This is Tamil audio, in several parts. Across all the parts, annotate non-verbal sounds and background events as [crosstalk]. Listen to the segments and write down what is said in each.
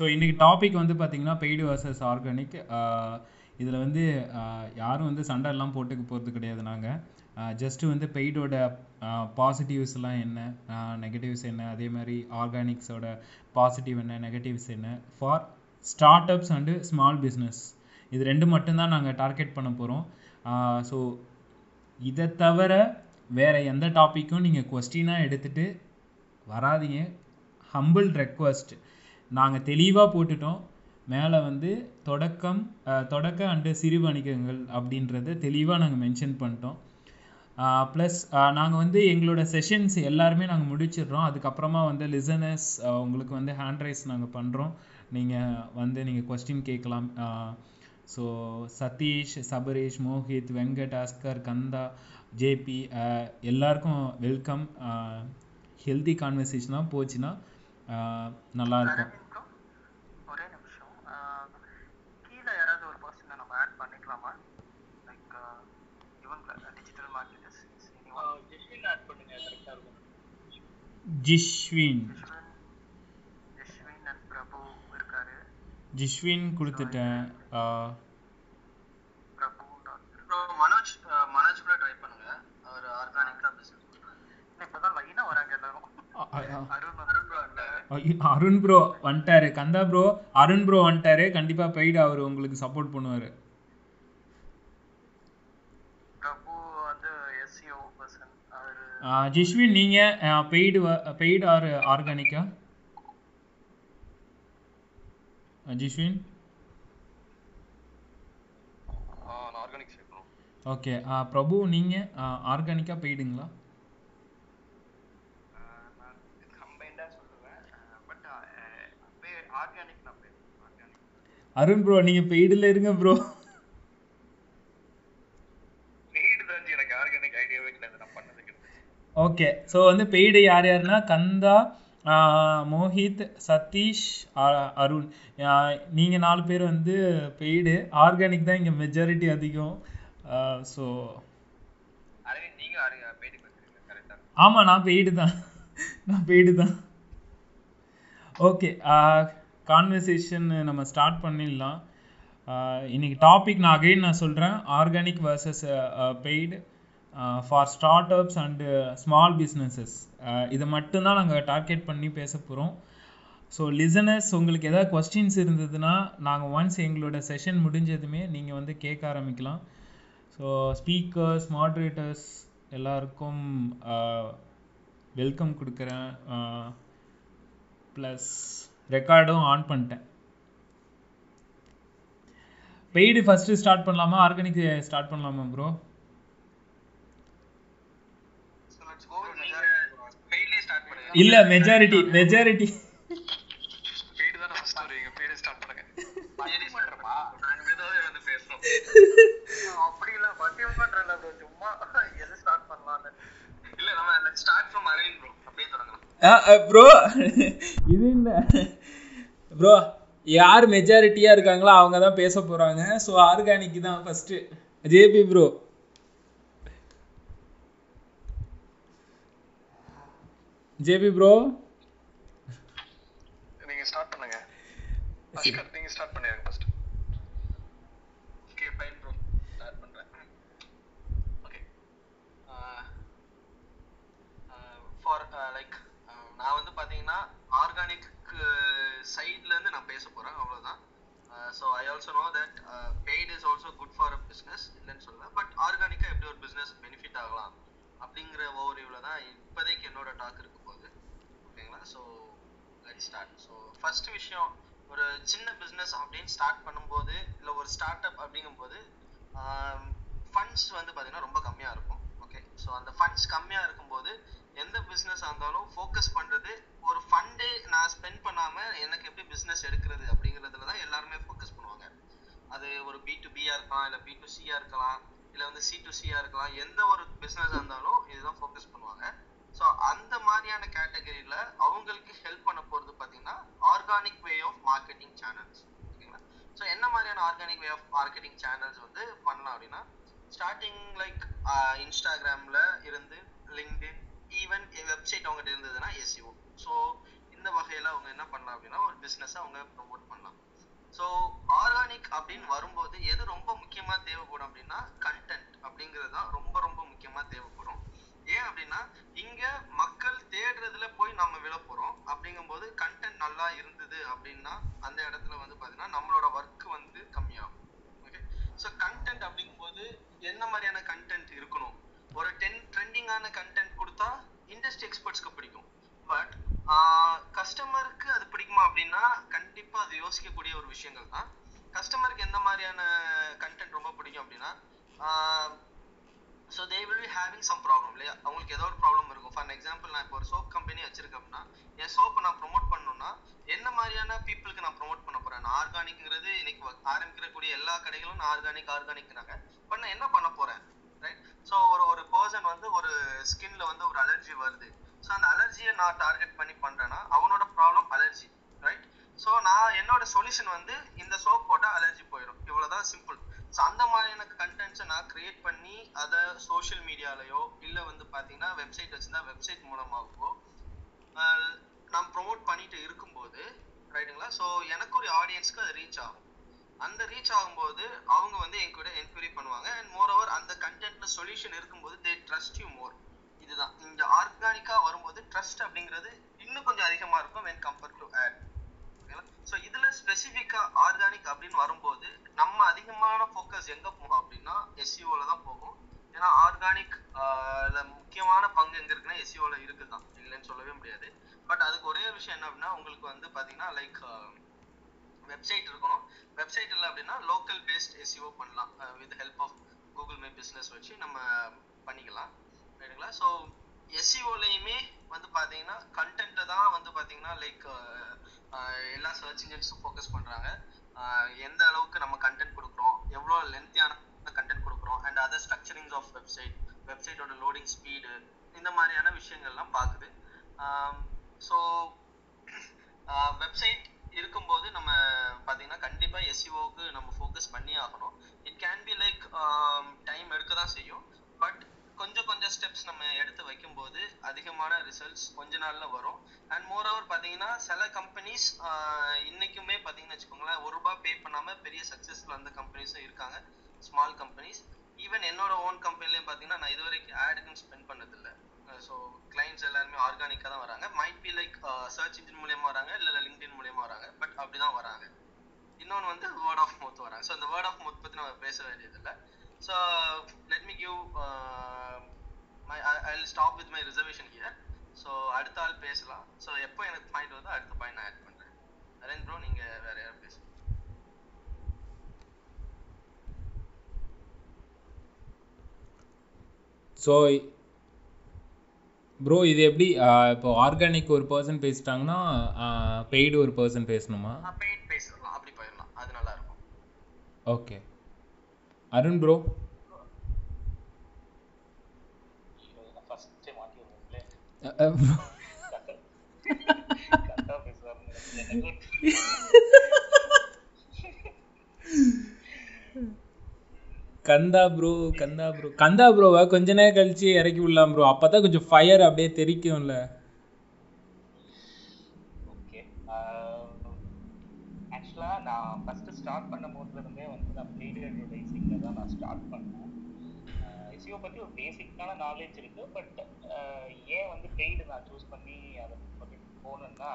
ஸோ இன்றைக்கி டாபிக் வந்து பார்த்தீங்கன்னா பெய்டு வர்சஸ் ஆர்கானிக் இதில் வந்து யாரும் வந்து சண்டை எல்லாம் போட்டுக்க போகிறது கிடையாது நாங்கள் ஜஸ்ட்டு வந்து பெய்டோட பாசிட்டிவ்ஸ்லாம் என்ன? நெகட்டிவ்ஸ் என்ன? அதே மாதிரி ஆர்கானிக்ஸோட பாசிட்டிவ் என்ன? நெகட்டிவ்ஸ் என்ன? For startups and small business இது ரெண்டு மட்டும்தான் நாங்கள் டார்கெட் பண்ண போகிறோம் ஸோ இதை தவிர வேறு எந்த டாப்பிக்கும் நீங்கள் கொஸ்டினாக எடுத்துகிட்டு வராதீங்க. ஹம்பிள் ரெக்வஸ்ட் நாங்கள் தெளிவாக போட்டுட்டோம். மேலே வந்து தொடக்கம் தொடக்க அண்டு சிறு வணிகங்கள் அப்படின்றத தெளிவாக நாங்கள் மென்ஷன் பண்ணிட்டோம். ப்ளஸ் நாங்கள் வந்து எங்களோட செஷன்ஸ் எல்லாருமே நாங்கள் முடிச்சிடுறோம். அதுக்கப்புறமா வந்து லிசனர்ஸ் உங்களுக்கு வந்து ஹேண்ட் ரைஸ் நாங்கள் பண்ணுறோம் நீங்கள் வந்து நீங்கள் கொஸ்டின் கேட்கலாம். ஸோ சதீஷ் சபரீஷ் மோஹித் வெங்கட் ஆஸ்கர் கந்தா ஜேபி எல்லாருக்கும் வெல்கம் ஹெல்தி கான்வர்சேஷனாக போச்சுன்னா நல்லாயிருக்கும் நல்லா இருக்கும் அரவிந்த் bro, ஒரே நிமிஷம் ஆஹ், கீழே யாராவது ஒரு பர்சனை நம்ம ஆட் பண்ணிக்கலாமா லைக் இவங்க டிஜிட்டல் மார்க்கெட்டர்ஸ் ஜெஸ்வின் ஆட் பண்ணுங்க கரெக்டாக இருக்கும் ஜிஷ்வின். ஜிஷ்வின் கொடுத்துட்டேன். மனோஜ் மனோஜ் கூட ட்ரை பண்ணுங்க. அவர் இப்பதான் லைனா வராங்க எல்லாரும். அ- அருண் ப்ரோ வந்துட்டாரு. கந்தா ப்ரோ அருண் ப்ரோ வந்துட்டாரு. கண்டிப்பாக பெய்டு அவர் உங்களுக்கு சப்போர்ட் பண்ணுவார் பிரபு வந்து எஸ்சிஓ பர்சன் ஜிஷ்வின் நீங்கள் பெய்டு பெய்டு ஆர் ஆர்கானிக்கா ஜிஷ்வின் ஓகே பிரபு நீங்கள் ஆர்கானிக்கா பெய்டுங்களா அருண் ப்ரோ நீங்கள் பெய்டில் இருங்க ப்ரோ நீடு தான் ஜி, எனக்கு ஆர்கானிக் ஐடியாவே கிடையாது நான் பண்ணது கிடையாது ஓகே ஸோ வந்து பெய்டு யார் யாருன்னா கந்தா மோஹித் சதீஷ் அருண். நீங்கள் நாலு பேர் வந்து பெய்டு. ஆர்கானிக் தான் இங்கே மெஜாரிட்டி அதிகம். ஸோ ஆமாம் நான் பெய்டு தான். நான் பெய்டு தான். ஓகே கான்வர்சேஷன் நம்ம ஸ்டார்ட் பண்ணிடலாம். இன்னைக்கு டாபிக் நான் அகைன் நான் சொல்கிறேன் organic versus paid. For startups and small businesses இதை மட்டும்தான் நாங்கள் டார்கெட் பண்ணி பேச போகிறோம் ஸோ லிசனர்ஸ் உங்களுக்கு எதாவது கொஸ்டின்ஸ் இருந்ததுன்னா நாங்கள் ஒன்ஸ் எங்களோட செஷன் முடிஞ்சதுமே நீங்கள் வந்து கேட்க ஆரம்பிக்கலாம். ஸோ ஸ்பீக்கர்ஸ் மாட்ரேட்டர்ஸ் எல்லாருக்கும் uh, வெல்கம் கொடுக்குறேன். ப்ளஸ் ரெக்கார்டும் ஆன் பண்ணிட்டேன். பெய்டு ஃபஸ்ட்டு ஸ்டார்ட் பண்ணலாமா? ஆர்கானிக் ஸ்டார்ட் பண்ணலாமா ப்ரோ ஸோ லெட்ஸ் கோ பெய்ட்லேயே ஸ்டார்ட் பண்ணுங்க இல்லை மெஜாரிட்டி மெஜாரிட்டி பெய்டு தான் ஃபர்ஸ்ட் வருவீங்க ஸ்டார்ட் பண்ணுங்க. பெய்டு ஸ்டார்ட்ப்பா நாங்கள் மெதுவாகவே வந்து [laughs] அப்படி இல்ல பத்தியம் பண்றல ப்ரோ சும்மா எது ஸ்டார்ட் பண்ணலாம்னு. இல்லை நம்ம let's start from Aravind bro அப்படியே தொடங்கலாம். ப்ரோ இது என்ன? ப்ரோ யார் மெஜாரிட்டியாக இருக்காங்களோ அவங்க தான் பேச போகிறாங்க ஸோ ஆர்கானிக் தான் first JP bro JP bro நீங்க ஸ்டார்ட் பண்ணுங்க. அஷ்கர் நீங்க ஸ்டார்ட் பண்ணிருங்க first okay fine bro start பண்றேன். ஓகே ஃபார் லைக் நான் வந்து பாத்தீங்கன்னா ஆர்கானிக் சைட்ல இருந்து நான் பேச போறேன் அவ்வளவுதான். So I also know that paid is also good for a business இல்லைன்னு சொல்லுவேன் பட் ஆர்கானிக்கா எப்படி ஒரு பிஸ்னஸ் பெனிஃபிட் ஆகலாம்? அப்படிங்கிற ஓவர்வியூவில் தான் இப்போதைக்கு என்னோட டாக் இருக்க போகுது. ஓகேங்களா so let start so first விஷயம் ஒரு சின்ன பிஸ்னஸ் அப்படின்னு ஸ்டார்ட் பண்ணும்போது இல்லை ஒரு ஸ்டார்ட் அப் அப்படிங்கும்போது ஃபண்ட்ஸ் வந்து பார்த்தீங்கன்னா ரொம்ப கம்மியாக இருக்கும். ஓகே ஸோ அந்த ஃபண்ட்ஸ் கம்மியாக இருக்கும்போது எந்த பிஸ்னஸாக இருந்தாலும் ஃபோக்கஸ் பண்ணுறது ஒரு ஃபண்டே நான் ஸ்பெண்ட் பண்ணாமல் எனக்கு எப்படி பிஸ்னஸ் எடுக்கிறது அப்படிங்கிறதுல தான் எல்லாருமே ஃபோக்கஸ் பண்ணுவாங்க. அது ஒரு பி டு பியாக இருக்கலாம் இல்லை பி டு சியாக இருக்கலாம். இல்லை வந்து சி டு சியாக இருக்கலாம். எந்த ஒரு பிஸ்னஸாக இருந்தாலும் இதுதான் ஃபோக்கஸ் பண்ணுவாங்க. ஸோ அந்த மாதிரியான கேட்டகரியில் அவங்களுக்கு ஹெல்ப் பண்ண போகிறது பார்த்தீங்கன்னா organic way of marketing channels ஓகேங்களா? ஸோ என்ன மாதிரியான organic way of marketing channels வந்து பண்ணலாம் அப்படின்னா ஸ்டார்டிங் லைக் இன்ஸ்டாகிராமில் இருந்து லிங்க்டின் ஈவன் வெப்சைட் அவங்ககிட்ட இருந்ததுன்னா எஸ்இஓ ஸோ இந்த வகையில அவங்க என்ன பண்ணலாம் அப்படின்னா ஒரு பிசினஸ் அவங்க ப்ரொமோட் பண்ணலாம். ஸோ ஆர்கானிக் அப்படின்னு வரும்போது எது ரொம்ப முக்கியமா தேவைப்படும் அப்படின்னா கண்டென்ட் அப்படிங்கிறது தான் ரொம்ப ரொம்ப முக்கியமா தேவைப்படும். ஏன் அப்படின்னா இங்க மக்கள் தேடுறதுல போய் நம்ம விழ அப்படிங்கும்போது கண்டென்ட் நல்லா இருந்தது அப்படின்னா அந்த இடத்துல வந்து பாத்தீங்கன்னா நம்மளோட ஒர்க்கு வந்து கம்மியாகும். ஓகே ஸோ கண்டென்ட் அப்படிங்கும்போது என்ன மாதிரியான கண்டென்ட் இருக்கணும்? ஒரு டென் ட்ரெண்டிங்கான கண்டென்ட் கொடுத்தா இண்டஸ்ட்ரி எக்ஸ்பர்ட்ஸ்க்கு பிடிக்கும். பட் கஸ்டமருக்கு அது பிடிக்குமா அப்படின்னா கண்டிப்பா அது யோசிக்கக்கூடிய ஒரு விஷயங்கள் தான். கஸ்டமருக்கு எந்த மாதிரியான கண்டென்ட் ரொம்ப பிடிக்கும் அப்படின்னா so they will be having some problem இல்லையா? அவங்களுக்கு ஏதோ ஒரு ப்ராப்ளம் இருக்கும். ஃபார் எக்ஸாம்பிள் நான் இப்போ ஒரு சோப் கம்பெனி வச்சிருக்கேன் அப்படின்னா என் சோப்பை நான் ப்ரொமோட் பண்ணணும்னா என்ன மாதிரியான பீப்புளுக்கு நான் ப்ரொமோட் பண்ண போறேன்? நான் ஆர்கானிக்ங்கிறது இன்னைக்கு வ- ஆரம்பிக்கக்கூடிய எல்லா கடைகளும் நான் ஆர்கானிக் ஆர்கானிக்னாங்க பட் நான் என்ன பண்ண போறேன்? ரைட் ஸோ ஒரு ஒரு பர்சன் வந்து ஒரு ஸ்கின்ல வந்து ஒரு அலர்ஜி வருது. ஸோ அந்த அலர்ஜியை நான் டார்கெட் பண்ணி பண்றேன்னா அவனோட ப்ராப்ளம் அலர்ஜி ரைட் ஸோ நான் என்னோட சொல்யூஷன் வந்து இந்த சோப் போட்டால் அலர்ஜி போயிடும் இவ்வளோதான் சிம்பிள் ஸோ அந்த மாதிரியான கண்டென்ட்ஸை நான் கிரியேட் பண்ணி அதை சோஷியல் மீடியாலேயோ இல்லை வந்து பார்த்தீங்கன்னா வெப்சைட் வச்சுருந்தா வெப்சைட் மூலமாகவோ நான் ப்ரோமோட் பண்ணிட்டு இருக்கும்போது ரைட்டுங்களா ஸோ எனக்கு ஒரு ஆடியன்ஸ்க்கு அது ரீச் ஆகும். அந்த ரீச் ஆகும்போது அவங்க வந்து என் கூட என்கொயரி பண்ணுவாங்க. அண்ட் மோர் ஓவர் அந்த கண்டென்ட்ல சொல்யூஷன் இருக்கும்போது தே ட்ரஸ்ட் யூ மோர் இதுதான். இங்க ஆர்கானிக்கா வரும்போது ட்ரஸ்ட் அப்படிங்கிறது இன்னும் கொஞ்சம் அதிகமா இருக்கும் when compared to ad so இதுல ஸ்பெசிஃபிக்கா ஆர்கானிக் அப்படின்னு வரும்போது நம்ம அதிகமான ஃபோக்கஸ் எங்க போகும் அப்படின்னா எஸ்சிஓல தான் போகும். ஏன்னா ஆர்கானிக் முக்கியமான பங்கு எங்க இருக்குன்னா எஸ்சிஓல இருக்குதான். இல்லைன்னு சொல்லவே முடியாது. பட் அதுக்கு ஒரே விஷயம் என்ன அப்படின்னா உங்களுக்கு வந்து பாத்தீங்கன்னா லைக் வெப்சைட் இருக்கணும். வெப்சைட் இல்லை அப்படின்னா லோக்கல் பேஸ்ட் எஸ்இஓ பண்ணலாம். With help of Google my business வச்சு நம்ம பண்ணிக்கலாம். ரைட்டுங்களா ஸோ எஸ்சிஓலையுமே வந்து பார்த்தீங்கன்னா கண்டென்ட்டை தான் வந்து பார்த்தீங்கன்னா லைக் எல்லா சர்ச் இன்ஜின்ஸும் ஃபோக்கஸ் பண்ணுறாங்க எந்த அளவுக்கு நம்ம கண்டென்ட் கொடுக்குறோம் எவ்வளோ லென்த்தியான கண்டென்ட் கொடுக்குறோம் and other structurings of website வெப்சைட்டோட லோடிங் ஸ்பீடு இந்த மாதிரியான விஷயங்கள்லாம் பார்க்குது ஸோ வெப்சைட் இருக்கும்போது நம்ம பார்த்தீங்கன்னா கண்டிப்பாக எஸ்சிஓக்கு நம்ம ஃபோக்கஸ் பண்ணி ஆகணும். It can be like time எடுக்க தான் செய்யும். பட் கொஞ்சம் கொஞ்சம் ஸ்டெப்ஸ் நம்ம எடுத்து வைக்கும்போது அதிகமான ரிசல்ட்ஸ் கொஞ்ச நாள்ல வரும். அண்ட் மோர் ஓவர் பார்த்தீங்கன்னா சில கம்பெனிஸ் இன்னைக்குமே பார்த்தீங்கன்னு வச்சுக்கோங்களேன் ஒரு ரூபாய் பே பண்ணாம பெரிய சக்ஸஸ்ஃபுல் அந்த கம்பெனிஸும் இருக்காங்க. ஸ்மால் கம்பெனிஸ் ஈவன் என்னோட ஓன் கம்பெனிலையும் பார்த்தீங்கன்னா நான் இது வரைக்கும் ஆடுக்குன்னு ஸ்பெண்ட் பண்ணதில்லை. ஸோ கிளைண்ட்ஸ் எல்லாருமே ஆர்கானிக்காக தான் வராங்க. Might be like search engine மூலியமா வராங்க இல்லை லிங்க்டின் மூலியமா வராங்க பட் அப்படிதான் வராங்க. இன்னொன்று வந்து வேர்ட் ஆஃப் மவுத் வராங்க. ஸோ அந்த வேர்ட் ஆஃப் மவுத் பற்றி நம்ம பேச வேண்டியதில்லை. So let me give my I stop with my reservation here so அடுத்த ஆள் பேசலாம். ஸோ எப்போ எனக்கு பாயிண்ட் வருதோ அடுத்த பாயிண்ட் நான் ஆட் பண்ணுறேன் அரேஞ்ச் ப்ரோ நீங்கள் வேற யாரும் பேசுங்க ஸோ ப்ரோ இது எப்படி இப்போ ஆர்கானிக் ஒரு பர்சன் பேசிட்டாங்கன்னா பெய்டு ஒரு பர்சன் பேசணுமா? பெயிட் பேசலாம் அப்படி போயிடலாம். அது நல்லா இருக்கும். Okay Arun bro Kanda bro Kanda bro Kanda ப்ரோவை கொஞ்ச நேரம் கழிச்சு இறக்கி விடலாம் ப்ரோ அப்பதான் கொஞ்சம் ஃபயர் அப்படியே தெரிக்கும்ல. ஓகே um, ஆக்சுவலாக நான் ஃபஸ்ட்டு ஸ்டார்ட் பண்ண போதுலேருந்தே வந்து நான் பெய்டு அட்வர்டைஸிங்கில் தான் நான் ஸ்டார்ட் பண்ணேன் எஸ்இஓ பற்றி ஒரு பேசிக்கான நாலேஜ் இருக்கு. பட் ஏன் வந்து பெய்டு நான் சூஸ் பண்ணி அதை பற்றி போகணுன்னா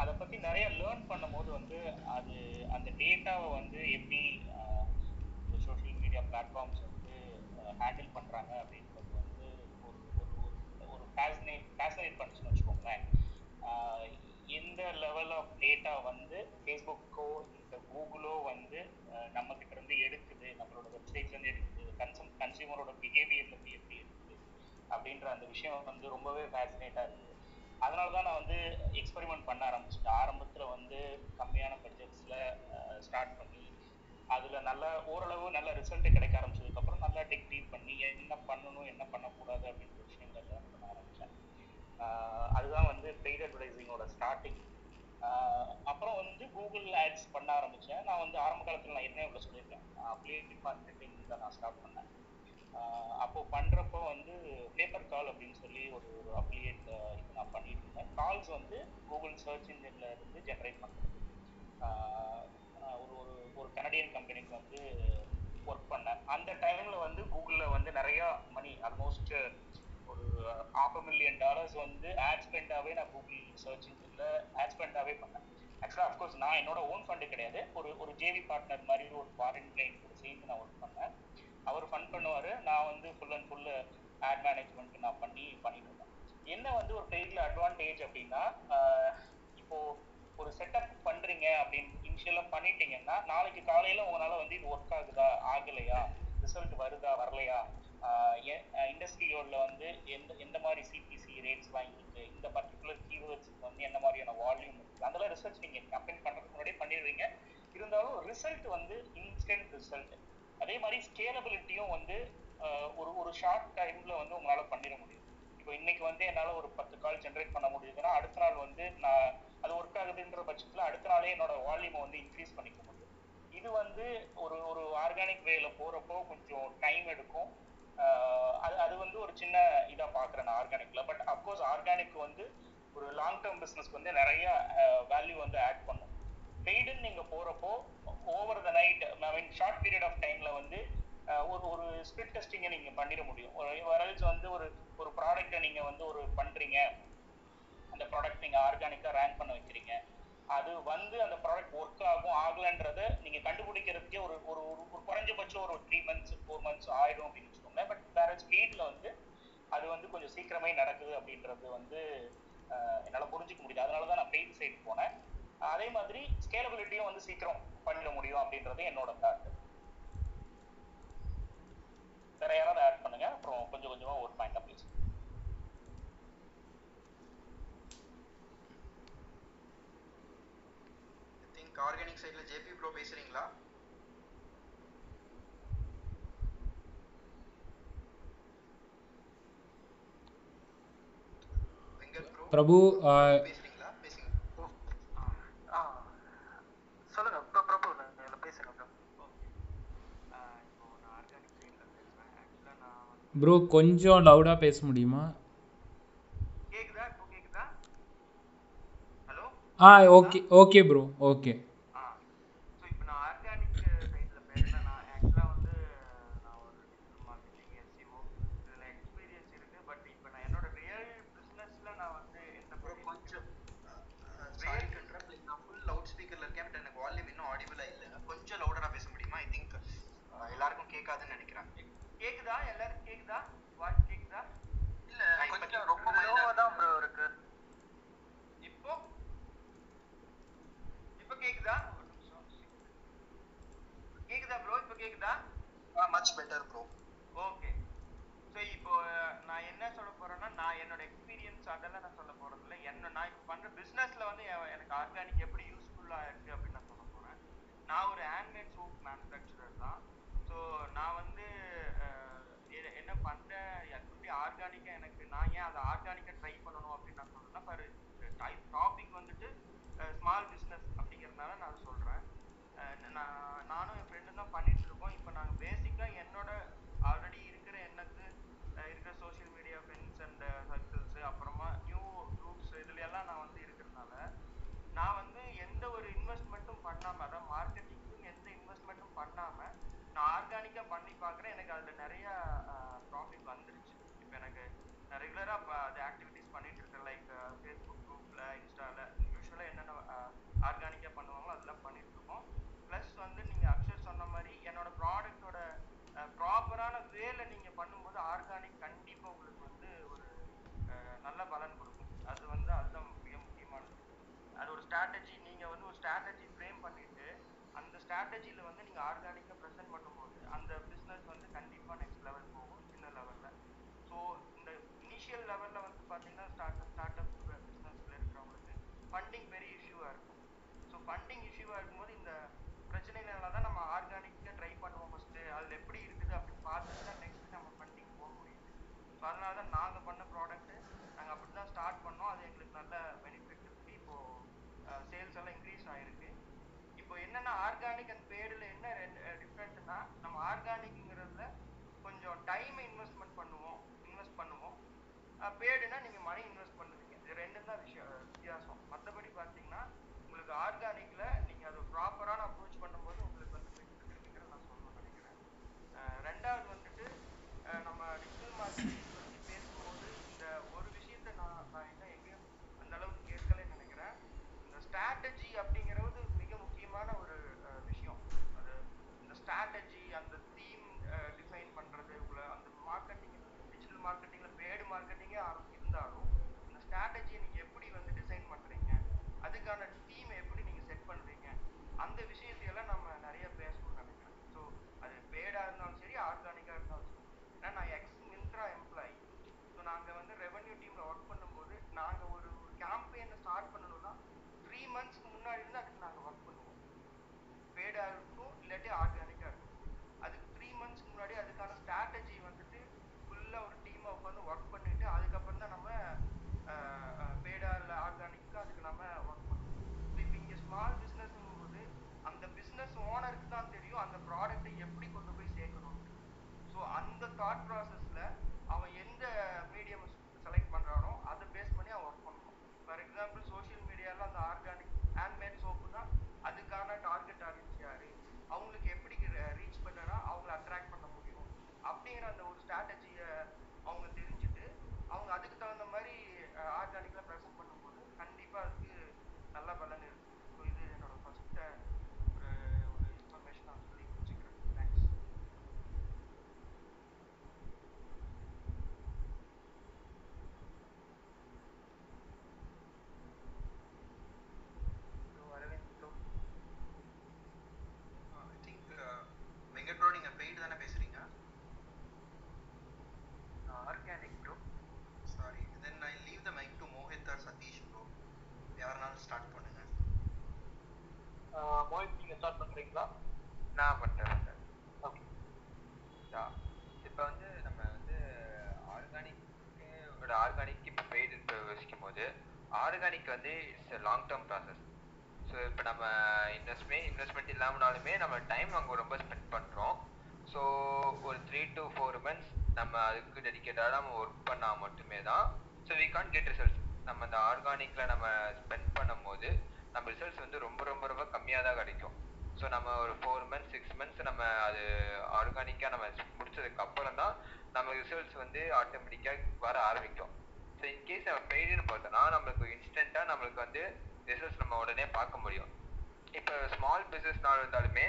அதை பற்றி நிறைய லேர்ன் பண்ணும்போது வந்து அது அந்த டேட்டாவை வந்து எப்படி சோஷியல் மீடியா பிளாட்ஃபார்ம்ஸ் வந்து ஹேண்டில் பண்ணுறாங்க அப்படின்றது வந்து ஒரு ஒரு ஒரு ஃபேசினேட் ஃபேசினேட் பண்ணுச்சுன்னு வச்சுக்கோங்களேன். எந்த லெவல் ஆஃப் டேட்டா வந்து ஃபேஸ்புக்கோ இந்த கூகுளோ வந்து நம்மக்கிட்ட இருந்து எடுக்குது. நம்மளோட வெப்சைட்லேருந்து எடுக்குது. கன்சூம் கன்சியூமரோட பிஹேவியர்ல இருந்து எப்படி இருக்குது? அப்படின்ற அந்த விஷயம் வந்து ரொம்பவே ஃபேசினேட்டாக இருக்குது. அதனால தான் நான் வந்து எக்ஸ்பெரிமெண்ட் பண்ண ஆரம்பிச்சிட்டேன். ஆரம்பத்தில் வந்து கம்மியான பட்ஜெட்ஸில் ஸ்டார்ட் பண்ணி அதில் நல்ல ஓரளவு நல்ல ரிசல்ட் கிடைக்க ஆரம்பிச்சதுக்கப்புறம் நல்லா டெக் டீப் பண்ணி என்ன பண்ணணும் என்ன பண்ணக்கூடாது அப்படின்ற விஷயங்களை பண்ண ஆரம்பித்தேன் அதுதான் வந்து பெய்ட் அட்வர்டைசிங்கோட ஸ்டார்டிங் அப்புறம் வந்து கூகுள் ஆட்ஸ் பண்ண ஆரம்பிச்சேன். நான் வந்து ஆரம்ப காலத்துல நான் என்ன இவ்வளோ சொல்லியிருக்கேன். அப்ளிகேட்டிவ் மார்க்கெட்டிங் தான் நான் ஸ்டார்ட் பண்ணேன். ஆஹ் அப்போ பண்றப்போ வந்து பேப்பர் கால் அப்படின்னு சொல்லி ஒரு ஒரு அப்ளிகேட் இது நான் பண்ணிட்டு இருந்தேன். கால்ஸ் வந்து கூகுள் சர்ச் இன்ஜின்ல இருந்து ஜென்ரேட் பண்றது. ஆஹ் ஒரு ஒரு ஒரு கனடியன் கம்பெனிக்கு வந்து ஒர்க் பண்ணேன். அந்த டைமில் வந்து கூகுள்ல வந்து நிறைய மணி ஆல்மோஸ்ட் ஒரு ஹாஃப் மில்லியன் டாலர்ஸ் வந்து ஆட் ஸ்பெண்டாவே நான் கூகுள் சர்ச் இன்ஜின்ல ஆட் ஸ்பெண்டாவே பண்ணேன். ஆக்சுவலா அஃப்கோர்ஸ் நான் என்னோட ஓன் ஃபண்டு கிடையாது. ஒரு ஒரு ஜேவி பார்ட்னர் மாதிரி ஒரு ஃபாரின் கிளைண்ட் கூட சேர்ந்து நான் ஒர்க் பண்ணேன். அவர் ஃபண்ட் பண்ணுவாரு. நான் வந்து full and full ad management நான் பண்ணி பண்ணிட்டு இருந்தேன். என்ன வந்து ஒரு பெரிய அட்வான்டேஜ் அப்படின்னா இப்போது இப்போ ஒரு செட்டப் பண்றீங்க அப்படின்னு இனிஷியலா பண்ணிட்டீங்கன்னா நாளைக்கு காலையில உங்களால வந்து இது ஒர்க் ஆகுதா ஆகலையா? ரிசல்ட் வருதா வரலையா? இண்டஸ்ட்ரியோட வந்து எந்த எந்த மாதிரி சிபிசி ரேட்ஸ் வாங்கியிருக்கு இந்த பர்டிகுலர் கீவேர்ட்ஸ்க்கு வந்து என்ன மாதிரியான வால்யூம் இருக்கு அதெல்லாம் ரிசர்ச் நீங்கள் கம்பெனி பண்ணுறதுக்கு முன்னாடியே பண்ணிடுறீங்க இருந்தாலும் ரிசல்ட் வந்து இன்ஸ்டன்ட் ரிசல்ட் அதே மாதிரி ஸ்கேலபிலிட்டியும் வந்து ஒரு ஒரு ஷார்ட் டைம்ல வந்து உங்களால் பண்ணிட முடியும். இப்போ இன்னைக்கு வந்து என்னால் ஒரு பத்து கால் ஜென்ரேட் பண்ண முடியுதுன்னா அடுத்த நாள் வந்து நான் அது ஒர்க் ஆகுதுன்ற பட்சத்தில் அடுத்த நாளே என்னோட வால்யூமை வந்து இன்க்ரீஸ் பண்ணிக்க முடியும். இது வந்து ஒரு ஒரு ஆர்கானிக் வேல போறப்போ கொஞ்சம் டைம் எடுக்கும். அது அது வந்து ஒரு சின்ன இதாக பார்க்குறேன் நான் ஆர்கானிக்கில் பட் அஃப்கோர்ஸ் ஆர்கானிக் வந்து ஒரு லாங் டேர்ம் பிஸ்னஸ்க்கு வந்து நிறைய வேல்யூ வந்து ஆட் பண்ணும். பெய்டுன்னு நீங்கள் போகிறப்போ over the night I mean short period of டைமில் வந்து ஒரு ஒரு ஸ்பிட் டெஸ்டிங்கை நீங்கள் பண்ணிட முடியும். ஒரு வரல்ஸ் வந்து ஒரு ஒரு ப்ராடக்ட்டை நீங்கள் வந்து ஒரு பண்ணுறீங்க அந்த ப்ராடக்ட் நீங்கள் ஆர்கானிக்காக ரேங்க் பண்ண வைக்கிறீங்க. அது வந்து அந்த ப்ராடக்ட் ஒர்க் ஆகும் ஆகலன்றத நீங்கள் கண்டுபிடிக்கிறதுக்கே ஒரு ஒரு ஒரு ஒரு குறைஞ்சபட்சம் ஒரு த்ரீ மந்த்ஸ் ஃபோர் மந்த்ஸ் ஆயிடும் அப்படின்னு வச்சுக்கோங்களேன் பட் வேற ஸ்பீட்ல வந்து அது வந்து கொஞ்சம் சீக்கிரமே நடக்குது அப்படின்றது வந்து என்னால் என்னால புரிஞ்சுக்க முடியுது. அதனால தான் நான் பெய்ட் சைடு போனேன். அதே மாதிரி ஸ்கேலபிலிட்டியும் வந்து சீக்கிரம் பண்ணிட முடியும் அப்படின்றது என்னோட தாட் வேற யாராவது ஆட் பண்ணுங்க. அப்புறம் கொஞ்சம் கொஞ்சமா ஒரு பாயிண்ட் பேசுங்க திங்க் ஆர்கானிக் சைடில் ஜேபி ப்ரோ பேசுறீங்களா வெங்கட் ப்ரோ பிரபு ஆஹ், பேசுறீங்களா பேசுங்க ஆ சொல்லுங்க ப்ரோ பிரபு நீங்க பேசுங்க ப்ரோ இப்போ நான் ஆர்கானிக் சைடில் பேசுகிறேன் ஆக்சுவலாக நான் வந்து ப்ரோ கொஞ்சம் லவுடா பேச முடியுமா? கேக்குதா? இப்போ கேக்குதா? Hello ah okay okay bro okay ah so இப்போ நான் ஆர்கானிக் சைடில் பேசுகிறேன் நான் ஆக்சுவலாக வந்து நான் ஒரு டிஜிட்டல் மார்க்கெட்டிங் எஸ்சிஓ இதில் எக்ஸ்பீரியன்ஸ் இருக்குது பட் இப்போ நான் என்னோட ரியல் பிஸ்னஸில் நான் வந்து என்ன ப்ரோ பண்ணிட்டு கொஞ்சம் சாரி கட்டுறேன் லைக் நான் ஃபுல் லவுட் ஸ்பீக்கர்ல இருக்கேன் பட் எனக்கு வால்யூம் இன்னும் ஆடிபிளா இல்லை கொஞ்சம் லவுடரா பேச முடியுமா ஐ திங்க் எல்லாருக்கும் கேட்காதுன்னு நினைக்கிறேன் கேக்குதா எல்லாரும் கேக்குதா வாய்ஸ் கேக்குதா இல்ல கொஞ்சம் கொஞ்சம் ரொம்ப ரொம்ப லோவா தான் ப்ரோ இருக்கு இப்போ இப்போ கேக்குதா ஒரு நிமிஷம் கேக்குதா? Much better bro okay so இப்போ நான் என்ன சொல்ல போறேன்னா நான் என்னோட எக்ஸ்பீரியன்ஸ் அதெல்லாம் நான் சொல்ல போறது இல்லை. என்ன நான் இப்போ பண்ற பிசினஸ்ல வந்து எனக்கு ஆர்கானிக் எப்படி யூஸ்ஃபுல்லா இருக்கு அப்படின்னு நான் சொல்ல போறேன். நான் ஒரு ஹேண்ட்மேட் சோப் மேனுஃபேக்சரர் தான். ஸோ நான் வந்து என்ன பண்றேன் எப்படி ஆர்கானிக்கா எனக்கு நான் ஏன் அதை ஆர்கானிக்கா ட்ரை பண்ணணும் அப்படின்னு நான் சொல்றேன்னா ஃபார் டைப் டாபிக் வந்துட்டு ஸ்மால் பிஸ்னஸ் அப்படிங்கறதுனால நான் சொல்றேன். நான் நானும் என் ஃப்ரெண்டும் தான் பண்ணிட்டு இருக்கோம் இப்போ நாங்கள் பேசிக்காக என்னோட ஆல்ரெடி இருக்கிற எனக்கு அஹ் இருக்கிற social media friends and circles அப்புறமா நியூ குரூப்ஸ் இதுல எல்லாம் நான் வந்து இருக்கிறதுனால நான் வந்து எந்த ஒரு இன்வெஸ்ட்மெண்ட்டும் பண்ணாம அதாவது மார்க்கெட்டிங்க்கும் எந்த இன்வெஸ்ட்மெண்ட்டும் பண்ணாம நான் ஆர்கானிக்கா பண்ணி பார்க்குறேன் எனக்கு அதுல நிறைய ப்ராஃபிட் வந்துருச்சு. இப்போ எனக்கு நான் ரெகுலரா அது ஆக்டிவிட்டிஸ் பண்ணிட்டு இருக்கேன். லைக் ஃபேஸ்புக் குரூப்ல இன்ஸ்டால யூஸ்வலா என்னென்ன ஆர்கானிக்காக பண்ணுவாங்களோ அதெல்லாம் பண்ணிட்டு இருக்கோம். ப்ளஸ் வந்து நீங்க அக்ஷர் சொன்ன மாதிரி என்னோட ப்ராடக்ட்டோட ப்ராப்பரான வேல நீங்க பண்ணும்போது ஆர்கானிக் கண்டிப்பா உங்களுக்கு வந்து ஒரு நல்ல பலன் கொடுக்கும். அது வந்து அதுதான் மிக முக்கியமானது. அது ஒரு ஸ்ட்ராட்டஜி நீங்க வந்து ஒரு ஸ்ட்ராட்டஜி ஃப்ரேம் பண்ணிட்டு அந்த ஸ்ட்ராட்டஜியில் வந்து நீங்க ஆர்கானிக்காக ப்ரெசென்ட் பண்ணும்போது அந்த பிஸ்னஸ் வந்து கண்டிப்பா நெக்ஸ்ட் லெவல் போகும் சின்ன லெவல்ல ஸோ இந்த இனிஷியல் லெவல்ல வந்து பாத்தீங்கன்னா ஸ்டார்ட் ஸ்டார்ட் அப் பிசினஸ்ல இருக்கிறவங்களுக்கு ஃபண்டிங் பெரிய இஷ்யூவா இருக்கும். ஸோ ஃபண்டிங் இஷ்யூவா இருக்கும்போது இந்த பிரச்சனைனால தான் நம்ம ஆர்கானிக்கா ட்ரை பண்ணுவோம் ஃபர்ஸ்ட் அதுல எப்படி இருக்குது அப்படின்னு பார்த்துட்டு தான் நெக்ஸ்ட் நம்ம ஃபண்டிங் போக முடியும் ஸோ அதனால தான் நாங்கள் பண்ண ப்ராடக்ட் நாங்கள் அப்படி தான் ஸ்டார்ட் பண்ணோம். அது எங்களுக்கு நல்ல பெனிஃபிட் இருக்கு. இப்போ சேல்ஸ் எல்லாம் இன்க்ரீஸ் ஆயிருக்கு. இப்போ என்னன்னா ஆர்கானிக் அண்ட் பேடில் என்ன பண்ணணும்னா நம்ம organic ங்கிறதுல கொஞ்சம் time investment பண்ணுவோம் invest பண்ணுவோம் paid னா நீங்க money பேடாக இருக்கும் இல்லாட்டி ஆர்கானிக்காக இருக்கும். அதுக்கு த்ரீ மந்த்ஸ்க்கு முன்னாடி அதுக்கான ஸ்ட்ராட்டஜி வந்துட்டு ஃபுல்லாக ஒரு டீமாக உட்காந்து ஒர்க் பண்ணிட்டு அதுக்கப்புறம் தான் நம்ம பேடா இல்லை ஆர்கானிக்காக அதுக்கு நம்ம ஒர்க் பண்ணுவோம். இப்போ இங்கே ஸ்மால் பிஸ்னஸ்ங்கும் போது அந்த பிஸ்னஸ் ஓனருக்கு தான் தெரியும் அந்த ப்ராடக்ட்டை எப்படி கொண்டு போய் சேர்க்கணும் ஸோ அந்த தாட் ப்ராசஸ் அவன் எந்த மீடியம் செலக்ட் பண்ணுறானோ அதை பேஸ் பண்ணி அவன் ஒர்க் பண்ணணும் ஃபார் எக்ஸாம்பிள் சோஷியல் மீடியாவில் அந்த ஆர்கானிக் ஹேண்ட்மேட் சோப்பு தான் அதுக்கான டார்கெட் ஆடியன்ஸ் யாரு அவங்களுக்கு எப்படி ரீச் பண்ணனா அவங்கள அட்ராக்ட் பண்ண முடியும் அப்படிங்கிற அந்த ஒரு ஸ்ட்ராட்டஜியை அவங்க தெரிஞ்சுட்டு அவங்க அதுக்கு தகுந்த மாதிரி ஆர்கானிக்கில் ப்ரெசென்ட் பண்ணும்போது கண்டிப்பாக அதுக்கு நல்ல பலன் இருக்கு ஸோ இது என்னோட ஃபர்ஸ்ட் ஒரு ஒரு இன்ஃபர்மேஷன் நான் சொல்லி முடிச்சுக்கிறேன் thanks bro Aravind bro I think Venkat bro நீங்க பெய்டு தானே பேசுறீங்க organic bro sorry then I leave the mic to Mohit or Satish bro யாருனாலும் ஸ்டார்ட் பண்ணுங்க ஸ்டார்ட் பண்றீங்களா? நான் பண்றேன் இப்போ வந்து நம்ம வந்து ஆர்கானிக் ஒரு ஆர்கானிக் இப்போ பெய்டு யோசிக்கும் போது ஆர்கானிக் வந்து it's long term process so இப்போ நம்ம இன்வெஸ்ட்மெண்ட் இன்வெஸ்ட்மெண்ட் இல்லாமனாலுமே நம்ம டைம் அங்கே ரொம்ப ஸ்பெண்ட் பண்ணுறோம் ஸோ ஒரு த்ரீ டு ஃபோர் மந்த்ஸ் நம்ம அதுக்கு டெடிக்கேட்டடாக நம்ம ஒர்க் பண்ணால் மட்டுமே தான் so we can get results நம்ம அந்த ஆர்கானிக்கில் நம்ம ஸ்பெண்ட் பண்ணும்போது நம்ம ரிசல்ட்ஸ் வந்து ரொம்ப ரொம்ப ரொம்ப கம்மியாக தான் கிடைக்கும். ஸோ நம்ம ஒரு ஃபோர் மந்த்ஸ் சிக்ஸ் மந்த்ஸ் நம்ம அது ஆர்கானிக்காக நம்ம முடிச்சதுக்கு அப்புறம் தான் நம்ம ரிசல்ட்ஸ் வந்து ஆட்டோமேட்டிக்காக வர ஆரம்பிக்கும். ஸோ இன்கேஸ் நம்ம பெய்டுன்னு பார்த்தோம்னா நம்மளுக்கு இன்ஸ்டண்ட்டாக நம்மளுக்கு வந்து ரிசல்ட்ஸ் நம்ம உடனே பார்க்க முடியும். இப்போ ஸ்மால் பிஸ்னஸ்னால இருந்தாலுமே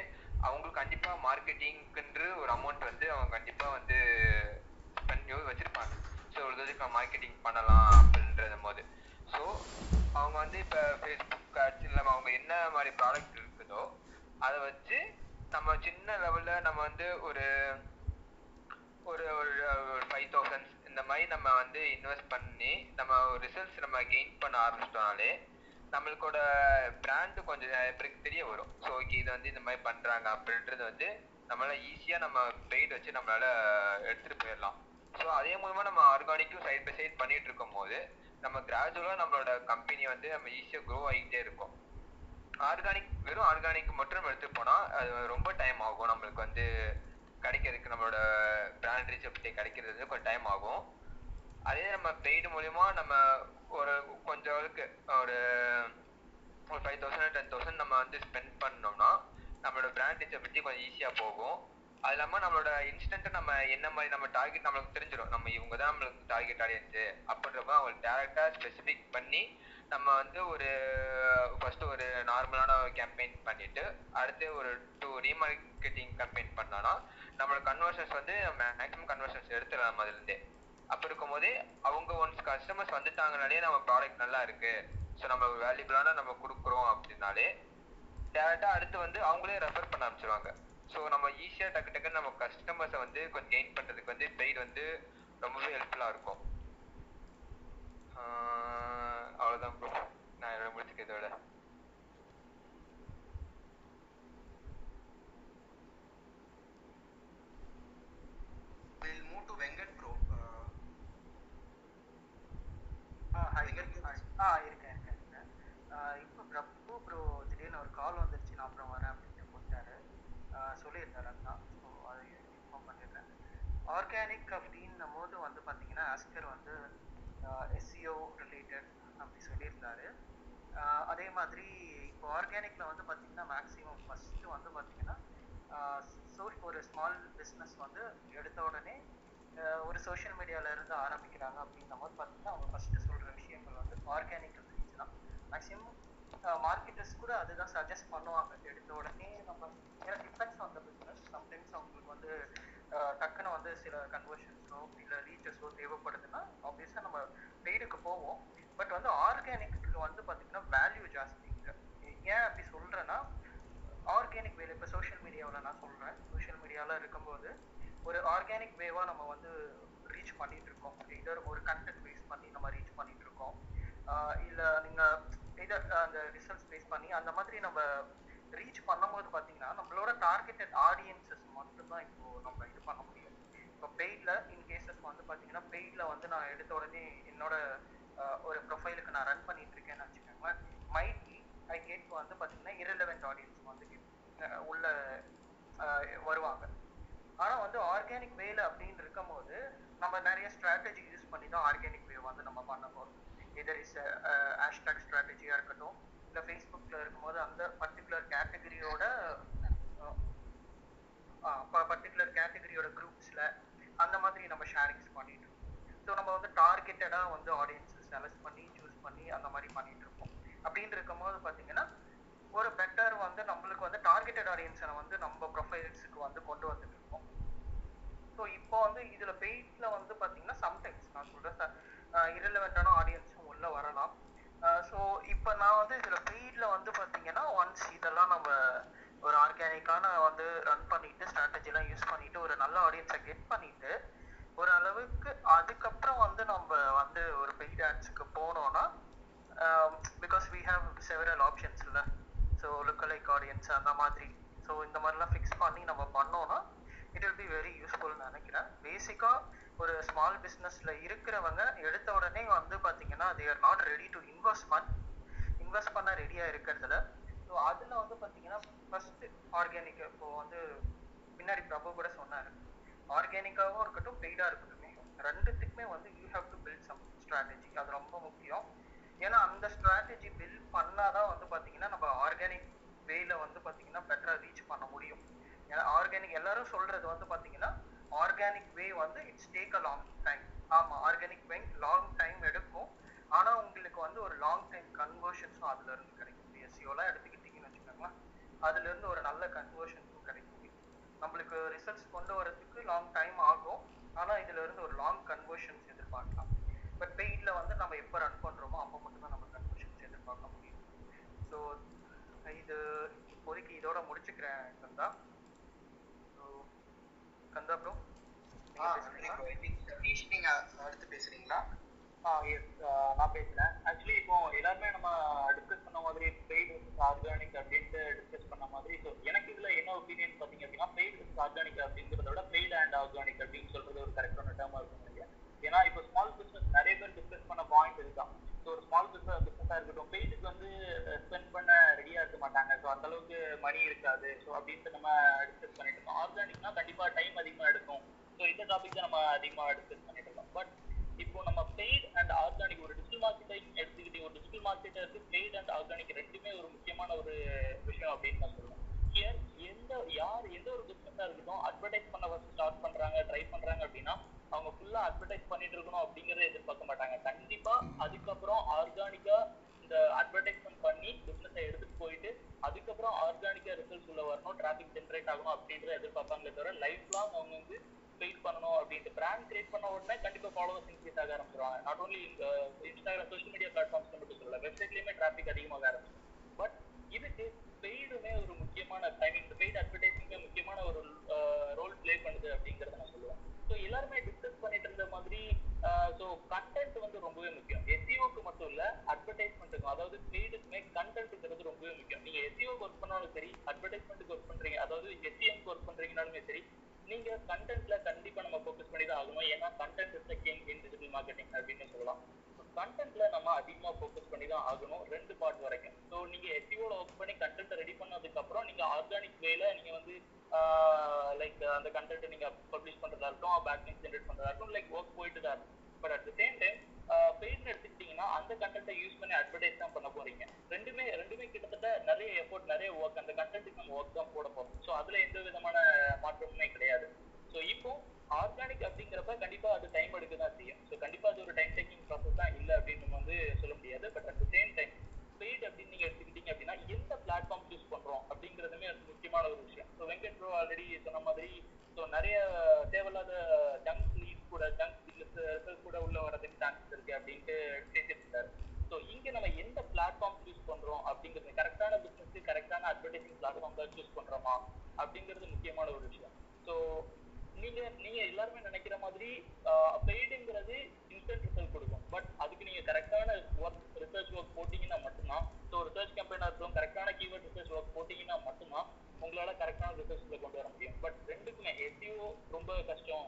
அவங்களுக்கு கண்டிப்பாக மார்க்கெட்டிங்க்குன்று ஒரு அமௌண்ட் வந்து அவங்க கண்டிப்பாக வந்து பண்ணி வச்சுருப்பாங்க. ஸோ ஒரு இதுக்கு மார்க்கெட்டிங் பண்ணலாம் அப்படின்றது போது. ஸோ அவங்க வந்து இப்போ ஃபேஸ்புக் ஆட்ஸ் இல்லாமல் அவங்க என்ன மாதிரி ப்ராடக்ட் இருக்குதோ அதை வச்சு நம்ம சின்ன லெவலில் நம்ம வந்து ஒரு ஒரு ஒரு ஃபைவ் தௌசண்ட்ஸ் இந்த மாதிரி நம்ம வந்து இன்வெஸ்ட் பண்ணி நம்ம ரிசல்ட்ஸ் நம்ம கெயின் பண்ண ஆரம்பிச்சிட்டோம்னாலே நம்மளுக்கோட பிராண்டு கொஞ்சம் பேருக்கு தெரிய வரும். ஸோ ஓகே இதை வந்து இந்த மாதிரி பண்ணுறாங்க அப்படின்றது வந்து நம்மளால ஈஸியாக நம்ம பெய்ட் வச்சு நம்மளால எடுத்துகிட்டு போயிடலாம். ஸோ அதே மூலமாக நம்ம ஆர்கானிக்கும் சைட் பை சைட் பண்ணிட்டு இருக்கும் போது நம்ம கிராஜுவலாக நம்மளோட கம்பெனி வந்து நம்ம ஈஸியாக க்ரோ ஆகிட்டே இருக்கும். ஆர்கானிக் வெறும் ஆர்கானிக் மட்டும் எடுத்து போனால் அது ரொம்ப டைம் ஆகும். நம்மளுக்கு வந்து கிடைக்கிறதுக்கு நம்மளோட பிராண்ட் ரீச்சபிலிட்டி கிடைக்கிறது வந்து கொஞ்சம் டைம் ஆகும். அதே நம்ம பெய்டு மூலியமா நம்ம ஒரு கொஞ்சம் அளவுக்கு ஒரு ஒரு ஃபைவ் தௌசண்ட் டென் தௌசண்ட் நம்ம வந்து ஸ்பெண்ட் பண்ணோம்னா நம்மளோட பிராண்ட் பற்றி கொஞ்சம் ஈஸியாக போகும். அது இல்லாமல் நம்மளோட இன்ஸ்டன்ட் நம்ம என்ன மாதிரி நம்ம டார்கெட் நம்மளுக்கு தெரிஞ்சிடும் நம்ம இவங்க தான் நம்மளுக்கு டார்கெட் ஆடியன்ஸு அப்படின்றப்ப அவங்களுக்கு டேரெக்டாக ஸ்பெசிஃபிக் பண்ணி நம்ம வந்து ஒரு ஃபர்ஸ்ட் ஒரு நார்மலான கேம்பெயின் பண்ணிட்டு அடுத்து ஒரு டூ ரீமார்க்கெட்டிங் கேம்பெயின் பண்ணோம்னா நம்மளோட கன்வர்ஷன்ஸ் வந்து மேக்ஸிமம் கன்வர்ஷன்ஸ் எடுத்துடலாம் அதுலேருந்தே அப்படி இருக்கும்போது அவங்க ஒன்ஸ் கஸ்டமர்ஸ் வந்துட்டாங்கனாலே நம்ம ப்ராடக்ட் நல்லா இருக்கு. ஸோ நம்ம வேல்யூபிளான நம்ம கொடுக்குறோம் அப்படின்னாலே டேரெக்டாக அடுத்து வந்து அவங்களே ரெஃபர் பண்ண ஆரம்பிச்சிருவாங்க. ஸோ நம்ம ஈஸியாக டக்கு டக்குன்னு நம்ம கஸ்டமர்ஸை வந்து கொஞ்சம் கெயின் பண்ணுறதுக்கு வந்து பெய்ட் வந்து ரொம்பவே ஹெல்ப்ஃபுல்லாக இருக்கும் அவ்வளோதான் ப்ரோ நான் என்னோட முடிச்சுக்க இதோட We'll move to Venkat bro. நான் இன்ஃபார்ம் பண்ணிடுறேன். ஆர்கானிக் அப்படின்னும் போது வந்து பார்த்தீங்கன்னா ஆஸ்கர் வந்து எஸ்சிஓ ரிலேட்டட் அப்படி சொல்லியிருந்தாரு. அதே மாதிரி இப்போ ஆர்கானிக்ல வந்து பார்த்தீங்கன்னா மேக்ஸிமம் ஃபர்ஸ்ட் வந்து பார்த்தீங்கன்னா ஸோ ஒரு ஸ்மால் பிஸ்னஸ் வந்து எடுத்த உடனே ஒரு சோஷியல் மீடியால இருந்து ஆரம்பிக்கிறாங்க அப்படின்னும் போது பார்த்தீங்கன்னா அவங்க ஃபர்ஸ்ட் சொல்ற விஷயங்கள் வந்து ஆர்கானிக் ரீச் தான். மேக்ஸிமம் மார்க்கெட்டர்ஸ் கூட அதுதான் சஜஸ்ட் பண்ணுவாங்க. எடுத்த உடனே நம்ம ஏன்னா depends on the business sometimes அவங்களுக்கு வந்து ஆஹ் டக்குன்னு வந்து சில கன்வர்ஷன்ஸோ இல்லை ரீச்சஸோ தேவைப்படுதுன்னா ஆப்வியஸாக நம்ம பெய்டுக்கு போவோம். பட் வந்து ஆர்கானிக்கு வந்து பார்த்தீங்கன்னா வேல்யூ ஜாஸ்தி ஏன் அப்படி சொல்றேன்னா ஆர்கானிக் வேலை இப்போ சோஷியல் மீடியாவில் நான் சொல்றேன். சோஷியல் மீடியாவில் இருக்கும்போது ஒரு ஆர்கானிக் வேவா நம்ம வந்து ரீச் பண்ணிட்டு இருக்கோம். இதர் ஒரு கண்டென்ட் பேஸ் பண்ணி நம்ம ரீச் பண்ணிட்டு இருக்கோம். ஆஹ் இல்ல நீங்க இதர் அந்த ரிசல்ட்ஸ் பேஸ் பண்ணி அந்த மாதிரி நம்ம ரீச் பண்ணும்போது பாத்தீங்கன்னா நம்மளோட டார்கெட்டட் ஆடியன்சஸ் மட்டும்தான் இப்போ நம்ம இப்போ பெய்ட்ல இன் கேசஸ் வந்து பாத்தீங்கன்னா பெய்ட்ல வந்து நான் எடுத்த உடனே என்னோட ஆஹ் ஒரு ப்ரொஃபைலுக்கு நான் ரன் பண்ணிட்டு இருக்கேன்னு வச்சுக்கோங்களேன். மைட்லி ஐ கெட் வந்து பாத்தீங்கன்னா irrelevant ஆடியன்ஸ் வந்து ஆஹ் உள்ள ஆஹ் வருவாங்க. ஆனா வந்து ஆர்கானிக் வேல அப்படின்னு இருக்கும்போது நம்ம நிறைய ஸ்ட்ராட்டஜி யூஸ் பண்ணி தான் ஆர்கானிக் வே வந்து நம்ம பண்ண போறோம். இதர் இஸ் ஹேஷ்டாக் ஸ்ட்ராட்டஜியா இருக்கட்டும் இல்ல ஃபேஸ்புக்ல இருக்கும்போது அந்த பர்டிகுலர் கேட்டகரியோட பர்டிகுலர் கேட்டகரியோட குரூப்ஸ்ல அந்த மாதிரி நம்ம ஷேரிங்ஸ் பண்ணிட்டு இருக்கோம். ஸோ நம்ம வந்து டார்கெட்டடாக வந்து ஆடியன்ஸ் செலக்ட் பண்ணி சூஸ் பண்ணி அந்த மாதிரி பண்ணிட்டு இருக்கோம். அப்படின்னு இருக்கும்போது பார்த்தீங்கன்னா ஒரு பெட்டர் வந்து நம்மளுக்கு வந்து டார்கெட்டட் ஆடியன்ஸை வந்து நம்ம ப்ரொஃபைல்ஸுக்கு வந்து கொண்டு வந்துட்டு இருக்கோம். ஸோ இப்போ வந்து இதில் பெய்ட்ல வந்து பார்த்தீங்கன்னா சம்டைம்ஸ் நான் சொல்றேன் இரலவெண்டான ஆடியன்ஸும் உள்ள வரலாம். ஸோ இப்போ நான் வந்து இதில் பெய்ட்ல வந்து பார்த்தீங்கன்னா ஒன்ஸ் இதெல்லாம் நம்ம ஒரு ஆர்கானிக்கான வந்து ரன் பண்ணிட்டு ஸ்ட்ராட்டஜிலாம் யூஸ் பண்ணிட்டு ஒரு நல்ல ஆடியன்ஸை கெட் பண்ணிட்டு ஒரு அளவுக்கு அதுக்கப்புறம் வந்து நம்ம வந்து ஒரு பெய்ட் ஆட்ஸுக்கு போனோம்னா because we have several options இல்லை. ஸோ லுக்கலைக் ஆடியன்ஸ் அந்த மாதிரி. ஸோ இந்த மாதிரிலாம் ஃபிக்ஸ் பண்ணி நம்ம பண்ணோம்னா இட் வில் பி வெரி யூஸ்ஃபுல்னு நினைக்கிறேன். பேசிக்காக ஒரு ஸ்மால் பிஸ்னஸில் இருக்கிறவங்க எடுத்த உடனே வந்து பார்த்தீங்கன்னா they are not ready to investment invest பண்ண ரெடியாக இருக்கிறதுல ஸோ அதில் வந்து பார்த்தீங்கன்னா ஃபர்ஸ்ட் ஆர்கானிக் இப்போ வந்து பின்னாடி பிரபு கூட சொன்னார். ஆர்கானிக்காகவும் இருக்கட்டும் பெய்டாக இருக்கட்டுமே. ரெண்டுத்துக்குமே வந்து you have to build some strategy அது ரொம்ப முக்கியம். ஏன்னா அந்த ஸ்ட்ராட்டஜி பில்ட் பண்ணாதான் வந்து பாத்தீங்கன்னா நம்ம ஆர்கானிக் வேல வந்து பாத்தீங்கன்னா பெட்டரா ரீச் பண்ண முடியும். ஏன்னா ஆர்கானிக் எல்லாரும் சொல்றது வந்து பாத்தீங்கன்னா ஆர்கானிக் வே வந்து it's take a long time ஆமா ஆர்கானிக் வேங் லாங் டைம் எடுக்கும். ஆனா உங்களுக்கு வந்து ஒரு லாங் டைம் கன்வர்ஷன்ஸும் அதுல இருந்து கிடைக்கும். எஸ்சிஓலாம் எடுத்துக்கிட்டு வச்சுக்கோங்களேன் அதுல இருந்து ஒரு நல்ல கன்வர்ஷன்ஸும் கிடைக்கும். நம்மளுக்கு ரிசல்ட்ஸ் கொண்டு வரதுக்கு லாங் டைம் ஆகும். ஆனா இதுல இருந்து ஒரு லாங் கன்வர்ஷன்ஸ் எதிர்பார்க்கலாம். பட் பெய்ட்ல வந்து நம்ம எப்போ ரன் பண்றோமோ அப்போ மட்டும்தான் நம்ம கன்வர்ஷன்ஸ் எதிர்பார்க்க முடியும். ஸோ இது இப்போதைக்கு இதோட முடிச்சுக்கிறேன் கந்தா. கந்தா ப்ரோ சதீஷ் நீங்க அடுத்து பேசுறீங்களா? நான் பேசுறேன். ஆக்சுவலி இப்போ எல்லாருமே நம்ம பண்ண மாதிரி பெய்ட் ஆர்கானிக் அப்படின்ட்டு டிஸ்கஸ் பண்ண மாதிரி ஸோ எனக்கு இதுல என்ன ஒப்பீனியன் பார்த்தீங்க அப்படின்னா பெய்ட் வித் ஆர்கானிக் அப்படிங்கிறத விட பெய்ட் அண்ட் ஆர்கானிக் அப்படின்னு சொல்றது ஒரு கரெக்டான டேர்மா இருக்கும் நினைக்கிறேன். ஏன்னா இப்போ ஸ்மால் பிஸ்னஸ் நிறைய பேர் டிஸ்கஸ் பண்ண பாயிண்ட் இதுதான். ஸோ ஒரு ஸ்மால் பிஸ்னஸ் பிசினஸா இருக்கட்டும் பெய்டுக்கு வந்து ஸ்பெண்ட் பண்ண ரெடியாக இருக்க மாட்டாங்க. ஸோ அந்த அளவுக்கு மணி இருக்காது. ஸோ அப்படின்ட்டு நம்ம டிஸ்கஸ் பண்ணிட்டு இருக்கோம். ஆர்கானிக்னா கண்டிப்பா டைம் அதிகமா எடுக்கும். ஸோ இந்த டாபிக் தான் நம்ம அதிகமா டிஸ்கஸ் பண்ணிட்டு இருக்கோம். பட் இப்போ நம்ம பெய்டு அண்ட் ஆர்கானிக் ஒரு டிஜிட்டல் மார்க்கெட்டிங் எடுத்துக்கிட்டீங்க ஒரு டிஜிட்டல் மார்க்கெட்டருக்கு பெய்டு அண்ட் ஆர்கானிக் ரெண்டுமே ஒரு முக்கியமான ஒரு விஷயம் அப்படின்னு நான் சொல்லுவேன். ஹியர் எந்த யார் எந்த ஒரு பிசினஸா இருக்கட்டும் அட்வர்டைஸ் பண்ண ஃபர்ஸ்ட் ஸ்டார்ட் பண்றாங்க ட்ரை பண்றாங்க அப்படின்னா அவங்க ஃபுல்லா அட்வர்டைஸ் பண்ணிட்டு இருக்கணும் அப்படிங்கறத எதிர்பார்க்க மாட்டாங்க. கண்டிப்பா அதுக்கப்புறம் ஆர்கானிக்கா இந்த அட்வர்டைஸ்மெண்ட் பண்ணி பிஸ்னஸை எடுத்துட்டு போயிட்டு அதுக்கப்புறம் ஆர்கானிக்கா ரிசல்ட்ஸ் உள்ள வரணும் டிராபிக் ஜென்ரேட் ஆகணும் அப்படின்றத எதிர்பார்ப்பாங்களே தவிர லைஃப் லாங் அவங்க வந்து வெயிட் பண்ணணும் அப்படின்ட்டு பிராண்ட் கிரியேட் பண்ண உடனே கண்டிப்பா ஃபாலோவர்ஸ் இன்க்ரீஸ் ஆக ஆரம்பிச்சிருவாங்க. நாட் ஓன்லி இந்த இன்ஸ்டாகிராம் சோஷியல் மீடியா பிளாட்ஃபார்ம்ஸ் மட்டும் சொல்லல வெப்சைட்லேயுமே டிராஃபிக் அதிகமாக ஆரம்பிச்சு பட் இதுக்கு பெய்டுமே ஒரு முக்கியமான ஐ மீன் பெய்டு அட்வர்டைஸிங்கே முக்கியமான ஒரு ரோல் ப்ளே பண்ணுது அப்படிங்கறத நான் சொல்லுவேன். ஸோ எல்லாருமே டிஸ்கஸ் பண்ணிட்டு இருந்த மாதிரி ஸோ கண்டென்ட் வந்து ரொம்பவே முக்கியம். எஸ்இஓக்கு மட்டும் இல்ல அட்வர்டைஸ்மெண்ட்டுக்கும் அதாவது பெய்டுக்குமே கண்டென்ட்டுங்கிறது ரொம்பவே முக்கியம். நீங்க எஸ்இஓக்கு ஒர்க் பண்ணாலும் சரி அட்வர்டைஸ்மெண்ட்டுக்கு ஒர்க் பண்றீங்க அதாவது எஸ்இஎம்க்கு ஒர்க் பண்றீங்கனாலுமே சரி நீங்க கண்டென்ட்ல கண்டிப்பா நம்ம ஃபோக்கஸ் பண்ணி தான் ஆகணும். ஏன்னா content is king in digital marketing அப்படின்னு சொல்லலாம். கண்டென்ட்ல நம்ம அதிகமா ஃபோக்கஸ் பண்ணி தான் ஆகணும் ரெண்டு பார்ட் வரைக்கும். ஸோ நீங்க எஸ்இஓல ஒர்க் பண்ணி கண்டென்ட் ரெடி பண்ணதுக்கு அப்புறம் நீங்க ஆர்கானிக் வேல நீங்க வந்து லைக் அந்த கண்டென்ட் நீங்க பப்ளிஷ் பண்றதா இருக்கும் பேக் ஜென்ரேட் பண்றதா இருக்கட்டும் லைக் ஒர்க் போயிட்டு தான் இருக்கும் பட் அந்த த யூஸ் பண்ணி அட்வர்டைஸ் தான் பண்ண போறீங்க. ரெண்டுமே ரெண்டுமே கிட்டத்தட்ட நிறைய எஃபோர்ட் நிறைய ஒர்க் அந்த கண்டென்ட்டுக்கு நம்ம ஒர்க் தான் போட போறோம். ஸோ அதுல எந்த விதமான மாற்றமுமே கிடையாது. ஸோ இப்போ ஆர்கானிக் அப்படிங்கிறப்ப கண்டிப்பா அது டைம் எடுக்க தான் செய்யும். ஸோ கண்டிப்பா அது ஒரு டைம் டேக்கிங் ப்ராசஸ் தான் இல்லை அப்படின்னு நம்ம வந்து சொல்ல முடியாது. But at the same time paid அப்படின்னு நீங்க எடுத்துக்கிட்டீங்க அப்படின்னா எந்த பிளாட்ஃபார்ம் யூஸ் பண்றோம் அப்படிங்கிறதுமே அது முக்கியமான ஒரு விஷயம். ஸோ வெங்கட் ப்ரோ ஆல்ரெடி சொன்ன மாதிரி ஸோ நிறைய தேவையில்லாத ஜங்க் லீட் கூட ஜங்க் ரிசல்ட் கூட உள்ள வரதுக்கு சான்சஸ் இருக்கு அப்படின்ட்டு பேசிட்டு இருந்தாரு ஸோ இங்க நம்ம எந்த பிளாட்ஃபார்ம் சூஸ் பண்றோம் அப்படிங்கிறது கரெக்டான பிசினஸ் கரெக்டான அட்வர்டைசிங் பிளாட்ஃபார்ம் தான் சூஸ் பண்றோமா அப்படிங்கிறது முக்கியமான ஒரு விஷயம். ஸோ நீங்க நீங்க எல்லாருமே நினைக்கிற மாதிரி பெய்டுங்கிறது இன்ஸ்டன்ட் ரிசல்ட் கொடுக்கும். பட் அதுக்கு நீங்க கரெக்டான ஒர்க் ரிசர்ச் ஒர்க் போட்டீங்கன்னா மட்டும்தான். ஸோ ரிசர்ச் கம்பெனியாக இருக்கட்டும் கரெக்டான கீவேர்ட் ரிசர்ச் ஒர்க் போட்டீங்கன்னா மட்டும்தான் உங்களால கரெக்டான ரிசல்ட்ஸ்ல கொண்டு வர முடியும். பட் ரெண்டுக்குமே எஸ்இஓ ரொம்ப கஷ்டம்.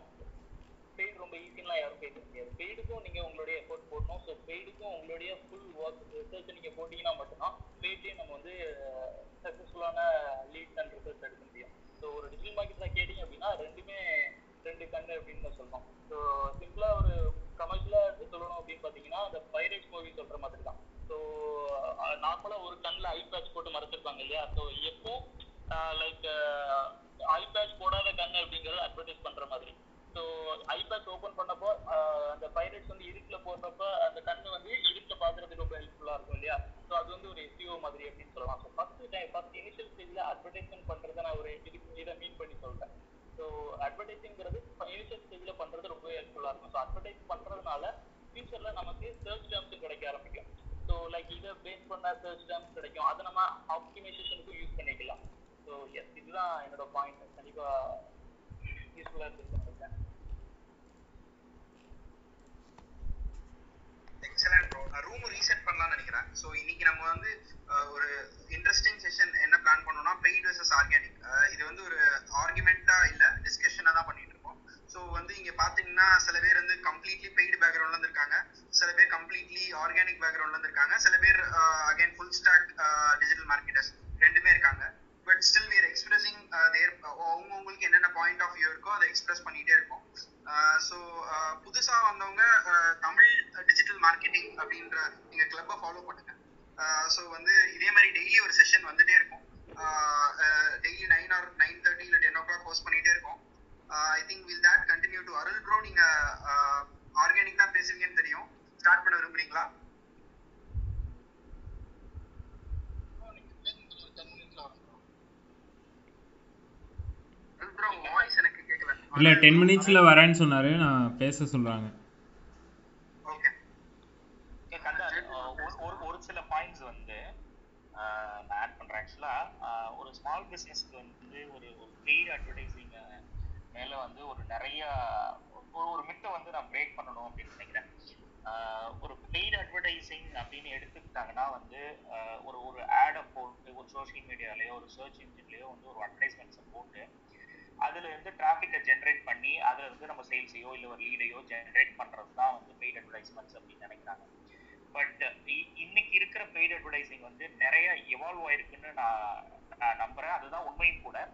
பெய்டு ரொம்ப ஈஸிலாம் யாரும் பேச முடியாது. பெய்டுக்கும் நீங்க உங்களுடைய எஃபோர்ட் போடணும். ஸோ பெய்டுக்கும் உங்களுடைய ஃபுல் ஒர்க் ரிசர்ச் நீங்க போட்டீங்கன்னா மட்டும்தான் பெய்ட்லேயே நம்ம வந்து சக்ஸஸ்ஃபுல்லான லீட் அண்ட் ரிசர்ச் எடுக்க முடியும். ஸோ ஒரு டிஜிட்டல் மார்க்கெட்டில் கேட்டிங்க அப்படின்னா ரெண்டுமே ரெண்டு கண்ணு அப்படின்னு தான் ஸோ சிம்பிளா ஒரு கமர்ஷியலா சொல்லணும் அப்படின்னு பார்த்தீங்கன்னா அந்த பைரேட்ஸ் மூவி சொல்ற மாதிரி தான். ஸோ நார்மலா ஒரு கண்ணில் ஐ பேட்ச் போட்டு மறைச்சிருப்பாங்க இல்லையா? ஸோ எப்போ லைக் ஐ பேட்ச் போடாத கண்ணு அப்படிங்கறத அட்வர்டைஸ் பண்ற மாதிரி. ஸோ ஐபேஸ் பேட்ச் ஓப்பன் பண்ணப்போ அந்த பைரேட்ஸ் வந்து இருட்டுல போடுறப்ப அந்த கண்ணு வந்து இருட்டுல பாக்குறதுக்கு ரொம்ப ஹெல்ப்ஃபுல்லா இருக்கும் இல்லையா? ஸோ அது வந்து ஒரு எஸ்இஓ மாதிரி அப்படின்னு சொல்லலாம். So first time first initial ஸ்டேஜ்ல அட்வர்டைஸ்மெண்ட் பண்றதை நான் ஒரு இதை மீன் பண்ணி சொல்றேன். ஸோ அட்வர்டைஸிங்கிறது இனிஷியல் ஸ்டேஜ்ல பண்றது ரொம்ப ஹெல்ப்ஃபுல்லா இருக்கும். ஸோ அட்வர்டைஸ் பண்றதுனால ஃபியூச்சர்ல நமக்கு சர்ச் டேம்ஸ் கிடைக்க ஆரம்பிக்கும். ஸோ லைக் இதை பேஸ் பண்ண சர்ச் டேம்ஸ் கிடைக்கும். அதை நம்ம ஆப்டிமைசேஷனுக்கும் யூஸ் பண்ணிக்கலாம். ஸோ எஸ் இதுதான் என்னோட பாயிண்ட் கண்டிப்பாக யூஸ்ஃபுல்லாக இருக்குன்னு எக்ஸலன்ட் ப்ரோ ரூம் ரீசெட் பண்ணலாம்னு நினைக்கிறேன். ஸோ இன்னைக்கு நம்ம வந்து ஒரு இன்ட்ரெஸ்டிங் செஷன் என்ன பிளான் பண்ணோம்னா பெய்ட் வெர்சஸ் ஆர்கானிக் இது வந்து ஒரு ஆர்குமெண்ட்டா இல்ல டிஸ்கஷனா தான் பண்ணிட்டு இருக்கோம். ஸோ வந்து இங்க பாத்தீங்கன்னா சில பேர் வந்து கம்ப்ளீட்லி பெய்டு பேக்ரவுண்ட்ல இருந்து இருக்காங்க சில பேர் கம்ப்ளீட்லி ஆர்கானிக் பேக்ரவுண்ட்ல இருந்து இருக்காங்க சில பேர் again full stack digital marketers ரெண்டுமே இருக்காங்க. But still we expressing their அவங்கவுங்களுக்கு என்னென்ன பாயிண்ட் ஆஃப் வியூ இருக்கோ அதை எக்ஸ்பிரஸ் பண்ணிட்டே இருக்கோம். Uh, ஸோ uh, புதுசா வந்தவங்க uh, தமிழ் டிஜிட்டல் மார்க்கெட்டிங் அப்படின்ற நீங்க கிளப்பை ஃபாலோ பண்ணுங்க. ஸோ வந்து இதே மாதிரி டெய்லி ஒரு செஷன் வந்துட்டே இருக்கும். Daily nine or nine thirty இல்லை டென் ஓ கிளாக் ஹோஸ்ட் பண்ணிட்டே இருக்கோம். I think will that continue to Arul bro நீங்க ஆர்கானிக் தான் பேசுவீங்கன்னு தெரியும் ஸ்டார்ட் பண்ண விரும்புறீங்களா அருள் ப்ரோ வாய்ஸ் எனக்கு கேட்கல இல்லை டென் மினிட்ஸில் வரேன்னு சொன்னார். நான் பேச சொல்கிறாங்க ஓகே Okay, கந்தா, அஹ், ஒரு- ஒரு ஒரு சில பாயிண்ட்ஸ் வந்து அஹ், நான் ஆட் பண்றேன் ஆக்சுவலா ஒரு ஸ்மால் பிசினஸ்க்கு வந்து ஒரு ஒரு பெய்ட் அட்வர்டைசிங் மேல வந்து ஒரு நிறைய ஒரு ஒரு மித்தை வந்து நான் பிரேக் பண்ணணும் அப்படின்னு நினைக்கிறேன் அஹ், ஒரு பெய்ட் அட்வர்டைசிங் அப்படின்னு எடுத்துக்கிட்டாங்கன்னா வந்து அஹ், ஒரு ஒரு ஆடை போட்டு ஒரு சோஷியல் மீடியாலயோ ஒரு சர்ச் இன்ஜின்லயோ வந்து ஒரு அட்வர்டைஸ்மெண்ட்ஸை போட்டு அதுல இருந்து டிராஃபிக்கை ஜென்ரேட் பண்ணி அதுல இருந்து நம்ம சேல்ஸையோ இல்ல ஒரு லீடையோ ஜென்ரேட் பண்றது தான் வந்து பெய்ட் அட்வர்டைஸ்மெண்ட்ஸ் அப்படின்னு நினைக்கிறாங்க. பட் uh, இன்னைக்கு இருக்கிற பெய்ட் அட்வர்டைசிங் வந்து நிறைய எவால்வ் ஆயிருக்குன்னு நான் நான் நம்புறேன். அதுதான் உண்மையும் கூட.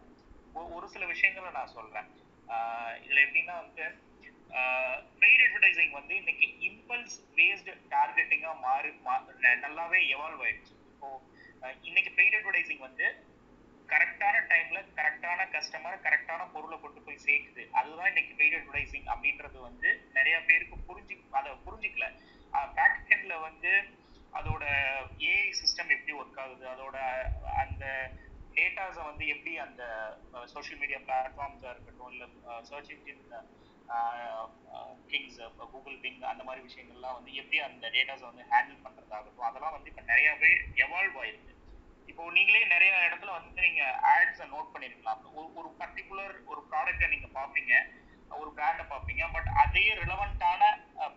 ஒரு சில விஷயங்களை நான் சொல்றேன். ஆஹ் இதுல எப்படின்னா வந்து பெய்ட் அட்வர்டைசிங் வந்து இன்னைக்கு இம்பல்ஸ் பேஸ்டு டார்கெட்டிங்கா மாறி நல்லாவே எவால்வ் ஆயிடுச்சு. இப்போ இன்னைக்கு பெய்ட் அட்வர்டைசிங் வந்து கரெக்டான டைம்ல கரெக்டான கஸ்டமர் கரெக்டான பொருளை கொண்டு போய் சேர்க்குது. அதுதான் இன்னைக்கு பெய்ட் அட்வர்டைசிங் அப்படின்றது வந்து நிறைய பேருக்கு புரிஞ்சு அதை புரிஞ்சுக்கல. பேக் எண்ட்ல வந்து அதோட ஏஐ சிஸ்டம் எப்படி ஒர்க் ஆகுது அதோட அந்த டேட்டாஸை வந்து எப்படி அந்த சோஷியல் மீடியா பிளாட்ஃபார்ம்ஸாக இருக்கட்டும் இல்லை search engine kings Google Bing அந்த மாதிரி விஷயங்கள்லாம் வந்து எப்படி அந்த டேட்டாஸை வந்து ஹேண்டில் பண்ணுறதாகட்டும் அதெல்லாம் வந்து இப்போ நிறையாவே எவால்வ் ஆயிருக்கு. இப்போ நீங்களே நிறைய இடத்துல வந்து நீங்க ஆட்ஸை நோட் பண்ணிருக்கலாம். ஒரு ஒரு பர்டிகுலர் ஒரு ப்ராடக்ட்டை நீங்க பார்ப்பீங்க. ஒரு பிராண்டை பார்ப்பீங்க. பட் அதே ரிலவெண்ட்டான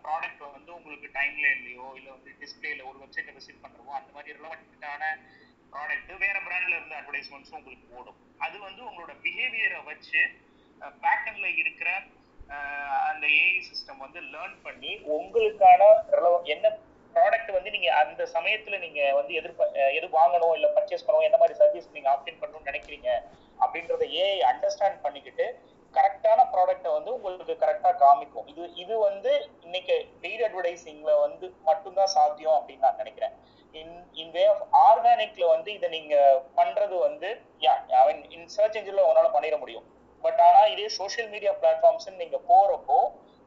ப்ராடக்ட் வந்து உங்களுக்கு டைம்ல இல்லையோ இல்ல வந்து டிஸ்பிளேல ஒரு வெப்சைட்டை விசிட் பண்ணுறவோ அந்த மாதிரி ரிலவெண்ட்டான ப்ராடக்ட் வேற பிராண்ட்ல இருந்து அட்வர்டைஸ்மெண்ட்ஸும் உங்களுக்கு ஓடும். அது வந்து உங்களோட பிஹேவியரை வச்சு பேட்டர்ன்ல இருக்கிற அந்த ஏஐ சிஸ்டம் வந்து லேர்ன் பண்ணி உங்களுக்கான என்ன ப்ராடக்ட் வந்து நீங்க அந்த சமயத்துல நீங்க வந்து எதிர்ப்ப எது வாங்கணும் இல்ல பர்ச்சேஸ் பண்ணணும் எந்த மாதிரி சர்வீஸ் நீங்க ஆப்டின் பண்ணணும்னு நினைக்கிறீங்க அப்படின்றத ஏஐ அண்டர்ஸ்டாண்ட் பண்ணிக்கிட்டு கரெக்டான ப்ராடக்ட்டை வந்து உங்களுக்கு கரெக்டா காமிக்கும். இது இது வந்து இன்னைக்கு பெய்ட் அட்வர்டைசிங்ல வந்து மட்டும்தான் சாத்தியம் அப்படின்னு நான் நினைக்கிறேன். இன் இன் வே ஆஃப் ஆர்கானிக்ல வந்து இதை நீங்க பண்றது வந்து யா இன் சர்ச் என்ஜின்ல உங்களால பண்ணிட முடியும். பட் ஆனா இதே சோஷியல் மீடியா பிளாட்ஃபார்ம்ஸ் நீங்க போறப்போ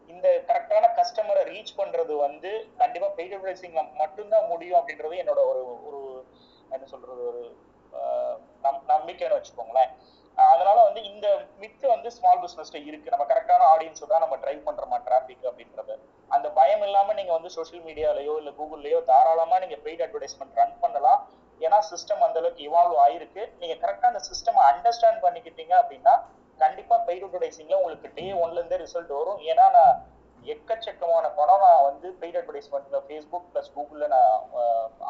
இந்த கரெக்டான கஸ்டமரை ரீச் பண்றது வந்து கண்டிப்பா பெய்ட் அட்வர்டைசிங்ல மட்டும்தான் முடியும் அப்படின்றது என்னோட ஒரு ஒரு என்ன சொல்றது ஒரு நம்- நம்பிக்கைன்னு வச்சுக்கோங்களேன். அதனால வந்து இந்த மித்து வந்து ஸ்மால் பிசினஸ்ல இருக்கு. நம்ம கரெக்டான ஆடியன்ஸ் தான் நம்ம ட்ரைவ் பண்றோமா டிராபிக் அப்படின்றது. அந்த பயம் இல்லாம நீங்க வந்து சோஷியல் மீடியாலயோ இல்ல கூகுள்லயோ தாராளமா நீங்க பெய்ட் அட்வர்டைஸ்மெண்ட் ரன் பண்ணலாம். ஏன்னா சிஸ்டம் அந்த அளவுக்கு இவால்வ் ஆயிருக்கு. நீங்க கரெக்டா அந்த சிஸ்டம் அண்டர்ஸ்டாண்ட் பண்ணிக்கிட்டீங்க அப்படின்னா கண்டிப்பா பெய்ட் அட்வர்டைசிங்ல உங்களுக்கு டே ஒன்ல இருந்தே ரிசல்ட் வரும். ஏன்னா நான் எக்கச்சக்கமான பணம் நான் வந்து பெய்ட் அட்வர்டைஸ்மெண்ட்ல ஃபேஸ்புக் பிளஸ் கூகுள்ல நான்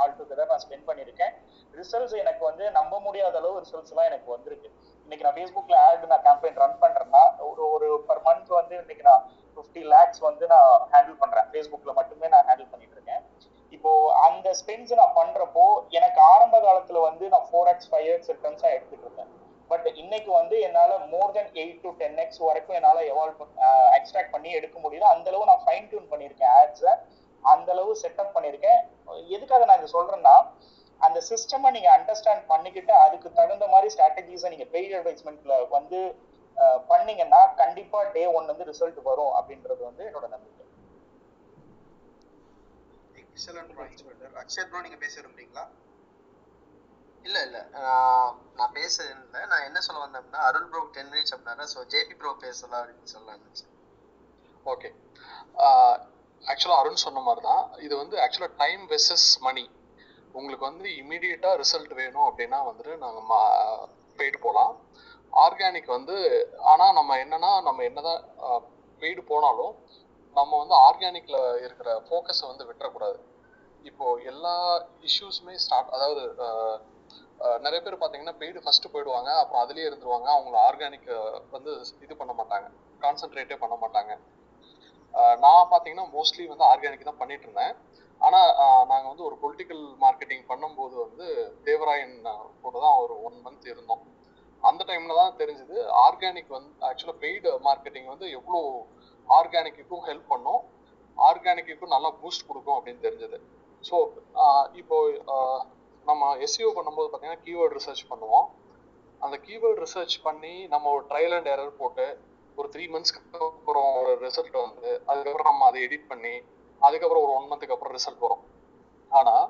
ஆல் டுகெதர் நான் ஸ்பெண்ட் பண்ணியிருக்கேன். ரிசல்ட்ஸ் எனக்கு வந்து நம்ப முடியாத அளவு ரிசல்ட்ஸ் எல்லாம் எனக்கு வந்திருக்கு. இன்னைக்கு நான் ஃபேஸ்புக்ல ஆட் நான் கேம்பெயின் ரன் பண்றேன்னா ஒரு ஒரு பர் மந்த் வந்து இன்னைக்கு நான் ஃபிஃப்டி லேக்ஸ் வந்து நான் ஹேண்டில் பண்றேன். ஃபேஸ்புக்ல மட்டுமே நான் ஹேண்டில் பண்ணிட்டு இருக்கேன் இப்போ அந்த ஸ்பெண்ட்ஸ் நான் பண்றப்போ எனக்கு ஆரம்ப காலத்துல வந்து நான் ஃபோர் எக்ஸ் ஃபைவ் எக்ஸ் ரிட்டர்ன்ஸா எடுத்துட்டு இருந்தேன் பட் இன்னைக்கு வந்து என்னால more then eight to ten X வரைக்கும் என்னால எவால்வ் எக்ஸ்ட்ராக்ட் பண்ணி எடுக்க முடியல. அந்த அளவு நான் ஃபைன் டியூன் பண்ணியிருக்கேன் ஆட்ஸை அந்த அளவு செட்டப் பண்ணியிருக்கேன். எதுக்காக நான் இதை சொல்றேன்னா அந்த சிஸ்டமை நீங்க அண்டர்ஸ்டாண்ட் பண்ணிக்கிட்டு அதுக்கு தகுந்த மாதிரி ஸ்ட்ராட்டஜிஸை நீங்க பெய்ட் அட்வர்டைஸ்மெண்ட்ல வந்து பண்ணீங்கன்னா கண்டிப்பா டே ஒன் வந்து ரிசல்ட் வரும் அப்படின்றது வந்து என்னோட நம்பிக்கை. எக்ஸலன்ட் ப்ரோ நீங்க பேச விரும்புறீங்களா? இல்ல இல்ல. நான் பேச இல்லை நான் என்ன சொல்ல வந்தேன்னா அருள் ப்ரோ டென் மினிட்ஸ் அப்படின்னா ஸோ ஜேபி ப்ரோ பேசலாம் அப்படின்னு சொல்லலாம் ஓகே ஆக்சுவலாக அருண் சொன்ன மாதிரி தான் இது வந்து ஆக்சுவலாக டைம் வெர்சஸ் மணி உங்களுக்கு வந்து இமீடியட்டாக ரிசல்ட் வேணும் அப்படின்னா வந்துட்டு நாங்கள் பெய்டு போகலாம் ஆர்கானிக் வந்து ஆனால் நம்ம என்னன்னா நம்ம என்னதான் பெய்டு போனாலும் நம்ம வந்து ஆர்கானிக்ல இருக்கிற ஃபோக்கஸை வந்து விட்டுறக்கூடாது. இப்போ எல்லா இஷ்யூஸுமே ஸ்டார்ட் அதாவது நிறைய பேர் பார்த்தீங்கன்னா பெய்டு ஃபர்ஸ்ட் போயிடுவாங்க. அப்புறம் அதுலேயே இருந்துருவாங்க. அவங்கள ஆர்கானிக் வந்து இது பண்ண மாட்டாங்க. கான்சென்ட்ரேட்டே பண்ண மாட்டாங்க. நான் பார்த்தீங்கன்னா மோஸ்ட்லி வந்து ஆர்கானிக் தான் பண்ணிட்டு இருந்தேன். ஆனால் நாங்கள் வந்து ஒரு பொலிட்டிக்கல் மார்க்கெட்டிங் பண்ணும்போது வந்து தேவராயன் கூட தான் ஒரு ஒன் மந்த் இருந்தோம். அந்த டைம்ல தான் தெரிஞ்சது ஆர்கானிக் வந்து ஆக்சுவலாக பெய்டு மார்க்கெட்டிங் வந்து எவ்வளோ ஆர்கானிக்குக்கும் ஹெல்ப் பண்ணும். ஆர்கானிக்குக்கும் நல்லா பூஸ்ட் கொடுக்கும் அப்படின்னு தெரிஞ்சது. ஸோ இப்போ நம்ம எஸ்இஓ பண்ணும்போது பார்த்தீங்கன்னா கீவேர்டு ரிசர்ச் பண்ணுவோம். அந்த கீவேர்டு ரிசர்ச் பண்ணி நம்ம ஒரு ட்ரையல் அண்ட் எரர் போட்டு ஒரு த்ரீ மந்த்ஸ்க்கு அப்புறம் ஒரு ரிசல்ட் வந்து அதுக்கப்புறம் நம்ம அதை எடிட் பண்ணி அதுக்கப்புறம் ஒரு ஒன் மந்த்துக்கு அப்புறம் ரிசல்ட் வரும். ஆனால்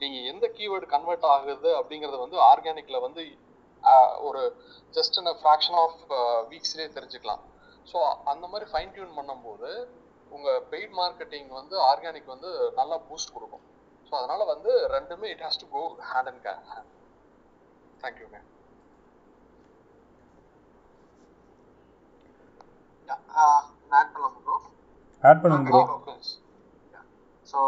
நீங்கள் எந்த கீவேர்டு கன்வெர்ட் ஆகுது அப்படிங்கிறது வந்து ஆர்கானிக்கில் வந்து ஒரு ஜஸ்ட் in ஃப்ராக்ஷன் ஆஃப் வீக்ஸ்லேயே தெரிஞ்சுக்கலாம். ஸோ அந்த மாதிரி ஃபைன் டியூன் பண்ணும்போது உங்கள் பெய்ட் மார்க்கெட்டிங் வந்து ஆர்கானிக் வந்து நல்லா பூஸ்ட் கொடுக்கும். ஸோ அதனால வந்து ரெண்டுமே it has to go hand and hand தேங்க்யூங்க ஆட் பண்ணலாம் ப்ரோ ஆட் பண்ணுங்க ப்ரோ ஸோ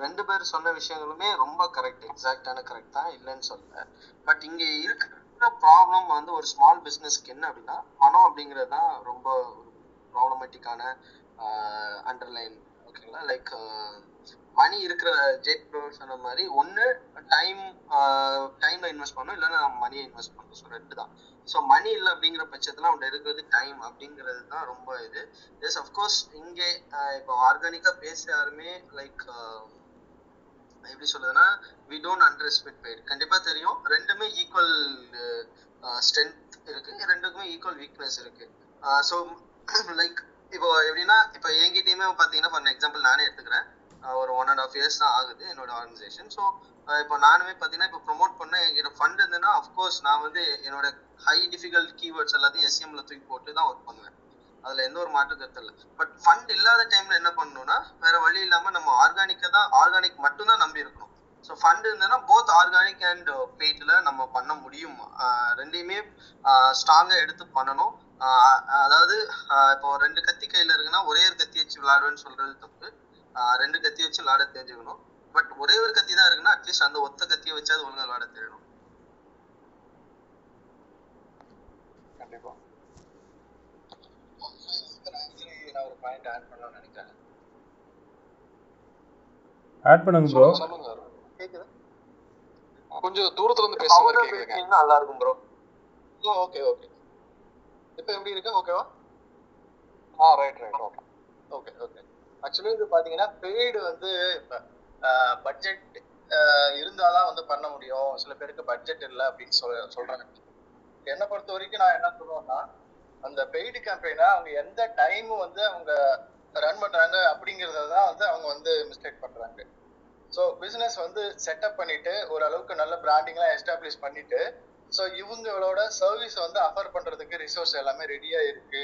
ரெண்டு பேர் சொன்ன விஷயங்களுமே ரொம்ப கரெக்ட் எக்ஸாக்டான கரெக்ட் தான் இல்லைன்னு சொல்லல. பட் இங்க இருக்கிற ப்ராப்ளம் வந்து ஒரு ஸ்மால் பிஸ்னஸ்க்கு என்ன அப்படின்னா பணம் அப்படிங்கிறது தான் ரொம்ப ப்ராப்ளமேட்டிக்கான அண்டர்லைன் ஓகேங்களா லைக் மணி இருக்கிற ஜெட் ப்ரோ சொன்ன மாதிரி ஒன்று டைம் டைம்ல இன்வெஸ்ட் பண்ணும் இல்லைன்னா நம்ம மணியை இன்வெஸ்ட் பண்ணணும். ஸோ ரெண்டு தான். ஸோ மணி இல்லை அப்படிங்கிற பட்சத்தில் அவன் இருக்கிறது டைம் அப்படிங்கிறது தான் ரொம்ப இது. எஸ் அஃப்கோர்ஸ் இங்கே இப்போ ஆர்கானிக்காக பேச யாருமே லைக் எப்படி சொல்றதுன்னா we don't under expect paid கண்டிப்பாக தெரியும். ரெண்டுமே ஈக்குவல் ஸ்ட்ரென்த் இருக்கு. ரெண்டுக்குமே ஈக்குவல் வீக்னஸ் இருக்கு. ஸோ லைக் இப்போ எப்படின்னா இப்போ என்கிட்டயுமே பார்த்தீங்கன்னா ஃபார் எக்ஸாம்பிள் நானே எடுத்துக்கிறேன். ஒரு ஒன் அண்ட் ஆஃப் இயர்ஸ் தான் ஆகுது என்னோட ஆர்கனைசேஷன் ஸோ இப்போ நானுமே பார்த்தீங்கன்னா இப்போ ப்ரொமோட் பண்ண என்கிட்ட ஃபண்ட் இருந்ததுன்னா அஃப்கோர்ஸ் நான் வந்து என்னோட ஹை டிஃபிகல்ட் கீவேர்ட்ஸ் எல்லாத்தையும் எஸ்எம்ல தூக்கி போட்டு தான் ஒர்க் பண்ணுவேன். அதுல எந்த ஒரு மாற்று கருத்து இல்லை. பட் ஃபண்ட் இல்லாத டைம்ல என்ன பண்ணணும்னா வேற வழி இல்லாம நம்ம ஆர்கானிக்கை தான் ஆர்கானிக் மட்டும் தான் நம்பி இருக்கணும். ஸோ ஃபண்ட் இருந்ததுன்னா போத் ஆர்கானிக் அண்ட் பெய்ட்ல நம்ம பண்ண முடியும். ரெண்டையுமே ஸ்ட்ராங்கா எடுத்து பண்ணணும். அதாவது இப்போ ரெண்டு கத்தி கையில இருக்குன்னா ஒரே ஒரு கத்தி வச்சு விளையாடுவேன்னு சொல்றது தப்பு. ரெண்டு கத்தி வச்சு விளையாட தெரிஞ்சுக்கணும். பட் ஒரே ஒரு கத்தி தான் இருக்குன்னா அட்லீஸ்ட் அந்த ஒத்த கத்தியை வச்சாது ஒழுங்கா விளையாட தெரியணும். கண்டிப்பா. நான் ஒரு பாயிண்ட் ஆட் பண்ணலாம்னு நினைக்கிறேன் ஆட் பண்ணுங்க ப்ரோ சொல்லுங்க சொல்லுங்க. அருண். கொஞ்சம் தூரத்துல இருந்து பேசுற மாதிரி கேக்குதுங்க. நல்லா இருக்கும் ப்ரோ ஓகே ஓகே இப்போ எப்படி இருக்கு? ஓகேவா ஆ right right okay okay okay actually இது பாத்தீங்கன்னா பெய்டு வந்து இப்போ பட்ஜெட் இருந்தாதான் வந்து பண்ண முடியும். சில பேருக்கு பட்ஜெட் இல்லை அப்படின்னு சொல் சொல்றாங்க. என்னை பொறுத்த வரைக்கும் நான் என்ன சொல்லுவேன்னா அந்த பெய்டு கேம்பெயினை அவங்க எந்த டைம் வந்து அவங்க ரன் பண்றாங்க அப்படிங்கறத தான் வந்து அவங்க வந்து மிஸ்டேக் பண்றாங்க. ஸோ பிசினஸ் வந்து செட்டப் பண்ணிட்டு ஓரளவுக்கு நல்ல பிராண்டிங்லாம் எஸ்டாப்ளிஷ் பண்ணிட்டு ஸோ இவங்களோட சர்வீஸ் வந்து அஃபர் பண்றதுக்கு ரிசோர்ஸ் எல்லாமே ரெடியா இருக்கு.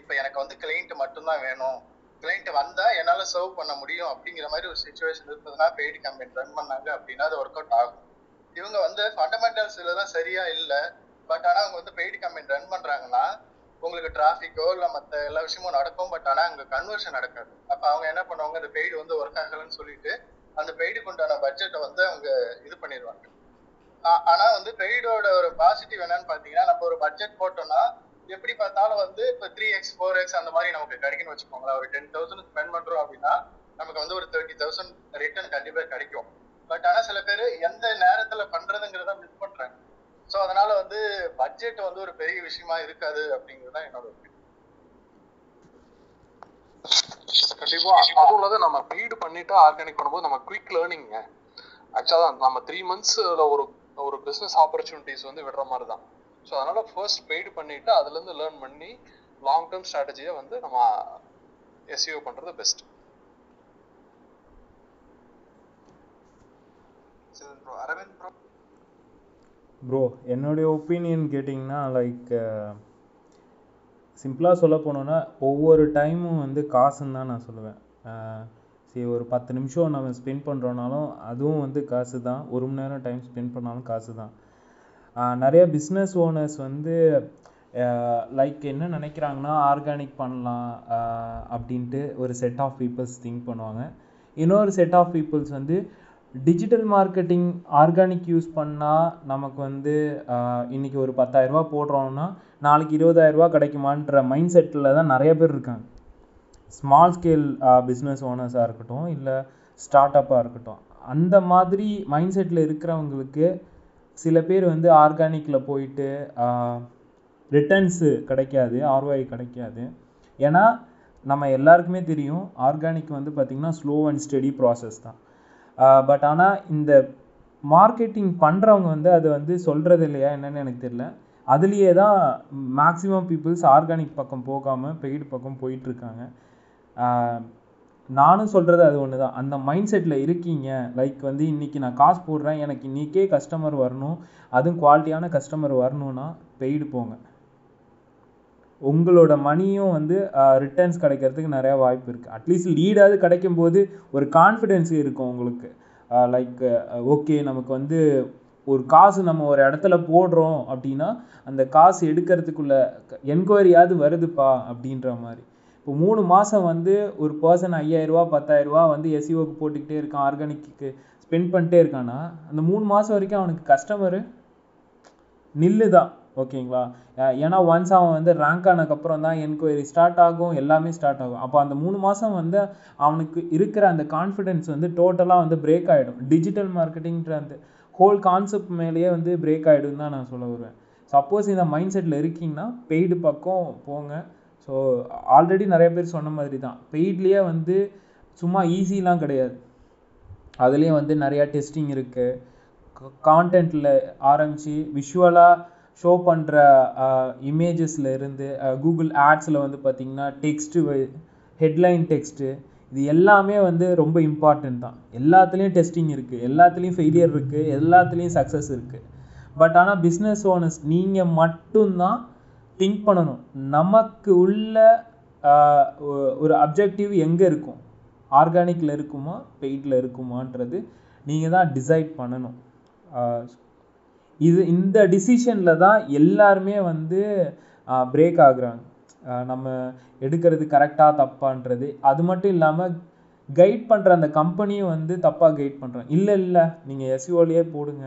இப்போ எனக்கு வந்து கிளைண்ட் மட்டும்தான் வேணும். கிளைண்ட் வந்தா என்னால சர்வ் பண்ண முடியும் அப்படிங்கிற மாதிரி ஒரு சுச்சுவேஷன் இருந்ததுன்னா பெய்டு கேம்பெயின் ரன் பண்ணாங்க அப்படின்னா அது ஒர்க் அவுட் ஆகும். இவங்க வந்து ஃபண்டமெண்டல்ஸ்ல தான் சரியா இல்லை. பட் ஆனா அவங்க வந்து பெய்டு கேம்பெயின் ரன் பண்றாங்கன்னா உங்களுக்கு டிராஃபிக்கோ இல்லை மற்ற எல்லா விஷயமும் நடக்கும். பட் ஆனா அங்க கன்வர்ஷன் நடக்காது. அப்ப அவங்க என்ன பண்ணுவாங்க அந்த பெய்டு வந்து ஒர்க் ஆகலன்னு சொல்லிட்டு அந்த பெய்டுக்கு உண்டான பட்ஜெட்டை வந்து அவங்க இது பண்ணிடுவாங்க. ஆ- ஆனா வந்து பெய்டோட ஒரு பாசிட்டிவ் என்னன்னு பாத்தீங்கன்னா நம்ம ஒரு பட்ஜெட் போட்டோம்னா எப்படி பார்த்தாலும் வந்து இப்போ த்ரீ எக்ஸ் ஃபோர் எக்ஸ் அந்த மாதிரி நமக்கு கிடைக்குன்னு வச்சுக்கோங்களேன். ஒரு டென் தௌசண்ட் ஸ்பெண்ட் பண்றோம் அப்படின்னா நமக்கு வந்து ஒரு தேர்ட்டி தௌசண்ட் ரிட்டர்ன் கண்டிப்பா கிடைக்கும். பட் ஆனா சில பேர் எந்த நேரத்துல பண்றதுங்கிறத மிஸ் பண்றாங்க. ஸோ அதனால வந்து பட்ஜெட் வந்து ஒரு பெரிய விஷயமா இருக்காது அப்படிங்கிறது தான் என்னோட கண்டிப்பா. அதுவும் இல்லாத நம்ம ப்ரீடு பண்ணிட்டு ஆர்கானிக் பண்ணும்போது நம்ம குவிக் லேர்னிங்க ஆக்சுவலா நம்ம த்ரீ மந்த்ஸ்ல ஒரு ஒரு பிசினஸ் ஆப்பர்ச்சுனிட்டிஸ் வந்து விடுற மாதிரி தான். ஸோ அதனால ஃபர்ஸ்ட் பெய்டு பண்ணிட்டு அதுல இருந்து லேர்ன் பண்ணி லாங் டேர்ம் ஸ்ட்ராட்டஜியை வந்து நம்ம எஸ்இஓ பண்றது best bro Aravind bro bro என்னுடைய ஒப்பீனியன் கேட்டிங்கன்னா லைக் சிம்பிளாக சொல்ல போனோன்னா ஒவ்வொரு டைமும் வந்து காசுன்னு தான் நான் சொல்லுவேன். அஹ் சரி ஒரு பத்து நிமிஷம் நம்ம ஸ்பெண்ட் பண்ணுறோனாலும் அதுவும் வந்து காசு தான் ஒரு மணி நேரம் டைம் ஸ்பெண்ட் பண்ணாலும் காசு தான் நிறைய பிஸ்னஸ் ஓனர்ஸ் வந்து லைக் என்ன நினைக்கிறாங்கன்னா ஆர்கானிக் பண்ணலாம் அப்படின்ட்டு ஒரு செட் ஆஃப் பீப்புள்ஸ் திங்க் பண்ணுவாங்க. இன்னொரு செட் ஆஃப் பீப்புள்ஸ் வந்து டிஜிட்டல் மார்க்கெட்டிங் ஆர்கானிக் யூஸ் பண்ணால் நமக்கு வந்து இன்றைக்கி ஒரு பத்தாயிரரூபா போடுறோம்னா நாளைக்கு இருபதாயிரரூபா கிடைக்குமான்ற மைண்ட் செட்டில் தான் நிறைய பேர் இருக்காங்க. ஸ்மால் ஸ்கேல் பிஸ்னஸ் ஓனர்ஸாக இருக்கட்டும் இல்லை ஸ்டார்ட் அப்பாக இருக்கட்டும். அந்த மாதிரி மைண்ட் செட்டில் இருக்கிறவங்களுக்கு சில பேர் வந்து ஆர்கானிக்கில் போயிட்டு ரிட்டர்ன்ஸு கிடைக்காது ஆர்ஒஐ கிடைக்காது. ஏன்னா நம்ம எல்லாருக்குமே தெரியும் ஆர்கானிக் வந்து பார்த்திங்கன்னா ஸ்லோ அண்ட் ஸ்டெடி ப்ராசஸ் தான். பட் ஆனால் இந்த மார்க்கெட்டிங் பண்ணுறவங்க வந்து அது வந்து சொல்கிறது இல்லையா என்னென்னு எனக்கு தெரியல. அதுலேயே தான் மேக்ஸிமம் பீப்புள்ஸ் ஆர்கானிக் பக்கம் போகாமல் பெய்டு பக்கம் போயிட்டுருக்காங்க நானும் சொல்கிறது அது ஒன்று தான் அந்த மைண்ட் செட்டில் இருக்கீங்க. லைக் வந்து இன்றைக்கி நான் காசு போடுறேன். எனக்கு இன்றைக்கே கஸ்டமர் வரணும். அதுவும் குவாலிட்டியான கஸ்டமர் வரணும்னா பெய்டு போங்க. உங்களோட மணியும் வந்து ரிட்டர்ன்ஸ் கிடைக்கிறதுக்கு நிறையா வாய்ப்பு இருக்குது அட்லீஸ்ட் லீடாவது கிடைக்கும் போது ஒரு கான்ஃபிடென்ஸ் இருக்கும் உங்களுக்கு. லைக் ஓகே நமக்கு வந்து ஒரு காசு நம்ம ஒரு இடத்துல போடுறோம் அப்படின்னா அந்த காசு எடுக்கிறதுக்குள்ள என்கொயரியாவது வருதுப்பா அப்படின்ற மாதிரி. இப்போ மூணு மாதம் வந்து ஒரு பர்சன் ஐயாயிரரூவா பத்தாயிரரூவா வந்து எஸ்இஓக்கு போட்டுக்கிட்டே இருக்கான் ஆர்கானிக்கு ஸ்பெண்ட் பண்ணிட்டே இருக்கான்னா அந்த மூணு மாதம் வரைக்கும் அவனுக்கு கஸ்டமரு நில்லு தான் ஓகேங்களா ஏன்னா ஒன்ஸ் அவன் வந்து ரேங்க் ஆனதுக்கப்புறம் தான் என்கொயரி ஸ்டார்ட் ஆகும் எல்லாமே ஸ்டார்ட் ஆகும். அப்போ அந்த மூணு மாதம் வந்து அவனுக்கு இருக்கிற அந்த கான்ஃபிடென்ஸ் வந்து டோட்டலாக வந்து பிரேக் ஆகிடும் டிஜிட்டல் மார்க்கெட்டிங்கிற அந்த ஹோல் கான்செப்ட் மேலேயே வந்து பிரேக் ஆகிடும் தான் நான் சொல்ல வருவேன். சப்போஸ் இந்த மைண்ட் செட்டில் இருக்கீங்கன்னா பெய்டு பக்கம் போங்க. ஸோ ஆல்ரெடி நிறைய பேர் சொன்ன மாதிரி தான் பெய்ட்லேயே வந்து சும்மா ஈஸிலாம் கிடையாது. அதுலேயும் வந்து நிறையா டெஸ்டிங் இருக்குது கான்டென்ட்டில் ஆரம்பித்து விஷுவலாக ஷோ பண்ணுற இமேஜஸில் இருந்து கூகுள் ஆட்ஸில் வந்து பார்த்திங்கன்னா டெக்ஸ்ட்டு ஹெட்லைன் டெக்ஸ்ட்டு இது எல்லாமே வந்து ரொம்ப இம்பார்ட்டன்ட் தான். எல்லாத்துலேயும் டெஸ்டிங் இருக்குது எல்லாத்துலேயும் ஃபெயிலியர் இருக்குது எல்லாத்துலேயும் சக்ஸஸ் இருக்குது பட் ஆனால் பிஸ்னஸ் ஓனர்ஸ் நீங்கள் மட்டும்தான் திங்க் பண்ணணும். நமக்கு உள்ள ஒரு அப்ஜெக்டிவ் எங்கே இருக்கும்? ஆர்கானிக்கில் இருக்குமா? பெய்டில் இருக்குமான்றது நீங்கள் தான் டிசைட் பண்ணணும். இது இந்த டிசிஷனில் தான் எல்லாருமே வந்து பிரேக் ஆகுறாங்க. நம்ம எடுக்கிறது கரெக்டாக தப்பான்றது. அது மட்டும் இல்லாமல் கைட் பண்ணுற அந்த கம்பெனியும் வந்து தப்பாக கைட் பண்ணுறாங்க இல்லை இல்லை. நீங்கள் எஸ்யூஓலையே போடுங்க.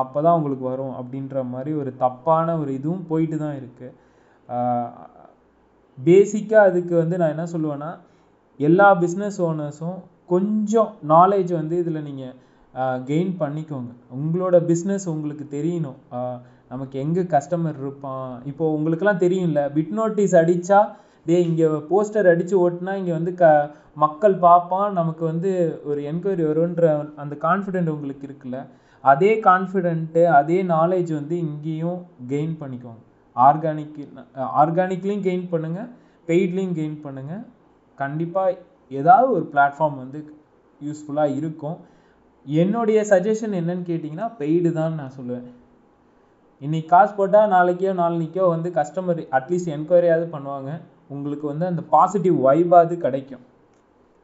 அப்போ தான் உங்களுக்கு வரும் அப்படின்ற மாதிரி ஒரு தப்பான ஒரு இதுவும் போயிட்டு தான் இருக்குது பேசிக்காக அதுக்கு வந்து நான் என்ன சொல்லுவேன்னா எல்லா பிஸ்னஸ் ஓனர்ஸும் கொஞ்சம் நாலேஜ் வந்து இதில் நீங்கள் கெயின் பண்ணிக்கோங்க. உங்களோட பிஸ்னஸ் உங்களுக்கு தெரியணும். நமக்கு எங்கே கஸ்டமர் இருப்பான்? இப்போது உங்களுக்குலாம் தெரியும்ல பிட் நோட்டீஸ் அடித்தா டே இங்கே போஸ்டர் அடித்து ஓட்டினா இங்கே வந்து க மக்கள் பார்ப்பான். நமக்கு வந்து ஒரு என்கொயரி வரும்ன்ற அந்த கான்ஃபிடென்ட் உங்களுக்கு இருக்குல்ல. அதே கான்ஃபிடென்ட்டு அதே நாலேஜ் வந்து இங்கேயும் கெயின் பண்ணிக்கோங்க. ஆர்கானிக் ஆர்கானிக்லேயும் கெயின் பண்ணுங்கள் பெய்ட்லேயும் கெயின் பண்ணுங்கள் கண்டிப்பாக ஏதாவது ஒரு பிளாட்ஃபார்ம் வந்து யூஸ்ஃபுல்லாக இருக்கும். என்னுடைய சஜஷன் என்னன்னு கேட்டிங்கன்னா பெய்டு தான் நான் சொல்லுவேன். இன்றைக்கி காசு போட்டால் நாளைக்கோ நாளைக்கோ வந்து கஸ்டமர் அட்லீஸ்ட் என்கொயரியாவது பண்ணுவாங்க. உங்களுக்கு வந்து அந்த பாசிட்டிவ் வைபாவது கிடைக்கும்.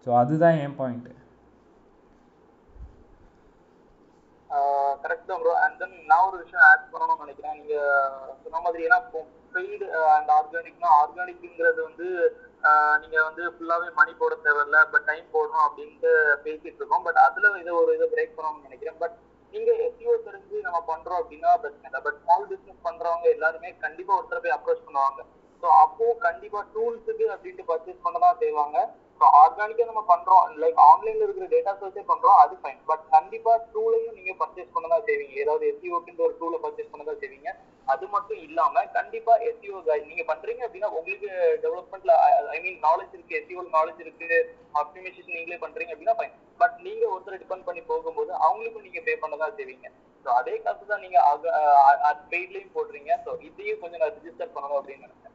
ஸோ அதுதான் என் பாயிண்ட்டு கரெக்ட் தான் ப்ரோ அண்ட் தென் நான் ஒரு விஷயம் ஆட் பண்ணணும்னு நினைக்கிறேன். நீங்க சொன்ன மாதிரி ஏன்னா பெய்டு அண்ட் ஆர்கானிக்னா ஆர்கானிக்ங்கிறது வந்து நீங்க வந்து ஃபுல்லாவே மணி போட தேவையில்ல. பட் டைம் போடணும் அப்படின்ட்டு பேசிட்டு இருக்கோம். பட் அதுல இதை ஒரு இதை பிரேக் பண்ணணும்னு நினைக்கிறேன். பட் நீங்க எஸ்இஓ தெரிஞ்சு நம்ம பண்றோம் அப்படின்னா பிரச்சனை இல்லை. பட் ஸ்மால் பிசினஸ் பண்றவங்க எல்லாருமே கண்டிப்பா ஒருத்தர் போய் அப்ரோச் பண்ணுவாங்க. ஸோ அப்போ கண்டிப்பா டூல்ஸுக்கு அப்படின்ட்டு பர்ச்சேஸ் பண்ண தான் செய்வாங்க. ஸோ ஆர்கானிக்கா நம்ம பண்றோம். லைக் ஆன்லைன்ல இருக்கிற டேட்டா சோர்ஸே பண்றோம் அது ஃபைன் பட் கண்டிப்பா டூலையும் நீங்க பர்ச்சேஸ் பண்ணதா செய்வீங்க. ஏதாவது எஸ்இஓக்கு ஒரு டூல பர்ச்சேஸ் பண்ணதா செய்வீங்க. அது மட்டும் இல்லாம கண்டிப்பா எஸ்இஓ நீங்க பண்றீங்க அப்படின்னா உங்களுக்கு டெவலப்மெண்ட்ல ஐ மீன் நாலேஜ் இருக்கு. எஸ்இஓ நாலேஜ் இருக்கு. ஆப்டிமைசேஷன் நீங்களே பண்றீங்க அப்படின்னா ஃபைன் பட் நீங்க ஒருத்தர் டிபெண்ட் பண்ணி போகும்போது அவங்களுக்கும் நீங்க பே பண்ணதா செய்வீங்க. ஸோ அதே காசு தான் நீங்க பெய்ட்லயும் போடுறீங்க. ஸோ இதையும் கொஞ்சம் நான் ரிஜிஸ்டர் பண்ணணும் அப்படின்னு நினைச்சேன்.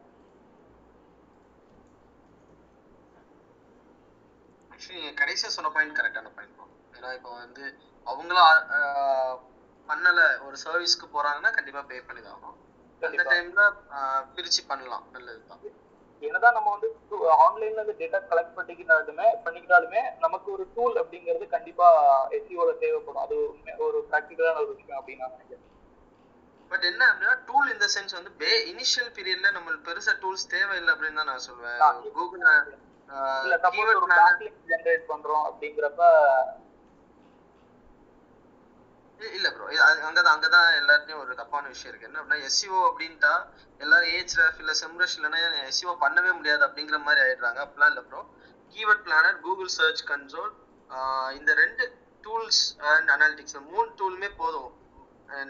ஆக்சுவலி கடைசியா சொன்ன பாயிண்ட் கரெக்டான பாயிண்ட் ஏன்னா இப்போ வந்து அவங்களும் பண்ணல ஒரு சர்வீஸ்க்கு போறாங்கன்னா கண்டிப்பா பே பண்ணி தான் ஆகணும். அந்த. டைம்ல பிரிச்சு பண்ணலாம். நல்லதுதான் என்னதான் நம்ம வந்து ஆன்லைன்ல இருந்து டேட்டா கலெக்ட் பண்ணிக்கிட்டாலுமே பண்ணிக்கிட்டாலுமே நமக்கு ஒரு டூல் அப்படிங்கிறது கண்டிப்பா எஸ்இஓல தேவைப்படும். அது ஒரு ப்ராக்டிக்கலான ஒரு விஷயம் அப்படின்னு நான் நினைக்கிறேன். பட் என்ன அப்படின்னா டூல் இந்த சென்ஸ் வந்து பே இனிஷியல் பீரியட்ல நம்மளுக்கு பெருசா டூல்ஸ் தேவையில்லை அப்படின்னு தான் நான் சொல்லுவேன் ஆ. கூகுள் இல்ல சப்போஸ் ஒரு பேக்லிங்க் ஜெனரேட் பண்றோம் அப்படிங்கிறப்ப இல்ல ப்ரோ அங்கதான் அங்கதான் எல்லாருக்கும் ஒரு தப்பான விஷயம் இருக்கு. என்ன அப்படின்னா எஸ்இஓ அப்படின்ட்டா எல்லாரும் ஏஜ் ரெஃப் இல்ல செம்ரஷ் இல்லைன்னா எஸ்இஓ பண்ணவே முடியாது அப்படிங்கிற மாதிரி ஆயிடுறாங்க. அப்படிலாம் இல்ல bro keyword planner Google search console இந்த ரெண்டு டூல்ஸ் அண்ட் அனாலிட்டிக்ஸ் மூணு டூலுமே போதும்.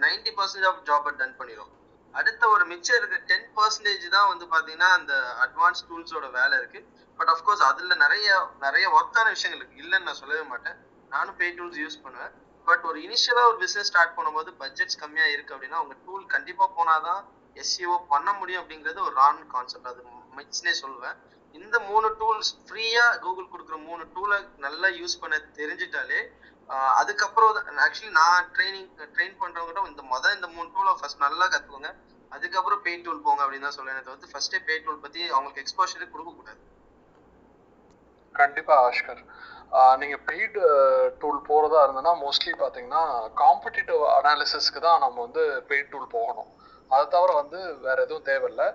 நைன்டி பர்சன்டேஜ் ஆஃப் ஜாபை டன் பண்ணிடும் அடுத்த ஒரு மிச்சம் இருக்க டென் பர்சன்டேஜ் தான் வந்து பாத்தீங்கன்னா அந்த அட்வான்ஸ் டூல்ஸோட வேலை இருக்கு. பட் அஃப்கோர்ஸ் அதுல நிறைய நிறைய ஒர்த்தான விஷயங்கள் இருக்கு. இல்லைன்னு நான் சொல்லவே மாட்டேன். நானும் பே டூல்ஸ் யூஸ் பண்ணுவேன். பட் ஒரு இனிஷியலா ஒரு பிசினஸ் ஸ்டார்ட் பண்ணும்போது பட்ஜெட்ஸ் கம்மியா இருக்கு அப்படின்னா உங்க டூல் கண்டிப்பா போனாதான் எஸ்இஓ பண்ண முடியும் அப்படிங்கிறது ஒரு ரான் கான்செப்ட் அது மிக்ஸ்னே சொல்லுவேன். இந்த மூணு டூல்ஸ் ஃப்ரீயா கூகுள் கொடுக்குற மூணு டூலை நல்லா யூஸ் பண்ண தெரிஞ்சிட்டாலே அதுக்கப்புறம் ஆக்சுவலி நான் ட்ரைனிங் ட்ரெயின் பண்றவங்க இந்த மொதல் இந்த மூணு டூலை ஃபர்ஸ்ட் நல்லா கத்துக்கோங்க. அதுக்கப்புறம் பே டூல் போங்க அப்படின்னு தான் சொல்லுவேன் தவிர்த்து ஃபர்ஸ்டே பே டூல் பத்தி அவங்களுக்கு எக்ஸ்போஷரே கொடுக்க கூடாது. கண்டிப்பா ஆஷ்கர். நீங்க பெய்டு டூல் போறதா இருந்ததுன்னா மோஸ்ட்லி பாத்தீங்கன்னா காம்படிட்டிவ் அனாலிசிஸ்க்கு தான் நம்ம வந்து பெய்ட் டூல் போகணும். அதை தவிர வந்து வேற எதுவும் தேவையில்ல.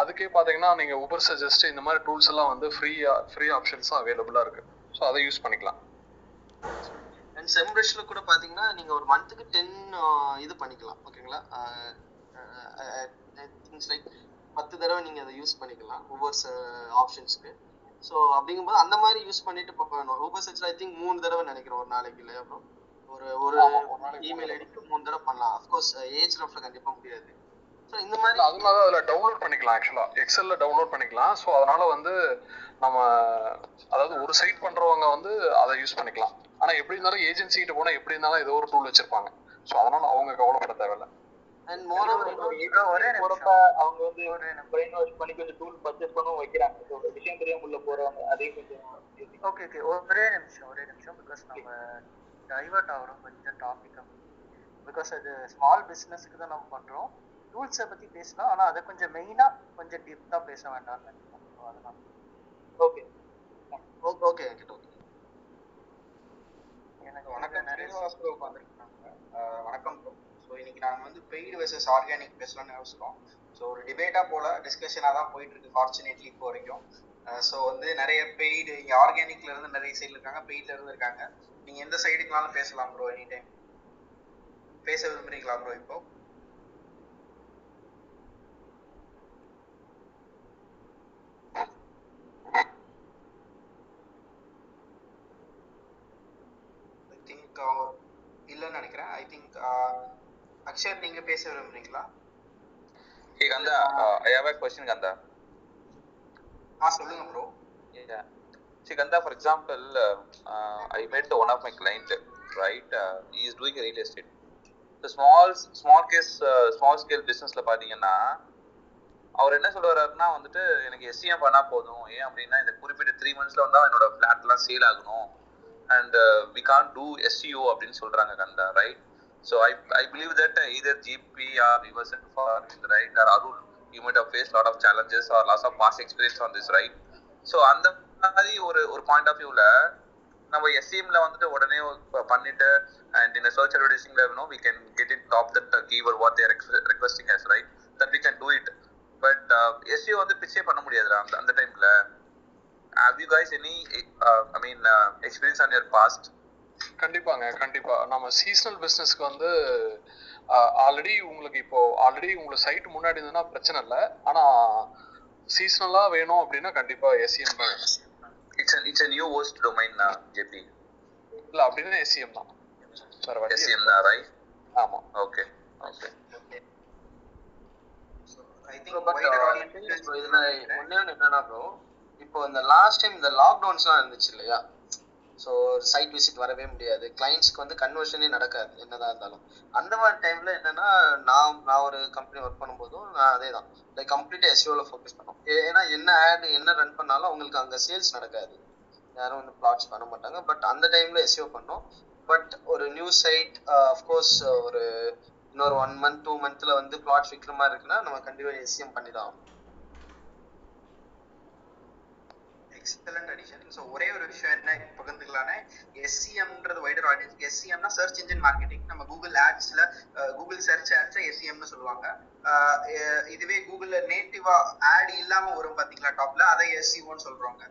அதுக்கே பாத்தீங்கன்னா நீங்க உபர் சஜஸ்ட் இந்த மாதிரி டூல்ஸ் எல்லாம் வந்து ஃப்ரீயா ஃப்ரீ ஆப்ஷன்ஸும் அவைலபிளா இருக்கு. ஸோ அதை யூஸ் பண்ணிக்கலாம். அண்ட் செம்ரஷ்ல கூட பாத்தீங்கன்னா நீங்க ஒரு மந்த்துக்கு டென் இது பண்ணிக்கலாம் ஓகேங்களா திங்ஸ் லைக் பத்து தடவை நீங்க அதை யூஸ் பண்ணிக்கலாம் ஒவ்வொரு ஆப்ஷன்ஸ்க்கு ஸோ அப்படிங்கும்போது அந்த மாதிரி யூஸ் பண்ணிட்டு போகணும் ஊபர் சர்ச்ல ஐ திங்க் மூணு தடவை நினைக்கிறேன் ஒரு நாளைக்கு இல்லையா அப்புறம் ஒரு ஒரு இமெயில். ஐடிக்கு மூணு தடவை. பண்ணலாம். அஃப்கோர்ஸ் ஏஜ் ரஃப்ல கண்டிப்பா முடியாது. இந்த மாதிரி அதனால அதுல டவுன்லோட் பண்ணிக்கலாம் ஆக்சுவலா எக்ஸல்ல டவுன்லோட் பண்ணிக்கலாம். ஸோ அதனால வந்து நம்ம அதாவது ஒரு சைட் பண்றவங்க வந்து அதை யூஸ் பண்ணிக்கலாம். ஆனா எப்படி இருந்தாலும் ஏஜென்சி கிட்ட போனா எப்படி இருந்தாலும் ஏதோ ஒரு டூல் வச்சிருப்பாங்க. ஸோ அதனால அவங்க கவலைப்பட தேவையில்ல. ஒரே அவங்க வந்து ஒரு பிரெயின் வாஷ் பண்ணி கொஞ்சம் டூல் பர்ச்சேஸ் பண்ணவும் வைக்கிறாங்க. So, விஷயம் தெரியாம உள்ள போறவங்க அதையும் கொஞ்சம். ஓகே ஓகே ஒரே நிமிஷம் ஒரே நிமிஷம். பிகாஸ் நம்ம டைவர்ட் ஆகிறோம். கொஞ்சம் டாபிக் பிகாஸ் அது ஸ்மால் பிஸ்னஸ்க்கு தான் நம்ம பண்ணுறோம் டூல்ஸை பற்றி பேசலாம். ஆனால் அதை கொஞ்சம் மெயினாக கொஞ்சம் டீப்பாக பேச வேண்டாம்னு அதெல்லாம் ஓகே ஓகே ஓகே என்கிட்ட ஓகே எனக்கு வணக்கம். ஸ்ரீனிவாஸ் ப்ரோ வந்திருக்காங்க அஹ் வணக்கம் ப்ரோ ஸோ இன்னைக்கு நாங்கள் வந்து பெய்டு வெர்சஸ் ஆர்கானிக் பேசலாம்னு யோசிச்சோம். ஸோ ஒரு டிபேட்டாக போல டிஸ்கஷனாக தான் போயிட்டு இருக்கு ஃபார்ச்சுனேட்லி இப்போ வரைக்கும். ஸோ வந்து நிறைய பெய்டு இங்கே ஆர்கானிக்ல இருந்து நிறைய சைடில் இருக்காங்க பெய்ட்ல இருந்து இருக்காங்க. நீங்கள் எந்த சைடுக்குனாலும் பேசலாம் ப்ரோ எனி டைம் பேச விரும்புறீங்களா ப்ரோ இப்போ ஐ திங்க் இல்லைன்னு நினைக்கிறேன் ஐ திங்க் அக்ஷர் நீங்க பேச விரும்புறீங்களா Ganda, uh, I have a question, Ganda. ஆ சொல்லுங்க bro. See, Ganda, for example, uh, I met one of my client, right? Uh, he is doing real estate. The small, small case, uh, small scale businessல அவர் என்ன சொல்றாருன்னா வந்துட்டு எனக்கு எஸ்சிஎம் பண்ணா போதும் ஏன் அப்படின்னா இந்த குறிப்பிட்ட த்ரீ மந்த்ஸ்ல வந்து என்னோட ஃபிளாட்லாம் சேல் ஆகணும் and we can do SEO அப்படின்னு சொல்றாங்க Ganda right so I I believe that either GP or reverse for right or Arul you might have faced lot of challenges or lots of past experience on this right? So அந்த மாதிரி ஒரு ஒரு பாயிண்ட் ஆஃப் வியூவில் நம்ம எஸ்சிஎம்ல வந்துட்டு உடனே ப- பண்ணிட்டு அண்ட் இந்த search அட்வர்டைசிங்ல no we can get it top that keyword what they're requesting us right that we can do it but SEO வந்து பிச்சே பண்ண முடியாதுடா அந்த அந்த டைம்ல have you guys any I mean experience on your past கண்டிப்பாங்க கண்டிப்பா. நம்ம சீசனல் பிசினஸ்க்கு வந்து ஆல்ரெடி உங்களுக்கு இப்போ ஆல்ரெடி உங்களுக்கு சைட் முன்னாடி இருந்ததுன்னா பிரச்சனை இல்லை. ஆனா சீசனலா வேணும் அப்படின்னா கண்டிப்பா எஸ்சிஎம் தான் it's it's new host domain uh, JP இல்ல அப்படின்னா எஸ்சிஎம் தான். வேற வழி எஸ்சிஎம் தான் ரைட் ஆமா. Okay okay I Bro, think but, wider uh, ஒண்ணு என்னன்னா ப்ரோ இப்போ இந்த லாஸ்ட் டைம் இந்த லாக்டவுன்ஸ்லாம் இருந்துச்சு இல்லையா? ஸோ சைட் விசிட் வரவே முடியாது. கிளைண்ட்ஸ்க்கு வந்து கன்வர்ஷனே நடக்காது என்னதான் இருந்தாலும். அந்த மாதிரி டைம்ல என்னன்னா நான் நான் ஒரு கம்பெனி ஒர்க் பண்ணும்போதும் நான் அதே தான் லைக் கம்ப்ளீட்டாக எஸ்யூவில் ஃபோக்கஸ் பண்ணோம். ஏன்னா என்ன ஆட் என்ன ரன் பண்ணாலும் அவங்களுக்கு அங்கே சேல்ஸ் நடக்காது. யாரும் வந்து பிளாட்ஸ் பண்ண மாட்டாங்க. பட் அந்த டைம்ல எஸ்யூ பண்ணோம். பட் ஒரு நியூ சைட் அஃப்கோர்ஸ் ஒரு இன்னொரு ஒன் மந்த் டூ மந்த்ல வந்து பிளாட்ஸ் விற்கிற மாதிரி இருக்குன்னா நம்ம கண்டிப்பா எஸ்எம் பண்ணி தான் எக்ஸலண்ட் அடிஷன் ஸோ ஒரே ஒரு விஷயம் என்ன பகிர்ந்துக்கலாம்னா? எஸ்சிஎம்ன்றது வைடர் ஆடியன்ஸ் எஸ்சிஎம்னா சர்ச் இன்ஜின் மார்க்கெட்டிங் நம்ம கூகுள் ஆட்ஸ்ல கூகுள் சர்ச் ஆட்ஸை எஸ்சிஎம்னு சொல்லுவாங்க. இதுவே கூகுள்ல நேட்டிவா ஆட் இல்லாம வரும் பாத்தீங்களா டாப்ல அதை எஸ்சிஓன்னு சொல்றாங்க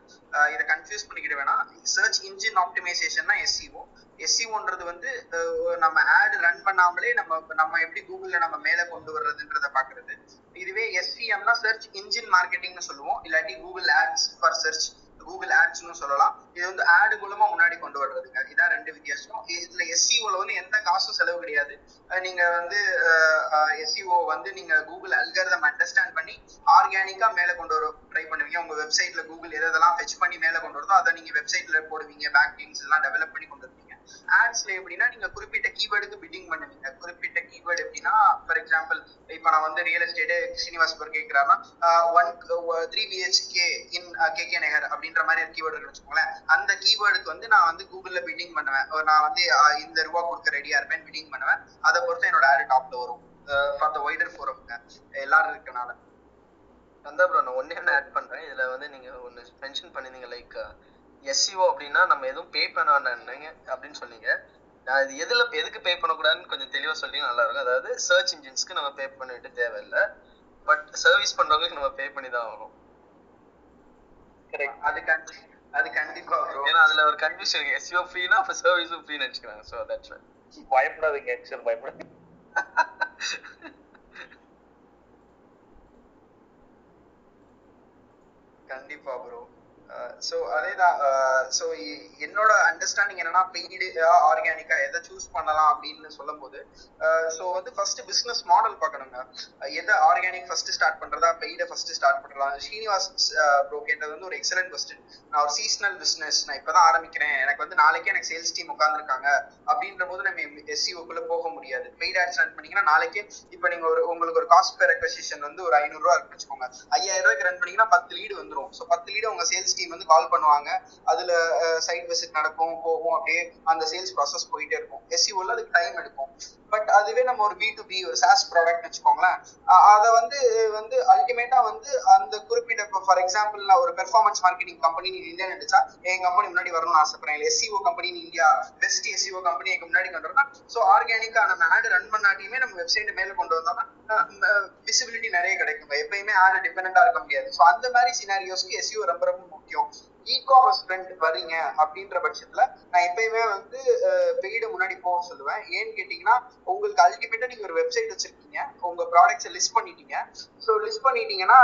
இதை கன்ஃபியூஸ் பண்ணிக்கிட வேணாம். சர்ச் இன்ஜின் ஆப்டிமைசேஷன்னா எஸ்சிஓ எஸ்சிஓன்றது வந்து நம்ம ஆட் ரன் பண்ணாமலே நம்ம நம்ம எப்படி கூகுள்ல நம்ம மேல கொண்டு வர்றதுன்றத பாக்குறது. இதுவே எஸ்சிஎம்னா சர்ச் இன்ஜின் மார்க்கெட்டிங்னு சொல்லுவோம். இல்லாட்டி Google ads for search Google ஆட்ஸ்னு சொல்லலாம். இது வந்து ஆடு மூலமா முன்னாடி கொண்டு வர்றதுங்க. இதான் ரெண்டு வித்தியாசம். இதுல எஸ்சிஓல வந்து எந்த காசும் செலவு கிடையாது. நீங்க வந்து எஸ்சிஓ வந்து நீங்க கூகுள் அல்கரிதம் அண்டர்ஸ்டாண்ட் பண்ணி ஆர்கானிக்கா மேல கொண்டு வர ட்ரை பண்ணுவீங்க. உங்க வெப்சைட்ல கூகுள் எதெல்லாம் ஃபெச் பண்ணி மேல கொண்டு வருதோ அதை நீங்க வெப்சைட்ல போடுவீங்க. பேக் எல்லாம் டெவலப் பண்ணி கொண்டு வருவீங்க. ஆட்ஸ்ல எப்படின்னா நீங்க குறிப்பிட்ட கீவேர்டுக்கு பிட்டிங் பண்ணுவீங்க. குறிப்பிட்ட கீவேர்டு எப்படின்னா ஃபார் எக்ஸாம்பிள் இப்போ நான் வந்து ரியல் எஸ்டேட் சீனிவாஸ் பர் கேட்கிறாருன்னா one three BHK in KK Nagar அப்படின்ற மாதிரி ஒரு கீவேர்டு வச்சுக்கோங்களேன். அந்த கீவேர்டுக்கு வந்து நான் வந்து கூகுள்ல பிட்டிங் பண்ணுவேன். நான் வந்து இந்த ரூபா கொடுக்க ரெடியா இருப்பேன் பிட்டிங் பண்ணுவேன். அதை பொறுத்து என்னோட ஆடு டாப்ல வரும். ஃபார் த ஒய்டர் ஃபோரம்ங்க எல்லாரும் இருக்கனால. அந்த ப்ரோ நான் ஒன்னே ஒன்று ஆட் பண்றேன். இதுல வந்து நீங்க ஒன்னு மென்ஷன் பண்ணிருந்தீங்க லைக் எஸ்சிஓ அப்படின்னா நம்ம எதுவும் பே பண்ண வேண்டாம்னீங்க அப்படின்னு சொன்னீங்க. நான் இது எதுல எதுக்கு பே பண்ணக்கூடாதுன்னு கொஞ்சம் தெளிவா சொல்லி நல்லா இருக்கும். அதாவது சர்ச் இன்ஜின்ஸ்க்கு நம்ம பே பண்ண வேண்டிய தேவையில்லை. பட் சர்வீஸ் பண்றவங்களுக்கு நம்ம பே பண்ணி தான் ஆகணும். அது அது கண்டிப்பா. ஏன்னா அதுல ஒரு கன்ஃபியூஷன் இருக்கு. எஸ்சிஓ ஃப்ரீனா அப்ப சர்வீஸும் ஃப்ரீ நினைச்சுக்கிறாங்க. ஸோ தட்ஸ் பயப்படாதீங்க சார் பயப்படாதீங்க. [laughs] கண்டிப்பா ப்ரோ ஸோ அதேதான் ஸோ என்னோட அண்டர்ஸ்டாண்டிங் என்னன்னா பெய்டு uh, ஆர்கானிக்கா எதை சூஸ் பண்ணலாம் அப்படின்னு சொல்லும் போது ஸோ uh, வந்து ஃபர்ஸ்ட் பிசினஸ் மாடல் பார்க்கணுங்க. Uh, எதை ஆர்கானிக் ஃபர்ஸ்ட் ஸ்டார்ட் பண்றதா பெய்டை ஃபர்ஸ்ட் ஸ்டார்ட் பண்ணலாம் ஸ்ரீனிவாஸ் ப்ரோ கேட்டது வந்து ஒரு எக்ஸலன்ட் கொஸ்டின் நான் ஒரு சீசனல் பிசினஸ் நான் இப்பதான் ஆரம்பிக்கிறேன். எனக்கு வந்து நாளைக்கே எனக்கு சேல்ஸ் டீம் உட்காந்துருக்காங்க அப்படின்ற போது நம்ம எஸ்சிஓக்குள்ள போக முடியாது. பெய்ட் ஆட் ரன் பண்ணீங்கன்னா நாளைக்கே இப்போ நீங்க ஒரு உங்களுக்கு ஒரு காஸ்ட் பெர் அக்வசிஷன் வந்து ஒரு ஐநூறுரூவா இருக்குன்னு வச்சுக்கோங்க. ஐயாயிரம் ரூபாய்க்கு ரன் பண்ணீங்கன்னா பத்து லீடு வந்துரும். ஸோ பத்து லீடு உங்க சேல்ஸ் டீம் வந்து கால் பண்ணுவாங்க. அதுல சைட் விசிட் நடக்கும் போகும் அப்படியே அந்த சேல்ஸ் ப்ராசஸ் போயிட்டே இருக்கும். எஸ்சிஓல அதுக்கு டைம் எடுக்கும். பட் அதுவே நம்ம ஒரு பி டு பி ஒரு சாஸ் ப்ராடக்ட் வச்சுக்கோங்களேன். அதை வந்து வந்து அல்டிமேட்டா வந்து அந்த குறிப்பிட்ட ஃபார் எக்ஸாம்பிள் நான் ஒரு பெர்ஃபார்மன்ஸ் மார்க்கெட்டிங் கம்பெனி நீ இந்தியா நினைச்சா என் கம்பெனி முன்னாடி வரணும்னு ஆசைப்படுறேன். SEO company India best SEO company எங்க முன்னாடி கொண்டு வரணும் ஸோ ஆர்கானிக்கா நம்ம ஆடு ரன் பண்ணாட்டியுமே நம்ம வெப்சைட் மேல கொண்டு வந்தோம்னா விசிபிலிட்டி நிறைய கிடைக்கும். எப்பயுமே ஆடு டிபெண்டா இருக்க முடியாது. ஸோ அந்த மாதிரி சினாரியோஸ்க்கு எஸ்சிஓ ரொம்ப ரொம்ப முக்கியம். இ காமர்ஸ் ஃப்ரெண்ட் வரீங்க அப்படின்ற பட்சத்துல நான் எப்பயுமே வந்து பெய்டு முன்னாடி போக சொல்லுவேன். ஏன்னு கேட்டீங்கன்னா உங்களுக்கு அல்டிமேட்டா நீங்க ஒரு வெப்சைட் வச்சிருக்கீங்க. உங்க ப்ராடக்ட்ஸை லிஸ்ட் பண்ணிட்டீங்க. ஸோ லிஸ்ட் பண்ணிட்டீங்கன்னா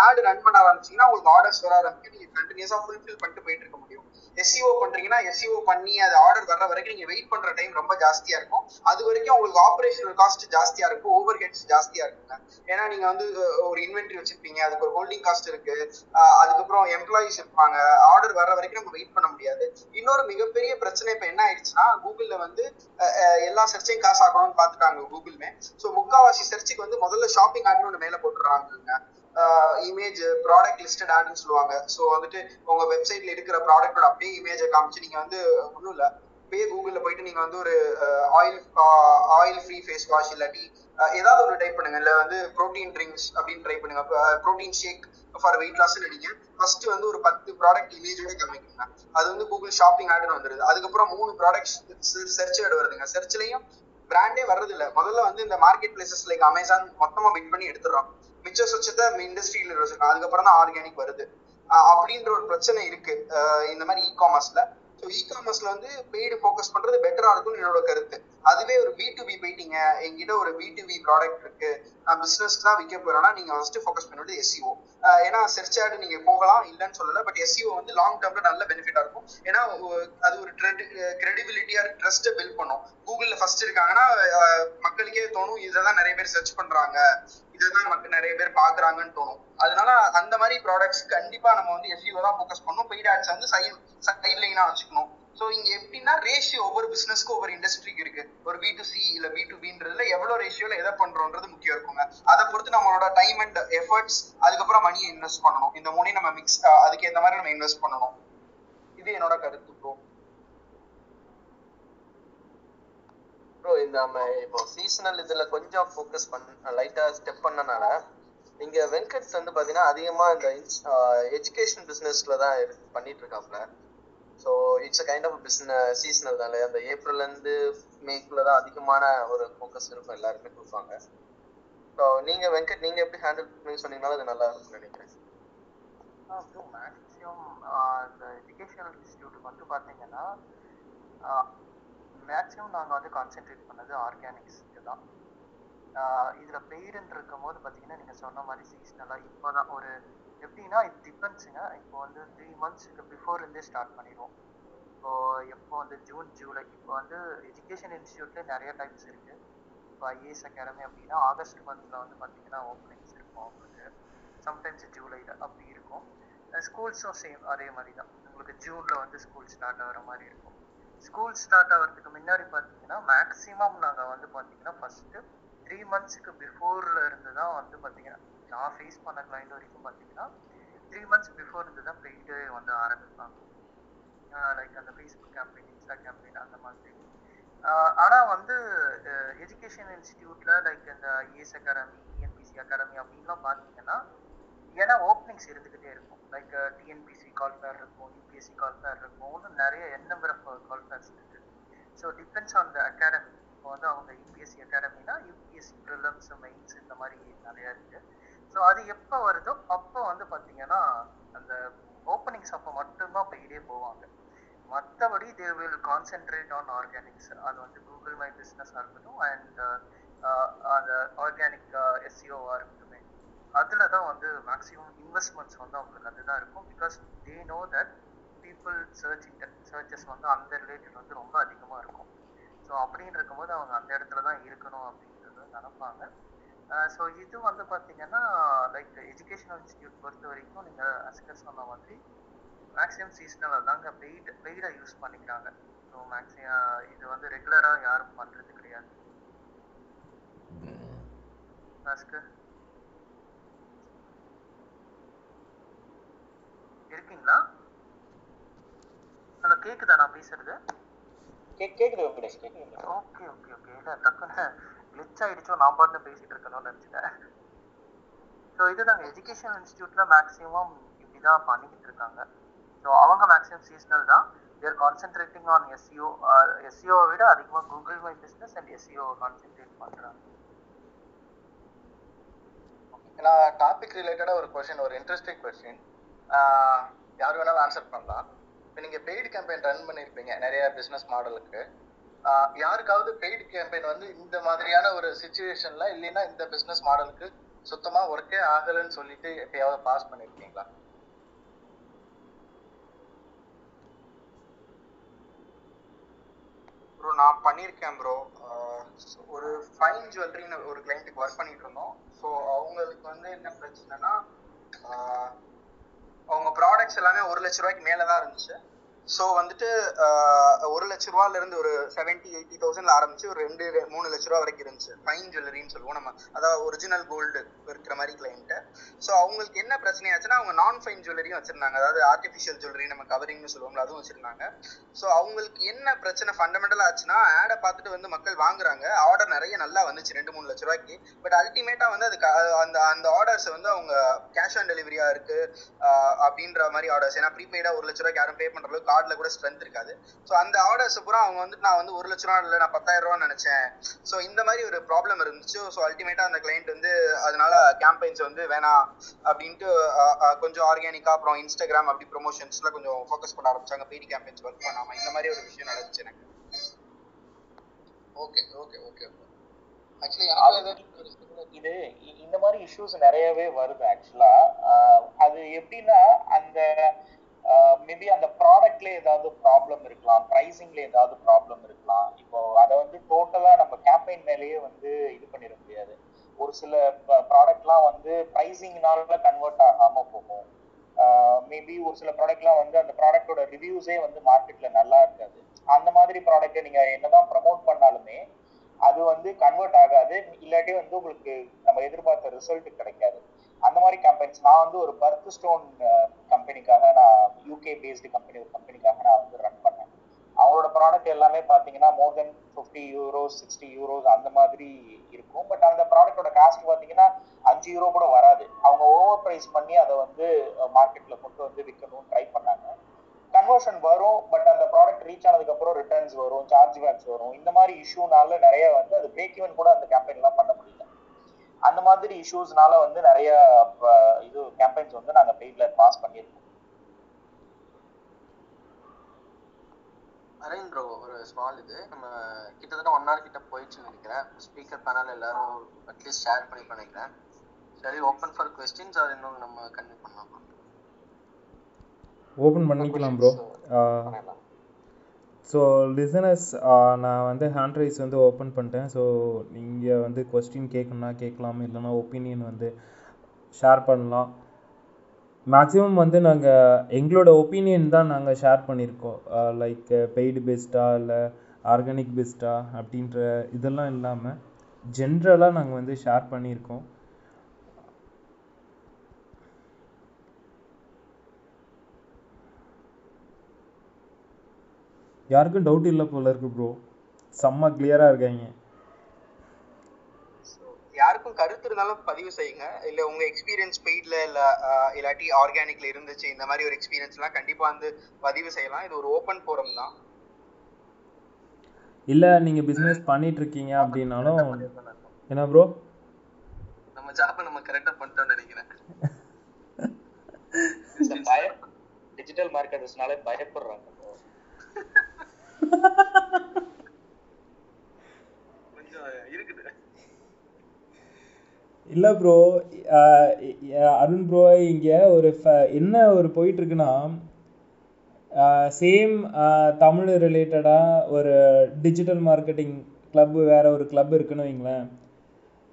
ஆட் ரன் பண்ண ஆரம்பிச்சீங்கன்னா உங்களுக்கு ஆர்டர்ஸ் வர ஆரம்பிச்சு நீங்க கண்டினியூஸா ஃபுல்ஃபில் பண்ணிட்டு போயிட்டு இருக்க முடியும். எஸ்இஓ பண்றீங்கன்னா எஸ்இஓ பண்ணி அது ஆர்டர் வர்ற வரைக்கும் நீங்க வெயிட் பண்ற டைம் ரொம்ப ஜாஸ்தியா இருக்கும். அது வரைக்கும் உங்களுக்கு ஆபரேஷனல் காஸ்ட் ஜாஸ்தியா இருக்கும் ஓவர் ஹெட்ஸ் ஜாஸ்தியா இருக்குங்க ஏன்னா நீங்க வந்து ஒரு இன்வென்ட்ரி வச்சிருப்பீங்க அதுக்கு ஒரு ஹோல்டிங் காஸ்ட் இருக்கு அதுக்கப்புறம் எம்ப்ளாயிஸ் இருப்பாங்க ஆர்டர் வர்ற வரைக்கும் நம்ம வெயிட் பண்ண முடியாது. இன்னொரு மிகப்பெரிய பிரச்சனை இப்ப என்ன ஆயிடுச்சுன்னா கூகுள்ல வந்து எல்லா சர்ச்சையும் காசு ஆகணும்னு பாத்துட்டாங்க கூகுள்மே ஸோ முக்காவாசி சர்ச்சுக்கு வந்து முதல்ல ஷாப்பிங் ஆட்னு மேல போட்டுறாங்க இமேஜ் ப்ராடக்ட் லிஸ்டட் ஆட்னு சொல்லுவாங்க. ஸோ வந்துட்டு உங்க வெப்சைட்ல இருக்கிற ப்ராடக்டோட அப்படியே இமேஜை காமிச்சு நீங்க வந்து ஒன்றும் இல்லை. அப்படியே கூகுளில் போயிட்டு நீங்க வந்து ஒரு oil oil free face wash இல்லாட்டி ஏதாவது ஒரு டைப் பண்ணுங்க. இல்லை வந்து ப்ரோட்டீன் ட்ரிங்க்ஸ் அப்படின்னு ட்ரை பண்ணுங்க. Protein shake for weight loss அடிங்க ஃபர்ஸ்ட் வந்து ஒரு பத்து ப்ராடக்ட் இமேஜோட காமிக்கணும் அது வந்து கூகுள் ஷாப்பிங் ஆடுன்னு வந்துருது. அதுக்கப்புறம் மூணு ப்ராடக்ட் சர்ச் ஆடு வருதுங்க. சர்ச்லயும் பிராண்டே வர்றது இல்லை முதல்ல வந்து இந்த மார்க்கெட் பிளேசஸ் லைக் அமேசான் மொத்தமா பிட் பண்ணி எடுத்துடுறோம். மிச்ச சொச்சத்தை இண்டஸ்ட்ரியில அதுக்கப்புறம் தான் ஆர்கானிக் வருது. அப்படின்ற ஒரு பிரச்சனை இருக்கு. இந்த மாதிரி இ காமர்ஸ்ல ஸோ இ காமர்ஸ்ல வந்து பெய்டு ஃபோக்கஸ் பண்றது பெட்டரா இருக்கும்னு என்னோட கருத்து. அதுவே ஒரு பி டு பி போயிட்டீங்க என்கிட்ட ஒரு பி டு பி ப்ராடக்ட் இருக்கு. நான் பிசினஸ்க்கு தான் விற்க போறேன்னா நீங்க ஃபர்ஸ்ட் ஃபோக்கஸ் பண்ணுறது எஸ்இஓ ஏன்னா சர்ச் ஆடு நீங்க போகலாம் இல்லைன்னு சொல்லல பட் எஸ்இஓ வந்து லாங் டேர்ம்ல நல்ல பெனிஃபிட்டா இருக்கும். ஏன்னா அது ஒரு கிரெடிபிலிட்டியா ட்ரஸ்ட்டை பில்ட் பண்ணும். கூகுள்ல ஃபர்ஸ்ட் இருக்காங்கன்னா மக்களுக்கே தோணும் இதான் நிறைய பேர் சர்ச் பண்றாங்க. இதுதான் நமக்கு நிறைய பேர் பாக்குறாங்கன்னு தோணும். அதனால அந்த மாதிரி ப்ராடக்ட்ஸ் கண்டிப்பா நம்ம வந்து எஸ்இஓ தான் ஃபோக்கஸ் பண்ணணும். பெய்ட் ஆட்ஸ் வந்து சைட் சைட் லைனா வச்சுக்கணும். ஸோ இங்க எப்படின்னா ரேஷியோ ஒவ்வொரு பிசினஸ்க்கு ஒவ்வொரு இண்டஸ்ட்ரிக்கு இருக்கு. ஒரு பி டு சி இல்ல பி டு பின்றதுல எவ்வளவு ரேஷியோல எதை பண்றோன்றது முக்கியம் இருக்குங்க. அதை பொறுத்து நம்மளோட டைம் அண்ட் எஃபர்ட்ஸ் அதுக்கப்புறம் மணியை இன்வெஸ்ட் பண்ணணும். இந்த மூணையும் நம்ம மிக்ஸ் அதுக்கு ஏற்ற மாதிரி நம்ம இன்வெஸ்ட் பண்ணணும். இது என்னோட கருத்து ப்ரோ ப்ரோ இந்த நம்ம இப்போ சீசனல் இதுல கொஞ்சம் ஃபோக்கஸ் பண்ண லைட்டா ஸ்டெப் பண்ணனால இங்க வெங்கட் வந்து பாத்தீங்கன்னா அதிகமா இந்த எஜுகேஷன் பிசினஸ்ல தான் பண்ணிட்டு இருக்காப்ல so it's a kind of business seasonal தானே. அந்த ஏப்ரல்ல இருந்து மேக்குள்ள தான் அதிகமான ஒரு ஃபோக்கஸ் இருக்கும் எல்லாருமே கொடுப்பாங்க. ஸோ நீங்க வெங்கட் நீங்க எப்படி ஹேண்டில் பண்ணி சொன்னீங்கனாலும் அது நல்லா இருக்கும்னு நினைக்கிறேன். மேக்ஸிமம் இந்த எஜுகேஷனல் இன்ஸ்டியூட் வந்து பார்த்தீங்கன்னா மேக்ஸிமம் நாங்கள் வந்து கான்சென்ட்ரேட் பண்ணது ஆர்கானிக்ஸ்க்கு தான். இதில் பெய்டுன்னு இருக்கும் போது பார்த்தீங்கன்னா நீங்கள் சொன்ன மாதிரி சீஸ்னலாக இப்போ தான் ஒரு எப்படின்னா இது டிபெண்ட்ஸுங்க இப்போ வந்து த்ரீ மந்த்ஸுக்கு பிஃபோர் இருந்தே ஸ்டார்ட் பண்ணிடுவோம். இப்போ எப்போ வந்து ஜூன் ஜூலை இப்போ வந்து எஜுகேஷன் இன்ஸ்டியூட்ல நிறைய டைப்ஸ் இருக்குது இப்போ ஐஏஎஸ் அகாடமி அப்படின்னா ஆகஸ்ட் மந்தில் வந்து பார்த்தீங்கன்னா ஓப்பனிங்ஸ் இருக்கும் அவங்களுக்கு. சம்டைம்ஸ் ஜூலையில் அப்படி இருக்கும். ஸ்கூல்ஸும் சேம் அதே மாதிரி தான் உங்களுக்கு ஜூனில் வந்து ஸ்கூல் ஸ்டார்ட் ஆகிற மாதிரி இருக்கும். ஸ்கூல் ஸ்டார்ட் ஆகிறதுக்கு முன்னாடி பார்த்தீங்கன்னா மேக்ஸிமம் நாங்கள் வந்து பார்த்தீங்கன்னா ஃபஸ்ட்டு த்ரீ மந்த்ஸ்க்கு பிஃபோர்ல இருந்து தான் வந்து பார்த்தீங்கன்னா நான் ஃபேஸ் பண்ண கிளைண்ட் வரைக்கும் பார்த்தீங்கன்னா த்ரீ மந்த்ஸ் பிஃபோர் இருந்து தான் பெய்டு வந்து ஆரம்பிப்பாங்க. லைக் அந்த ஃபேஸ்புக் கேம்பெயின் இன்ஸ்டா கேம்பெயின் அந்த மாதிரி. ஆனால் வந்து எஜுகேஷன் இன்ஸ்டியூட்ல லைக் இந்த ஐஏஎஸ் அகாடமி டிஎன்பிசி அகாடமி அப்படின்லாம் பார்த்தீங்கன்னா ஏன்னா ஓப்பனிங்ஸ் இருந்துக்கிட்டே இருக்கும். லைக் டிஎன்பிசி கால் ஃபேர் இருக்கும் யூபிஎஸ்சி கால் ஃபேர் இருக்கும் இன்னும் நிறைய என் நம்பர் ஆஃப் கால் ஃபேர்ஸ் இருக்கு. So depends on the academy இப்போ வந்து அவங்க யூபிஎஸ்சி அகாடமினா யூபிஎஸ்சி ப்ரிலம்ஸ் மெயின்ஸ் இந்த மாதிரி நிறையா இருக்கு. ஸோ அது எப்போ வருதோ அப்போ வந்து பார்த்தீங்கன்னா அந்த ஓப்பனிங்ஸ் அப்போ மட்டும்தான் போயிட்டே போவாங்க. மற்றபடி they will concentrate on organics அது வந்து கூகுள் மை பிஸ்னஸாக இருக்கட்டும் அண்ட் uh, uh, அந்த uh, ஆர்கானிக் எஸ்சிஓவாக இருக்கட்டும். அதில் தான் வந்து மேக்ஸிமம் இன்வெஸ்ட்மெண்ட்ஸ் வந்து அவங்களுக்கு அதுதான் இருக்கும். Because they know that people search searches வந்து அந்த ரிலேட்டட் வந்து ரொம்ப அதிகமாக இருக்கும். ஸோ அப்படின்னு இருக்கும்போது அவங்க அந்த இடத்துல தான் இருக்கணும் அப்படின்றது நினைப்பாங்க. ஸோ இது வந்து பார்த்தீங்கன்னா லைக் எஜுகேஷனல் இன்ஸ்டியூட் பொறுத்த வரைக்கும் நீங்கள் அஸ்கர் சொன்ன மாதிரி மேக்ஸிமம் சீசனலாக தாங்க பெய்ட் பெய்டை யூஸ் பண்ணிக்கிறாங்க. ஸோ மேக்ஸிமம் இது வந்து ரெகுலராக யாரும் பண்ணுறது கிடையாது. அஸ்கர் இருக்கீங்களா ஹலோ கேக்குதா நான் பேசுறது? கேக்குது வெங்கடேஷ் கேக்குது ஓகே ஓகே ஓகே. இல்லை டக்குன்னு கிளிச் ஆயிடுச்சோ நான் பாட்டு பேசிட்டு இருக்கணும்னு நினச்சிட்டேன். ஸோ இதுதாங்க எஜுகேஷன் இன்ஸ்டியூட்ல மேக்ஸிமம் இப்படிதான் பண்ணிக்கிட்டு இருக்காங்க. ஸோ அவங்க மேக்ஸிமம் சீசனல் தான். தேர் கான்சென்ட்ரேட்டிங் ஆன் எஸ்இஓ எஸ்இஓவை விட அதிகமாக Google my business and SEO concentrate பண்ணுறாங்க நான் டாபிக் ரிலேட்டடாக ஒரு கொஷின் ஒரு இன்ட்ரெஸ்டிங் கொஸ்டின் யார் வேணாலும் ஆன்சர் பண்ணலாம். இப்போ நீங்க பெய்டு கேம்பெயின் ரன் பண்ணியிருப்பீங்க நிறைய பிசினஸ் மாடலுக்கு யாருக்காவது பெய்டு கேம்பெயின் வந்து இந்த மாதிரியான ஒரு சுச்சுவேஷன்ல இல்லைன்னா இந்த பிசினஸ் மாடலுக்கு சுத்தமா ஒர்க்கே ஆகலைன்னு சொல்லிட்டு எப்பயாவது பாஸ் பண்ணிருக்கீங்களா? ப்ரோ நான் பண்ணியிருக்கேன் ப்ரோ ஒரு ஃபைன் ஜுவல்லரின்னு ஒரு கிளைண்ட்டுக்கு ஒர்க் பண்ணிட்டு இருந்தோம். ஸோ அவங்களுக்கு வந்து என்ன பிரச்சனைனா ஆஹ் அவங்க ப்ராடக்ட்ஸ் எல்லாமே ஒரு லட்ச ரூபாய்க்கு மேல தான் இருந்துச்சு. ஸோ வந்துட்டு ஒரு லட்ச ரூபால இருந்து ஒரு செவன்டி எயிட்டி தௌசண்ட்ல ஆரம்பிச்சு ஒரு ரெண்டு மூணு லட்ச ரூபா வரைக்கும் இருந்துச்சு. ஃபைன் ஜுவல்லரின்னு சொல்லுவோம். நம்ம அதாவது ஒரிஜினல் கோல்டு இருக்கிற மாதிரி கிளைண்ட்டு ஸோ அவங்களுக்கு என்ன பிரச்சனை ஆச்சுன்னா அவங்க நான் ஃபைன் ஜுவல்லரியும் வச்சிருந்தாங்க. அதாவது ஆர்டிஃபிஷியல் ஜுவல்லரி நம்ம கவரிங்னு சொல்லுவோம்ல அதுவும் வச்சிருந்தாங்க. ஸோ அவங்களுக்கு என்ன பிரச்சனை ஃபண்டமெண்டலா ஆச்சுன்னா ஆடை பார்த்துட்டு வந்து மக்கள் வாங்குறாங்க. ஆர்டர் நிறைய நல்லா வந்துச்சு ரெண்டு மூணு லட்ச ரூபாய்க்கு. பட் அல்டிமேட்டா வந்து அது அந்த அந்த ஆர்டர்ஸ் வந்து அவங்க கேஷ் ஆன் டெலிவரியா இருக்கு அப்படின்ற மாதிரி ஆர்டர்ஸ் ஏன்னா ப்ரீபெய்டா ஒரு லட்ச ரூபாய்க்கு யாரும் பே பண்ற அளவுக்கு கார்டுல கூட ஸ்ட்ரென்த் இருக்காது. ஸோ அந்த ஆர்டர்ஸ் பூரா அவங்க வந்து நான் வந்து ஒரு லட்ச ரூபா இல்லை நான் பத்தாயிரம் ரூபா நினைச்சேன். ஸோ இந்த மாதிரி ஒரு ப்ராப்ளம் இருந்துச்சு. ஸோ அல்டிமேட்டா அந்த கிளைண்ட் வந்து அதனால கேம்பெயின்ஸ் வந்து வேணாம் அப்படின்ட்டு கொஞ்சம் ஆர்கானிக்கா அப்புறம் இன்ஸ்டாகிராம் அப்படி ப்ரொமோஷன்ஸ்ல கொஞ்சம் ஃபோக்கஸ் பண்ண ஆரம்பிச்சாங்க. பெய்டி கேம்பெயின்ஸ் ஒர்க் பண்ணாம. இந்த மாதிரி ஒரு விஷயம் நடந்துச்சு எனக்கு. ஓகே ஓகே ஓகே இது இந்த மாதிரி இஷ்யூஸ் நிறையவே வருது ஆக்சுவலா அது எப்படின்னா அந்த Uh, மேபி அந்த ப்ராடக்ட்ல ஏதாவது ப்ராப்ளம் இருக்கலாம் ப்ரைசிங்ல ஏதாவது ப்ராப்ளம் இருக்கலாம். இப்போ அதை வந்து டோட்டலா நம்ம கேம்பெயின் மேலேயே வந்து இது பண்ணிட முடியாது. ஒரு சில ப்ராடக்ட்லாம் வந்து ப்ரைசிங்னால கன்வெர்ட் ஆகாம போகும். Uh, மேபி ஒரு சில ப்ராடக்ட்லாம் வந்து அந்த ப்ராடக்ட்டோட ரிவ்யூஸே வந்து மார்க்கெட்ல நல்லா இருக்காது. அந்த மாதிரி ப்ராடக்ட்டை நீங்க என்னதான் ப்ரமோட் பண்ணாலுமே அது வந்து கன்வெர்ட் ஆகாது. இல்லாட்டி வந்து உங்களுக்கு நம்ம எதிர்பார்த்த ரிசல்ட் கிடைக்காது. அந்த மாதிரி கம்பெனிஸ் நான் வந்து ஒரு பர்த் ஸ்டோன் கம்பெனிக்காக நான் யூகே பேஸ்டு கம்பெனி ஒரு கம்பெனிக்காக நான் வந்து ரன் பண்ணேன். அவங்களோட ப்ராடக்ட் எல்லாமே பார்த்தீங்கன்னா more than fifty euros sixty euros அந்த மாதிரி இருக்கும். பட் அந்த ப்ராடக்ட்டோட காஸ்ட் பார்த்தீங்கன்னா அஞ்சு யூரோ கூட வராது. அவங்க ஓவர் ப்ரைஸ் பண்ணி அதை வந்து மார்க்கெட்டில் கொண்டு வந்து விற்கணும்னு ட்ரை பண்ணாங்க. கன்வர்ஷன் வரும் பட் அந்த ப்ராடக்ட் ரீச் ஆனதுக்கப்புறம் ரிட்டர்ன்ஸ் வரும் சார்ஜ் பேக்ஸ் வரும். இந்த மாதிரி இஷ்யூனால நிறைய வந்து அது பிரேக் ஈவன் கூட அந்த கேம்பெயின்லாம் பண்ண முடியல. அந்த மாதிரி இஷ்யூஸ்னால வந்து நிறைய இது கேம்பெயின்ஸ் வந்து நாங்க பெய்ட்ல பாஸ் பண்ணியிருக்கோம். அரேஞ்ச் ப்ரோ ஒரு ஸ்மால் இது. நம்ம கிட்டத்தட்ட ஒன் ஹவர் கிட்ட போயிடுச்சுன்னு நினைக்கிறேன். ஸ்பீக்கர் பேனல் எல்லாரும் அட்லீஸ்ட் ஷேர் பண்ணி பண்ணிக்கிறேன். சரி ஓப்பன் ஃபார் கொஸ்டின்ஸ் ஆர் இன்னும் நம்ம கன்டினியூ பண்ணலாமா. ஓப்பன் பண்ணிக்கலாம் ப்ரோ ஸோ லிசனர்ஸ் நான் வந்து ஹேண்ட் ரைஸ் வந்து ஓப்பன் பண்ணிட்டேன். ஸோ நீங்கள் வந்து கொஸ்டின் கேட்கணும்னா கேட்கலாம் இல்லைன்னா ஒப்பீனியன் வந்து ஷேர் பண்ணலாம். மேக்ஸிமம் வந்து நாங்கள் எங்களோட ஒப்பீனியன் தான் நாங்கள் ஷேர் பண்ணியிருக்கோம். லைக் பெய்டு பெஸ்ட்டா இல்லை ஆர்கானிக் பெஸ்ட்டா அப்படின்ற இதெல்லாம் இல்லாமல் ஜென்ரலாக நாங்கள் வந்து ஷேர் பண்ணியிருக்கோம். யாருக்கும் டவுட் இல்லை போல இருக்கு ப்ரோ செம்ம கிளியராக இருக்காங்க. யாருக்கும் கருத்து இருந்தாலும் பதிவு செய்யுங்க. இல்ல உங்க எக்ஸ்பீரியன்ஸ் பெய்ட்ல இல்ல இல்லாட்டி ஆர்கானிக்ல இருந்துச்சு இந்த மாதிரி ஒரு எக்ஸ்பீரியன்ஸ் எல்லாம் கண்டிப்பா வந்து பதிவு செய்யலாம். இது ஒரு ஓப்பன் ஃபோரம் தான். இல்லை நீங்கள் பிஸ்னஸ் பண்ணிட்டு இருக்கீங்க அப்படின்னாலும் என்ன ப்ரோ நம்ம ஜாப்பை நம்ம கரெக்டா பண்ணிட்டோம்னு நினைக்கிறேன். [laughs] டிஜிட்டல் மார்க்கெட்டர்ஸ்னாலே பயப்படுறாங்க இல்லை ப்ரோ அருண் ப்ரோ இங்கே ஒரு ஃப- என்ன ஒரு போயிட்டுருக்குன்னா சேம் தமிழ் ரிலேட்டடாக ஒரு டிஜிட்டல் மார்க்கெட்டிங் கிளப் வேறு ஒரு கிளப் இருக்குன்னு வைங்களேன்.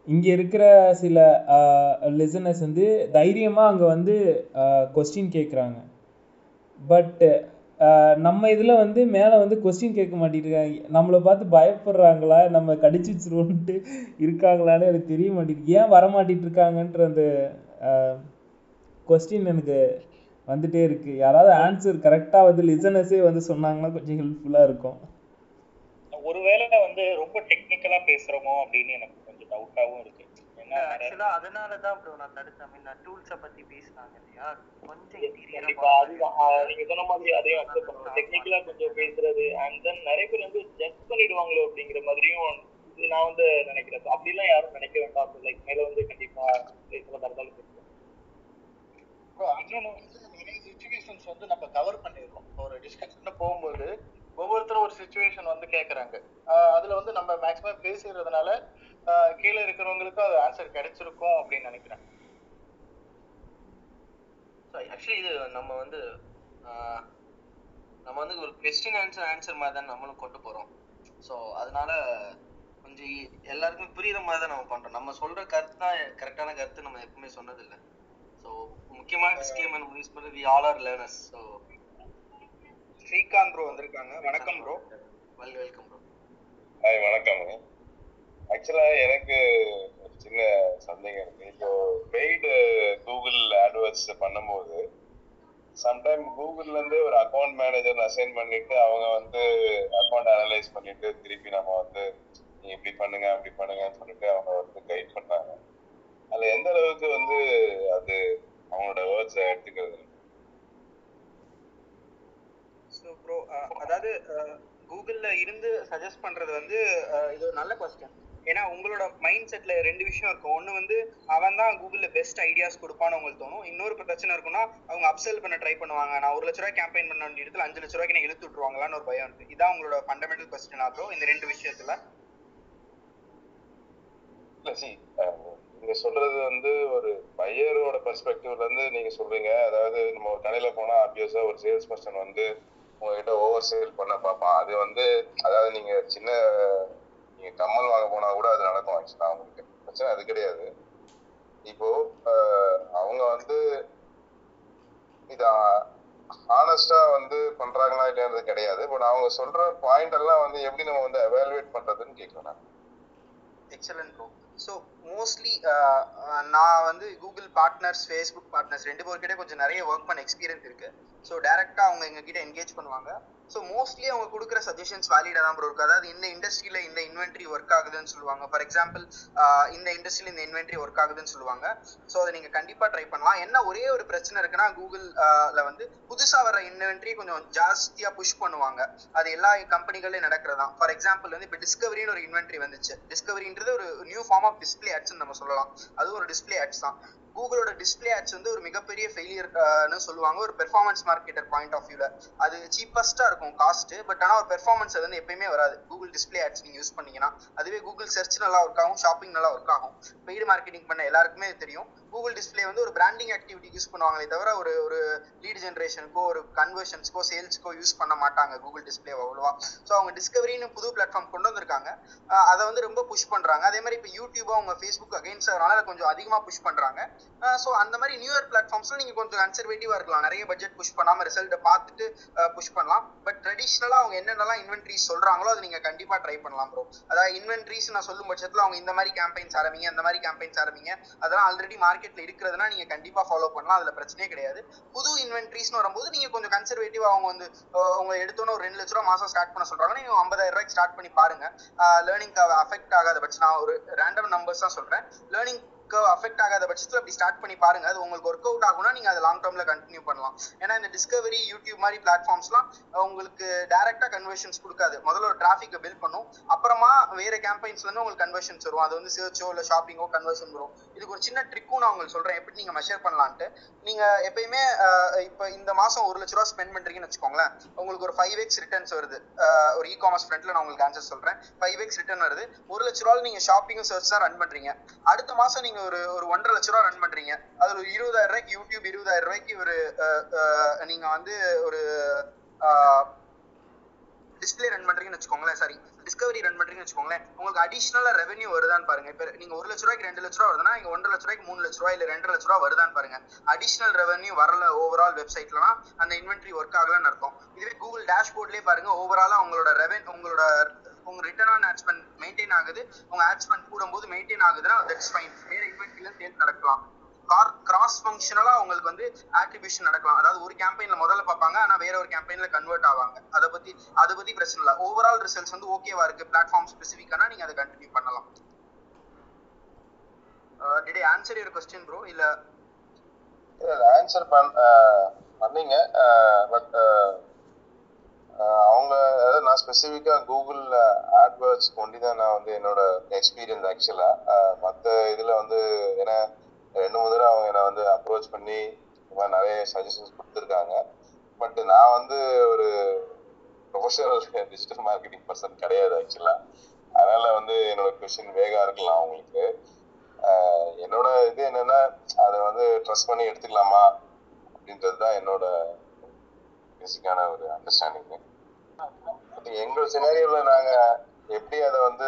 இங்கே இருக்கிற சில லிசனர்ஸ் வந்து தைரியமாக அங்கே வந்து கொஸ்டின் கேட்குறாங்க பட்டு நம்ம இதில் வந்து மேலே வந்து கொஸ்டின் கேட்க மாட்டேங்கிறாங்க. நம்மளை பார்த்து பயப்படுறாங்களா? நம்ம கடிச்சு வச்சிருவோன்ட்டு இருக்காங்களான்னு எனக்கு தெரிய மாட்டேங்குது. ஏன் வரமாட்டிட்டு இருக்காங்கன்ற அந்த கொஸ்டின் எனக்கு வந்துட்டே இருக்கு. யாராவது ஆன்சர் கரெக்டாக வந்து லிசனஸே வந்து சொன்னாங்கன்னா கொஞ்சம் ஹெல்ப்ஃபுல்லாக இருக்கும். ஒருவேளை வந்து ரொம்ப டெக்னிக்கலாக பேசுகிறோமோ அப்படின்னு எனக்கு கொஞ்சம் டவுட்டாகவும் இருக்கு. ஏன்னா ஆக்சுவலா அதனால தான் ப்ரோ நான் தடுத்தேன். முன்ன டூல்ஸை பத்தி பேசினாங்க இல்லையா? கொஞ்சம் கண்டிப்பா அதுதான். நீங்க சொன்ன மாதிரி அக்செப்ட் பண்ணணும். டெக்னிக்கலா கொஞ்சம் பேசுறது அண்ட் தென் நிறைய பேர் வந்து ஜட்ஜ் பண்ணிடுவாங்களோ அப்படிங்கிற மாதிரியும் இது நான் வந்து நினைக்கிறேன். அப்படிலாம் யாரும் நினைக்க வேண்டாம். லைக் மேல வந்து கண்டிப்பா பேசுறதா இருந்தாலும் பேசுவோம் ப்ரோ இன்னொன்று வந்து நிறைய சுச்சுவேஷன்ஸ் வந்து நம்ம கவர் பண்ணியிருக்கோம் ஒரு ஒவ்வொருத்தரும் ஒரு சுச்சுவேஷன் வந்து கேட்குறாங்க அதில் அதுல வந்து நம்ம மேக்ஸிமம் பேசுறதுனால கீழே இருக்கிறவங்களுக்கும் அது ஆன்சர் கிடைச்சிருக்கும் அப்படின்னு நினைக்கிறேன். ஆக்சுவலி இது நம்ம வந்து ஆஹ், நம்ம வந்து ஒரு கொஸ்டின் ஆன்சர் ஆன்சர் மாதிரி தான் நம்மளும் கொண்டு போறோம். ஸோ அதனால கொஞ்சம் எல்லாருக்குமே புரியுற மாதிரி தான் நம்ம பண்றோம். நம்ம சொல்ற கருத்து தான் கரெக்டான கருத்து நம்ம எப்பவுமே சொன்னதில்லை. ஸோ முக்கியமான டிஸ்க்ளைமர் நம்ம யூஸ் பண்ணுறது we all are learners so Srikanth bro வந்திருக்காங்க. வணக்கம் bro well welcome bro hi வணக்கம் ஆக்சுவலா எனக்கு ஒரு சின்ன சந்தேகம் இருக்கு. இப்போ பெய்டு கூகுள் ஆட்வர்ட்ஸ் பண்ணும்போது சம்டைம் கூகுள்ல இருந்து ஒரு அக்கௌண்ட் மேனேஜர் அசைன் பண்ணிட்டு அவங்க வந்து அக்கௌண்ட் அனலைஸ் பண்ணிட்டு திருப்பி நம்ம வந்து நீங்க இப்படி பண்ணுங்க அப்படி பண்ணுங்கன்னு சொல்லிட்டு அவங்க வந்து கைட் பண்றாங்க அதுல எந்த அளவுக்கு வந்து அது அவங்களோட வேர்ட்ஸ் எடுத்துக்கிறது? ஸோ ப்ரோ அதாவது கூகுளில் இருந்து சஜஸ்ட் பண்ணுறது வந்து இது ஒரு நல்ல கொஸ்டின் ஏன்னா உங்களோட மைண்ட் செட்ல ரெண்டு விஷயம் இருக்கும் ஒன்று வந்து அவன் தான் கூகுளில் பெஸ்ட் ஐடியாஸ் கொடுப்பான்னு உங்களுக்கு தோணும். இன்னொரு பிரச்சனை இருக்குன்னா அவங்க அப்செல் பண்ண ட்ரை பண்ணுவாங்க. நான் ஒரு லட்ச ரூபாய் கேம்பெயின் பண்ண வேண்டிய இடத்துல அஞ்சு லட்ச ரூபாய்க்கு நான் இழுத்து விட்டுருவாங்களான்னு ஒரு பயம் இருக்கு. இதான் உங்களோட ஃபண்டமெண்டல் கொஸ்டின் ஆகும் இந்த ரெண்டு விஷயத்துல? நீங்க சொல்றது வந்து ஒரு பையரோட பெர்ஸ்பெக்டிவ்ல இருந்து நீங்க சொல்றீங்க. அதாவது நம்ம ஒரு கடையில போனா ஆப்வியஸா ஒரு சேல்ஸ் பர்சன் வந்து உங்ககிட்ட ஓவர் சேல் பண்ண பார்ப்பான் அது வந்து அதாவது நீங்க சின்ன நீங்க கம்மல் வாங்க போனா கூட அது நடக்கும் ஆக்சுவலா அவங்களுக்கு பிரச்சனை அது கிடையாது. இப்போ அவங்க வந்து இத ஹானஸ்டா வந்து பண்றாங்களா இல்லையான்றது கிடையாது. பட் அவங்க சொல்ற பாயிண்ட் எல்லாம் வந்து எப்படி நம்ம வந்து அவாலுவேட் பண்றதுன்னு கேட்கலாம் excellent bro so mostly uh, uh, நான் வந்து கூகுள் பார்ட்னர்ஸ் ஃபேஸ்புக் பார்ட்னர்ஸ் ரெண்டு பேர்கிட்ட கொஞ்சம் நிறைய ஒர்க் பண்ண எக்ஸ்பீரியன்ஸ் இருக்கு. ஸோ டேரெக்டாக அவங்க எங்ககிட்ட என்கேஜ் பண்ணுவாங்க. ஸோ மோஸ்ட்லி அவங்க கொடுக்குற சஜஷன்ஸ் வேலிடாக தான் ப்ரோ இருக்குது அதாவது இந்த இண்டஸ்ட்ரியில் இந்த இன்வென்ட்ரி ஒர்க் ஆகுதுன்னு சொல்லுவாங்க. ஃபார் எக்ஸாம்பிள் இந்த இண்டஸ்ட்ரியில் இந்த இன்வென்ட்ரி ஒர்க் ஆகுதுன்னு சொல்லுவாங்க. ஸோ அதை நீங்கள் கண்டிப்பாக ட்ரை பண்ணலாம். என்ன ஒரே ஒரு பிரச்சனை இருக்குன்னா கூகுளில் வந்து புதுசாக வர இன்வென்ட்ரி கொஞ்சம் ஜாஸ்தியாக புஷ் பண்ணுவாங்க. அது எல்லா கம்பெனிகளையும் நடக்கிறது தான். ஃபார் எக்ஸாம்பிள் வந்து இப்போ டிஸ்கவரின்னு ஒரு இன்வென்ட்ரி வந்துச்சு. டிஸ்கவரின்றது ஒரு நியூ ஃபார்ம் ஆஃப் டிஸ்பிளே ஆட்ஸ்னு நம்ம சொல்லலாம். அது ஒரு டிஸ்பிளே ஆட்ஸ் தான். கூகுளோட டிஸ்பிளே ஆட்ஸ் வந்து ஒரு மிகப்பெரிய ஃபெயிலியர்னு சொல்லுவாங்க. ஒரு பெர்ஃபார்மன்ஸ் மார்க்கெட்டர் பாயிண்ட் ஆஃப் வியூல அது சீப்பஸ்டா இருக்கும் காஸ்ட் பட் ஆனால் ஒரு பெர்ஃபார்மன்ஸ் அது வந்து எப்பயுமே வராது. கூகுள் டிஸ்பிளே ஆட்ஸ் நீங்க யூஸ் பண்ணீங்கன்னா அதுவே கூகுள் சர்ச் நல்லா ஒர்க் ஆகும் ஷாப்பிங் நல்லா ஒர்க் ஆகும். பெய்டு மார்க்கெட்டிங் பண்ண எல்லாருக்குமே தெரியும். கூகுள் டிஸ்பிளே வந்து ஒரு பிராண்டிங் ஆக்டிவிட்டி யூஸ் பண்ணுவாங்களே தவிர ஒரு ஒரு லீட் ஜென்ரேஷனுக்கோ ஒரு கன்வர்ஷன்ஸ்க்கோ சேல்ஸ்க்கோ யூஸ் பண்ண மாட்டாங்க கூகுள் டிஸ்பிளே அவ்வளோவா. ஸோ அவங்க டிஸ்கவரின்னு புது பிளாட்ஃபார்ம் கொண்டு வந்திருக்காங்க. அதை வந்து ரொம்ப புஷ் பண்றாங்க. அதே மாதிரி இப்போ யூடியூபோ அவங்க ஃபேஸ்புக் அகைன்ஸ்ட் கொஞ்சம் அதிகமாக புஷ் பண்ணுறாங்க ஸோ அந்த மாதிரி நியூ இயர் பிளாட்ஃபார்ம்ஸ்ல நீங்க கொஞ்சம் கன்சர்வேட்டிவாக இருக்கலாம். நிறைய பட்ஜெட் புஷ் பண்ணாம ரிசல்ட்டை பார்த்துட்டு புஷ் பண்ணலாம். பட் ட்ரெடிஷ்னலாக அவங்க என்னென்னலாம் இன்வென்ட்ரிஸ் சொல்றாங்களோ அதை நீங்கள் கண்டிப்பாக ட்ரை பண்ணலாம் ப்ரோ அதாவது இன்வென்ட்ரிஸ் நான் சொல்லும் பட்சத்தில் அவங்க இந்த மாதிரி கேம்பெயின்ஸ் ஆரம்பிங்க இந்த மாதிரி கேம்பெயின்ஸ் ஆரம்பிங்க. அதெல்லாம் ஆல்ரெடி மார்க்கெட்ல இருக்கிறதுனா நீங்க கண்டிப்பா ஃபாலோ பண்ணலாம். அதுல பிரச்சனையே கிடையாது. புது இன்வென்ட்ரிஸ்னு வரும்போது நீங்க கொஞ்சம் கன்சர்வேட்டிவா அவங்க வந்து உங்க அவங்க ஒரு ரெண்டு லட்ச ரூபா மாசம் ஸ்டார்ட் பண்ண சொல்றாங்க. நீங்க ஐம்பதாயிரம் ரூபாய்க்கு ஸ்டார்ட் பண்ணி பாருங்க. லேர்னிங் அஃபெக்ட் ஆகாத பட்சம் நான் ஒரு ரேண்டம் நம்பர்ஸ் தான் சொல்றேன். லேர்னிங் ஒர்க் அஃபெக்ட் ஆகாத பட்சத்தில் அப்படி ஸ்டார்ட் பண்ணி பாருங்க. அது உங்களுக்கு ஒர்க் அவுட் ஆகும்னா நீங்க அதை லாங் டேர்ம்ல கண்டினியூ பண்ணலாம். ஏன்னா இந்த டிஸ்கவரி யூடியூப் மாதிரி பிளாட்ஃபார்ம்ஸ்லாம் உங்களுக்கு டைரக்டா கன்வர்ஷன்ஸ் கொடுக்காது. முதல்ல ஒரு டிராஃபிக்கை பில்ட் பண்ணும். அப்புறமா வேற கேம்பெயின்ஸ்ல இருந்து உங்களுக்கு கன்வர்ஷன்ஸ் வரும். அது வந்து சர்ச்சோ இல்ல ஷாப்பிங்கோ கன்வர்ஷன் வரும். இதுக்கு ஒரு சின்ன ட்ரிக்கும் நான் உங்களுக்கு சொல்றேன். எப்படி நீங்க மெஷர் பண்ணலான்ட்டு. நீங்க எப்பயுமே இப்போ இப்ப இந்த மாசம் ஒரு லட்ச ரூபா ஸ்பெண்ட் பண்றீங்கன்னு வச்சுக்கோங்களேன். உங்களுக்கு ஒரு ஃபைவ் எக்ஸ் ரிட்டர்ன்ஸ் வருது. ஒரு இ காமர்ஸ் ஃப்ரெண்ட்ல நான் உங்களுக்கு ஆன்சர் சொல்றேன். ஃபைவ் எக்ஸ் ரிட்டர்ன் வருது. ஒரு லட்ச ரூபாய் நீங்க ஷாப்பிங்கும் சர்ச் தான் ரன் பண்றீங்க. அடுத்த மாசம் நீங்க ஒரு ஒரு ஒன்றரை லட்ச ரூபா ரன் பண்றீங்க. அதுல ஒரு இருபதாயிரம் ரூபாய்க்கு யூடியூப் இருபதாயிரம் ரூபாய்க்கு ஒரு நீங்க வந்து ஒரு டிஸ்பிளே ரன் பண்றீங்கன்னு வச்சுக்கோங்களேன் சாரி டிஸ்கவரி ரன் பண்றீங்கன்னு வச்சுக்கோங்களேன் உங்களுக்கு அடிஷனலா ரெவன்யூ வருதான்னு பாருங்க. இப்ப நீங்க ஒரு லட்ச ரூபாய்க்கு ரெண்டு லட்ச ரூபா வருதுன்னா இங்க ஒன்றரை லட்ச ரூபாய்க்கு மூணு லட்ச ரூபாய் இல்ல ரெண்டு லட்ச ரூபா வருதான்னு பாருங்க. அடிஷனல் ரெவன்யூ வரல ஓவரால் வெப்சைட்லனா அந்த இன்வென்ட்ரி ஒர்க் ஆகலன்னு அர்த்தம். இதுவே கூகுள் டேஷ்போர்ட்லயே பாருங்க ஓவராலா உங்களோட ரெவன் உங்களோட உங்க return on ad spend maintain ஆகுது. உங்க ஆட் ஸ்பெண்ட் கூடும்போது மெயின்டைன் ஆகுதுன்னா தட்ஸ் ஃபைன் வேற இன்வென்ட்ரில சேல் நடக்கலாம். கார் கிராஸ் ஃபங்க்ஷனலா உங்களுக்கு வந்து ஆட்ரிபியூஷன் நடக்கலாம். அதாவது ஒரு கேம்பெயின்ல முதல்ல பார்ப்பாங்க ஆனா வேற ஒரு கேம்பெயின்ல கன்வெர்ட் ஆவாங்க. அதை பத்தி அதை பத்தி பிரச்சனை இல்லை. ஓவரால் ரிசல்ட்ஸ் வந்து ஓகேவா இருக்கு. பிளாட்ஃபார்ம் ஸ்பெசிஃபிக்கானா நீங்க அதை கண்டினியூ பண்ணலாம். Did answer your question bro இல்ல? ஆன்சர் பண்ணீங்க. பட் அவங்க அதாவது நான் ஸ்பெசிஃபிக்காக கூகுள் ஆட்வேர்ட்ஸ் கொண்டு தான் நான் வந்து என்னோட எக்ஸ்பீரியன்ஸ் ஆக்சுவலாக மற்ற இதில் வந்து ஏன்னா ரெண்டு மூணு தடவை அவங்க என்னை வந்து அப்ரோச் பண்ணி இந்த மாதிரி நிறைய சஜஷன்ஸ் கொடுத்துருக்காங்க. பட் நான் வந்து ஒரு ப்ரொஃபஷனல் டிஜிட்டல் மார்க்கெட்டிங் பர்சன் கிடையாது ஆக்சுவலாக அதனால வந்து என்னோட கொஷின் வேகா இருக்கலாம் அவங்களுக்கு. என்னோட இது என்னன்னா அதை வந்து ட்ரஸ்ட் பண்ணி எடுத்துக்கலாமா அப்படின்றது தான் என்னோட பேசிக்கான ஒரு அண்டர்ஸ்டாண்டிங் எங்களோட சினாரியோவில் நாங்க எப்படி அதை வந்து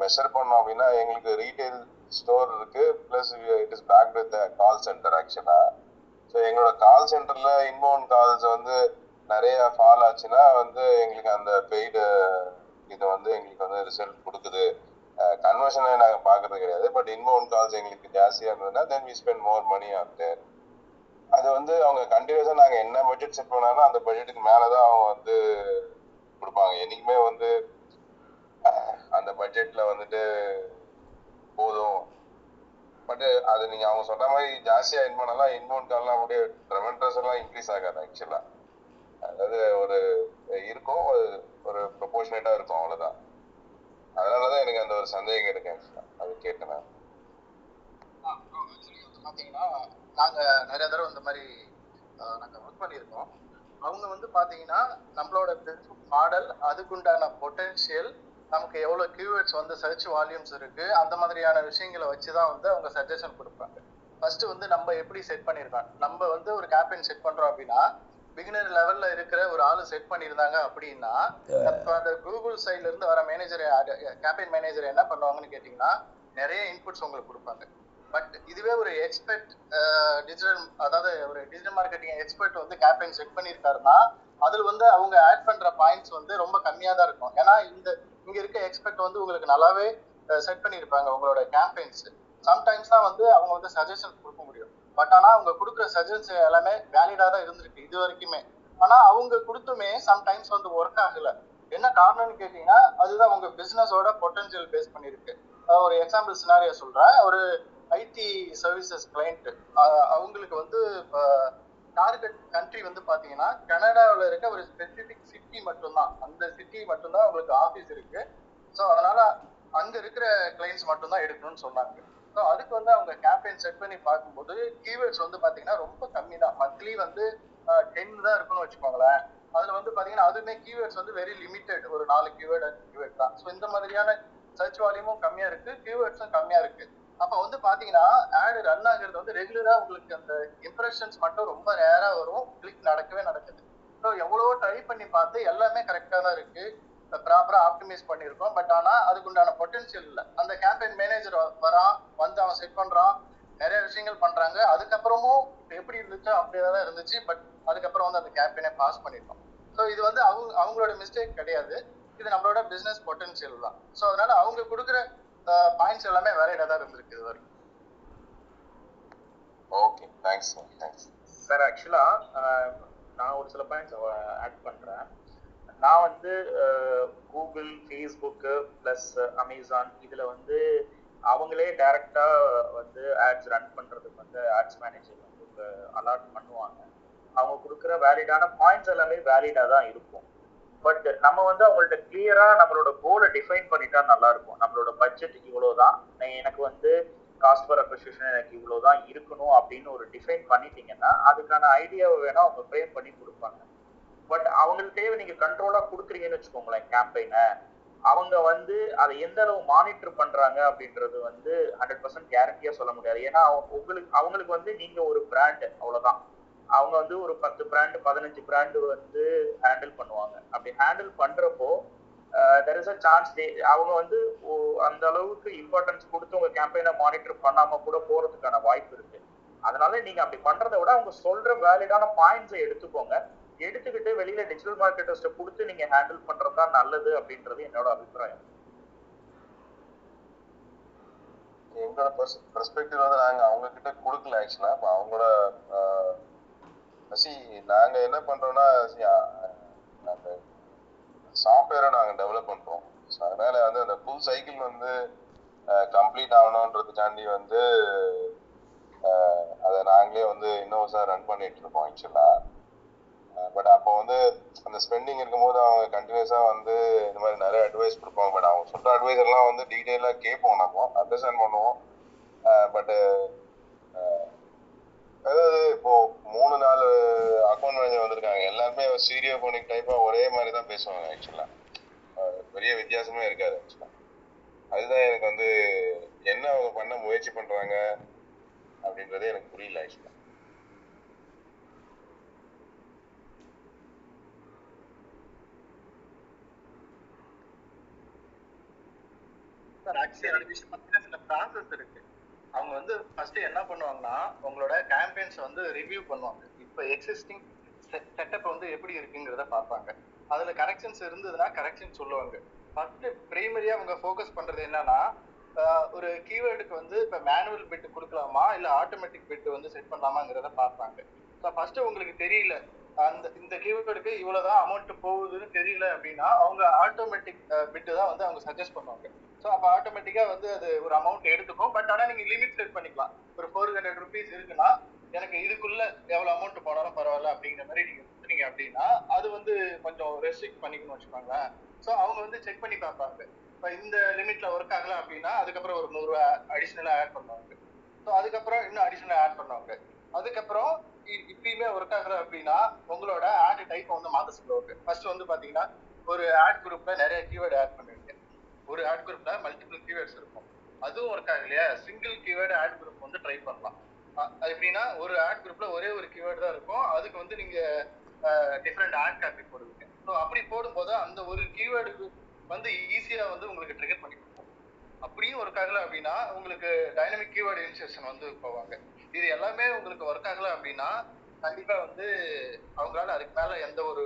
மெஷர் பண்ணோம் அப்படின்னா எங்களுக்கு ரீட்டைல் ஸ்டோர் இருக்கு. Plus it is back with call center ஆக்சுவலா ஸோ எங்களோட கால் சென்டர்ல இன்பவுண்ட் கால்ஸ் வந்து நிறைய ஃபால் ஆச்சுன்னா வந்து எங்களுக்கு அந்த பெய்டு இது வந்து எங்களுக்கு வந்து ரிசல்ட் கொடுக்குது. கன்வர்ஷனை நாங்கள் பார்க்கறது கிடையாது. பட் இன்பவுண்ட் கால்ஸ் எங்களுக்கு ஜாஸ்தியாக இருந்ததுன்னா then we spend more money after அது வந்து அவங்க கண்டினியூஸாக நாங்கள் என்ன பட்ஜெட் செட் பண்ணாலும் அந்த பட்ஜெட்டுக்கு மேலே தான் அவங்க வந்து கொடுப்பாங்க. என்னைக்குமே வந்து அந்த பட்ஜெட்ல வந்துட்டு போதும். பட் அது நீங்க அவங்க சொன்ன மாதிரி ஜாஸ்தியா இன் பண்ணலாம் இன்பவுண்ட் கால்லாம் அப்படியே ட்ரெமெண்டஸ் எல்லாம் இன்க்ரீஸ் ஆகாது ஆக்சுவலா அதாவது ஒரு இருக்கும். ஒரு- ஒரு ப்ரொபோர்ஷனேட்டா இருக்கும் அவ்வளவுதான். அதனாலதான் எனக்கு அந்த ஒரு சந்தேகம் இருக்கு. ஆக்சுவலா அது கேட்டேன் பாத்தீங்கன்னா பார்த்தீங்கன்னா நாங்க நிறைய தடவை இந்த மாதிரி ஆஹ், நாங்க ஒர்க் பண்ணியிருக்கோம் அவங்க வந்து பாத்தீங்கன்னா நம்மளோட பிசினஸ் மாடல் அதுக்குண்டான பொட்டென்ஷியல் நமக்கு எவ்வளவு கீவேர்ட்ஸ் வந்து சர்ச் வால்யூம்ஸ் இருக்கு அந்த மாதிரியான விஷயங்களை வச்சுதான் வந்து அவங்க சஜஷன் கொடுப்பாங்க. ஃபர்ஸ்ட் வந்து நம்ம எப்படி செட் பண்ணியிருக்கோம் நம்ம வந்து ஒரு கேம்பெயின் செட் பண்றோம் அப்படின்னா பிகினர் லெவல்ல இருக்கிற ஒரு ஆளு செட் பண்ணியிருந்தாங்க அப்படின்னா அப்ப அந்த கூகுள் சைட்ல இருந்து வர மேனேஜர் கேம்பெயின் மேனேஜர் என்ன பண்ணுவாங்கன்னு கேட்டீங்கன்னா நிறைய இன்புட்ஸ் உங்களுக்கு கொடுப்பாங்க. பட் இதுவே ஒரு எக்ஸ்பர்ட் டிஜிட்டல் அதாவது ஒரு டிஜிட்டல் மார்க்கெட்டிங் எக்ஸ்பர்ட் வந்து கேம்பெயின் செட் பண்ணியிருக்காருன்னா அதில் வந்து அவங்க ஆட் பண்ணுற பாயிண்ட்ஸ் வந்து ரொம்ப கம்மியாக தான் இருக்கும். ஏன்னா இந்த இங்கே இருக்க எக்ஸ்பர்ட் வந்து உங்களுக்கு நல்லாவே செட் பண்ணியிருப்பாங்க உங்களோட கேம்பெயின்ஸ் சம்டைம்ஸ் தான் வந்து அவங்க வந்து சஜஷன்ஸ் கொடுக்க முடியும். பட் ஆனால் அவங்க கொடுக்குற சஜஷன்ஸ் எல்லாமே வேலிடாக தான் இருந்திருக்கு இது வரைக்குமே. ஆனால் அவங்க கொடுத்துமே சம்டைம்ஸ் வந்து ஒர்க் ஆகல. என்ன காரணம்னு கேட்டிங்கன்னா அதுதான் உங்கள் பிஸ்னஸோட பொட்டன்ஷியல் பேஸ் பண்ணியிருக்கு. ஒரு எக்ஸாம்பிள் சினாரியா சொல்கிறேன் ஒரு ஐடி சர்வீசஸ் கிளைண்ட் அவங்களுக்கு வந்து டார்கெட் கண்ட்ரி வந்து பாத்தீங்கன்னா கனடாவில் இருக்க ஒரு ஸ்பெசிபிக் சிட்டி மட்டும்தான். அந்த சிட்டி மட்டும்தான் அவங்களுக்கு ஆஃபீஸ் இருக்கு. ஸோ அதனால அங்க இருக்கிற கிளைண்ட்ஸ் மட்டும்தான் எடுக்கணும்னு சொன்னாங்க. ஸோ அதுக்கு வந்து அவங்க கேம்பெயின் செட் பண்ணி பார்க்கும்போது கீவேர்ட்ஸ் வந்து பார்த்தீங்கன்னா ரொம்ப கம்மி தான் மந்த்லி வந்து டென் தான் இருக்குன்னு வச்சுக்கோங்களேன். அதில் வந்து பார்த்தீங்கன்னா அதுவுமே கீவேர்ட்ஸ் வந்து வெரி லிமிட்டெட் ஒரு நாலு கீவேர்ட் அஞ்சு கீவேர்ட் தான். ஸோ இந்த மாதிரியான சர்ச் வால்யூமும் கம்மியாக இருக்கு. கீவேர்ட்ஸும் கம்மியாக இருக்குது அப்ப வந்து பாத்தீங்கன்னா ஆடு ரன் ஆகுறது வந்து ரெகுலரா உங்களுக்கு அந்த இம்ப்ரெஷன்ஸ் மட்டும் ரொம்ப ரேரா வரும். கிளிக் நடக்கவே நடக்குது. ஸோ எவ்வளவோ ட்ரை பண்ணி பார்த்து எல்லாமே கரெக்டா தான் இருக்கு. ப்ராப்பரா ஆப்டிமைஸ் பண்ணியிருக்கோம். பட் ஆனா அதுக்குண்டான பொட்டன்சியல் இல்லை. அந்த கேம்பெயின் மேனேஜர் வரான் வந்து அவன் செட் பண்றான். நிறைய விஷயங்கள் பண்றாங்க. அதுக்கப்புறமும் எப்படி இருந்துச்சோ அப்படியே தான் இருந்துச்சு. பட் அதுக்கப்புறம் வந்து அந்த கேம்பெயினை பாஸ் பண்ணிட்டோம். ஸோ இது வந்து அவங்க அவங்களோட மிஸ்டேக் கிடையாது. இது நம்மளோட பிசினஸ் பொட்டன்சியல் தான். ஸோ அதனால அவங்க கொடுக்குற பாயிண்ட்ஸ் எல்லாமே வேலையில தான் இருந்திருக்கு இது வரைக்கும் ஓகே தேங்க்ஸ் தேங்க்ஸ் சார் ஆக்சுவலா நான் ஒரு சில பாயிண்ட்ஸ் ஆட் பண்றேன். நான் வந்து கூகுள் ஃபேஸ்புக்கு ப்ளஸ் அமேசான் இதுல வந்து அவங்களே டைரக்டா வந்து ஆட்ஸ் ரன் பண்றதுக்கு வந்து ஆட்ஸ் மேனேஜர் வந்து அலாட் பண்ணுவாங்க. அவங்க கொடுக்குற வேலிடான பாயிண்ட்ஸ் எல்லாமே வேலிடா தான் இருக்கும். பட் நம்ம வந்து அவங்கள்ட்ட கிளியரா நம்மளோட கோலை டிஃபைன் பண்ணிட்டா நல்லா இருக்கும் நம்மளோட பட்ஜெட் இவ்வளவுதான் எனக்கு வந்து காஸ்ட் ஃபார் அப்ரிசியேஷன் எனக்கு இவ்வளவுதான் இருக்கணும் அப்படின்னு ஒரு டிஃபைன் பண்ணிட்டீங்கன்னா அதுக்கான ஐடியாவை வேணா அவங்க ஃப்ரேம் பண்ணி கொடுப்பாங்க. பட் அவங்கள்ட்டே நீங்க கண்ட்ரோலா கொடுக்குறீங்கன்னு வச்சுக்கோங்களேன் கேம்பெயினை அவங்க வந்து அதை எந்த அளவு மானிட்டர் பண்றாங்க அப்படின்றது வந்து ஹண்ட்ரட் பர்சன்ட் கேரண்டியா சொல்ல முடியாது. ஏன்னா அவங்க- உங்களுக்கு அவங்களுக்கு வந்து நீங்க ஒரு பிராண்ட் அவ்வளவுதான் அவங்க வந்து ஒரு பத்து பிராண்டு பதினஞ்சு பிராண்ட் வந்து ஹேண்டில் பண்ணுவாங்க. அப்படி ஹேண்டில் பண்றப்போ தெர் இஸ் அ சான்ஸ் அவங்க வந்து ஓ- அந்த அளவுக்கு இம்பார்ட்டன்ஸ் கொடுத்து உங்க கேம்பெயினை மானிட்டர் பண்ணாம கூட போறதுக்கான வாய்ப்பு இருக்கு. அதனால நீங்க அப்படி பண்றதை விட அவங்க சொல்ற வேலிடான பாயிண்ட்ஸை எடுத்துக்கோங்க. எடுத்துக்கிட்டு வெளியில டிஜிட்டல் மார்க்கெட்டர்ஸ்ட கொடுத்து நீங்க ஹேண்டில் பண்றது தான் நல்லது அப்படின்றது என்னோட அபிப்பிராயம். எங்களோட பெர்ஸ்பெக்டிவ் வந்து நாங்க அவங்க கிட்ட கொடுக்கல ஆக்சுவலா இப்போ அவங்களோட சி நாங்க என்ன பண்றோம்னா அந்த சாஃப்ட்வேரை நாங்க டெவலப் பண்றோம். அதனால வந்து அந்த ஃபுல் சைக்கிள் வந்து கம்ப்ளீட் ஆகணுன்றதுக்காண்டி வந்து அதை நாங்களே வந்து இன்னோஸா ரன் பண்ணிட்டு இருக்கோம் ஆக்சுவலா பட் அப்போ வந்து அந்த ஸ்பெண்டிங் இருக்கும்போது அவங்க கண்டினியூஸா வந்து இந்த மாதிரி நிறைய அட்வைஸ் கொடுப்பாங்க. பட் அவங்க சொல்ற அட்வைஸ் எல்லாம் வந்து டீட்டெயிலா கேட்போம் நம்ம அண்டர்ஸ்டாண்ட் பண்ணுவோம் பட் அதாவது இப்போ மூணு நாலு அக்கௌண்ட் மேனேஜர் வந்திருக்காங்க எல்லாருமே சீரியோ போனிக் டைப்பா ஒரே மாதிரி தான் பேசுவாங்க ஆக்சுவலா பெரிய வித்தியாசமே இருக்காது ஆக்சுவலா அதுதான் எனக்கு வந்து என்ன அவங்க பண்ண முயற்சி பண்றாங்க அப்படின்றதே எனக்கு புரியல ஆக்சுவலா சார் ஆக்சுவலி விஷயம் பார்த்தீங்கன்னா சில ப்ராசஸ் இருக்கு. அவங்க வந்து ஃபர்ஸ்ட் என்ன பண்ணுவாங்கன்னா உங்களோட கேம்பெயின்ஸ் வந்து ரிவ்யூ பண்ணுவாங்க. இப்போ எக்ஸிஸ்டிங் செட்டப் வந்து எப்படி இருக்குங்கிறத பார்ப்பாங்க. அதுல கரெக்ஷன்ஸ் இருந்ததுன்னா கரெக்ஷன் சொல்லுவாங்க. ஃபர்ஸ்ட் பிரைமரியா அவங்க ஃபோக்கஸ் பண்றது என்னன்னா ஒரு கீவேர்டுக்கு வந்து இப்போ மேனுவல் பிட் கொடுக்கலாமா? இல்ல ஆட்டோமேட்டிக் பிட் வந்து செட் பண்ணலாமாங்கிறத பார்ப்பாங்க. ஸோ ஃபர்ஸ்ட் உங்களுக்கு தெரியல. அந்த இந்த கீவேர்டுக்கு இவ்வளவுதான் அமௌண்ட் போகுதுன்னு தெரியல அப்படின்னா அவங்க ஆட்டோமேட்டிக் பிட்டு தான் வந்து அவங்க சஜஸ்ட் பண்ணுவாங்க. ஸோ அப்போ ஆட்டோமேட்டிக்காக வந்து அது ஒரு அமௌண்ட் எடுத்துக்கும். பட் ஆனால் நீங்கள் லிமிட் செட் பண்ணிக்கலாம். ஒரு ஃபோர் ஹண்ட்ரட் ருபீஸ் இருக்குன்னா எனக்கு இதுக்குள்ள எவ்வளோ அமௌண்ட் போனாலும் பரவாயில்ல அப்படிங்கிற மாதிரி நீங்கள் கொடுத்துறீங்க அப்படின்னா அது வந்து கொஞ்சம் ரெஸ்ட்ரிக்ட் பண்ணிக்கணும்னு வச்சுக்கோங்களேன். ஸோ அவங்க வந்து செக் பண்ணி பார்ப்பாங்க. இப்போ இந்த லிமிட்ல ஒர்க் ஆகல அப்படின்னா அதுக்கப்புறம் ஒரு நூறுரூவா அடிஷ்னலாக ஆட் பண்ணுவாங்க. ஸோ அதுக்கப்புறம் இன்னும் அடிஷ்னலாக ஆட் பண்ணுவாங்க. அதுக்கப்புறம் இப்பயுமே ஒர்க் ஆகல அப்படின்னா உங்களோட ஆட் டைப் வந்து மாத்த சொல்லுவாங்க ஃபர்ஸ்ட் வந்து பாத்தீங்கன்னா ஒரு ஆட் குரூப்ல நிறைய கீவேர்டு ஆட் பண்ணுவீங்க ஒரு ஆட் குரூப்ல மல்டிபிள் கீவேர்ட்ஸ் இருக்கும். அதுவும் ஒர்க் ஆகலையா சிங்கிள் கீவேர்டு ஆட் குரூப் வந்து ட்ரை பண்ணலாம். அது எப்படின்னா ஒரு ஆட் குரூப்ல ஒரே ஒரு கீவேர்டு தான் இருக்கும். அதுக்கு வந்து நீங்க டிஃப்ரெண்ட் ஆட் காப்பி போடுவீங்க. ஸோ அப்படி போடும்போது அந்த ஒரு கீவேர்டுக்கு வந்து ஈஸியா வந்து உங்களுக்கு ட்ரிகர் பண்ணி கொடுப்போம் அப்படியும் ஒர்க் ஆகல அப்படின்னா உங்களுக்கு டைனமிக் கீவேர்டு இன்சர்ஷன் வந்து போவாங்க. இது எல்லாமே உங்களுக்கு ஒர்க் ஆகல அப்படின்னா கண்டிப்பா வந்து அவங்களால அதுக்கு மேல எந்த ஒரு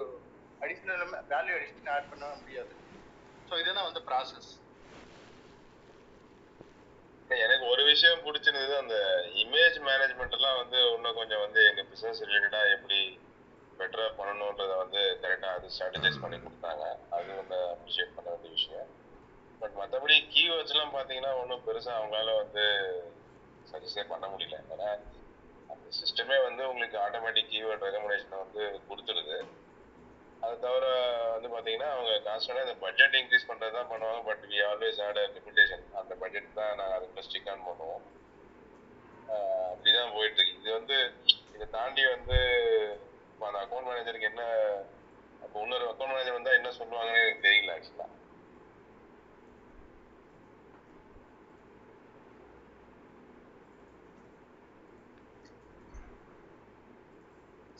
அடிஷனல் வேல்யூ அடிஷன் ஆட் பண்ண முடியாது. ஸோ இதுதான் வந்து ப்ராசஸ் எனக்கு ஒரு விஷயம் பிடிச்சிருந்தது அந்த இமேஜ் மேனேஜ்மெண்ட் எல்லாம் வந்து இன்னும் கொஞ்சம் வந்து எங்க பிசினஸ் ரிலேட்டடா எப்படி பெட்டரா பண்ணணும்ன்றத வந்து கரெக்டா அது ஸ்ட்ராட்டஜைஸ் பண்ணி கொடுத்தாங்க. அது ஒன்று அப்ரிஷியேட் பண்ண வேண்டிய விஷயம். பட் மற்றபடி கீவேர்ட்ஸ் எல்லாம் பார்த்தீங்கன்னா ஒன்றும் பெருசா அவங்களால வந்து சஜஸ்டே பண்ண முடியல. ஏன்னா அந்த சிஸ்டமே வந்து உங்களுக்கு ஆட்டோமேட்டிக் கீவேர்ட் ரெக்கமெண்டேஷனை வந்து கொடுத்துருது. அது தவிர வந்து பார்த்தீங்கன்னா அவங்க கான்ஸ்டன்டாக இந்த பட்ஜெட் இன்க்ரீஸ் பண்ணுறது தான் பண்ணுவாங்க but we always add a limitation அந்த பட்ஜெட் தான் நாங்கள் அதுக்குள்ள ஸ்டிக் ஆன் பண்ணுவோம் அப்படிதான் போயிட்டு இருக்கு இது வந்து இதை தாண்டி வந்து அந்த அக்கௌண்ட் மேனேஜருக்கு என்ன அப்போ இன்னொரு அக்கௌண்ட் மேனேஜர் வந்தால் என்ன சொல்லுவாங்கன்னு எனக்கு தெரியல ஆக்சுவலாக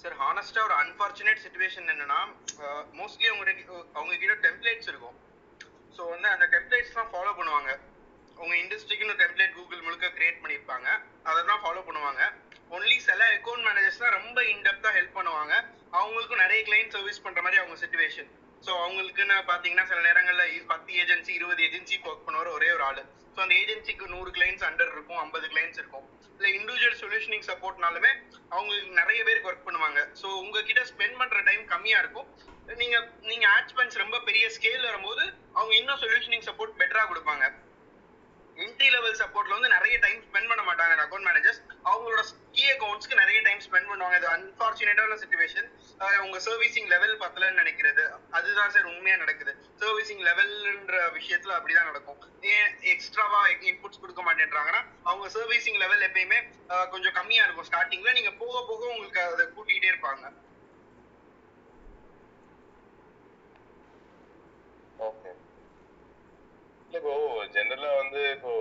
சார் ஹானஸ்டா ஒரு அன்பார்ச்சுனேட் சுச்சுவேஷன் என்னன்னா மோஸ்ட்லி அவங்க அவங்க கிட்ட டெம்ப்ளேட்ஸ் இருக்கும். ஸோ வந்து அந்த டெம்ப்ளேட்ஸ் தான் ஃபாலோ பண்ணுவாங்க. உங்க இண்டஸ்ட்ரிக்குன்னு டெம்ப்ளேட் கூகுள் முழுக்க கிரியேட் பண்ணியிருப்பாங்க. அதெல்லாம் ஃபாலோ பண்ணுவாங்க. ஒன்லி சில அக்கௌண்ட் மேனேஜர்ஸ் தான் ரொம்ப இன்டெப்த்தாக ஹெல்ப் பண்ணுவாங்க. அவங்களுக்கும் நிறைய கிளைண்ட் சர்வீஸ் பண்ற மாதிரி அவங்க சுச்சுவேஷன் ஸோ அவங்களுக்குன்னு பார்த்தீங்கன்னா சில நேரங்களில் பத்து ஏஜென்சி இருபது ஏஜென்சி ஒர்க் பண்ணுவார் ஒரே ஒரு ஆள். ஸோ அந்த ஏஜென்சிக்கு நூறு கிளைண்ட்ஸ் அண்டர் இருக்கும் ஐம்பது கிளைண்ட்ஸ் இருக்கும். இல்லை இண்டிவிஜுவல் சொல்யூஷனிங் சப்போர்ட்னாலுமே அவங்களுக்கு நிறைய பேருக்கு ஒர்க் பண்ணுவாங்க. ஸோ உங்ககிட்ட ஸ்பெண்ட் பண்ற டைம் கம்மியா இருக்கும். நீங்க நீங்க ஆட் ஸ்பென்ஸ் ரொம்ப பெரிய ஸ்கேல் வரும்போது அவங்க இன்னும் சொல்யூஷனிங் சப்போர்ட் பெட்டரா கொடுப்பாங்க. என்ட்ரி லெவல் சப்போர்ட்ல வந்து நிறைய டைம் ஸ்பெண்ட் பண்ண மாட்டாங்க அக்கௌண்ட் மேனேஜர்ஸ் அவங்களோட கீ அக்கௌண்ட்ஸ்க்கு நிறைய டைம் ஸ்பெண்ட் பண்ணுவாங்க. இது அன்பார்ச்சுனேட்டான சுச்சுவேஷன் உங்க சர்வீசிங் லெவல் பத்தலன்னு நினைக்கிறது. அதுதான் சார் உண்மையா நடக்குது. சர்வீசிங் லெவல்ன்ற விஷயத்துல அப்படிதான் நடக்கும். ஏன் எக்ஸ்ட்ராவா இன்புட்ஸ் கொடுக்க மாட்டேன்றாங்கன்னா அவங்க சர்வீசிங் லெவல் எப்பயுமே கொஞ்சம் கம்மியா இருக்கும். ஸ்டார்டிங்ல நீங்க போக போக உங்களுக்கு அதை கூட்டிக்கிட்டே இருப்பாங்க. ஓகே இப்போ ஜென்ரலா வந்து இப்போ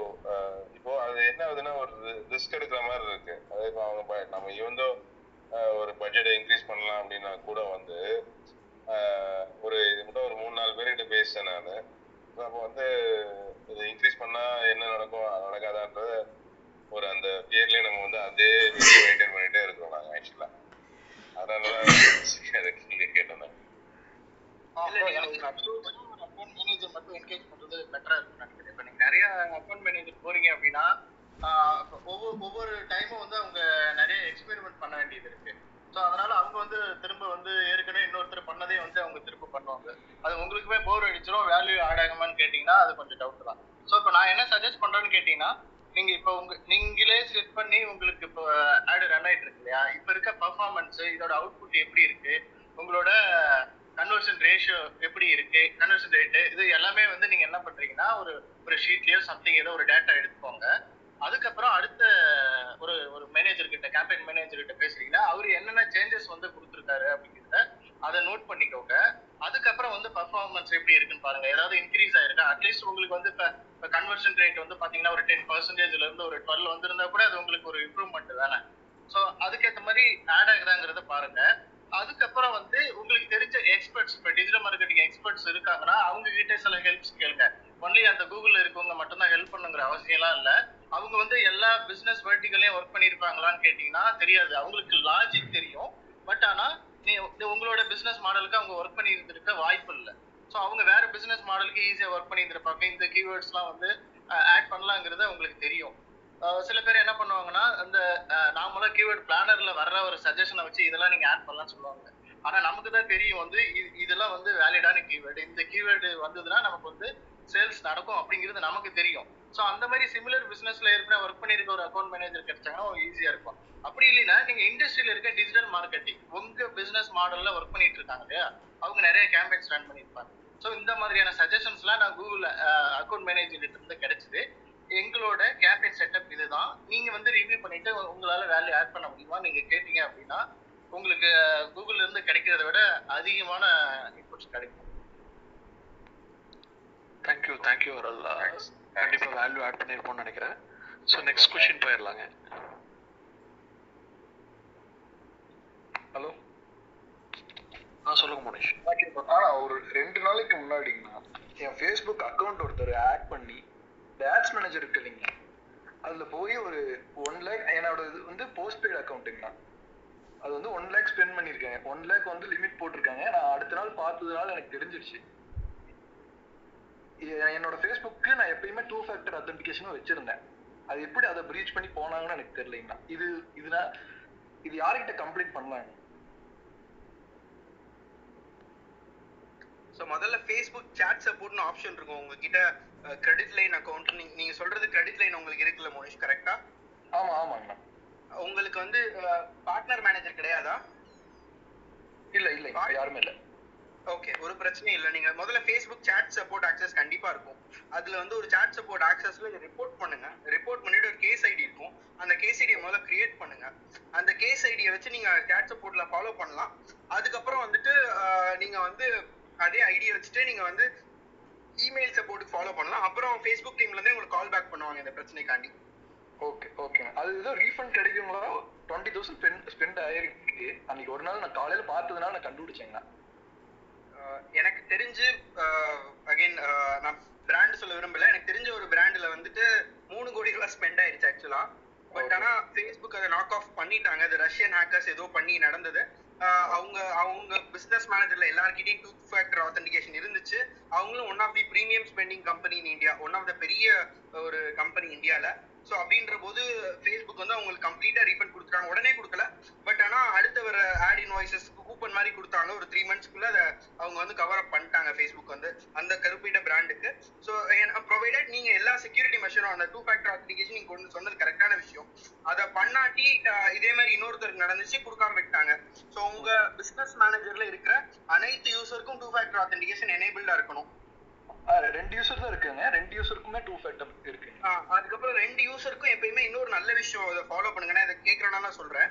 இப்போ அது என்ன ஆகுதுன்னா ஒரு ரிஸ்க் எடுக்கிற மாதிரி இருக்கு. அதே இப்போ அவங்க நம்ம இவந்தோ ஒரு பட்ஜெட்டை இன்க்ரீஸ் பண்ணலாம் அப்படின்னா கூட வந்து ஒரு இது மட்டும் ஒரு மூணு நாலு பேர்கிட்ட பேசிட்டேன் நான். அப்போ வந்து இது இன்க்ரீஸ் பண்ணா என்ன நடக்கும்? நடக்காதான்றது ஒரு அந்த பேர்லயே நம்ம வந்து அதே மெயின்டைன் பண்ணிட்டே இருக்கிறோம் நாங்க ஆக்சுவலா அதனால அதை கேட்டேன் நான். அக்கௌண்ட் மேனேஜர் மட்டும் என்கேஜ் பண்றது பெட்டரா இருக்கும் நினைக்கிறேன். இப்போ நீங்க நிறைய அக்கௌண்ட் மேனேஜர் போறீங்க அப்படின்னா ஒவ்வொரு ஒவ்வொரு டைமும் வந்து அவங்க நிறைய எக்ஸ்பெரிமெண்ட் பண்ண வேண்டியது இருக்கு. ஸோ அதனால அவங்க வந்து திரும்ப வந்து ஏற்கனவே இன்னொருத்தர் பண்ணதே வந்து அவங்க திரும்ப பண்ணுவாங்க. அது உங்களுக்குமே போர் அடிச்சிடும் வேல்யூ ஆட் ஆகுமான்னு கேட்டிங்கன்னா அது கொஞ்சம் டவுட் தான். ஸோ இப்போ நான் என்ன சஜஸ்ட் பண்றேன்னு கேட்டிங்கன்னா நீங்க இப்போ உங்க நீங்களே செட் பண்ணி உங்களுக்கு இப்போ ஆடு ரன் ஆயிட்டு இருக்கு இல்லையா? இப்போ இருக்க பர்ஃபார்மன்ஸ் இதோட அவுட்புட் எப்படி இருக்கு? உங்களோட கன்வர்ஷன் ரேஷியோ எப்படி இருக்கு? கன்வர்ஷன் ரேட்டு இது எல்லாமே வந்து நீங்க என்ன பண்றீங்கன்னா ஒரு ஒரு ஷீட்லயோ சம்திங் ஏதோ ஒரு டேட்டா எடுத்துக்கோங்க. அதுக்கப்புறம் அடுத்த ஒரு ஒரு மேனேஜர் கிட்ட கேம்பெயின் மேனேஜர் கிட்ட பேசுறீங்கன்னா அவர் என்னென்ன சேஞ்சஸ் வந்து கொடுத்துருக்காரு அப்படிங்கிறத அதை நோட் பண்ணிக்கோங்க. அதுக்கப்புறம் வந்து பர்ஃபார்மன்ஸ் எப்படி இருக்குன்னு பாருங்க. ஏதாவது இன்க்ரீஸ் ஆயிருக்கா? அட்லீஸ்ட் உங்களுக்கு வந்து இப்போ கன்வர்ஷன் ரேட் வந்து பாத்தீங்கன்னா ஒரு டென் பர்சன்டேஜ்ல இருந்து ஒரு டுவெல் வந்திருந்தா கூட அது உங்களுக்கு ஒரு இம்ப்ரூவ்மெண்ட் தானே? ஸோ அதுக்கேற்ற மாதிரி ஆட் ஆகுதாங்கிறத பாருங்க. அதுக்கப்புறம் வந்து உங்களுக்கு தெரிஞ்ச எக்ஸ்பர்ட்ஸ் இப்போ டிஜிட்டல் மார்க்கெட்டிங் எக்ஸ்பர்ட்ஸ் இருக்காங்கன்னா அவங்க கிட்டே சில ஹெல்ப்ஸ் கேளுங்க. ஒன்லி அந்த கூகுளில் இருக்கவங்க மட்டும்தான் ஹெல்ப் பண்ணுங்கிற அவசியம்லாம் இல்லை. அவங்க வந்து எல்லா பிசினஸ் வெர்டிகளையும் ஒர்க் பண்ணியிருப்பாங்களான்னு கேட்டிங்கன்னா தெரியாது. அவங்களுக்கு லாஜிக் தெரியும். பட் ஆனால் நீ உங்களோட பிசினஸ் மாடலுக்கு அவங்க ஒர்க் பண்ணி இருந்திருக்க வாய்ப்பு இல்லை. ஸோ அவங்க வேற பிசினஸ் மாடலுக்கு ஈஸியாக ஒர்க் பண்ணி இருந்திருப்பாங்க இந்த கீவேர்ட்ஸ்லாம் வந்து ஆட் பண்ணலாங்கிறது அவங்களுக்கு தெரியும். சில பேர் என்ன பண்ணுவாங்கன்னா அந்த நார்மலாக கீவேர்ட் பிளானர்ல வர்ற ஒரு சஜஷனை வச்சு இதெல்லாம் நீங்கள் ஆட் பண்ணலாம்னு சொல்லுவாங்க. ஆனால் நமக்கு தான் தெரியும் வந்து இது- இதெல்லாம் வந்து வேலிடான கீவேர்டு இந்த கீவேர்டு வந்ததுன்னா நமக்கு வந்து சேல்ஸ் நடக்கும் அப்படிங்கிறது நமக்கு தெரியும். ஸோ அந்த மாதிரி சிமிலர் பிசினஸ்ல ஏற்கனவே ஒர்க் பண்ணியிருக்க ஒரு அக்கௌண்ட் மேனேஜர் கிடைச்சாங்கன்னா ஈஸியா இருக்கும். அப்படி இல்லைன்னா நீங்க இண்டஸ்ட்ரியில இருக்க டிஜிட்டல் மார்க்கெட்டிங் உங்க பிசினஸ் மாடல்ல ஒர்க் பண்ணிட்டு இருக்காங்க இல்லையா? அவங்க நிறைய கேம்பெயின்ஸ் ரன் பண்ணியிருப்பாங்க. ஸோ இந்த மாதிரியான சஜஷன்ஸ்லாம் நான் கூகுள் அக்கௌண்ட் மேனேஜர் கிட்ட இருந்து கிடைச்சது. எங்களோட கேம்பெயின் செட்டப் இதுதான். நீங்க வந்து ரிவ்யூ பண்ணிட்டு உங்களால வேல்யூ ஆட் பண்ண முடியுமா? நீங்க கேட்டீங்க அப்படின்னா உங்களுக்கு கூகுள்ல இருந்து கிடைக்கிறத விட அதிகமான இன்புட்ஸ் கிடைக்கும். தேங்க்யூ தேங்க்யூ வரல் கண்டிப்பாக வேல்யூ ஆட் பண்ணியிருப்போம்னு நினைக்கிறேன். ஸோ நெக்ஸ்ட் கொஷின் போயிடலாங்க ஹலோ ஆ சொல்லுங்க மோனிஷ். ஆனா ஒரு ரெண்டு நாளைக்கு முன்னாடிங்கண்ணா என் ஃபேஸ்புக் அக்கௌண்ட் ஒருத்தர் ஆட் பண்ணி பேட்ச் மேனேஜர் இருக்கு அதுல போய் ஒரு ஒன் லேக் என்னோட இது வந்து போஸ்ட் பெய்டு அக்கௌண்ட்டுங்கண்ணா அது வந்து ஒன் லேக் ஸ்பெண்ட் பண்ணியிருக்கேன் ஒன் லேக் வந்து லிமிட் போட்டிருக்காங்க. நான் அடுத்த நாள் பார்த்ததுனால எனக்கு தெரிஞ்சிருச்சு. என்னோட ஃபேஸ்புக்கு நான் எப்பயுமே டூ ஃபேக்டர் அத்தன்டிகேஷனும் வச்சிருந்தேன். அது எப்படி அதை ப்ரீச் பண்ணி போனாங்கன்னு எனக்கு தெரியலைங்கண்ணா. இது இதுனா இது யார்கிட்ட கம்ப்ளைண்ட் பண்ணலாங்க ஸோ முதல்ல ஃபேஸ்புக் சேட் சப்போர்ட்னு ஆப்ஷன் இருக்கும். உங்ககிட்ட கிரெடிட் லைன் அக்கௌண்ட் நீங்க நீங்க சொல்றது கிரெடிட் லைன் உங்களுக்கு இருக்குல்ல மோனிஷ் கரெக்டா ஆமா ஆமாங்கண்ணா. உங்களுக்கு வந்து பார்ட்னர் மேனேஜர் கிடையாதா? இல்ல இல்ல யாருமே இல்ல. ஓகே ஒரு பிரச்சனையும் இல்லை. நீங்க முதல்ல ஃபேஸ்புக் சேட் சப்போர்ட் ஆக்சஸ் கண்டிப்பா இருக்கும். அதுல வந்து ஒரு சேட் சப்போர்ட் ஆக்சஸ்ல ரிப்போர்ட் பண்ணுங்க. ரிப்போர்ட் பண்ணிட்டு ஒரு கேஸ் ஐடி இருக்கும். அந்த கேஸ் ஐடியை முதல்ல கிரியேட் பண்ணுங்க. அந்த கேஸ் ஐடியை வச்சு நீங்க சேட் சப்போர்ட்ல ஃபாலோ பண்ணலாம். அதுக்கப்புறம் வந்துட்டு நீங்க வந்து அதே ஐடியை வச்சுட்டு நீங்க வந்து இமெயில் சப்போர்ட்டுக்கு ஃபாலோ பண்ணலாம். அப்புறம் ஃபேஸ்புக் டீம்ல இருந்தே உங்களுக்கு கால் பேக் பண்ணுவாங்க இந்த பிரச்சனைக்காண்டி. ஓகே ஓகே அது ஏதோ ரீஃபண்ட் கிடைக்குங்களா? டுவெண்ட்டி தௌசண்ட் ஸ்பெண்ட் ஸ்பெண்ட் ஆயிருக்கு. அன்னைக்கு ஒரு நாள் நான் காலையில பார்த்ததுனால நான் கண்டுபிடிச்சேங்கண்ணா எனக்கு தெரிஞ்சு அகைன் நான் பிராண்ட் சொல்ல விரும்பல. எனக்கு தெரிஞ்ச ஒரு பிராண்ட்ல வந்துட்டு மூணு கோடி ரூபாய் ஸ்பெண்ட் ஆயிடுச்சு ஆக்சுவலா பட் ஆனா ஃபேஸ்புக் அதை நாக் ஆஃப் பண்ணிட்டாங்க. அது ரஷ்யன் ஹேக்கர்ஸ் ஏதோ பண்ணி நடந்தது. அவங்க அவங்க பிசினஸ் மேனேஜர்ல எல்லார்கிட்டயும் டூ ஃபேக்டர் ஆத்தென்டிகேஷன் இருந்துச்சு. அவங்களும் one of the premium spending company in India one of the பெரிய ஒரு கம்பெனி இந்தியால ஸோ அப்படின்ற போது ஃபேஸ்புக் வந்து அவங்களுக்கு கம்ப்ளீட்டாக ரீஃபண்ட் கொடுத்துட்டாங்க. உடனே கொடுக்கல. பட் ஆனால் அடுத்த வர ஆட் இன்வாய்சஸ் கூப்பன் மாதிரி கொடுத்தாங்க. ஒரு த்ரீ மந்த்ஸ்க்குள்ள அதை அவங்க வந்து கவர் அப் பண்ணிட்டாங்க ஃபேஸ்புக் வந்து அந்த கருப்பிட்ட பிராண்டுக்கு ஸோ ப்ரொவைடட் நீங்கள் எல்லா செக்யூரிட்டி மெஷரும் அந்த டூ ஃபேக்டர் ஆத்திரிகேஷன் நீங்கள் கொண்டு சொன்னது கரெக்டான விஷயம். அதை பண்ணாட்டி இதே மாதிரி இன்னொருத்தருக்கு நடந்துச்சு கொடுக்காம விட்டாங்க. ஸோ உங்கள் பிஸ்னஸ் மேனேஜரில் இருக்கிற அனைத்து யூசருக்கும் டூ ஃபேக்டர் ஆத்தென்டிகேஷன் எனேபிள்டாக இருக்கணும். ரெண்டு யூசர் தான் இருக்குங்க. ரெண்டு யூசருக்குமே டூ ஃபேக்டர் இருக்கு அதுக்கப்புறம் ரெண்டு யூசருக்கும் எப்பயுமே இன்னொரு நல்ல விஷயம் இதை ஃபாலோ பண்ணுங்க நான் இதை கேட்கறேன்னா நான் சொல்றேன்.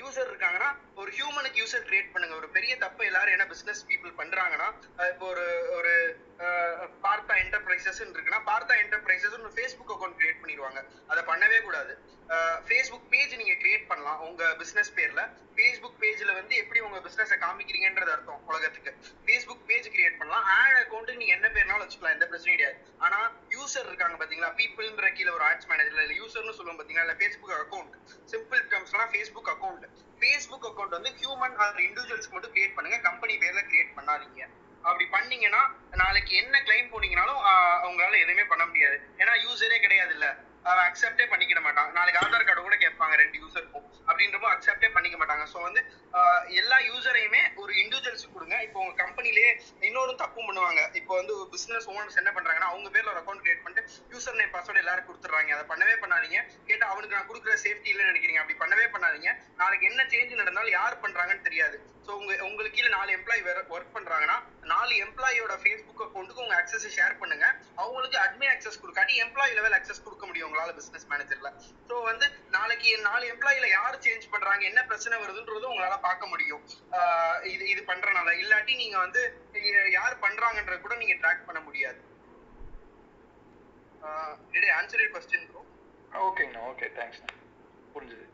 யூசர் இருக்காங்கன்னா ஒரு ஹியூமனுக்கு யூசர் கிரியேட் பண்ணுங்க. ஒரு பெரிய தப்பு எல்லாரும் என்ன பிசினஸ் பீப்புள் பண்றாங்கன்னா இப்போ ஒரு ஒரு பார்த்தா என்டர்பிரைசஸ் இருக்குன்னா பார்த்தா என்டர்பிரைசஸ் ஒரு ஃபேஸ்புக் அக்கௌண்ட் கிரியேட் பண்ணிடுவாங்க. அதை பண்ணவே கூடாது. ஃபேஸ்புக் பேஜ் நீங்க கிரியேட் பண்ணலாம். உங்க பிசினஸ் பேர்ல ஃபேஸ்புக் பேஜ்ல வந்து எப்படி உங்க பிசினஸை காமிக்கிறீங்கன்றது அர்த்தம் உலகத்துக்கு. ஃபேஸ்புக் பேஜ் கிரியேட் பண்ணலாம். ஆட் அக்கௌண்ட் நீங்க என்ன பேர்னாலும் வச்சுக்கலாம். எந்த பிரச்சனையும் கிடையாது. ஆனா யூசர் இருக்காங்க பாத்தீங்களா? பீப்புள்ன்ற கீழே ஒரு ஆட்ஸ் மேனேஜர் இல்ல யூசர்னு சொல்லுவோம் பாத்தீங்களா? இல்ல ஃபேஸ்புக் அக்கௌண்ட் சிம்பிள் டேர்ம்ஸ்லாம் ஃபேஸ்புக் அக்கௌண்ட் ஃபேஸ்புக் அக்கௌண்ட் வந்து ஹியூமன் ஆர் இண்டிவிஜுவல்ஸ்க்கு மட்டும் கிரியேட் பண்ணுங்க. கம்பெனி பேர்ல கிரியேட் பண்ணாதீங்க. அப்படி பண்ணீங்கன்னா நாளைக்கு என்ன கிளைம் போனீங்கனாலும் உங்களால அவங்களால எதுவுமே பண்ண முடியாது. ஏன்னா யூசரே கிடையாது இல்ல அவன் அக்செப்டே பண்ணிக்கிட மாட்டான். நாளைக்கு ஆதார் கார்டு கூட கேட்பாங்க ரெண்டு யூசருக்கும் அப்படின்றப்போ அக்செப்டே பண்ணிக்க மாட்டாங்க. ஸோ வந்து எல்லா யூசரையுமே ஒரு இண்டிவிஜுவல்ஸ் கொடுங்க. இப்போ உங்க கம்பெனிலே இன்னொரு தப்பும் பண்ணுவாங்க. இப்போ வந்து பிசினஸ் ஓனர்ஸ் என்ன பண்றாங்கன்னா அவங்க பேர்ல ஒரு அக்கௌண்ட் கிரியேட் பண்ணிட்டு யூசர் நேம் பாஸ்வேர்டு எல்லாரும் கொடுத்துறாங்க அதை பண்ணவே பண்ணாதீங்க. கேட்டா அவனுக்கு நான் கொடுக்குற சேஃப்டி இல்லைன்னு நினைக்கிறீங்க. அப்படி பண்ணவே பண்ணாதீங்க. நாளைக்கு என்ன சேஞ்ச் நடந்தாலும் யார் பண்றாங்கன்னு தெரியாது. ஸோ உங்க உங்களுக்கு கீழே நாலு எம்ப்ளாயி ஒர்க் பண்றாங்கன்னா நாலு எம்ப்ளாயியோட ஃபேஸ்புக் அக்கௌண்ட்டுக்கு உங்க அக்சஸ் ஷேர் பண்ணுங்க. அவங்களுக்கு அட்மின் அக்சஸ் கொடுக்காட்டி எம்ப்ளாயி லெவல் அக்சஸ் கொடுக்க முடியும் உங்களால பிசினஸ் மேனேஜர்ல ஸோ வந்து நாளைக்கு நாலு எம்ப்ளாயில யார் சேஞ்ச் பண்றாங்க என்ன பிரச்சனை வருதுன்றதும் உங்களால பார்க்க முடியும். இது இது பண்றனால. இல்லாட்டி நீங்க வந்து யார் பண்றாங்கன்றத கூட நீங்க ட்ராக் பண்ண முடியாது. Did answer your question bro ஓகேங்கண்ணா. ஓகே தேங்க்ஸ்ண்ணா புரிஞ்சுது.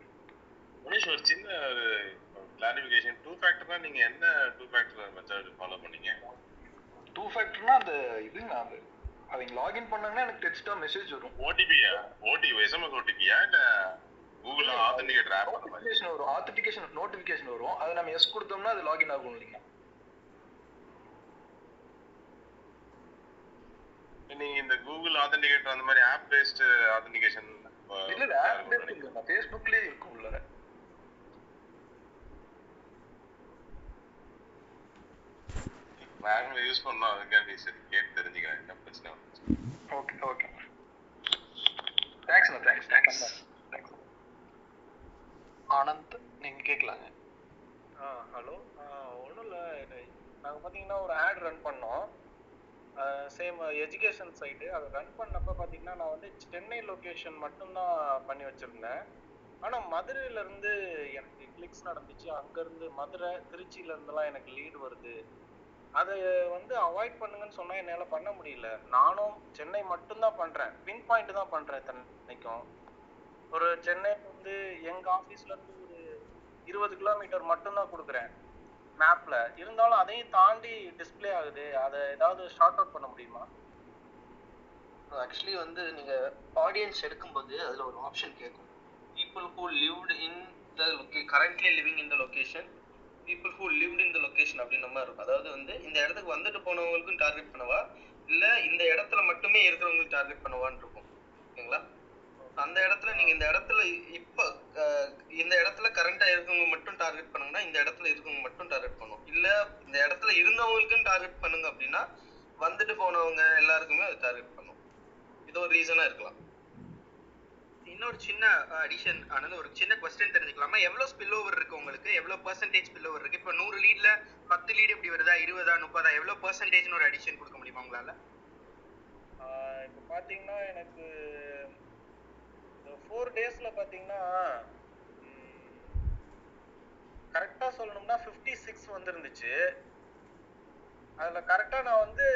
மனிஷ் ஒரு சின்ன ஒரு கிளாரிபிகேஷன் டூ ஃபேக்டர்னா நீங்க என்ன டூ ஃபேக்டர் மெத்தட் ஃபாலோ பண்ணீங்க? டூ ஃபேக்டர்னா அந்த இதுங்கண்ணா அது. அவங்க லாகின் பண்ணாங்கன்னா எனக்கு டெக்ஸ்டா மெசேஜ் வரும். ஓடிபியா ஓடிபி எஸ்எம்எஸ் ஓடிபியா இல்ல கூகுள் ஆத்தென்டிகேட்டர் ஆப் நோட்டிஃபிகேஷன் வரும். ஆத்தென்டிகேஷன் நோட்டிஃபிகேஷன் வரும். அதை நம்ம எஸ் கொடுத்தோம்னா அது லாகின் ஆகும் இல்லைங்க. நீங்க இந்த கூகுள் ஆத்தென்டிகேட்டர் அந்த மாதிரி ஆப் பேஸ்ட் ஆத்தென்டிகேஷன் இல்ல இல்ல ஆப் பேஸ்ட் இல்லைங்க ஃபேஸ்புக்லயே இருக்கும் உள்ள நான் யூஸ் பண்ணோம் அதுக்காண்டி சரி கேட்டு தெரிஞ்சுக்கிறேன் என்ன பிரச்சனை வந்துச்சு ஓகே ஓகே தேங்க்ஸ்ண்ணா தேங்க்ஸ் தேங்க்ஸ் தேங்க்ஸ் ஆனந்த் நீங்க கேட்கலாங்க ஆ ஹலோ ஒன்றும் இல்லை. நாங்கள் பார்த்தீங்கன்னா ஒரு ஆட் ரன் பண்ணோம். சேம் எஜுகேஷன் சைட்டு அதை ரன் பண்ணப்போ பார்த்தீங்கன்னா நான் வந்து சென்னை லொக்கேஷன் மட்டும்தான் பண்ணி வச்சுருந்தேன். ஆனால் மதுரையிலேருந்து எனக்கு கிளிக்ஸ் நடந்துச்சு. அங்கேருந்து மதுரை திருச்சியிலேருந்துலாம் எனக்கு லீடு வருது. அதை வந்து அவாய்ட் பண்ணுங்கன்னு சொன்னால் என்னால் பண்ண முடியல. நானும் சென்னை மட்டும்தான் பண்ணுறேன் பின் பாயிண்ட் தான் பண்ணுறேன் இத்தனைக்கும். ஒரு சென்னை வந்து எங்கள் ஆஃபீஸ்லேருந்து ஒரு இருபது கிலோமீட்டர் மட்டும்தான் கொடுக்குறேன் மேப்ல இருந்தாலும் அதையும் தாண்டி டிஸ்ப்ளே ஆகுது. அதை ஏதாவது ஷார்ட் அவுட் பண்ண முடியுமா? ஆக்சுவலி வந்து நீங்க ஆடியன்ஸ் எடுக்கும்போது அதுல ஒரு ஆப்ஷன் கேட்கும் people who lived in the loca- currently living in the location people who lived in the location அப்படின்ற மாதிரி இருக்கும். அதாவது வந்து இந்த இடத்துக்கு வந்துட்டு போனவங்களுக்கும் டார்கெட் பண்ணவா? இல்ல இந்த இடத்துல மட்டுமே இருக்கிறவங்களுக்கு டார்கெட் பண்ணவான்னு இருக்கும். ஓகேங்களா அந்த இடத்துல நீங்க இந்த இடத்துல இப்ப இந்த இடத்துல கரண்டா இருக்கவங்க மட்டும் டார்கெட் பண்ணுங்கன்னா இந்த இடத்துல இருக்கவங்க மட்டும் டார்கெட் பண்ணும். இல்ல இந்த இடத்துல இருந்தவங்களுக்கும் டார்கெட் பண்ணுங்க அப்படின்னா வந்துட்டு போனவங்க எல்லாருக்குமே அது டார்கெட் பண்ணும். இது ஒரு ரீசனா இருக்கலாம். இன்னொரு சின்ன uh, அடிஷன் ஆனது ஒரு சின்ன கொஸ்டின் தெரிஞ்சுக்கலாமா? எவ்வளோ ஸ்பில் ஓவர் இருக்கு உங்களுக்கு? எவ்வளோ பர்சன்டேஜ் ஸ்பில் ஓவர் இருக்கு? இப்போ நூறு லீட்ல பத்து லீடு இப்படி வருதா? இருபதா? முப்பதா? எவ்வளோ பர்சன்டேஜ்னு ஒரு அடிஷன் கொடுக்க முடியுமா உங்களால? இப்போ பார்த்தீங்கன்னா எனக்கு இந்த ஃபோர் டேஸில் பார்த்தீங்கன்னா கரெக்டாக சொல்லணும்னா ஃபிஃப்டி சிக்ஸ் வந்துருந்துச்சு. அதில் கரெக்டாக நான் வந்து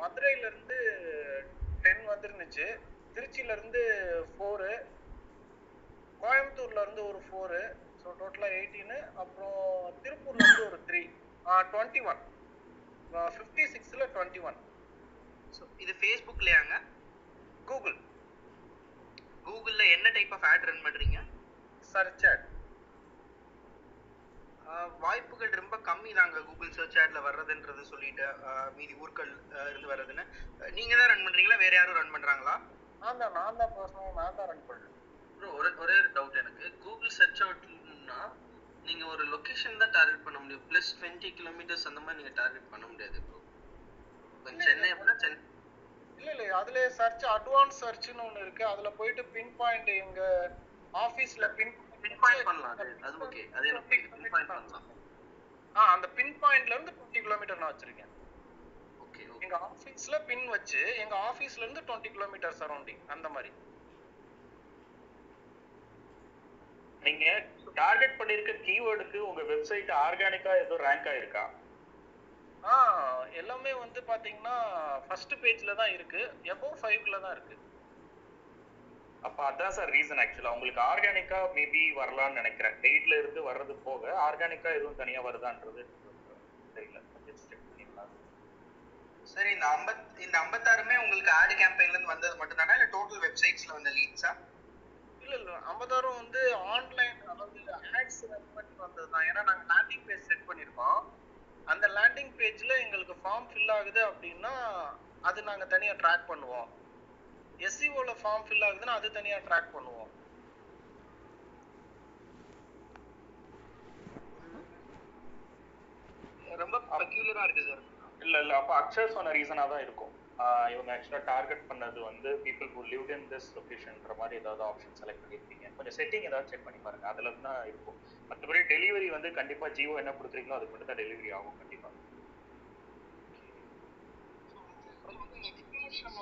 மதுரையிலேருந்து டென் வந்துருந்துச்சு. திருச்சியிலேருந்து ஃபோரு கோயம்புத்தூர்லேருந்து ஒரு ஃபோரு ஸோ டோட்டலாக எயிட்டீனு அப்புறம் திருப்பூர்லேருந்து ஒரு த்ரீ டுவெண்ட்டி ஒன் ஃபிஃப்டி சிக்ஸில் டுவெண்ட்டி ஒன் ஸோ இது ஃபேஸ்புக்லயாங்க கூகுள் கூகுள்ல என்ன டைப் ஆஃப் ஆட் ரன் பண்றீங்க? சர்ச் ஆட் வாய்ப்புகள் ரொம்ப கம்மி தாங்க கூகுள் சர்ச் ஆட்ல வர்றதுன்றது சொல்லிட்டு மீதி ஊர்கள் இருந்து வர்றதுன்னு. நீங்க தான் ரன் பண்றீங்களா? வேற யாரும் ரன் பண்றாங்களா? நான் தான் நான் தான் பர்சனல் நான் தான் ரன் பண்ணுறேன் bro, ஒரே ஒரே ஒரு டவுட் எனக்கு. கூகுள் சர்ச் அவுட்னா நீங்க ஒரு லொகேஷன் தான் டார்கெட் பண்ண முடியும். பிளஸ் டுவெண்ட்டி கிலோமீட்டர்ஸ் அந்த மாதிரி நீங்க டார்கெட் பண்ண முடியாது ப்ரோ சென்னை அப்படின்னா சென்னை இல்ல இல்ல. அதுல சர்ச் அட்வான்ஸ் சர்ச்னு ஒண்ணு இருக்கு. அதுல போயிட்டு பின் பாயிண்ட் எங்க ஆபீஸ்ல பின் பின் பாயிண்ட் பண்ணலாம் அது ஓகே அது எனக்கு பின் பாயிண்ட் பண்ணலாம். ஆ அந்த பின் பாயிண்ட்ல இருந்து 20 கிலோமீட்டர் நான் வச்சிருக்கேன். எங்க ஆபீஸ்ல பின் வச்சு எங்க ஆபீஸ்ல இருந்து 20 கிலோமீட்டர் சரௌண்டிங் அந்த மாதிரி. நீங்க டார்கெட் பண்ணிருக்க கீவேர்டுக்கு உங்க வெப்சைட் ஆர்கானிக்கா எதுவும் ரேங்க் ஆயிருக்கா ஆ எல்லாமே வந்து பாத்தீங்கன்னா ஃபர்ஸ்ட் பேஜ்ல தான் இருக்கு. எபோவ் ஃபைவ்ல தான் இருக்கு. அப்ப அதான் சார் ரீசன் ஆக்சுவலா உங்களுக்கு ஆர்கானிக்கா மேபி வரலாம்னு நினைக்கிறேன். பெய்ட்ல இருந்து வர்றது போக ஆர்கானிக்கா எதுவும் தனியா வருதான்றது தெரியல. சரி இந்த ஐம்பத் இந்த ஐம்பத்தாறுமே உங்களுக்கு ஆட் கேம்பெயின்ல இருந்து வந்தது மட்டும் தானே இல்ல டோட்டல் வெப்சைட்ஸ்ல வந்த லீட்ஸா இல்ல இல்ல. ஐம்பதாயிரம் வந்து ஆன்லைன் அதாவது ஆட்ஸ் ரன் பண்ணி வந்தது தான் ஏன்னா நாங்க லேண்டிங் பேஜ் செட் பண்ணிருக்கோம். அந்த லேண்டிங் பேஜ்ல எங்களுக்கு ஃபார்ம் ஃபில் ஆகுது அப்படின்னா அது நாங்க தனியா ட்ராக் பண்ணுவோம். எஸ்சிஓல ஃபார்ம் ஃபில் ஆகுதுன்னா அது தனியா ட்ராக் பண்ணுவோம். ரொம்ப பெக்யூலரா இருக்கு சார் இல்ல இல்ல. அப்ப அக்ஷர் சொன்ன ரீசனா தான் இருக்கும். இவங்க ஆக்சுவலா டார்கெட் பண்ணது வந்து people who lived in this லொகேஷன்ற மாதிரி ஏதாவது ஆப்ஷன் செலக்ட் பண்ணிருக்கீங்க கொஞ்சம் செட்டிங் ஏதாவது செக் பண்ணி பாருங்க. அதுல இருந்து தான் இருக்கும். மற்றபடி டெலிவரி வந்து கண்டிப்பா ஜியோ என்ன கொடுக்குறீங்களோ அதுக்கு மட்டும் தான் டெலிவரி ஆகும் கண்டிப்பா.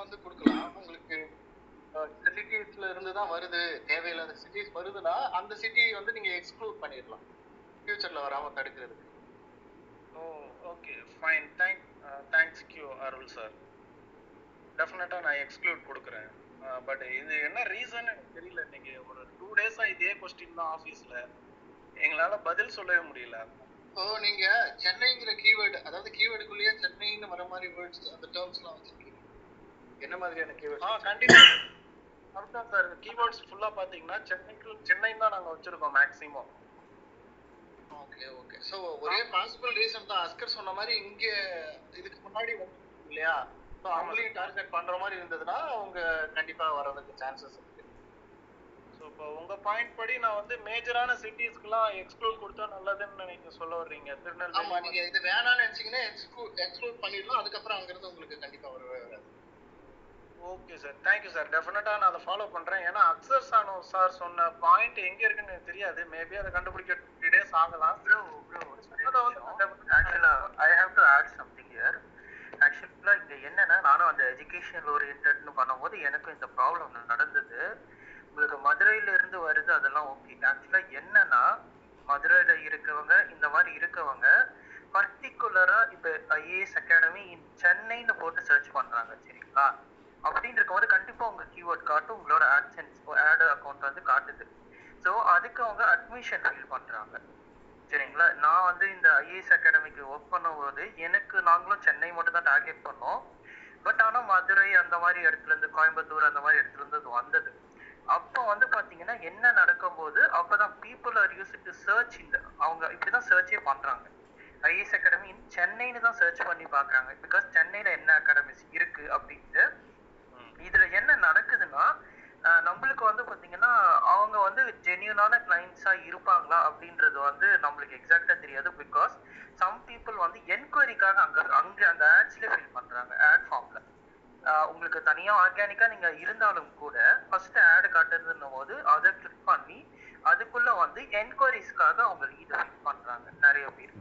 வந்து கொடுக்கலாம். உங்களுக்கு சிட்டிஸ்ல இருந்து தான் வருது. தேவையில்லாத சிட்டிஸ் வருதுன்னா அந்த சிட்டி வந்து நீங்க எக்ஸ்க்ளூட் பண்ணிடலாம். ஃபியூச்சர்ல வராம தடுக்கிறதுக்கு. Oh okay fine thank thanks Q Arul sir டெஃபினட்டாக நான் எக்ஸ்க்ளூட் கொடுக்குறேன். பட் இது என்ன ரீசன் எனக்கு தெரியல. இன்னைக்கு ஒரு டூ டேஸாக இதே கொஸ்டின் தான் ஆஃபீஸில் எங்களால் பதில் சொல்லவே முடியல. இப்போ நீங்க சென்னைங்கிற கீவேர்டு அதாவது கீவேர்டுக்குள்ளேயே சென்னைன்னு வர மாதிரி வேர்ட்ஸ் அந்த டேர்ம்ஸ்லாம் வச்சிருக்கீங்க. என்ன மாதிரியான ஆ கீவேர்ட்ஸ் கண்டிப்பாக அதுதான் சார் கீபோர்ட்ஸ் ஃபுல்லாக பார்த்தீங்கன்னா சென்னைக்கு சென்னை தான் நாங்கள் வச்சுருக்கோம் மேக்ஸிமம் ஓகே ஓகே ஸோ ஒரே பாசிபிள் ரீசன் தான். அஸ்கர் சொன்ன மாதிரி இங்க இதுக்கு முன்னாடி வந்து இல்லையா? ஸோ அவங்களையும் டார்கெட் பண்ற மாதிரி இருந்ததுன்னா அவங்க கண்டிப்பா வர்றதுக்கு சான்சஸ் இருக்கு. ஸோ இப்போ உங்கள் பாயிண்ட் படி நான் வந்து மேஜரான சிட்டிஸ்க்குலாம் எக்ஸ்க்ளூட் கொடுத்தா நல்லதுன்னு நீங்க சொல்ல வர்றீங்க. ஆமா திருநெல்வேலி நீங்க இது வேணாம்னு நினைச்சீங்கன்னா எக்ஸ்க்ளூட் எக்ஸ்க்ளூட் பண்ணிடலாம். அதுக்கப்புறம் அங்கிருந்து உங்களுக்கு கண்டிப்பா வராது ஓகே சார் தேங்க்யூ சார் டெஃபினட்டாக நான் அதை ஃபாலோ பண்ணுறேன் ஏன்னா அக்சர் சானோ சார் சொன்ன பாயிண்ட் எங்கே இருக்குன்னு எனக்கு தெரியாது. மேபி அதை கண்டுபிடிக்க த்ரீ டேஸ் ஆகலாம். I have to add something here ஆக்சுவலா இங்க என்னன்னா நானும் அந்த எஜுகேஷனல் ஓரியன்ட்னு பண்ணும்போது எனக்கும் இந்த ப்ராப்ளம் நடந்தது. உங்களுக்கு மதுரையில இருந்து வருது அதெல்லாம் ஓகே ஆக்சுவலா என்னன்னா மதுரையில இருக்கவங்க இந்த மாதிரி இருக்கவங்க பர்டிகுலரா இப்ப ஐஏஎஸ் அகாடமி இன் சென்னைன்னு போட்டு சர்ச் பண்றாங்க சரிங்களா? அப்படின்னு இருக்கும்போது கண்டிப்பா உங்க கீவேர்ட் காட்டும் உங்களோட ஆட்சன்ஸ் ஆட் அக்கௌண்ட் வந்து காட்டுது. ஸோ அதுக்கு அவங்க அட்மிஷன் ஃபில் பண்றாங்க. சரிங்களா? நான் வந்து இந்த ஐஏஎஸ் அகாடமிக்கு ஒர்க் பண்ணும்போது எனக்கு நாங்களும் சென்னை மட்டும் தான் டார்கெட் பண்ணோம். பட் ஆனா மதுரை அந்த மாதிரி இடத்துல இருந்து கோயம்புத்தூர் அந்த மாதிரி இடத்துல இருந்து அது வந்தது. அப்போ வந்து பாத்தீங்கன்னா என்ன நடக்கும்போது அப்பதான் people are use to search இந்த அவங்க இப்படிதான் சர்ச்சே பண்றாங்க. ஐஏஎஸ் அகாடமி சென்னைன்னு தான் சர்ச் பண்ணி பாக்குறாங்க பிகாஸ் சென்னையில என்ன அகாடமிஸ் இருக்கு அப்படின்ட்டு இதுல என்ன நடக்குதுன்னா நம்மளுக்கு வந்து பாத்தீங்கன்னா அவங்க வந்து ஜென்யூனான கிளைண்ட்ஸா இருப்பாங்களா அப்படின்றது வந்து நம்மளுக்கு எக்ஸாக்டா தெரியாது பிகாஸ் சம் பீப்புள் வந்து என்கொயரிக்காக அங்க அங்க அந்த ஆட்ஸ்ல ஃபில் பண்றாங்க ஆட் ஃபார்ம்ல உங்களுக்கு தனியா ஆர்கானிக்கா நீங்க இருந்தாலும் கூட ஃபர்ஸ்ட் ஆட் காட்டுறதுன்னும் போது அதை கிளிக் பண்ணி அதுக்குள்ள வந்து என்கொயரிஸ்க்காக அவங்க இதை ஃபில் பண்றாங்க நிறைய பேர்.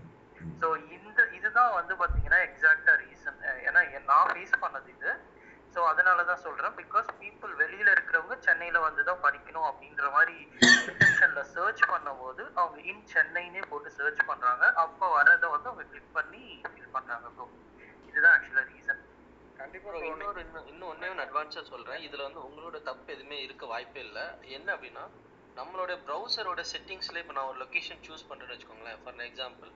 ஸோ இந்த இதுதான் வந்து பாத்தீங்கன்னா எக்ஸாக்டா ரீசன் ஏன்னா நான் ஃபேஸ் பண்ணது இது. ஸோ அதனால தான் சொல்றேன். பிகாஸ் பீப்புள் வெளியில இருக்கிறவங்க சென்னையில வந்து தான் படிக்கணும் அப்படின்ற மாதிரி இன்டென்ஷன்ல சர்ச் பண்ணும்போது அவங்க இன் சென்னைன்னே போட்டு சர்ச் பண்றாங்க. அப்போ வரதை வந்து அவங்க கிளிக் பண்ணி ஃபில் பண்றாங்க ப்ரோ இதுதான் ஆக்சுவலா ரீசன் கண்டிப்பா bro, இன்னொரு இன்னும் இன்னும் ஒன்னே ஒன்று அட்வான்ஸாக சொல்கிறேன் இதில் வந்து உங்களோட தப்பு எதுவுமே இருக்க வாய்ப்பே இல்லை. என்ன அப்படின்னா நம்மளோட ப்ரௌசரோட செட்டிங்ஸில் இப்போ நான் ஒரு லொக்கேஷன் சூஸ் பண்ணுறேன்னு வச்சுக்கோங்களேன். ஃபார் எக்ஸாம்பிள்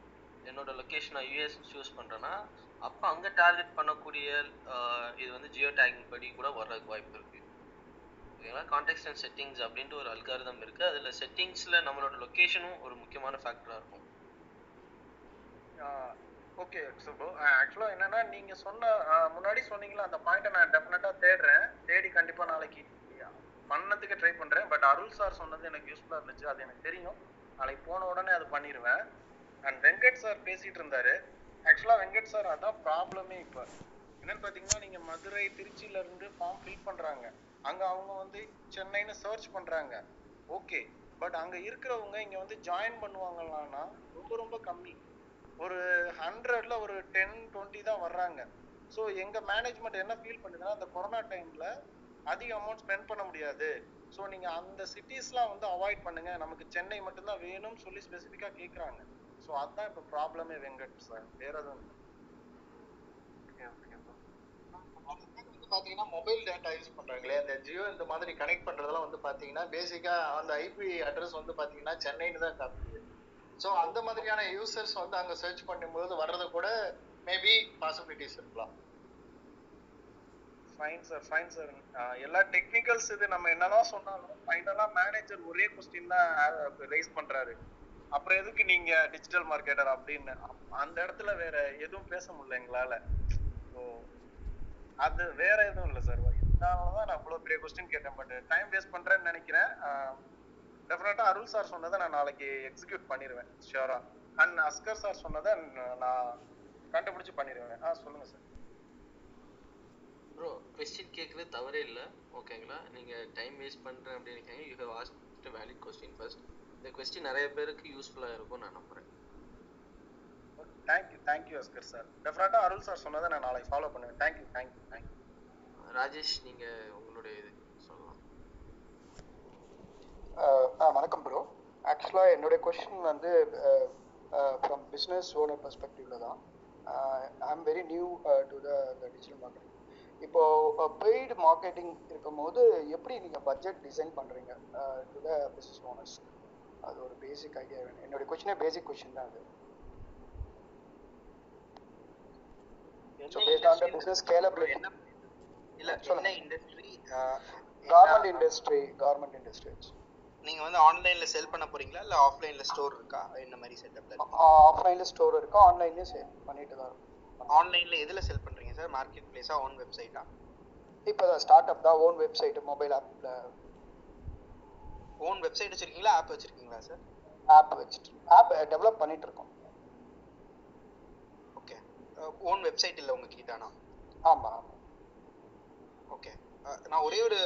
என்னோட லொக்கேஷன் நான் யூஎஸ் சூஸ் பண்ணுறேன்னா அப்போ அங்கே டார்கெட் பண்ணக்கூடிய ஆஹ், இது வந்து ஜியோ டேகிங் படி கூட வர்றதுக்கு வாய்ப்பு இருக்குது ஓகேங்களா கான்டெக்ட் அண்ட் செட்டிங்ஸ் அப்படின்ட்டு ஒரு அல்காரிதம் இருக்குது அதில் செட்டிங்ஸில் நம்மளோட லொக்கேஷனும் ஒரு முக்கியமான ஃபேக்டராக இருக்கும். ஓகே சுபு ஆக்சுவலாக என்னன்னா நீங்க சொன்ன ஆஹ், முன்னாடி சொன்னீங்களா அந்த பாயிண்ட்டை நான் டெஃபினட்டாக தேடுறேன். தேடி கண்டிப்பா நாளைக்கு பண்ணதுக்கு ட்ரை பண்றேன். பட் அருள் சார் சொன்னது எனக்கு யூஸ்ஃபுல்லா இருந்துச்சு. அது எனக்கு தெரியும். நாளைக்கு போன உடனே அது பண்ணிடுவேன் அண்ட் வெங்கட் சார் பேசிட்டு இருந்தாரு. ஆக்சுவலா வெங்கட் சார் அதான் ப்ராப்ளமே இப்போ. என்னன்னு பாத்தீங்கன்னா நீங்க மதுரை திருச்சியில இருந்து ஃபார்ம் ஃபில் பண்றாங்க. அங்க அவங்க வந்து சென்னைன்னு சர்ச் பண்றாங்க. ஓகே பட் அங்க இருக்கிறவங்க இங்க வந்து ஜாயின் பண்ணுவாங்களான்னா ரொம்ப ரொம்ப கம்மி. ஒரு ஹண்ட்ரட்ல ஒரு டென் டுவெண்ட்டி தான் வர்றாங்க. ஸோ எங்க மேனேஜ்மெண்ட் என்ன ஃபீல் பண்ணுதுன்னா அந்த கொரோனா டைம்ல அதிக அமௌண்ட் ஸ்பெண்ட் பண்ண முடியாது. ஸோ நீங்க அந்த சிட்டிஸ்லாம் வந்து அவாய்ட் பண்ணுங்க. நமக்கு சென்னை மட்டும்தான் வேணும்னு சொல்லி ஸ்பெசிஃபிக்காக கேட்குறாங்க ஸோ அதுதான் இப்போ ப்ராப்ளமே வெங்கட் சார் வேற எதுவும் பாத்தீங்கன்னா மொபைல் டேட்டா யூஸ் பண்றாங்களே அந்த ஜியோ இந்த மாதிரி கனெக்ட் பண்றதெல்லாம் வந்து பாத்தீங்கன்னா பேசிக்கா அந்த ஐபி அட்ரஸ் வந்து பாத்தீங்கன்னா சென்னைன்னு தான் காட்டுது. ஸோ அந்த மாதிரியான யூசர்ஸ் வந்து அங்க சர்ச் பண்ணும்போது வர்றது கூட மேபி பாசிபிலிட்டிஸ் இருக்கலாம். ஃபைன் சார் ஃபைன் சார் எல்லா டெக்னிக்கல்ஸ் இது நம்ம என்னதான் சொன்னாலும் ஃபைனலா மேனேஜர் ஒரே கொஸ்டின் தான் ரைஸ் பண்றாரு. அப்புறம் எதுக்கு நீங்க டிஜிட்டல் மார்க்கெட்டர் அப்படின்னு? அந்த இடத்துல வேற எதுவும் பேச முடியல எங்களால. ஸோ அது வேற எதுவும் இல்லை சார் இதனாலதான் நான் இவ்வளவு பெரிய கொஸ்டின் கேட்டேன். பட் டைம் வேஸ்ட் பண்றேன்னு நினைக்கிறேன். டெஃபினட்டா அருள் சார் சொன்னதை நான் நாளைக்கு எக்ஸிக்யூட் பண்ணிடுவேன் ஷியோரா அண்ட் அஸ்கர் சார் சொன்னதை நான் கண்டுபிடிச்சு பண்ணிடுவேன் ஆ சொல்லுங்க சார் ப்ரோ கொஸ்டின் கேட்குறது தவறே இல்லை. ஓகேங்களா நீங்கள் டைம் வேஸ்ட் பண்ணுறேன் அப்படின்னு நினைக்கிறீங்க. You have asked valid question first இந்த கொஸ்டின் நிறைய பேருக்கு யூஸ்ஃபுல்லாக இருக்கும் நான் நம்புகிறேன் தேங்க்யூ தேங்க்யூ அஸ்கர் சார் டெஃபினட்டா அருள் சார் சொன்னதை நான் நாளைக்கு ஃபாலோ பண்ணுவேன். தேங்க்யூ தேங்க்யூ தேங்க்யூ ராஜேஷ் நீங்க உங்களுடைய இது சொல்லலாம். அஹ் ஆ, வணக்கம் ப்ரோ ஆக்சுவலாக என்னுடைய கொஷின் வந்து ஃப்ரம் பிஸ்னஸ் ஓனர் பர்ஸ்பெக்டிவ்ல தான். I am very new to the digital marketing இப்போ பெய்டு மார்க்கெட்டிங் இருக்கும்போது எப்படி நீங்கள் பட்ஜெட் டிசைன் பண்ணுறீங்க டு த பிஸ்னஸ் ஓனர்ஸ் அது ஒரு பேசிக் ஐடியா வேணும் என்னுடைய கொஷினே பேசிக் கொஷின் தான் அது. சொல்லுங்க. இண்டஸ்ட்ரி கார்மெண்ட் இண்டஸ்ட்ரி நீங்க வந்து ஆன்லைன்ல செல் பண்ண போறீங்களா? இல்ல ஆஃப்லைன்ல ஸ்டோர் இருக்கா? என்ன மாதிரி செட்டப்ல ஆஃப்லைனில் ஸ்டோர் இருக்கு? ஆன்லைன்லேயும் சேல் பண்ணிட்டு தான் ஆன்லைன்ல எதுல செல் பண்றீங்க சார் மார்க்கெட் பிளேஸா ஓன் வெப்சைட்டா இப்போ தான் ஸ்டார்ட் அப் தான் ஓன் வெப்சைட் மொபைல் ஆப்பில் ஓன் வெப்சைட் வச்சிருக்கீங்களா? ஆப் வச்சிருக்கீங்களா சார் ஆப் வச்சுட்டு ஆப் டெவலப் பண்ணிட்டு இருக்கோம் ஓகே ஓன் வெப்சைட் இல்ல உங்க கிட்டானா ஆமா ஆமா. ஓகே நான் ஒரே ஒரு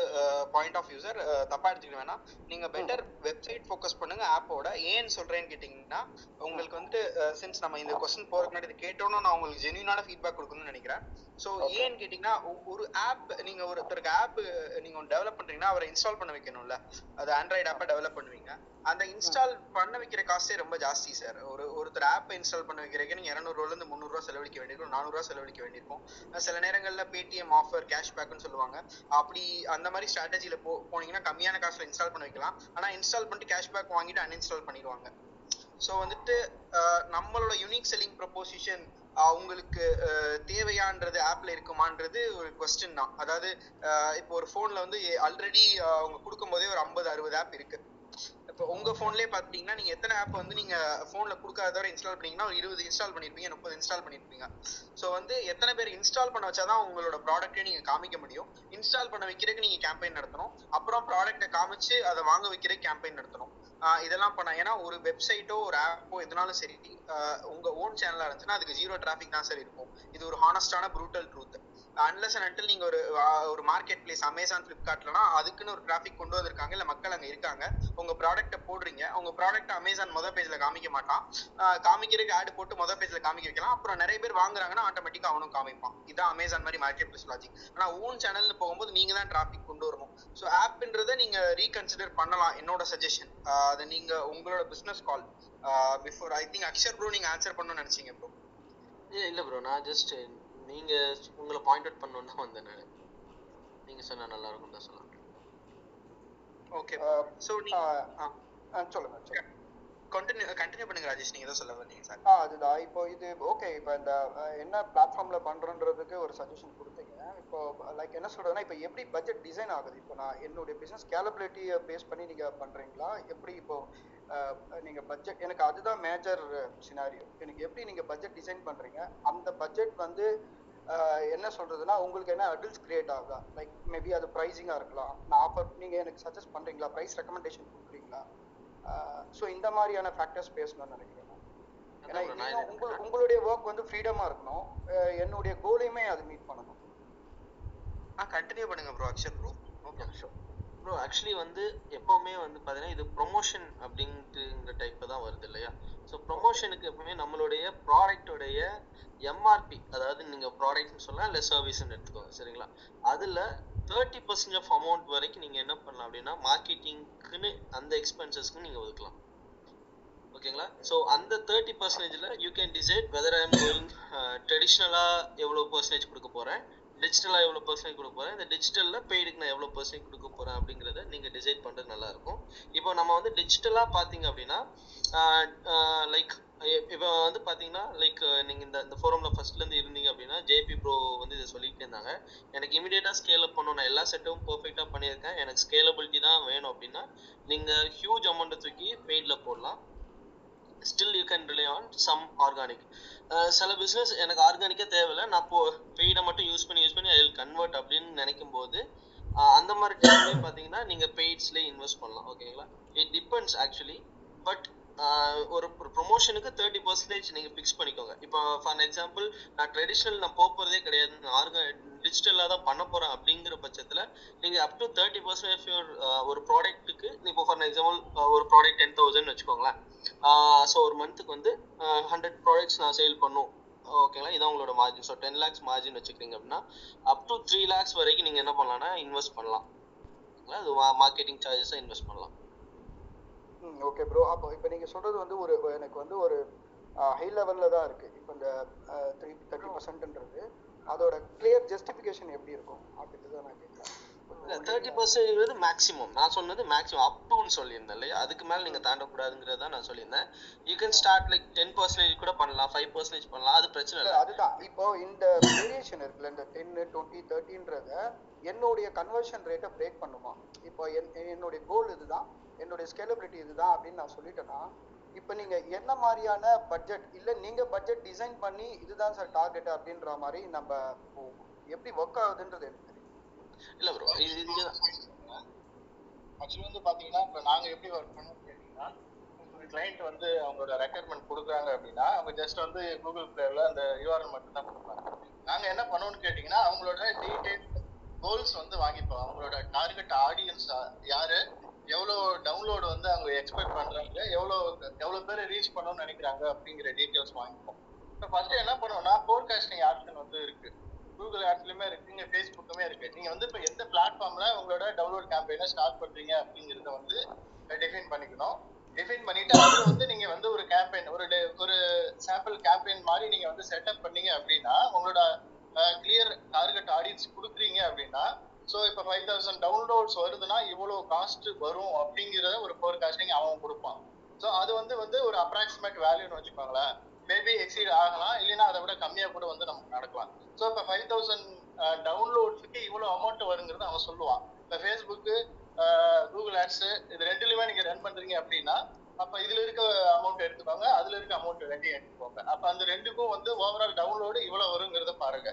பாயிண்ட் ஆஃப் வியூ சார் தப்பா எடுத்துக்க வேணாம். நீங்க பெட்டர் வெப்சைட் ஃபோக்கஸ் பண்ணுங்க ஆப்போட ஏன்னு சொல்றேன்னு கேட்டிங்கன்னா உங்களுக்கு வந்துட்டு சின்ஸ் நம்ம இந்த கொஸ்டின் போறதுக்கு முன்னாடி இது கேட்டோன்னு நான் உங்களுக்கு ஜென்யூனான ஃபீட்பேக் கொடுக்கணும்னு நினைக்கிறேன். ஸோ ஏன்னு கேட்டிங்கன்னா ஒரு ஆப் நீங்க ஒருத்தருக்கு ஆப் நீங்க ஒன்று டெவலப் பண்றீங்கன்னா அவரை இன்ஸ்டால் பண்ண வைக்கணும்ல. அது ஆண்ட்ராய்டு ஆப்பை டெவலப் பண்ணுவீங்க. அந்த இன்ஸ்டால் பண்ண வைக்கிற காஸ்டே ரொம்ப ஜாஸ்தி சார் ஒரு ஒருத்தர் ஆப்பை இன்ஸ்டால் பண்ண வைக்கிறதுக்கு நீங்க இரநூறுவால இருந்து முந்நூறுவா செலவழிக்க வேண்டியிருக்கும் நானூறுவா செலவழிக்க வேண்டியிருக்கும். சில நேரங்கள்ல பேடிஎம் ஆஃபர் கேஷ்பேக்னு சொல்லுவாங்க. அப்படி அந்த மாதிரி ஸ்ட்ராட்டஜில போ போனீங்கன்னா கம்மியான காசுல இன்ஸ்டால் பண்ண வைக்கலாம். ஆனா இன்ஸ்டால் பண்ணிட்டு கேஷ்பேக் வாங்கிட்டு அன்இன்ஸ்டால் பண்ணிடுவாங்க. ஸோ வந்துட்டு நம்மளோட யூனிக் செல்லிங் ப்ரொபோசிஷன் அவங்களுக்கு தேவையான்றது ஆப்ல இருக்குமான்றது ஒரு கொஸ்டின் தான். அதாவது இப்போ ஒரு போன்ல வந்து ஆல்ரெடி அவங்க கொடுக்கும் போதே ஒரு ஐம்பது அறுபது ஆப் இருக்கு. இப்போ உங்க போன்லயே பாத்தீங்கன்னா நீங்க எத்தனை ஆப் வந்து நீங்க போன்ல கொடுக்காத தவிர இன்ஸ்டால் பண்ணீங்கன்னா ஒரு இருபது இன்ஸ்டால் பண்ணிருப்பீங்க முப்பது இன்ஸ்டால் பண்ணிருப்பீங்க. சோ வந்து எத்தனை பேர் இன்ஸ்டால் பண்ண வச்சாதான் உங்களோட ப்ராடக்ட்டே நீங்க காமிக்க முடியும். இன்ஸ்டால் பண்ண வைக்கிறதுக்கு நீங்க கேம்பெயின் நடத்தணும். அப்புறம் ப்ராடக்ட்டை காமிச்சு அதை வாங்க வைக்கிறதுக்கு கேம்பெயின் நடத்தணும். இதெல்லாம் பண்ண ஏன்னா ஒரு வெப்சைட்டோ ஒரு ஆப்போ எதுனாலும் சரி உங்க ஓன் சேனலா இருந்துச்சுன்னா அதுக்கு ஜீரோ டிராஃபிக் தான் சார் இருக்கும். இது ஒரு ஹானஸ்டான brutal truth unless and until நீங்க ஒரு ஒரு மார்க்கெட் பிளேஸ் அமேசான் பிளிப்கார்ட்லனா அதுக்குன்னு ஒரு டிராஃபிக் கொண்டு வந்திருக்காங்க இல்ல மக்கள் அங்க இருக்காங்க உங்க ப்ராடக்ட்டை போடுறீங்க உங்க ப்ராடக்ட் அமேசான் மொதல் பேஜ்ல காமிக்க மாட்டான். காமிக்கிறதுக்கு ஆட் போட்டு மொதல் பேஜ்ல காமிக்க வைக்கலாம். அப்புறம் நிறைய பேர் வாங்குறாங்கன்னா ஆட்டோமேட்டிக்கா அவனும் காமிப்பான். இதான் அமேசான் மாதிரி மார்க்கெட் பிளேஸ் லாஜிக் ஆனா ஓன் சேனல்னு போகும்போது நீங்க தான் டிராஃபிக் கொண்டு வரணும். ஸோ ஆப்ன்றதை நீங்க ரீகன்சிடர் பண்ணலாம் என்னோட சஜஷன் அதை நீங்க உங்களோட business call before I think Akshar bro நீங்க ஆன்சர் பண்ணணும்னு நினைச்சீங்க ப்ரோ இல்ல ப்ரோ நான் ஜஸ்ட் நீங்க உங்களை பாயிண்ட் அவுட் பண்ணணும்னு தான் வந்தேன் நான். நீங்க சொன்னா நல்லா இருக்கும் தான் சொல்லலாம் ஓகே ஸோ நீங்க சொல்லுங்க சொல்லுங்க. கண்டினியூ கண்டினியூ பண்ணுங்க ராஜேஷ். நீங்க ஏதோ சொல்ல வந்தீங்க சார் ஆ அதுதான். இப்போ இது ஓகே இப்போ இந்த என்ன பிளாட்ஃபார்ம்ல பண்றன்றதுக்கு ஒரு சஜஷன் கொடுத்தீங்க. இப்போ லைக் என்ன சொல்றதுன்னா இப்போ எப்படி பட்ஜெட் டிசைன் ஆகுது? இப்போ நான் என்னுடைய பிசினஸ் கேலபிலிட்டியை பேஸ் பண்ணி நீங்க பண்றீங்களா? எப்படி இப்போ நீங்க பட்ஜெட் எனக்கு அதுதான் மேஜர் சினாரியோ எனக்கு எப்படி நீங்க பட்ஜெட் டிசைன் பண்றீங்க? அந்த பட்ஜெட் வந்து என்ன சொல்றதுன்னா உங்களுக்கு என்ன அடில்ஸ் கிரியேட் ஆகுதா? லைக் மேபி அது ப்ரைஸிங்கா இருக்கலாம். நான் ஆஃபர் நீங்க எனக்கு சஜஸ்ட் பண்றீங்களா? ப்ரைஸ் ரெக்கமெண்டேஷன் கொடுக்குறீங்களா? ஸோ இந்த மாதிரியான ஃபேக்டர்ஸ் பேசணும்னு நினைக்கிறேன் நான். ஏன்னா உங்களுடைய ஒர்க் வந்து ஃப்ரீடமா இருக்கணும். என்னுடைய கோலையுமே அது மீட் பண்ணணும். ஆ கண்டினியூ பண்ணுங்க bro Akshar bro okay bro actually வந்து எப்பவுமே வந்து பார்த்தீங்கன்னா இது ப்ரொமோஷன் அப்படின்ட்டுங்கிற டைப்ல தான் வருது இல்லையா? ஸோ ப்ரொமோஷனுக்கு எப்பவுமே நம்மளுடைய ப்ராடக்டோடைய எம்ஆர்பி அதாவது நீங்கள் ப்ராடக்ட்னு சொல்லலாம் இல்லை சர்வீஸ்னு எடுத்துக்கோங்க சரிங்களா? அதில் தேர்ட்டி பர்சன்ட் ஆஃப் அமௌண்ட் வரைக்கும் நீங்கள் என்ன பண்ணலாம் அப்படின்னா மார்க்கெட்டிங்க்குன்னு அந்த எக்ஸ்பென்சஸ்க்கு நீங்கள் ஒதுக்கலாம். ஓகேங்களா? ஸோ அந்த தேர்ட்டி பர்சன்டேஜில் you can decide whether I am going ட்ரெடிஷ்னலாக எவ்வளோ பர்சன்டேஜ் கொடுக்க போகிறேன் டிஜிட்டலாக எவ்வளோ பர்சன்ட் கொடுக்க போகிறேன் இந்த டிஜிட்டலில் பெய்டுக்கு நான் எவ்வளோ பர்சன்ட் கொடுக்க போகிறேன் அப்படிங்கிறத நீங்கள் டிசைட் பண்ணுறது நல்லாயிருக்கும். இப்போ நம்ம வந்து டிஜிட்டலாக பார்த்தீங்க அப்படின்னா லைக் இப்போ வந்து பார்த்தீங்கன்னா லைக் நீங்கள் இந்த இந்த ஃபோரமில் ஃபர்ஸ்ட்லேருந்து இருந்தீங்க அப்படின்னா ஜேபி ப்ரோ வந்து இதை சொல்லிட்டு இருந்தாங்க. எனக்கு இமீடியட்டாக ஸ்கேல் அப் பண்ணணும். நான் எல்லா செட்டும் பர்ஃபெக்டாக பண்ணியிருக்கேன். எனக்கு ஸ்கேலபிலிட்டி தான் வேணும் அப்படின்னா நீங்கள் ஹியூஜ் அமௌண்ட்டை தூக்கி பெய்டில் போடலாம். Still you can rely on some organic சில பிஸ்னஸ் எனக்கு ஆர்கானிக்கே தேவையில்லை. நான் போ பெய்டை மட்டும் யூஸ் பண்ணி யூஸ் பண்ணி ஐ கன்வெர்ட் அப்படின்னு நினைக்கும் போது அந்த மாதிரி டைம்லேயும் பார்த்தீங்கன்னா நீங்கள் பெய்ட்ஸ்லேயே இன்வெஸ்ட் பண்ணலாம். ஓகேங்களா இட் டிபெண்ட்ஸ் ஆக்சுவலி பட் ஒரு ப்ரொமோஷனுக்கு தேர்ட்டி பர்சன்டேஜ் நீங்கள் ஃபிக்ஸ் பண்ணிக்கோங்க. இப்போ ஃபார் எக்ஸாம்பிள் நான் ட்ரெடிஷ்னல் நான் போக போகிறதே கிடையாது. நான் ஆர்கா டிஜிட்டலாக தான் பண்ண போகிறேன் அப்படிங்கிற பட்சத்தில் நீங்கள் அப் டு தேர்ட்டி பர்சன்டேஜ் ஒரு ப்ராடக்ட்டுக்கு இப்போ ஃபார் எக்ஸாம்பிள் ஒரு ப்ராடக்ட் டென் தௌசண்ட் வச்சுக்கோங்களேன். ஸோ ஒரு மந்த்துக்கு வந்து ஹண்ட்ரட் ப்ராடக்ட்ஸ் நான் சேல் பண்ணும். ஓகேங்களா இதான் உங்களோட margin so ten lakhs margin வச்சுக்கிறீங்க அப்படின்னா அப் டு த்ரீ லேக்ஸ் வரைக்கும் நீங்கள் என்ன பண்ணலாம்னா இன்வெஸ்ட் பண்ணலாம். ஓகேங்களா அது மார்க்கெட்டிங் சார்ஜஸை இன்வெஸ்ட் பண்ணலாம். ம் ஓகே ப்ரோ அப்போ இப்போ நீங்கள் சொல்கிறது வந்து ஒரு எனக்கு வந்து ஒரு ஹை லெவலில் தான் இருக்குது இப்போ இந்த த்ரீ தேர்ட்டி பர்சன்ட்ன்றது அதோட கிளியர் ஜஸ்டிஃபிகேஷன் எப்படி இருக்கும்? அப்படின்னு தான் நான் கேட்குறேன். இல்ல தேர்ட்டி பர்சன்டேஜ் மேக்ஸிமம் நான் சொன்னது மேக்ஸிமம் அப் டுன்னு சொல்லியிருந்தேன் இல்லையா? அதுக்கு மேல நீங்க தாண்டக்கூடாதுங்கிறத நான் சொல்லியிருந்தேன். You can start like ten percentage கூட பண்ணலாம் ஃபைவ் பர்சன்டேஜ் பண்ணலாம். அது பிரச்சனை இல்ல, இல்லை அதுதான். இப்போ இந்த வேரியேஷன் இருக்குல்ல இந்த டென்னு டுவெண்ட்டி தேர்ட்டின்றத என்னுடைய கன்வர்ஷன் ரேட்டை பிரேக் பண்ணுமா? இப்போ என் என்னுடைய கோல் இதுதான். என்னுடைய ஸ்கேலபிலிட்டி இதுதான் அப்படின்னு நான் சொல்லிட்டேன்னா இப்போ நீங்க என்ன மாதிரியான பட்ஜெட் இல்ல நீங்க பட்ஜெட் டிசைன் பண்ணி இதுதான் சார் டார்கெட் அப்படின்ற மாதிரி நம்ம எப்படி ஒர்க் ஆகுதுன்றது எனக்கு தெரியும். இல்ல ப்ரோ இது ஆக்சுவலி வந்து பாத்தீங்கன்னா இப்போ நாங்க எப்படி ஒர்க் பண்ணோம் கேட்டீங்கன்னா கிளைண்ட் வந்து அவங்களோட ரெக்யர்மெண்ட் கொடுக்குறாங்க அப்படின்னா அவங்க ஜஸ்ட் வந்து கூகுள் பிளேல அந்த யூஆர்எல் மட்டும் தான் கொடுப்பாங்க. நாங்க என்ன பண்ணுவோம்னு கேட்டீங்கன்னா அவங்களோட டீடைல் கோல்ஸ் வந்து வாங்கிப்போம். அவங்களோட டார்கெட் ஆடியன்ஸ் யாரு? எவ்வளோ டவுன்லோடு வந்து அவங்க எக்ஸ்பெக்ட் பண்ணுறாங்க எவ்வளோ எவ்வளோ பேர் ரீச் பண்ணணும்னு நினைக்கிறாங்க அப்படிங்கிற டீட்டெயில்ஸ் வாங்கிப்போம். இப்போ ஃபர்ஸ்ட் என்ன பண்ணுவோம்னா ஃபோர்காஸ்டிங் ஆப்ஷன் வந்து இருக்கு. கூகுள் ஆப்ஸ்லயுமே இருக்கு இங்க ஃபேஸ்புக்குமே இருக்கு. நீங்க வந்து இப்போ எந்த பிளாட்ஃபார்ம்ல உங்களோட டவுன்லோட் கேம்பெயினை ஸ்டார்ட் பண்றீங்க அப்படிங்கிறத வந்து டிஃபைன் பண்ணிக்கணும். டிஃபைன் பண்ணிட்டு அது வந்து நீங்க வந்து ஒரு கேம்பெயின் ஒரு ஒரு சாம்பிள் கேம்பெயின் மாதிரி நீங்க வந்து செட்டப் பண்ணீங்க அப்படின்னா உங்களோட கிளியர் டார்கெட் ஆடியன்ஸ் கொடுக்குறீங்க அப்படின்னா ஸோ இப்போ ஃபைவ் தௌசண்ட் டவுன்லோட்ஸ் வருதுன்னா இவ்வளோ காஸ்ட் வரும் அப்படிங்கிறத ஒரு ஃபோர்காஸ்டிங் அவன் கொடுப்பான். ஸோ அது வந்து வந்து ஒரு அப்ராக்சிமேட் வேல்யூன்னு வச்சுக்கோங்களேன். மேபி எக்ஸீட் ஆகலாம் இல்லைன்னா அதை விட கம்மியாக கூட வந்து நமக்கு நடக்கலாம். ஸோ இப்போ ஃபைவ் தௌசண்ட் டவுன்லோட்ஸுக்கு இவ்வளோ அமௌண்ட் வருங்கிறது அவன் சொல்லுவான். இப்போ ஃபேஸ்புக்கு கூகுள் ஆட்ஸு இது ரெண்டுலையுமே நீங்கள் ரன் பண்ணுறீங்க அப்படின்னா அப்போ இதில் இருக்க அமௌண்ட் எடுத்துக்கோங்க அதில் இருக்க அமௌண்ட் ரெண்டையும் எடுத்துக்கோங்க. அப்போ அந்த ரெண்டுக்கும் வந்து ஓவரால் டவுன்லோடு இவ்வளோ வருங்கிறத பாருங்க.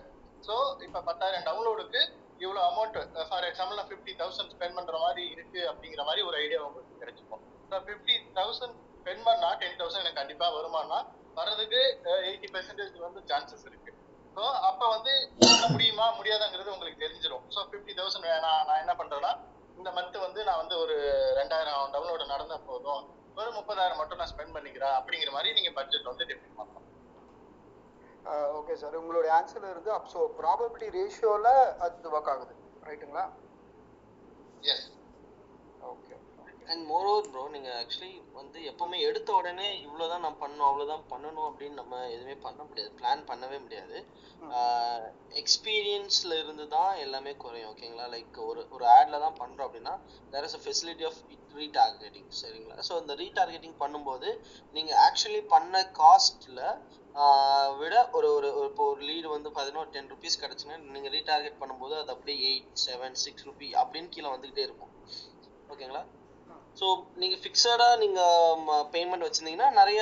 ஸோ இப்போ பத்தாயிரம் டவுன்லோடுக்கு இவ்வளோ அமௌண்ட் ஃபார் எக்ஸாம்பிள் நான் ஃபிஃப்டி தௌசண்ட் ஸ்பெண்ட் பண்ணுற மாதிரி இருக்கு அப்படிங்கிற மாதிரி ஒரு ஐடியா உங்களுக்கு கிடைச்சிக்கும் ஸோ ஃபிஃப்டி தௌசண்ட் ஸ்பெண்ட் பண்ணா டென் தௌசண்ட் எனக்கு கண்டிப்பாக வருமானா வர்றதுக்கு எயிட்டி பெர்சன்டேஜ் வந்து சான்சஸ் இருக்கு. ஸோ அப்போ வந்து பண்ண முடியுமா முடியாதாங்கிறது உங்களுக்கு தெரிஞ்சிடும் ஸோ ஃபிஃப்டி தௌசண்ட் வேணாம் நான் என்ன பண்ணுறேன்னா இந்த மந்த் வந்து நான் வந்து ஒரு ரெண்டாயிரம் டவுன்லோடு நடந்த போதும். ஒரு முப்பதாயிரம் மட்டும் நான் ஸ்பெண்ட் பண்ணிக்கிறேன் அப்படிங்கிற மாதிரி நீங்கள் பட்ஜெட் வந்து டிஃபைன் பண்ணலாம். ஓகே சார் உங்களுடைய ஆன்சர்ல இருந்து அப் ஸோ ப்ராபபிலிட்டி ரேஷியோல அது ஒர்க் ஆகுது. ரைட்டுங்களா yes okay and moreover bro நீங்க ஆக்சுவலி வந்து எப்பவுமே எடுத்த உடனே இவ்வளவுதான் நான் பண்ணணும் அவ்வளவுதான் பண்ணணும் அப்படின்னு நம்ம எதுவுமே பண்ண முடியாது பிளான் பண்ணவே முடியாது. எக்ஸ்பீரியன்ஸ்ல இருந்து தான் எல்லாமே குறையும் ஓகேங்களா லைக் ஒரு ஒரு ஆட்ல தான் பண்றோம் அப்படின்னா there is a facility of retargeting சரிங்களா? ஸோ இந்த ரீடார்கெட்டிங் பண்ணும்போது நீங்க ஆக்சுவலி பண்ண காஸ்ட்ல விட ஒரு ஒரு ஒரு இப்போ ஒரு லீடு வந்து பார்த்தீங்கன்னா டென் ருபீஸ் கிடச்சுன்னா நீங்கள் ரீடார்கெட் பண்ணும்போது அது அப்படியே எயிட் செவன் சிக்ஸ் ருபி அப்படின்னு கீழே வந்துக்கிட்டே இருக்கும். ஓகேங்களா ஸோ நீங்கள் ஃபிக்ஸடாக நீங்கள் பேமெண்ட் வச்சுருந்தீங்கன்னா நிறைய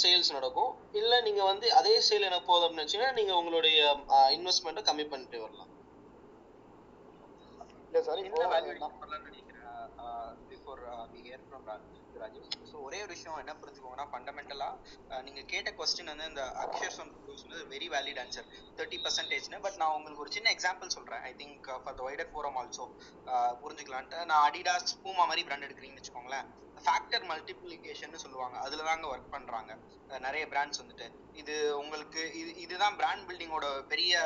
சேல்ஸ் நடக்கும். இல்லை நீங்கள் வந்து அதே சேல் எனக்கு போதும் அப்படின்னு வச்சீங்கன்னா நீங்கள் உங்களுடைய இன்வெஸ்ட்மெண்ட்டை கம்மி பண்ணிட்டு வரலாம். இல்லை சார் என்ன வேல்யூ நினைக்கிறேன். Before hear from Raju so ஒரே ஒரு விஷயம் என்ன புரிஞ்சுக்கோங்கன்னா ஃபண்டமெண்டலாக நீங்கள் கேட்ட கொஸ்டின் வந்து இந்த அக்ஷர் சொன்ன வெரி வேலிட் ஆன்சர் தேர்ட்டி பர்சன்டேஜ்னு பட் நான் உங்களுக்கு ஒரு சின்ன எக்ஸாம்பிள் சொல்கிறேன் I think for the wider forum also புரிஞ்சுக்கலான்ட்டு. நான் அடிடாஸ் பூமா மாதிரி பிராண்ட் எடுக்கிறீங்கன்னு வச்சுக்கோங்களேன். ஃபேக்டர் மல்டிப்ளிகேஷன் சொல்லுவாங்க. அதில் தாங்க ஒர்க் பண்ணுறாங்க நிறைய பிராண்ட்ஸ் வந்துட்டு. இது உங்களுக்கு இது இதுதான் பிராண்ட் பில்டிங்கோட பெரிய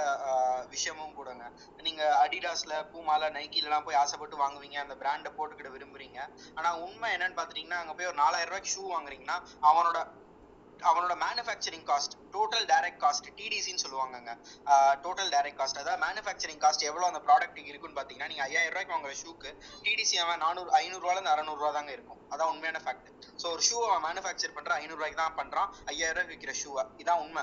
விஷயமும் கூடங்க. நீங்க அடிடாஸ்ல பூமால நைக்கிலலாம் போய் ஆசைப்பட்டு வாங்குவீங்க. அந்த பிராண்டை போட்டுக்கிட விரும்புறீங்க. ஆனா உண்மை என்னன்னு பாத்துட்டீங்கன்னா அங்க போய் ஒரு நாலாயிரம் ரூபாய்க்கு ஷூ வாங்குறீங்கன்னா அவனோட அவனோட manufacturing cost total direct cost டிடிசின்னு சொல்லுவாங்கங்க. டோட்டல் டைரக்ட் காஸ்ட் அதாவது மேனுஃபேக்சரிங் காஸ்ட் எவ்வளோ அந்த ப்ராடக்ட் இருக்குன்னு பார்த்தீங்கன்னா நீங்கள் ஐயாயிரம் ரூபாய்க்கு வாங்குற ஷூக்கு டிடிசி அவன் நானூறு ஐநூறுரூவாலேருந்து அறநூறுவா தாங்க இருக்கும். அதான் உண்மையான ஃபேக்ட் ஸோ ஒரு ஷூ அவன் மேனுஃபேக்சர் பண்ணுற ஐநூறுரூவாய்க்கு தான் பண்ணுறான் ஐயாயிரம் ரூபாய்க்கு விற்கிற ஷூவை இதான் உண்மை.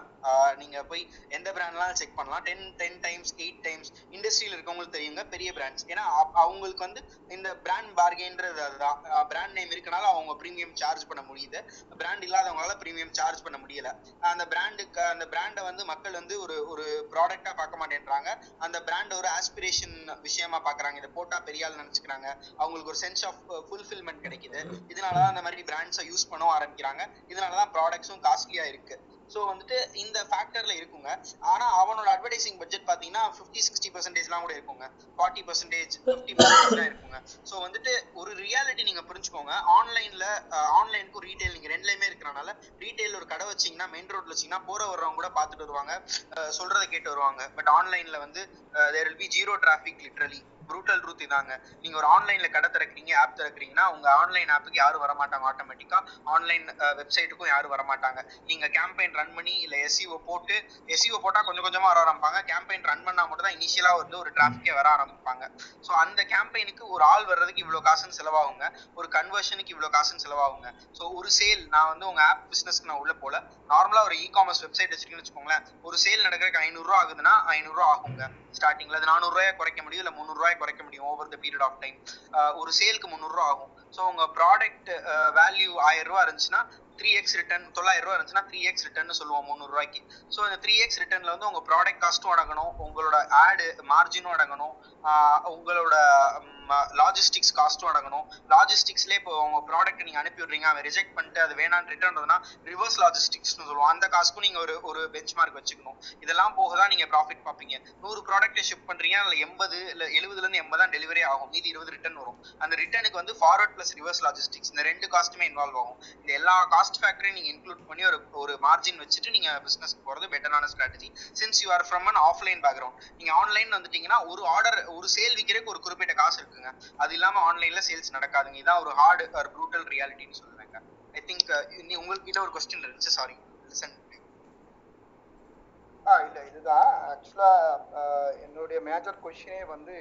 நீங்கள் போய் எந்த பிராண்ட்லாம் செக் பண்ணலாம். Ten ten times eight times இண்டஸ்ட்ரியில் இருக்கவங்களுக்கு தெரியுங்க பெரிய பிராண்ட்ஸ் ஏன்னா அவங்களுக்கு வந்து இந்த பிராண்ட் பார்கென்றது அதுதான். பிராண்ட் நேம் இருக்கனால அவங்க ப்ரீமியம் சார்ஜ் பண்ண முடியுது. பிராண்ட் இல்லாதவங்களால ப்ரீமியம் சார்ஜ் பண்ண முடியல. அந்த அந்த பிராண்டை வந்து மக்கள் வந்து ஒரு ஒரு ப்ராடக்டா பார்க்க மாட்டேன்றாங்க. அந்த பிராண்ட் ஒரு ஆஸ்பிரேஷன் விஷயமா பாக்குறாங்க இதை போட்டா பெரிய ஆள் நினைச்சுக்கிறாங்க. அவங்களுக்கு ஒரு சென்ஸ் ஆஃப் ஃபுல்ஃபில்மெண்ட் கிடைக்குது. இதனாலதான் அந்த மாதிரி பிராண்ட்ஸை யூஸ் பண்ணவும் ஆரம்பிக்கிறாங்க. இதனாலதான் ப்ராடக்ட்ஸும் காஸ்ட்லியா இருக்கு. ஸோ வந்துட்டு இந்த ஃபேக்டர்ல இருக்குங்க. ஆனா அவனோட அட்வர்டைசிங் பட்ஜெட் பாத்தீங்கன்னா ஃபிஃப்டி சிக்ஸ்டி பர்சன்டேஜ்லாம் கூட இருக்குங்க. ஃபார்ட்டி பர்சன்டேஜ் ஃபிஃப்டி பர்சன்டேஜ்லாம் இருக்குங்க. ஸோ வந்துட்டு ஒரு ரியாலிட்டி நீங்க புரிஞ்சுக்கோங்க. ஆன்லைன்ல ஆன்லைனுக்கும் ரீட்டைல் நீங்க ரெண்டுலயுமே இருக்கிறனால ரீட்டைல் ஒரு கடை வச்சீங்கன்னா மெயின் ரோட்ல வச்சீங்கன்னா போற வர்றவங்க கூட பார்த்துட்டு வருவாங்க. சொல்றதை கேட்டு வருவாங்க. பட் ஆன்லைன்ல வந்து there will be zero traffic literally brutal truth இதாங்க. நீங்க ஒரு ஆன்லைன்ல கடை திறக்கிறீங்க ஆப் திறக்கிறீங்கன்னா உங்க ஆன்லைன் ஆப்புக்கு யாரும் வர மாட்டாங்க ஆட்டோமேட்டிக்கா ஆன்லைன் வெப்சைட்டுக்கும் யாரும் வர மாட்டாங்க நீங்க கேம்பெயின் ரன் பண்ணி இல்ல எஸ்இஓ போட்டு எஸ்இஓ போட்டா கொஞ்சம் கொஞ்சமா வர ஆரம்பிப்பாங்க. கேம்பெயின் ரன் பண்ணா மட்டும் தான் இனிஷியலா வந்து ஒரு டிராஃபிக்கே வர ஆரம்பிப்பாங்க. ஸோ அந்த கேம்பெயினுக்கு ஒரு ஆள் வர்றதுக்கு இவ்வளவு காசுன்னு செலவாகுங்க. ஒரு கன்வர்ஷனுக்கு இவ்வளவு காசுன்னு செலவாகுங்க. ஸோ ஒரு சேல் நான் வந்து உங்க ஆப் பிசினஸ்க்கு நான் உள்ள போல. நார்மலா ஒரு இ காமர்ஸ் வெப்சைட் வச்சிருக்கீங்கன்னு வச்சுக்கோங்களேன். ஒரு சேல் நடக்கிறதுக்கு ஐநூறு ரூபா ஆகுதுன்னா ஐநூறு ரூபா ஆகுங்க. ஸ்டார்டிங்ல அது நானூறு குறைக்க முடியும் இல்ல முந்நூறு ரூபாய் குறைக்க முடியும் over the period of time ஒரு சேலுக்கு முந்நூறுரூவா ஆகும். ஸோ உங்க ப்ராடக்ட் வேல்யூ ஆயிரம் ரூபா இருந்துச்சுன்னா த்ரீ எக்ஸ் ரிட்டர்ன் தொள்ளாயிரம் ரூபா இருந்துச்சுன்னா த்ரீ எக்ஸ் ரிட்டர்ன் சொல்லுவோம் முந்நூறு ரூபாய்க்கு ஸோ இந்த த்ரீ எக்ஸ் ரிட்டர்ன்ல வந்து உங்க ப்ராடக்ட் காஸ்ட்டும் அடங்கணும் உங்களோட ஆடு மார்ஜினும் அடங்கணும் ஆஹ் உங்களோட லாஜிஸ்டிக்ஸ் காஸ்ட்டும் அடங்கணும். லாஜிஸ்டிக்ஸ்லேயே இப்போ உங்க ப்ராடக்ட் நீங்க அனுப்பி விடுறீங்க அவன் ரிஜெக்ட் பண்ணிட்டு அது வேணான்னு ரிட்டர்ன் வந்ததுன்னா ரிவர்ஸ் லாஜிஸ்டிக்ஸ்னு சொல்லுவோம். அந்த காஸ்ட்க்கும் நீங்க ஒரு ஒரு பெஞ்ச் மார்க் வச்சுக்கணும். இதெல்லாம் போக தான் நீங்க ப்ராஃபிட் பார்ப்பீங்க. நூறு ப்ராடக்ட்டை ஷிப் பண்றீங்க அதுல எண்பது இல்ல எழுபதுல இருந்து எண்பது தான் டெலிவரி ஆகும். மீதி இருபது ரிட்டர்ன் வரும். அந்த ரிட்டர்னுக்கு வந்து ஃபார்வர்ட் பிளஸ் ரிவர்ஸ் லாஜிஸ்டிக்ஸ் இந்த ரெண்டு காஸ்ட்டுமே இன்வால்வ் ஆகும். இந்த எல்லா காஸ்ட் ஃபேக்டரையும் நீங்க இன்க்ளூட் பண்ணி ஒரு ஒரு மார்ஜின் வச்சுட்டு நீங்க பிசினஸ்க்கு போறது பெட்டரான strategy since you are from an offline background நீங்க ஆன்லைன் வந்துட்டீங்கன்னா ஒரு ஆர்டர் ஒரு சேல் விற்கிறதுக்கு ஒரு குறிப்பிட்ட காசு இருக்குங்க. அது இல்லாம ஆன்லைன்ல சேல்ஸ் நடக்காதுங்க. இதான் ஒரு ஹார்டு ஒரு ப்ரூட்டல் ரியாலிட்டின்னு சொல்லுவேங்க. ஐ திங்க் uh, நீ உங்ககிட்ட ஒரு கொஸ்டின் இருந்துச்சு சாரி லிசன் ஆ இல்லை இதுதான். ஆக்சுவலாக என்னுடைய மேஜர் கொஷினே வந்து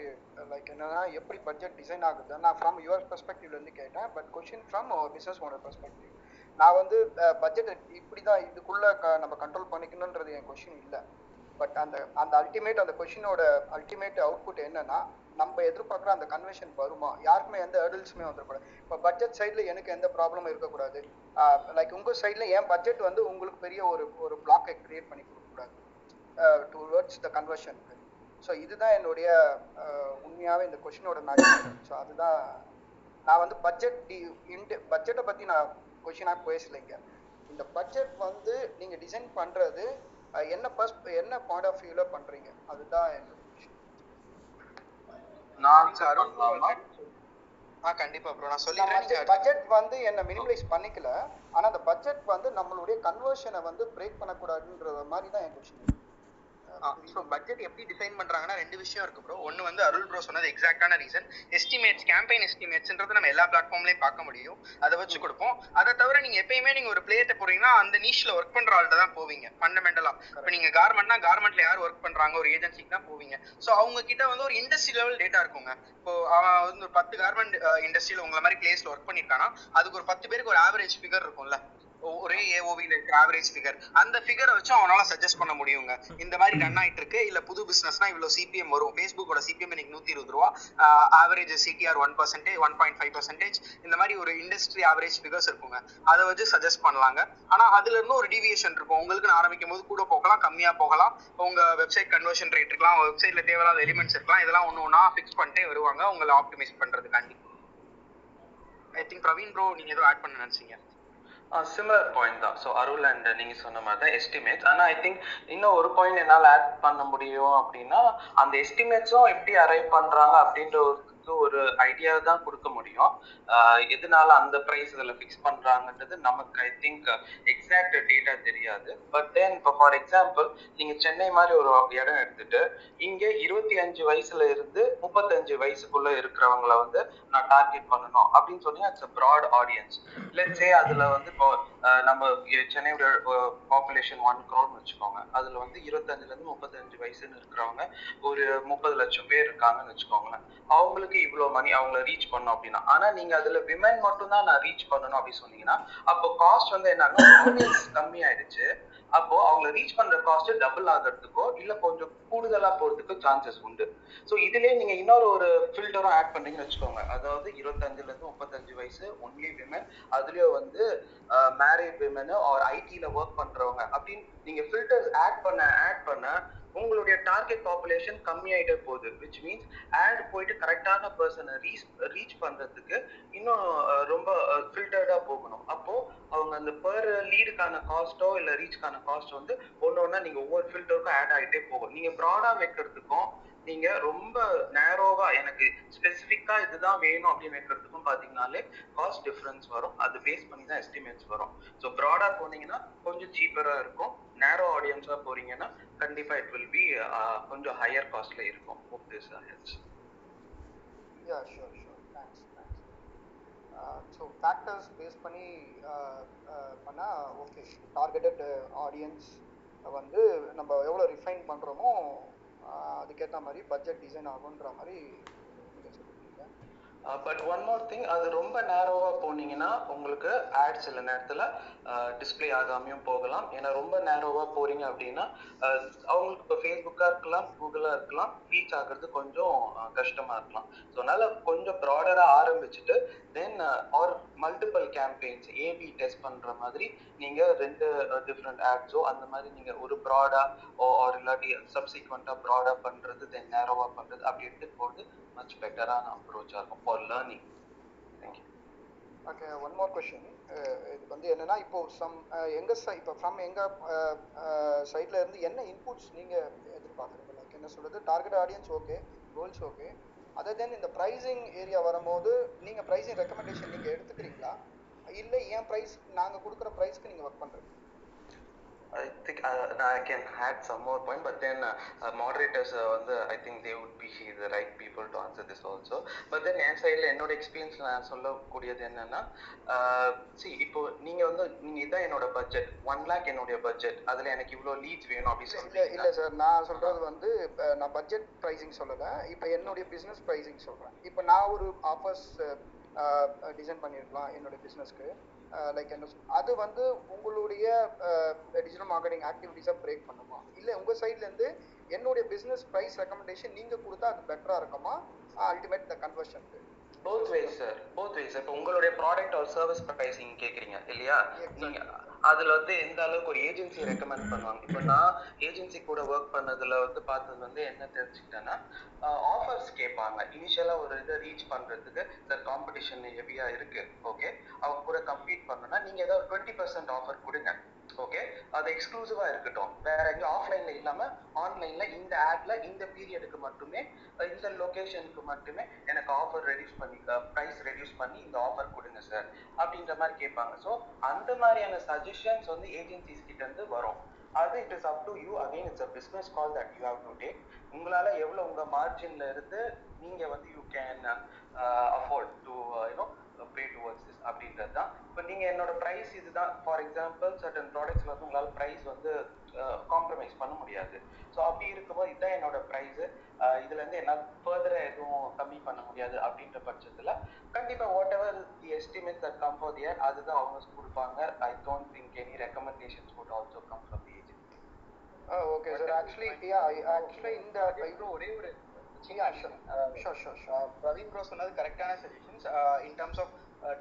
லைக் என்னன்னா எப்படி பட்ஜெட் டிசைன் ஆகுது நான் ஃப்ரம் யுவர் பெர்ஸ்பெக்டிவ்லேருந்து கேட்டேன். But question from business owner perspective நான் வந்து பட்ஜெட் இப்படி தான் இதுக்குள்ளே நம்ம கண்ட்ரோல் பண்ணிக்கணுன்றது என் கொஷின் இல்லை. பட் அந்த அந்த அல்டிமேட் அந்த கொஷினோட அல்டிமேட் அவுட்புட் என்னன்னா நம்ம எதிர்பார்க்குற அந்த கன்வென்ஷன் வருமா? யாருக்குமே எந்த ஹேர்டில்ஸுமே வந்துடக்கூடாது இப்போ பட்ஜெட் சைடில் எனக்கு எந்த ப்ராப்ளமும் இருக்கக்கூடாது. லைக் உங்கள் சைடில் ஏன் பட்ஜெட் வந்து உங்களுக்கு பெரிய ஒரு ஒரு பிளாக்கை கிரியேட் பண்ணி கொடுக்கக்கூடாது. டுவர்ட்ஸ் த கன்வர்ஷனுக்கு ஸோ இதுதான் என்னுடைய உண்மையாகவே இந்த கொஷினோட நான் ஸோ அதுதான் நான் வந்து பட்ஜெட் டி இன்ட் பட்ஜெட்டை பற்றி நான் கொஷினாக பேசலைங்க. இந்த பட்ஜெட் வந்து நீங்கள் டிசைன் பண்ணுறது என்ன பர்ஸ் என்ன பாயிண்ட் ஆஃப் வியூவில் பண்ணுறீங்க அதுதான் என்னோட நான் ஆ கண்டிப்பா ப்ரோ நான் சொல்லிடுறேன் பட்ஜெட் வந்து என்ன மினிமலைஸ் பண்ணிக்கல. ஆனா அந்த பட்ஜெட் வந்து நம்மளுடைய கன்வர்ஷனை வந்து பிரேக் பண்ணக்கூடாதுன்ற மாதிரி தான் என் கொஸ்டின் ஸோ பட்ஜெட் எப்படி டிசைன் பண்றாங்கன்னா ரெண்டு விஷயம் இருக்கு ப்ரோ ஒன்னு வந்து அருள் ப்ரோ சொன்னது எக்ஸாக்டான ரீசன் எஸ்டிமேட்ஸ் கேம்பெயின் எஸ்டிமேட்ஸ்ன்றது நம்ம எல்லா பிளாட்ஃபார்ம்லயும் பார்க்க முடியும். அதை வச்சு கொடுப்போம். அதை தவிர நீங்க எப்பயுமே நீங்க ஒரு பிளேட்டை போறீங்கன்னா அந்த நீஷ்ல ஒர்க் பண்ற ஆள்கிட்ட தான் போவீங்க ஃபண்டமெண்டலா இப்போ நீங்க கார்மெண்ட்னா கார்மெண்ட்ல யார் ஒர்க் பண்றாங்க? ஒரு ஏஜென்சிக்கு தான் போவீங்க. ஸோ அவங்க கிட்ட வந்து ஒரு இண்டஸ்ட்ரி லெவல் டேட்டா இருக்குங்க. இப்போ அவன் வந்து ஒரு பத்து கார்மெண்ட் இண்டஸ்ட்ரியில உங்களை மாதிரி பிளேஸ்ல ஒர்க் பண்ணிருக்கானா அதுக்கு ஒரு பத்து பேருக்கு ஒரு ஆவரேஜ் ஃபிகர் இருக்கும்ல. ஒரே ஏஓவில இருக்கிற ஆவரேஜ் ஃபிகர் அந்த ஃபிகரை வச்சு அவனால சஜஸ்ட் பண்ண முடியுங்க. இந்த மாதிரி ரன் ஆயிட்டு இருக்கு இல்ல புது பிசினஸ்னா இவ்வளவு சிபிஎம் வரும். ஃபேஸ்புக்கோட சிபிஎம் இன்னைக்கு நூத்தி இருபது ரூபா. Average CTR one percentage one point five percentage இந்த மாதிரி ஒரு இண்டஸ்ட்ரி ஆவரேஜ் ஃபிகர்ஸ் இருக்குங்க. அதை வச்சு சஜஸ்ட் பண்ணலாங்க. ஆனா அதுல இருந்து ஒரு டிவியேஷன் இருக்கும். உங்களுக்கு ஆரம்பிக்கும் போது கூட போகலாம் கம்மியா போகலாம். உங்க வெப்சைட் கன்வர்ஷன் ரேட் இருக்கலாம். வெப்சைட்ல தேவையில்லாத எலிமெண்ட்ஸ் இருக்கலாம். இதெல்லாம் ஒன்று ஒன்றா ஃபிக்ஸ் பண்ணிட்டே வருவாங்க. உங்களை ஆப்டிமைஸ் பண்றதுக்காண்டி. ஐ திங்க் பிரவீன் ப்ரோ நீங்க ஏதோ ஆட் பண்ண நினைச்சீங்க. சிமிலர் பாயிண்ட் தான். ஸோ அருள் அண்ட் நீங்க சொன்ன மாதிரி தான் எஸ்டிமேட்ஸ் ஆனால் ஐ திங்க் இன்னும் ஒரு பாயிண்ட் என்னால் ஆட் பண்ண முடியும் அப்படின்னா அந்த எஸ்டிமேட்ஸும் எப்படி அரைவ் பண்றாங்க அப்படின்ற ஒரு ஒரு ஐடியா தான் கொடுக்க முடியும். எதனால அந்த ப்ரைஸ் இதில் ஃபிக்ஸ் பண்றாங்கன்றது நமக்கு ஐ திங்க் எக்ஸாக்ட் டேட்டா தெரியாது. பட் தென் இப்போ ஃபார் எக்ஸாம்பிள் நீங்கள் சென்னை மாதிரி ஒரு இடம் எடுத்துட்டு இங்கே இருபத்தி அஞ்சு வயசுல இருந்து முப்பத்தஞ்சு வயசுக்குள்ள இருக்கிறவங்கள வந்து நான் டார்கெட் பண்ணணும் அப்படின்னு சொன்னீங்கன்னா இட்ஸ் ப்ராட் ஆடியன்ஸ் லெட்ஸே அதுல வந்து இப்போ நம்ம சென்னையோட பாப்புலேஷன் ஒன் க்ரோட்னு வச்சுக்கோங்க. அதுல வந்து இருபத்தஞ்சுல இருந்து முப்பத்தஞ்சு வயசுன்னு இருக்கிறவங்க ஒரு முப்பது லட்சம் பேர் இருக்காங்கன்னு வச்சுக்கோங்களேன். அவங்களுக்கு இவ்வளவு மணி அவங்கள ரீச் பண்ணும் அப்படின்னா ஆனா நீங்க அதுல விமன் மட்டும் தான் நான் ரீச் பண்ணணும் அப்படின்னு சொன்னீங்கன்னா அப்போ காஸ்ட் வந்து என்னன்னா ஆடியன்ஸ் கம்மி ஆயிடுச்சு அப்போ அவங்கள ரீச் பண்ற காஸ்ட் டபுள் ஆகிறதுக்கோ இல்ல கொஞ்சம் கூடுதலா போறதுக்கு சான்சஸ் உண்டு. ஸோ இதுலயே நீங்க இன்னொரு ஒரு ஃபில்டரும் ஆட் பண்ணீங்கன்னு வச்சுக்கோங்க. அதாவது இருபத்தஞ்சுல இருந்து முப்பத்தஞ்சு வயசு ஒன்லி விமன் அதுலயும் வந்து மேரிட் விமனு ஆர் ஐடில ஒர்க் பண்றவங்க அப்படின்னு நீங்க ஃபில்டர்ஸ் ஆட் பண்ண ஆட் பண்ண உங்களுடைய டார்கெட் பாப்புலேஷன் கம்மியாயிட்டே போகுது விச் மீன்ஸ் ஆட் போயிட்டு கரெக்டான பர்சனை ரீச் ரீச் பண்றதுக்கு இன்னும் ரொம்ப ஃபில்டர்டா போகணும். அப்போ அவங்க அந்த பர் லீடுக்கான காஸ்ட்டோ இல்ல ரீச்க்கான காஸ்ட் வந்து ஒன்று ஒன்றா நீங்க ஒவ்வொரு ஃபில்டருக்கும் ஆட் ஆகிட்டே போகும். நீங்க ப்ராடா வைக்கிறதுக்கும் நீங்க ரொம்ப நேரோவா எனக்கு ஸ்பெசிஃபிக்கா இதுதான் வேணும் அப்படின்னு வைக்கிறதுக்கும் பாத்தீங்கன்னாலே காஸ்ட் டிஃபரன்ஸ் வரும். அது பேஸ் பண்ணி தான் எஸ்டிமேட்ஸ் வரும். ஸோ ப்ராடா போனீங்கன்னா கொஞ்சம் சீப்பரா இருக்கும். நேரோ ஆடியன்ஸா போறீங்கன்னா கண்டிப்பா இட் வில் பி கொஞ்சம் ஹையர் காஸ்ட்ல இருக்கும். Hope this uh, yeah sure sure thanks thanks so factors base பண்ணி பண்ணால் ஓகே டார்கெட்டட் ஆடியன்ஸ் வந்து நம்ம எவ்வளோ ரிஃபைன் பண்ணுறோமோ அதுக்கேற்ற மாதிரி பட்ஜெட் டிசைன் ஆகுன்ற மாதிரி பட் ஒன் மோர் திங் அது ரொம்ப நேரோவா போனீங்கன்னா உங்களுக்கு ஆட் சில நேரத்துல டிஸ்ப்ளே ஆகாமையும் போகலாம். ஏன்னா ரொம்ப நேரோவா போறீங்க அப்படின்னா அவங்களுக்கு இப்போ ஃபேஸ்புக்கா இருக்கலாம் கூகுளா இருக்கலாம் ரீச் ஆகுறது கொஞ்சம் கஷ்டமாக கஷ்டமா இருக்கலாம். ஸோ அதனால கொஞ்சம் ப்ராடரா ஆரம்பிச்சுட்டு then or multiple campaigns AB test பண்ற மாதிரி நீங்க ரெண்டு டிஃப்ரெண்ட் ஆட்ஸோ அந்த மாதிரி நீங்க ஒரு ப்ராடா ஆர் இல்லாட்டி சப்சீக்வெண்டா ப்ராடா பண்றது தென் நேரோவா பண்றது அப்படி எடுத்துட்டு போறது மச் பெட்டரான அப்ரோச்சா இருக்கும் for learning thank you okay one more question இது வந்து என்னன்னா இப்போ சம் எங்க சை இப்போ ஃப்ரம் எங்க சைட்ல இருந்து என்ன இன்புட்ஸ் நீங்க எதிர்பார்க்குறீங்க? லைக் என்ன சொல்றது? Target audience okay goals okay other then இந்த ப்ரைசிங் ஏரியா வரும்போது நீங்க ப்ரைசிங் ரெக்கமெண்டேஷன் நீங்க எடுத்துக்கிறீங்களா? இல்லை ஏன் ப்ரைஸ் நாங்க கொடுக்குற ப்ரைஸ்க்கு நீங்க ஒர்க் பண்றீங்க I think uh, I can add some more point, but then uh, uh, moderators uh, வந்து I think they would be the right people to answer this also. But then என் சைடில் என்னோட எக்ஸ்பீரியன்ஸ் நான் சொல்லக்கூடியது என்னன்னா சி இப்போ நீங்க வந்து நீங்க இதான் என்னோட பட்ஜெட் ஒன் லேக் என்னுடைய பட்ஜெட் அதுல எனக்கு இவ்வளோ லீட்ஸ் வேணும் அப்படின்னு இல்ல சொல்றீங்க இல்ல சார் நான் சொல்றது வந்து இப்ப நான் பட்ஜெட் ப்ரைசிங் சொல்லல. இப்போ என்னுடைய பிசினஸ் ப்ரைசிங் சொல்றேன். இப்போ நான் ஒரு ஆஃபர்ஸ் டிசைன் பண்ணியிருக்கலாம் என்னுடைய பிசினஸ்க்கு லைக் என்ன அது வந்து உங்களுடைய டிஜிட்டல் மார்க்கெட்டிங் ஆக்டிவிட்டீஸை பிரேக் பண்ணுமா? இல்ல உங்க சைட்ல இருந்து என்னுடைய பிசினஸ் ப்ரைஸ் ரெக்கமெண்டேஷன் நீங்க கொடுத்தா அது பெட்டரா இருக்குமா? Ultimate the கன்வர்ஷனுக்கு both ways sir both ways இப்போ உங்களுடைய ப்ராடக்ட் ஆர் சர்வீஸ் ப்ரைசிங் கேக்குறீங்க இல்லையா? நீங்க அதுல வந்து எந்த அளவுக்கு ஒரு ஏஜென்சி ரெக்கமெண்ட் பண்ணுவாங்க? இப்போ நான் ஏஜென்சி கூட ஒர்க் பண்ணதுல வந்து பார்த்தது வந்து என்ன தெரிஞ்சுக்கிட்டேன்னா ஆஃபர்ஸ் கேட்பாங்க. இனிஷியலா ஒரு இதை ரீச் பண்றதுக்கு சார் காம்படிஷன் ஹெவியா இருக்கு. ஓகே அவங்க கூட கம்ப்ளீட் பண்ணணும்னா நீங்க ஏதாவது டுவெண்ட்டி பர்சன்ட் ஆஃபர் கொடுங்க. ஓகே அது எக்ஸ்க்ளூசிவா இருக்கட்டும். வேற எங்கேயும் ஆஃப்லைன்ல இல்லாம ஆன்லைன்ல இந்த ஆட்ல இந்த பீரியடுக்கு மட்டுமே இந்த லொகேஷனுக்கு மட்டுமே எனக்கு ஆஃபர் ரெடியூஸ் பண்ணி ப்ரைஸ் ரெடியூஸ் பண்ணி இந்த ஆஃபர் கொடுங்க சார் அப்படின்ற மாதிரி கேட்பாங்க. ஸோ அந்த மாதிரியான சஜஷன்ஸ் வந்து ஏஜென்சிஸ் கிட்ட இருந்து வரும். அது it is up to you again it's a business call that you have to take உங்களால எவ்வளவு உங்க மார்ஜின்ல இருந்து நீங்க வந்து you can afford to you know pay towards this அப்படின்றது தான். இப்போ நீங்க என்னோட ப்ரைஸ் இதுதான். ஃபார் எக்ஸாம்பிள் சர்டன் ப்ராடக்ட்ஸ்ல வந்து உங்களால ப்ரைஸ் வந்து காம்ப்ரமைஸ் பண்ண முடியாது. ஸோ அப்படி இருக்கும்போது இதுதான் என்னோட ப்ரைஸ் இதுல இருந்து என்னால் ஃபர்தரா எதுவும் கம்மி பண்ண முடியாது அப்படின்ற பட்சத்துல கண்டிப்பா whatever the estimate that come for year அதுதான் அவங்க கொடுப்பாங்க. I don't think any recommendations would also come from the agency okay sir actually yeah actually இந்த ப்ரோ ஒரே ஒரு. பிரவீன் ப்ரோ சொன்னது கரெக்டான டிஸ்கவுண்ட்ஸ் இன் டர்ம்ஸ் ஆஃப்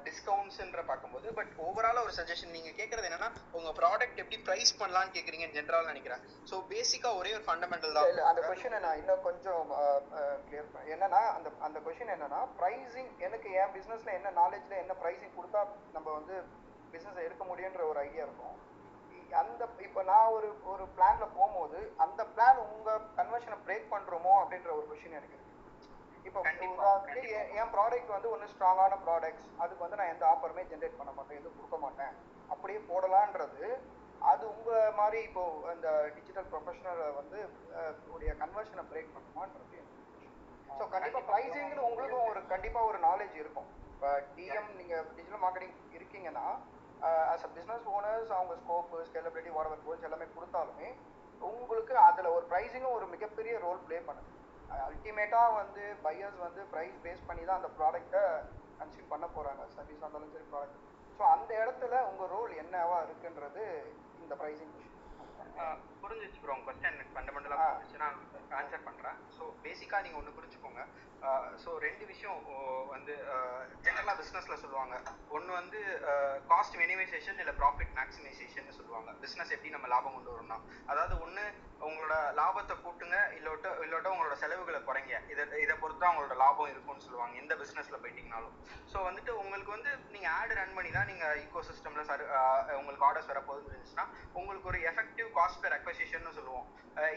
டிஸ்கவுண்ட்ஸ்ன்ற பார்க்கும்போது பட் ஓவராலாக ஒரு சஜஷன் நீங்க கேட்கறது என்னன்னா உங்க ப்ராடக்ட் எப்படி ப்ரைஸ் பண்ணலாம்னு கேக்குறீங்கன்னு ஜென்ரல் நினைக்கிறேன். ஸோ பேசிக்கா ஒரே ஒரு ஃபண்டமெண்டல் தான். அந்த கொஷின் நான் இன்னும் கொஞ்சம் uh, uh, கிளியர் என்னன்னா அந்த அந்த கொஸ்டின் என்னன்னா ப்ரைசிங் எனக்கு என் பிசினஸ்ல என்ன நாலேஜ்ல என்ன ப்ரைசிங் கொடுத்தா நம்ம வந்து பிசினஸ் எடுக்க முடியுன்ற ஒரு ஐடியா இருக்கும். அந்த இப்போ நான் ஒரு ஒரு பிளான்ல போகும்போது அந்த பிளான் உங்க கன்வர்ஷனை பிரேக் பண்றோமோ அப்படின்ற ஒரு கொஷின் எனக்கு இப்போ உதாரணத்துக்கு என் ப்ராடக்ட் வந்து ஒன்று ஸ்ட்ராங்கான ப்ராடக்ட்ஸ் அதுக்கு வந்து நான் எந்த ஆஃபருமே ஜென்ரேட் பண்ண மாட்டேன் எதுவும் கொடுக்க மாட்டேன். அப்படியே போடலான்றது அது உங்க மாதிரி இப்போ அந்த டிஜிட்டல் ப்ரொஃபஷனல் வந்து உடைய கன்வர்ஷனை பிரேக் பண்ணுமான்றது ஸோ கண்டிப்பா ப்ரைசிங்னு உங்களுக்கும் ஒரு கண்டிப்பா ஒரு நாலேஜ் இருக்கும். இப்போ டிஎம் நீங்க டிஜிட்டல் மார்க்கெட்டிங் இருக்கீங்கன்னா ஆஸ் அ பிஸ்னஸ் ஓனர்ஸ் அவங்க ஸ்கோப்பு ஸ்கேலபிலிட்டி வாடவர் கோல்ஸ் எல்லாமே கொடுத்தாலுமே உங்களுக்கு அதுல ஒரு ப்ரைஸிங்கும் ஒரு மிகப்பெரிய ரோல் ப்ளே பண்ணுது. அல்டிமேட்டாக வந்து பையர்ஸ் வந்து ப்ரைஸ் பேஸ் பண்ணி தான் அந்த ப்ராடக்ட்டை கன்சியூம் பண்ண போகிறாங்க சர்வீஸ் இருந்தாலும் சரி ப்ராடக்ட் ஸோ அந்த இடத்துல உங்கள் ரோல் என்னவா இருக்குன்றது இந்த ப்ரைஸிங் ப்ரைசிங் புரிஞ்சிச்சு ப்ரோ உங்க கொஸ்டின் எனக்கு ஃபண்டமெண்டலாக புரிஞ்சிச்சு. நான் ஆன்சர் பண்றேன். ஸோ பேசிக்காக பேசிக்காக நீங்கள் ஒன்று புரிஞ்சுக்கோங்க. ஸோ ரெண்டு விஷயம் ஓ, வந்து ஜென்ரலாக பிஸ்னஸில் சொல்லுவாங்க. ஒன்று வந்து காஸ்ட் மினிமைசேஷன் இல்லை ப்ராஃபிட் மேக்ஸிமைசேஷன் சொல்லுவாங்க. பிஸ்னஸ் எப்படி நம்ம லாபம் கொண்டு வரணும்னா அதாவது ஒன்று உங்களோட லாபத்தை கூட்டுங்க. இல்லோட்ட இல்லோட்ட உங்களோட செலவுகளை குறைங்க. இதை இதை பொறுத்து தான் உங்களோட லாபம் இருக்கும்னு சொல்லுவாங்க. எந்த பிஸ்னஸில் போயிட்டீங்கனாலும். ஸோ வந்துட்டு உங்களுக்கு வந்து நீங்கள் ஆட் ரன் பண்ணி தான் நீங்கள் ஈகோ சிஸ்டமில் சர் உங்களுக்கு ஆர்டர்ஸ் வரப்போகுதுன்னு இருந்துச்சுன்னா உங்களுக்கு ஒரு எஃபெக்டிவ் காஸ்ட் பெர் அக்வசிஷன் சொல்லுவோம்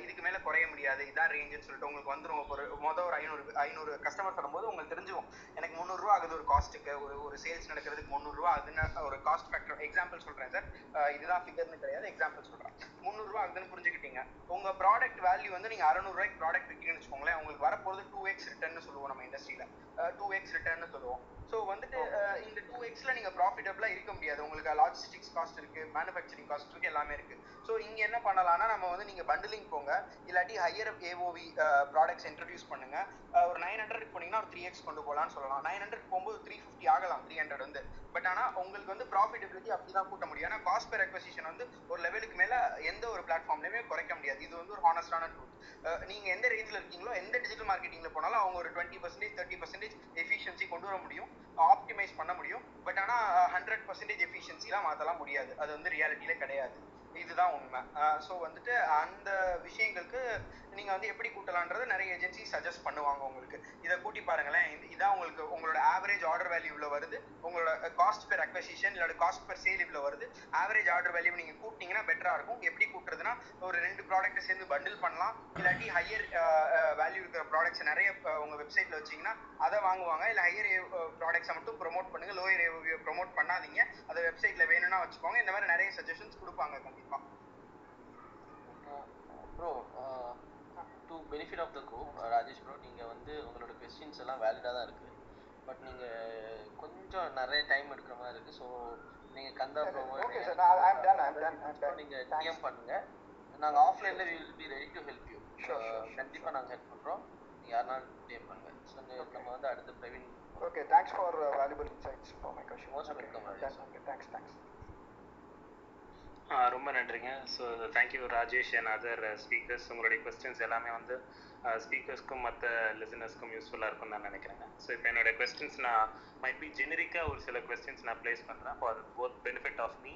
இதுக்கு மேலே குறைய முடியாது. இதான் ரேஞ்சுன்னு சொல்லிட்டு உங்களுக்கு வந்துடும் ஒரு மொதல் ஒரு ஐநூறு ஐநூறு கஸ்டமர்ஸ் வரும்போது உங்களுக்கு தெரிஞ்சுக்கும் எனக்கு முந்நூறுரூவா ஆகுது ஒரு காஸ்ட்டுக்கு ஒரு ஒரு சேல்ஸ் நடக்கிறதுக்கு முந்நூறுரூவா ஆகுதுன்னு ஒரு காஸ்ட் ஃபேக்டர் எக்ஸாம்பிள் சொல்கிறேன் சார் இதுதான் ஃபிகர்னு கிடையாது. எக்ஸாம்பிள் சொல்கிறேன் முந்நூறுரூவா ஆகுதுன்னு புரிஞ்சுக்கிட்டீங்க. உங்கள் ப்ராடக்ட் வேல்யூ வந்து நீங்கள் அறநூறுவாய்க்கு ப்ராடக்ட் விற்கிறீங்கன்னு வச்சுக்கோங்களேன். உங்களுக்கு வரப்போகிறது டூ எக்ஸ் ரிட்டர்ன்னு சொல்லுவோம் நம்ம இண்டஸ்ட்ரியில் டூ எக்ஸ் ரிட்டர்ன்னு சொல்லுவோம். ஸோ வந்துட்டு அஹ் இந்த டூ எக்ஸ்ல நீங்க ப்ராஃபிட்டபிளா இருக்க முடியாது. உங்களுக்கு லாஜிஸ்டிக்ஸ் காஸ்ட் இருக்கு மேனுஃபேக்சரிங் காஸ்ட் இருக்கு எல்லாமே இருக்கு. ஸோ இங்க என்ன பண்ணலாம்னா நம்ம வந்து நீங்க பண்டிலிங் போங்க. இல்லாட்டி ஹையர் ஏஓவி ப்ராடக்ட்ஸ் இன்ட்ரடியூஸ் பண்ணுங்க. அஹ் ஒரு நைன் ஹண்ட்ரட் போனீங்கன்னா ஒரு த்ரீ எக்ஸ் கொண்டு போகலாம்னு சொல்லலாம். நைன் ஹண்ட்ரட் போகும்போது த்ரீ ஃபிஃப்டி ஆகலாம் த்ரீ ஹண்ட்ரட் வந்து. பட் ஆனா உங்களுக்கு வந்து ப்ராஃபிட்டபிலிட்டி அப்படிதான் கூட்ட முடியும். ஏன்னா காஸ்ட் பெர் அக்வசிஷன் வந்து ஒரு லெவலுக்கு மேல எந்த ஒரு பிளாட்ஃபார்ம்லயுமே குறைக்க முடியாது. இது வந்து ஒரு ஹானஸ்டான ட்ரூத் நீங்க எந்த ரேஞ்சில் இருக்கீங்களோ எந்த டிஜிட்டல் மார்க்கெட்டிங்ல போனாலும் அவங்க ஒரு twenty percentage thirty percentage efficiency கொண்டு வர முடியும். ஆப்டிமைஸ் பண்ண முடியும். பட் ஆனா ஹண்ட்ரட் பர்சன்டேஜ் எஃபிஷியன்சிலாம் மாத்தலாம் முடியாது. அது வந்து ரியாலிட்டியில கிடையாது. இதுதான் உண்மை. ஸோ வந்துட்டு அந்த விஷயங்களுக்கு நீங்க வந்து எப்படி கூட்டலான்றது நிறைய ஏஜென்சி சஜஸ்ட் பண்ணுவாங்க உங்களுக்கு. இதை கூட்டி பாருங்களேன். இதான் உங்களுக்கு உங்களோட ஆவரேஜ் ஆர்டர் வேல்யூ இவ்வளோ வருது. உங்களோட காஸ்ட் பெர் அக்வசிஷன் இல்லோட காஸ்ட் பெர் சேல் இவ்வளோ வருது. ஆவரேஜ் ஆர்டர் வேல்யூ நீங்க கூட்டிங்கன்னா பெட்டரா இருக்கும். எப்படி கூட்டுறதுன்னா ஒரு ரெண்டு ப்ராடக்ட்டை சேர்ந்து பண்டில் பண்ணலாம். இல்லாட்டி ஹையர் வேல்யூ இருக்கிற ப்ராடக்ட்ஸ் நிறைய உங்க வெப்சைட்ல வச்சீங்கன்னா அதை வாங்குவாங்க. இல்ல ஹையர் ப்ராடக்ட்ஸை மட்டும் ப்ரோமோட் பண்ணுங்க. லோயர் ப்ரோமோட் பண்ணாதீங்க. அதை வெப்சைட்ல வேணும்னா வச்சுக்கோங்க. இந்த மாதிரி நிறைய சஜஷன்ஸ் கொடுப்பாங்க கண்டிப்பா. Bro to benefit of the group Rajesh bro நீங்கள் வந்து உங்களோட கொஸ்டின்ஸ் எல்லாம் வேலிடாக தான் இருக்குது பட் நீங்கள் கொஞ்சம் நிறைய டைம் எடுக்கிற மாதிரி இருக்குது ஸோ நீங்கள் கந்தா ப்ரோ Okay, sir. நான் I'm done, I'm done, I'm done. நீங்கள் டிஎம் பண்ணுங்கள் நாங்கள் ஆஃப்லைனில் will be ready to help you கண்டிப்பாக நாங்கள் ஹெல்ப் பண்ணுறோம் யாருனாலும் டிஎம் பண்ணுங்கள் ஸோ நம்ம வந்து அடுத்த Praveen Okay, thanks for uh, valuable insights for my question. Most Okay, welcome, done. Rajesh. Okay, thanks, thanks. ரொம்ப நன்றிங்க. So thank you Rajesh and other speakers உங்களுடைய கொஸ்டின்ஸ் எல்லாமே வந்து ஸ்பீக்கர்ஸ்க்கும் மற்ற லிசனர்ஸ்க்கும் யூஸ்ஃபுல்லாக இருக்கும்னு நான் நினைக்கிறேங்க. ஸோ இப்போ என்னோட கொஸ்டின்ஸ் நான் மைட் பி ஜெனரிக்காக ஒரு சில கொஸ்டின்ஸ் நான் ப்ளேஸ் பண்ணுறேன் for both benefit of me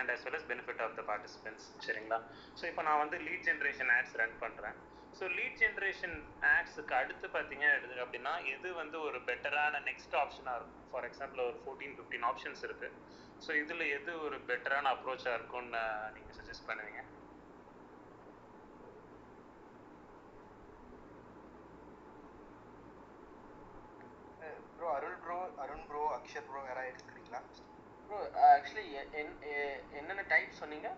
and as well as benefit of the participants சரிங்களா? ஸோ இப்போ நான் வந்து லீட் ஜென்ரேஷன் ஆட்ஸ் ரன் பண்ணுறேன் ஸோ லீட் ஜென்ரேஷன் ஆட்ஸுக்கு அடுத்து பார்த்தீங்க அப்படின்னா எது வந்து ஒரு பெட்டரான நெக்ஸ்ட் ஆப்ஷனாக இருக்கும்? ஃபார் எக்ஸாம்பிள் ஒரு ஃபோர்டீன் ஃபிஃப்டீன் ஆப்ஷன்ஸ் இருக்குது ஸோ இதில் எது ஒரு பெட்டரான அப்ரோச்சாக இருக்கும்னு நீங்கள் சஜஸ்ட் பண்ணுவீங்க? Bro Arul bro Arun bro Akshar bro யாராவது எடுத்துக்கிறீங்களா ப்ரோ ஆக்சுவலி என்னென்ன டைப் சொன்னீங்க?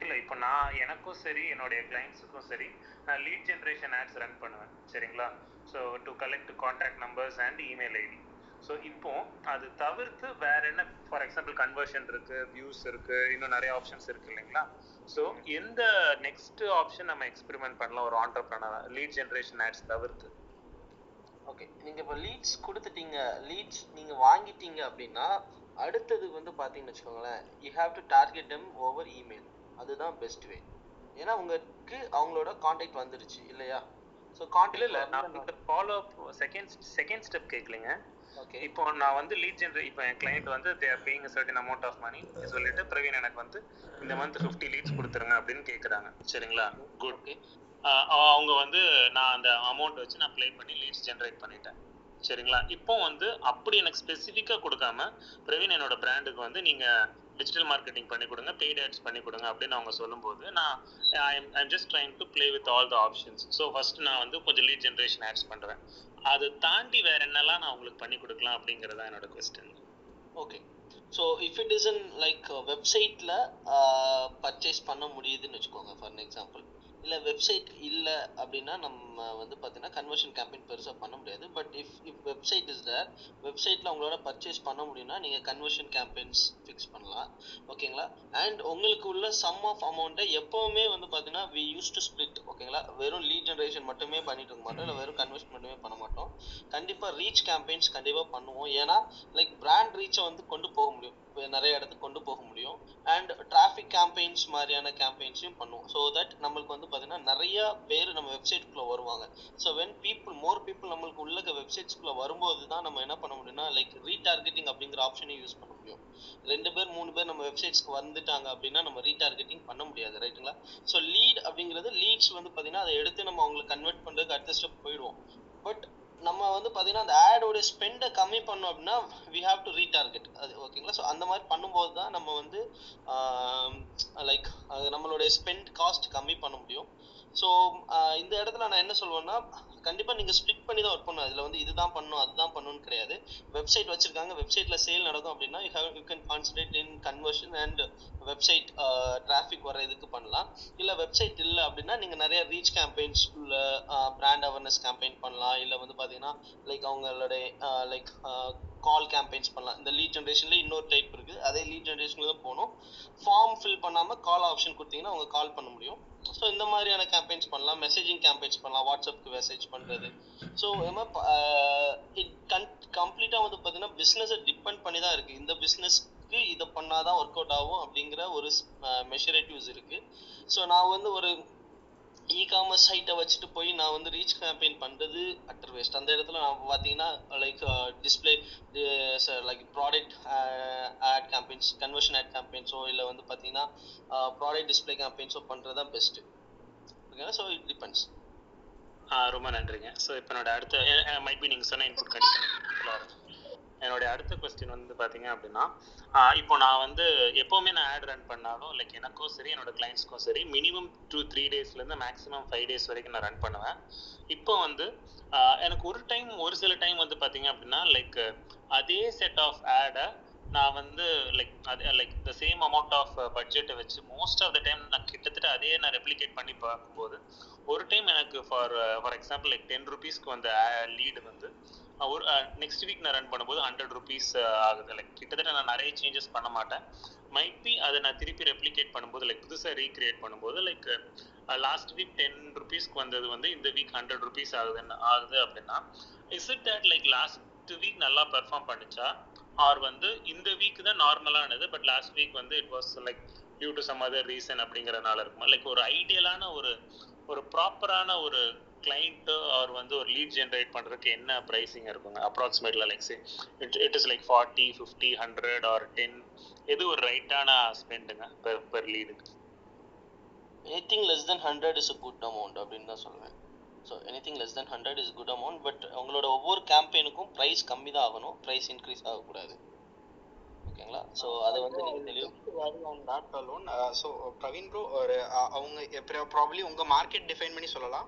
இல்லை இப்போ நான் எனக்கும் சரி என்னுடைய கிளைண்ட்ஸுக்கும் சரி நான் லீட் ஜென்ரேஷன் ஆட்ஸ் ரன் பண்ணுவேன் சரிங்களா? So to collect contact numbers and email ID so இப்போ அது தவிர்த்து வேற என்ன ஃபார் எக்ஸாம்பிள் கன்வர்ஷன் இருக்கு வியூஸ் இருக்கு இன்னும் நிறைய ஆப்ஷன்ஸ் இருக்கு இல்லைங்களா? ஸோ எந்த நெக்ஸ்ட் ஆப்ஷன் நம்ம எக்ஸ்பெரிமெண்ட் பண்ணலாம் ஒரு ஆண்டர்பிரனர் லீட் ஜென்ரேஷன் ஆட்ஸ் தவிர்த்து. ஓகே நீங்கள் இப்போ லீட்ஸ் கொடுத்துட்டீங்க லீட்ஸ் நீங்கள் வாங்கிட்டீங்க அப்படின்னா அடுத்தது வந்து பார்த்தீங்கன்னு வச்சுக்கோங்களேன் you have to target them over email அதுதான் பெஸ்ட் வே ஏன்னா உங்களுக்கு அவங்களோட காண்டாக்ட் வந்துருச்சு இல்லையா? ஸோ இல்ல இல்ல நான் contact follow up second second step கேட்கலங்க இப்போ நான் வந்து லீட் ஜென்ரே இப்போ என் கிளைண்ட் வந்து there paying certain amount of money சொல்லிட்டு பிரவீன் எனக்கு வந்து இந்த மந்த் ஃபிஃப்டி லீட்ஸ் கொடுத்துருங்க அப்படின்னு கேட்குறாங்க சரிங்களா? குட் அவங்க வந்து நான் அந்த அமௌண்ட் வச்சு நான் ப்ளே பண்ணி லீட்ஸ் ஜென்ரேட் பண்ணிட்டேன். சரிங்களா? இப்போ வந்து அப்படி எனக்கு ஸ்பெசிஃபிக்காக கொடுக்காம பிரவீன் என்னோட பிராண்டுக்கு வந்து நீங்கள் டிஜிட்டல் மார்க்கெட்டிங் பண்ணி கொடுங்க பெய்ட் ஆட்ஸ் பண்ணி கொடுங்க அப்படின்னு அவங்க சொல்லும்போது நான் I'm I'm just trying to play with all the options so first நான் வந்து கொஞ்சம் லீட் ஜென்ரேஷன் ஆட்ஸ் பண்ணுறேன் அதை தாண்டி வேற என்னெல்லாம் நான் உங்களுக்கு பண்ணி கொடுக்கலாம் அப்படிங்கிறதா என்னோட question okay so if it is in like வெப்சைட்டில் பர்ச்சேஸ் பண்ண முடியுதுன்னு வச்சுக்கோங்க ஃபார் எக்ஸாம்பிள் இல்லை வெப்சைட் இல்லை அப்படின்னா நம்ம வந்து பார்த்தீங்கன்னா கன்வர்ஷன் கேம்பெயின் பெருசாக பண்ண முடியாது. But if if website is the வெப்சைட்டில் உங்களோட பர்ச்சேஸ் பண்ண முடியும்னா நீங்கள் கன்வர்ஷன் கேம்பெயின்ஸ் ஃபிக்ஸ் பண்ணலாம். ஓகேங்களா அண்ட் உங்களுக்கு உள்ள சம் ஆஃப் அமௌண்ட்டை எப்போவுமே வந்து பார்த்தீங்கன்னா வி யூஸ் டு ஸ்ப்ளிட் ஓகேங்களா வெறும் லீட் ஜென்ரேஷன் மட்டுமே பண்ணிட்டு இருக்க மாட்டோம். இல்லை வெறும் கன்வர்ஷன் மட்டுமே பண்ண மாட்டோம். கண்டிப்பாக ரீச் கேம்பெயின்ஸ் கண்டிப்பாக பண்ணுவோம். ஏன்னா லைக் பிராண்ட் ரீச்சை வந்து கொண்டு போக முடியும். நிறைய இடத்துக்கு கொண்டு போக முடியும். அண்ட் டிராஃபிக் கேம்பெயின்ஸ் மாதிரியான கேம்பெயின்ஸையும் பண்ணுவோம். ஸோ தட் நம்மளுக்கு வந்து பார்த்தீங்கன்னா நிறைய பேர் நம்ம வெப்சைட்குள்ளே வருவாங்க. So when people more people நம்மளுக்கு உள்ள வெப்சைட்ஸ்குள்ளே வரும்போது தான் நம்ம என்ன பண்ண முடியும்னா லைக் ரீடார்கெட்டிங் அப்படிங்கிற ஆப்ஷனையும் யூஸ் பண்ண முடியும். ரெண்டு பேர் மூணு பேர் நம்ம வெப்சைட்ஸ்க்கு வந்துட்டாங்க அப்படின்னா நம்ம ரீடார்கெட்டிங் பண்ண முடியாது ரைட்டுங்களா ஸோ லீட் அப்படிங்கிறது லீட்ஸ் வந்து பார்த்தீங்கன்னா அதை எடுத்து நம்ம அவங்களை கன்வெர்ட் பண்ணுறதுக்கு அடுத்த ஸ்டெப் போயிடுவோம். பட் நம்ம வந்து பார்த்தீங்கன்னா அந்த ஆடோட ஸ்பெண்டை கம்மி பண்ணோம் அப்படின்னா வி ஹாவ் டு ரீடார்கெட் அது ஓகேங்களா ஸோ அந்த மாதிரி பண்ணும்போது தான் நம்ம வந்து லைக் நம்மளுடைய ஸ்பெண்ட் காஸ்ட் கம்மி பண்ண முடியும். ஸோ இந்த இடத்துல நான் என்ன சொல்லுவேன்னா கண்டிப்பா நீங்க ஸ்ப்ளிட் பண்ணி தான் ஒர்க் பண்ணணும். அதுல வந்து இதுதான் பண்ணணும் அதுதான் பண்ணணும்னு கிடையாது. வெப்சைட் வச்சிருக்காங்க. வெப்சைட்ல சேல் நடக்கும் அப்படின்னா you have you can concentrate in conversion and website traffic வர இதுக்கு பண்ணலாம். இல்ல வெப்சைட் இல்லை அப்படின்னா நீங்க நிறைய ரீச் கேம்பெயின்ஸ் உள்ள பிராண்ட் அவேர்னஸ் கேம்பெயின் பண்ணலாம். இல்ல வந்து பாத்தீங்கன்னா லைக் அவங்களுடைய லைக் கால் கேம்பெயின்ஸ் பண்ணலாம். இந்த லீட் ஜென்ரேஷன்ல இன்னொரு டைப் இருக்கு. அதே லீட் ஜென்ரேஷன்ல தான் போகணும். ஃபார்ம் ஃபில் பண்ணாம கால் ஆப்ஷன் கொடுத்தீங்கன்னா அவங்க கால் பண்ண முடியும். ஸோ இந்த மாதிரியான கேம்பெயின்ஸ் பண்ணலாம். மெசேஜிங் கேம்பெயின்ஸ் பண்ணலாம். வாட்ஸ்அப்க்கு மெசேஜ் பண்ணுறது ஸோ இது மாதிரி இட் கன் கம்ப்ளீட்டாக வந்து பார்த்தீங்கன்னா பிஸ்னஸை டிபெண்ட் பண்ணி தான் இருக்குது இந்த பிஸ்னஸ்க்கு இதை பண்ணாதான் ஒர்க் அவுட் ஆகும் அப்படிங்கிற ஒரு மெஷரேட்டிவ்ஸ் இருக்குது ஸோ நான் வந்து ஒரு இ காமர்ஸ் சைட்டை வச்சுட்டு போய் நான் வந்து ரீச் கேம்பெயின் பண்ணுறது அட்டர் வேஸ்ட் அந்த இடத்துல நான் பார்த்தீங்கன்னா like display like product ad campaigns conversion ad கேம்பெயின்ஸோ இல்லை வந்து பார்த்தீங்கன்னா ப்ராடக்ட் டிஸ்பிளே கேம்பெயின்ஸோ பண்ணுறது தான் பெஸ்ட்டு ஓகேங்களா ஸோ இட் டிபெண்ட்ஸ் ரொம்ப நன்றிங்க. ஸோ இப்போ என்னோட அடுத்த மைட் பி நீங்கள் சொன்ன இன்புட் கண்டிப்பாக என்னுடைய அடுத்த கொஸ்டின் வந்து பார்த்தீங்க அப்படின்னா இப்போ நான் வந்து எப்போவுமே நான் ஆட் ரன் பண்ணாலும் லைக் எனக்கும் சரி என்னோட கிளைண்ட்ஸ்க்கும் சரி மினிமம் டூ த்ரீ டேஸ்லேருந்து மேக்ஸிமம் ஃபைவ் டேஸ் வரைக்கும் நான் ரன் பண்ணுவேன். இப்போ வந்து எனக்கு ஒரு டைம் ஒரு சில டைம் வந்து பார்த்தீங்க அப்படின்னா லைக் அதே செட் ஆஃப் ஆடை நான் வந்து லைக் அது like the same amount of பட்ஜெட்டை வச்சு மோஸ்ட் ஆஃப் த டைம் நான் கிட்டத்தட்ட அதே நான் ரெப்ளிகேட் பண்ணி பார்க்கும்போது ஒரு டைம் எனக்கு for for example like ten ருபீஸ்க்கு வந்த லீடு வந்து ஒரு நெக்ஸ்ட் வீக் நான் ரன் பண்ணும்போது ஹண்ட்ரட் ருபீஸ் ஆகுது. லைக் கிட்டத்தட்ட நான் நிறைய சேஞ்சஸ் பண்ண மாட்டேன். மைட் பி அதை நான் திருப்பி ரெப்ளிகேட் பண்ணும்போது லைக் புதுசாக ரீக்ரியேட் பண்ணும்போது லைக் லாஸ்ட் வீக் டென் ருபீஸ்க்கு வந்தது வந்து இந்த வீக் ஹண்ட்ரட் ருபீஸ் ஆகுதுன்னு ஆகுது அப்படின்னா is it that like last week நல்லா பெர்ஃபார்ம் பண்ணிச்சா? ஆர் வந்து இந்த வீக் தான் நார்மலானது பட் லாஸ்ட் வீக் வந்து it was like due to some other reason அப்படிங்கிறனால இருக்குமா? லைக் ஒரு ஐடியலான ஒரு ஒரு ப்ராப்பரான ஒரு கிளைண்ட் அவர் வந்து ஒரு லீட் ஜென்ரேட் பண்ணுறதுக்கு என்ன ப்ரைஸிங் இருக்குங்க? அப்ராக்சிமேட்ல like say it it is like forty fifty hundred or ten எது ஒரு ரைட்டான ஸ்பெண்டுங்க per per லீடுக்கு anything less than hundred is a good amount அப்படின்னு தான் சொல்லுவேன். So anything less than hundred is good amount but உங்களோட ஒவ்வொரு கேம்பெயினுக்கும் ப்ரைஸ் கம்மி தான் ஆகணும். ப்ரைஸ் இன்க்ரீஸ் ஆகக்கூடாது. ஓகேங்களா? ஸோ அதை வந்து நீங்கள் தெளிவு ஸோ பிரவீன் ப்ரோ ஒரு அவங்க ப்ராப்ளி உங்க மார்க்கெட் டிஃபைன் பண்ணி சொல்லலாம்.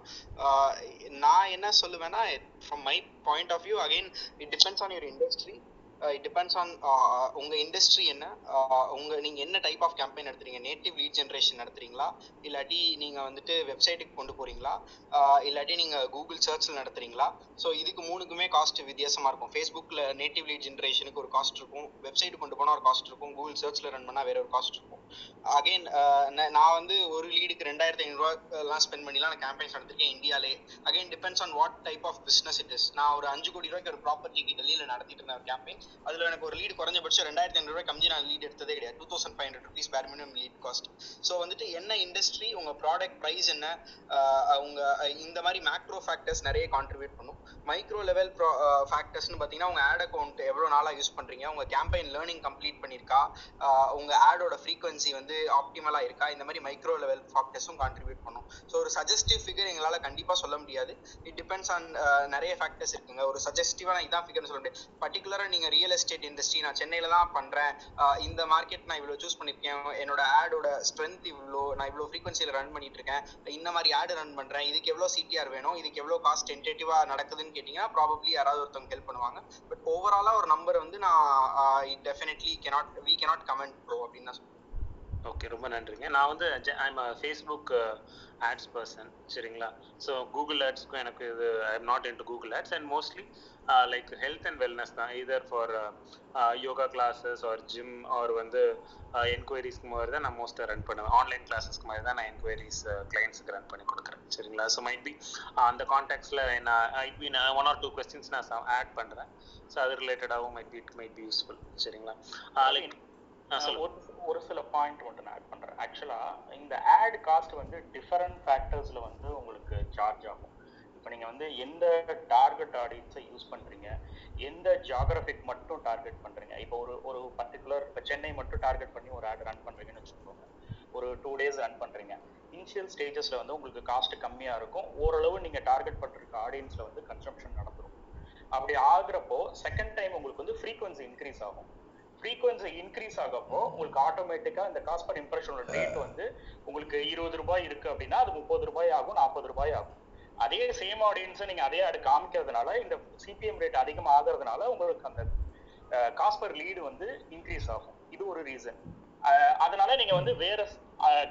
நான் என்ன சொல்லுவேன்னா from my point of view again it depends on your industry it depends on உங்க இண்டஸ்ட்ரி என்ன. Uh, உங்க நீங்க என்ன டைப் ஆஃப் கேம்பெயின் நடத்துறீங்க? நேட்டிவ் லீட் ஜென்ரேஷன் நடத்துறீங்களா? இல்லாட்டி நீங்க வந்துட்டு வெப்சைட்டுக்கு கொண்டு போறீங்களா? Uh, இல்லாட்டி நீங்க கூகுள் சர்ச்ல நடத்துறீங்களா? ஸோ இதுக்கு மூணுக்குமே காஸ்ட் வித்தியாசமா இருக்கும். ஃபேஸ்புக்ல நேட்டிவ் லீட் ஜென்ரேஷனுக்கு ஒரு காஸ்ட் இருக்கும். வெப்சைட் கொண்டு போனா ஒரு காஸ்ட் இருக்கும். கூகுள் சர்ச்ல ரன் பண்ணா வேற ஒரு காஸ்ட் இருக்கும். அகைன் uh, நான் வந்து ஒரு லீடுக்கு ரெண்டாயிரத்தி ஐநூறுரூவாலாம் ஸ்பெண்ட் பண்ணிலாம் நான் கேம்பெயின்ஸ் நடத்திருக்கேன் இந்தியாலே. Again depends on what type of business it is நான் ஒரு அஞ்சு கோடி ரூபாய்க்கு ஒரு ப்ராப்பர்ட்டிக்கு டெல்லியில் நடத்திட்டு இருந்தேன் கேம்பெயின் அதுல எனக்கு ஒரு லீடு குறைஞ்சபட்சம் ரெண்டாயிரத்தி ஐநூறு ரூபாய் கம்மி நான் லீட் எடுத்ததே கிடையாது. Two thousand five hundred rupees per minimum lead cost so வந்துட்டு என்ன இண்டஸ்ட்ரி உங்க ப்ராடக்ட் ப்ரைஸ் என்ன உங்க இந்த மாதிரி மேக்ரோ ஃபேக்டர்ஸ் நிறைய கான்ட்ரிபியூட் பண்ணும். மைக்ரோ லெவல் ப்ரோ ஃபேக்டர்ஸ்னு பார்த்தீங்கன்னா உங்க ஆட் அக்கௌண்ட் எவ்வளவு நாளா யூஸ் பண்றீங்க உங்க கேம்பெயின் லேர்னிங் கம்ப்ளீட் பண்ணியிருக்கா உங்க ஆடோட ஃப்ரீக்வன்சி வந்து ஆப்டிமலா இருக்கா இந்த மாதிரி மைக்ரோ லெவல் ஃபேக்டர்ஸும் கான்ட்ரிபியூட் பண்ணும். ஸோ ஒரு சஜஸ்டிவ் ஃபிகர் எங்களால் கண்டிப்பாக சொல்ல முடியாது. இட் டிபெண்ட்ஸ் ஆன் நிறைய ஃபேக்டர்ஸ் இருக்குங்க. ஒரு சஜஸ்டிவான நான் இதான் ஃபிகர்னு சொல்ல முடியாது. பர்டிகுலரா நீங்கள் ரியல் எஸ்டேட் இண்டஸ்ட்ரி நான் சென்னையில தான் பண்றேன். இந்த மார்க்கெட் நான் இவ்வளவு சூஸ் பண்ணிருக்கேன். என்னோட ஆடோட ஸ்ட்ரென்த் இவ்வளோ நான் இவ்வளோ ஃப்ரீக்வன்சியில் ரன் பண்ணிட்டு இருக்கேன். இந்த மாதிரி ஆடு ரன் பண்றேன். இதுக்கு எவ்வளோ சிடிஆர் வேணும்? இதுக்கு எவ்வளோ காஸ்ட் டென்டேட்டிவா நடக்குதுன்னு கேட்டீங்கன்னா ப்ராபப்ளி யாராவது ஒருத்தவங்க ஹெல்ப் பண்ணுவாங்க. பட் ஓவராலா ஒரு நம்பர் வந்து நான் definitely cannot we cannot comment bro அப்படின்னு தான் சொல்லுவேன் ஓகே ரொம்ப நன்றிங்க. நான் வந்து ஐம் ஃபேஸ்புக் ஆட்ஸ் பர்சன் சரிங்களா? ஸோ கூகுள் ஆட்ஸ்க்கும் எனக்கு இது I am not into Google ads and mostly like health and wellness தான் either for yoga classes or gym or வந்து என்கொயரிஸ்க்கு மாதிரி தான் நான் மோஸ்ட்டாக ரன் பண்ணுவேன். ஆன்லைன் கிளாஸஸ்க்கு மாதிரி தான் நான் என்கொயரிஸ் கிளைண்ட்ஸுக்கு ரன் பண்ணி கொடுக்குறேன் சரிங்களா? ஸோ மைட் பி அந்த கான்டாக்ட்ஸில் நான் ஐட் பி நான் ஒன் ஆர் டூ கொஸ்டின்ஸ் நான் ஆட் பண்ணுறேன் ஸோ அது ரிலேட்டடாகவும் might be it might be useful சரிங்களா? லைக் ஒரு ஒரு சில பாயிண்ட் மட்டும் நான் ஆட் பண்றேன். ஆக்சுவலா இந்த ஆட் காஸ்ட் வந்து டிஃபரெண்ட் ஃபேக்டர்ஸில் வந்து உங்களுக்கு சார்ஜ் ஆகும். இப்போ நீங்கள் வந்து எந்த டார்கெட் ஆடியன்ஸை யூஸ் பண்ணுறீங்க எந்த ஜியாகிரபிக் மட்டும் டார்கெட் பண்ணுறீங்க இப்போ ஒரு ஒரு பர்டிகுலர் இப்போ சென்னை மட்டும் டார்கெட் பண்ணி ஒரு ஆட் ரன் பண்ணுறீங்கன்னு வச்சுக்கோங்க. ஒரு டூ டேஸ் ரன் பண்ணுறீங்க இனிஷியல் ஸ்டேஜஸில் வந்து உங்களுக்கு காஸ்ட் கம்மியாக இருக்கும். ஓரளவு நீங்கள் டார்கெட் பண்றதுக்கு ஆடியன்ஸில் வந்து கன்சம்ஷன் நடந்துடும் அப்படி ஆகுறப்போ செகண்ட் டைம் உங்களுக்கு வந்து ஃப்ரீக்வன்சி இன்க்ரீஸ் ஆகும். ஃப்ரீக்வன்சி இன்க்ரீஸ் ஆகப்போ உங்களுக்கு ஆட்டோமேட்டிக்கா இந்த காஸ்ட் பர் இம்ப்ரெஷனோட ரேட் வந்து உங்களுக்கு இருபது ரூபாய் இருக்கு அப்படின்னா அது முப்பது ரூபாய் ஆகும் நாற்பது ரூபாய் ஆகும். அதே சேம் ஆடியன்ஸை நீங்க அதே ஆடு காமிக்கிறதுனால இந்த சிபிஎம் ரேட் அதிகமாக ஆகிறதுனால உங்களுக்கு அந்த காஸ்ட் பர் லீடு வந்து இன்க்ரீஸ் ஆகும். இது ஒரு ரீசன் அதனால நீங்க வந்து வேற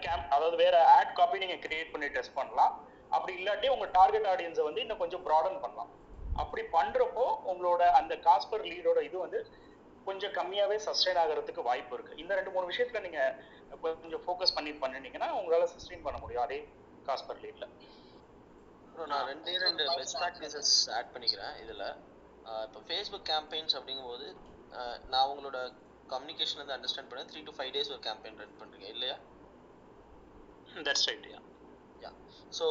கேம்ப் அதாவது வேற ஆட் காப்பி நீங்க கிரியேட் பண்ணி டெஸ்ட் பண்ணலாம். அப்படி இல்லாட்டி உங்க டார்கெட் ஆடியன்ஸை வந்து இன்னும் கொஞ்சம் ப்ராடன் பண்ணலாம். அப்படி பண்றப்போ உங்களோட அந்த காஸ்ட் பர் லீடோட இது வந்து கொஞ்சம் கம்மியாவே சஸ்டைன் ஆகிறதுக்கு வாய்ப்பு இருக்கு. இந்த ரெண்டு மூணு விஷயத்துல நீங்க கொஞ்சம் ஃபோக்கஸ் பண்ணி பண்ணினீங்கன்னா உங்களால சஸ்டைன் பண்ண முடியும். அதே காஸ்ட் பர் லீட்ல நான் ரெண்டே ரெண்டு பெஸ்ட் ப்ராக்டிசஸ் ஆட் பண்ணிக்கிறேன் இதுல. இப்போ ஃபேஸ்புக் கேம்பெயின்ஸ் அப்படிங்கும்போது நான் உங்களோட கம்யூனிகேஷன் வந்து அண்டர்ஸ்டாண்ட் பண்ணேன் த்ரீ டு ஃபைவ் டேஸ் ஒரு கேம்பெயின் ரன் பண்றீங்க இல்லையா? தட்ஸ் ரைட் ஸோ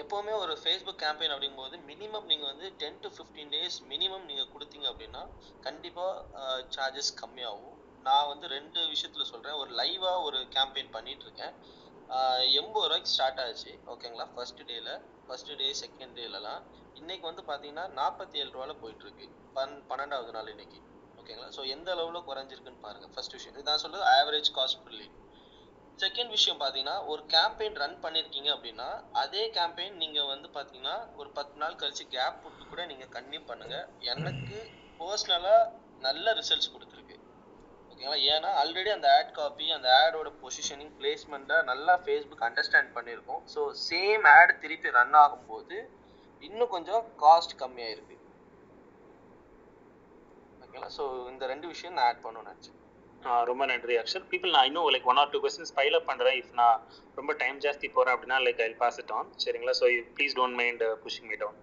எப்போவுமே ஒரு ஃபேஸ்புக் கேம்பெயின் அப்படிங்கும்போது மினிமம் நீங்கள் வந்து ten to fifteen days minimum நீங்கள் கொடுத்தீங்க அப்படின்னா கண்டிப்பாக சார்ஜஸ் கம்மியாகும். நான் வந்து ரெண்டு விஷயத்தில் சொல்கிறேன் ஒரு லைவாக ஒரு கேம்பெயின் பண்ணிட்டு இருக்கேன் எண்பது ரூபாய்க்கு ஸ்டார்ட் ஆச்சு. ஓகேங்களா ஃபர்ஸ்ட் டேல ஃபர்ஸ்ட் டே செகண்ட் டேலலாம் இன்னைக்கு வந்து பார்த்தீங்கன்னா நாற்பத்தி ஏழு ரூபாயில் போயிட்டு இருக்கு பன் பன்னெண்டாவது நாள் இன்னைக்கு. ஓகேங்களா ஸோ எந்த அளவில் குறைஞ்சிருக்குன்னு பாருங்க. ஃபர்ஸ்ட் விஷயம். இது நான் சொல்றது. Average cost per lead second விஷயம் பார்த்தீங்கன்னா ஒரு கேம்பெயின் ரன் பண்ணியிருக்கீங்க அப்படின்னா அதே கேம்பெயின் நீங்கள் வந்து பார்த்தீங்கன்னா ஒரு பத்து நாள் கழிச்சு கேப் விட்டு கூட நீங்கள் கன்டினியூ பண்ணுங்க. எனக்கு பர்சனலாக நல்ல ரிசல்ட்ஸ் கொடுத்துருக்கு. ஓகேங்களா ஏன்னா ஆல்ரெடி அந்த ஆட் காப்பி அந்த ஆடோட பொசிஷனிங் பிளேஸ்மெண்ட்டை நல்லா ஃபேஸ்புக் அண்டர்ஸ்டாண்ட் பண்ணியிருக்கோம். ஸோ சேம் ஆட் திருப்பி ரன் ஆகும்போது இன்னும் கொஞ்சம் காஸ்ட் கம்மியாயிருக்கு. ஓகேங்களா ஸோ இந்த ரெண்டு விஷயம் நான் ஆட் பண்ணணும்னு நினச்சேன். ரொம்ப நன்றி அக்ஷர் பீப்புள் நான் இன்னும் like one or two questions pile up பண்ணுறேன் இஃப் நான் ரொம்ப டைம் ஜாஸ்தி போகிறேன் அப்படின்னா like I pass it on சரிங்களா? So please don't mind pushing me down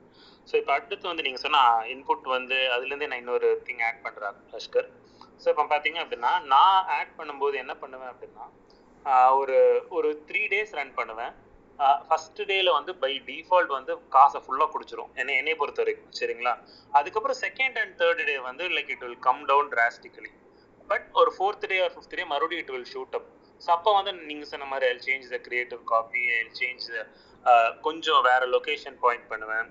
so இப்போ அடுத்து வந்து நீங்கள் சொன்ன இன்புட் வந்து அதுலேருந்தே நான் இன்னொரு திங் ஆட் பண்ணுறேன் அஷ்கர் ஸோ இப்போ பார்த்தீங்க அப்படின்னா நான் ஆட் பண்ணும்போது என்ன பண்ணுவேன் அப்படின்னா ஒரு ஒரு த்ரீ டேஸ் ரன் பண்ணுவேன். ஃபர்ஸ்ட் டேல வந்து பை டிஃபால்ட் வந்து காசை ஃபுல்லாக குடிச்சிரும். என்னை என்னை பொறுத்த வரைக்கும் சரிங்களா? அதுக்கப்புறம் செகண்ட் அண்ட் தேர்ட் டே வந்து like it will come down drastically but ஒரு fourth day or fifth day மறுபடியும் it will shoot up so அப்போ வந்து நீங்கள் சொன்ன மாதிரி I change the creative copy I change கொஞ்சம் வேற லொக்கேஷன் பாயிண்ட் பண்ணுவேன்.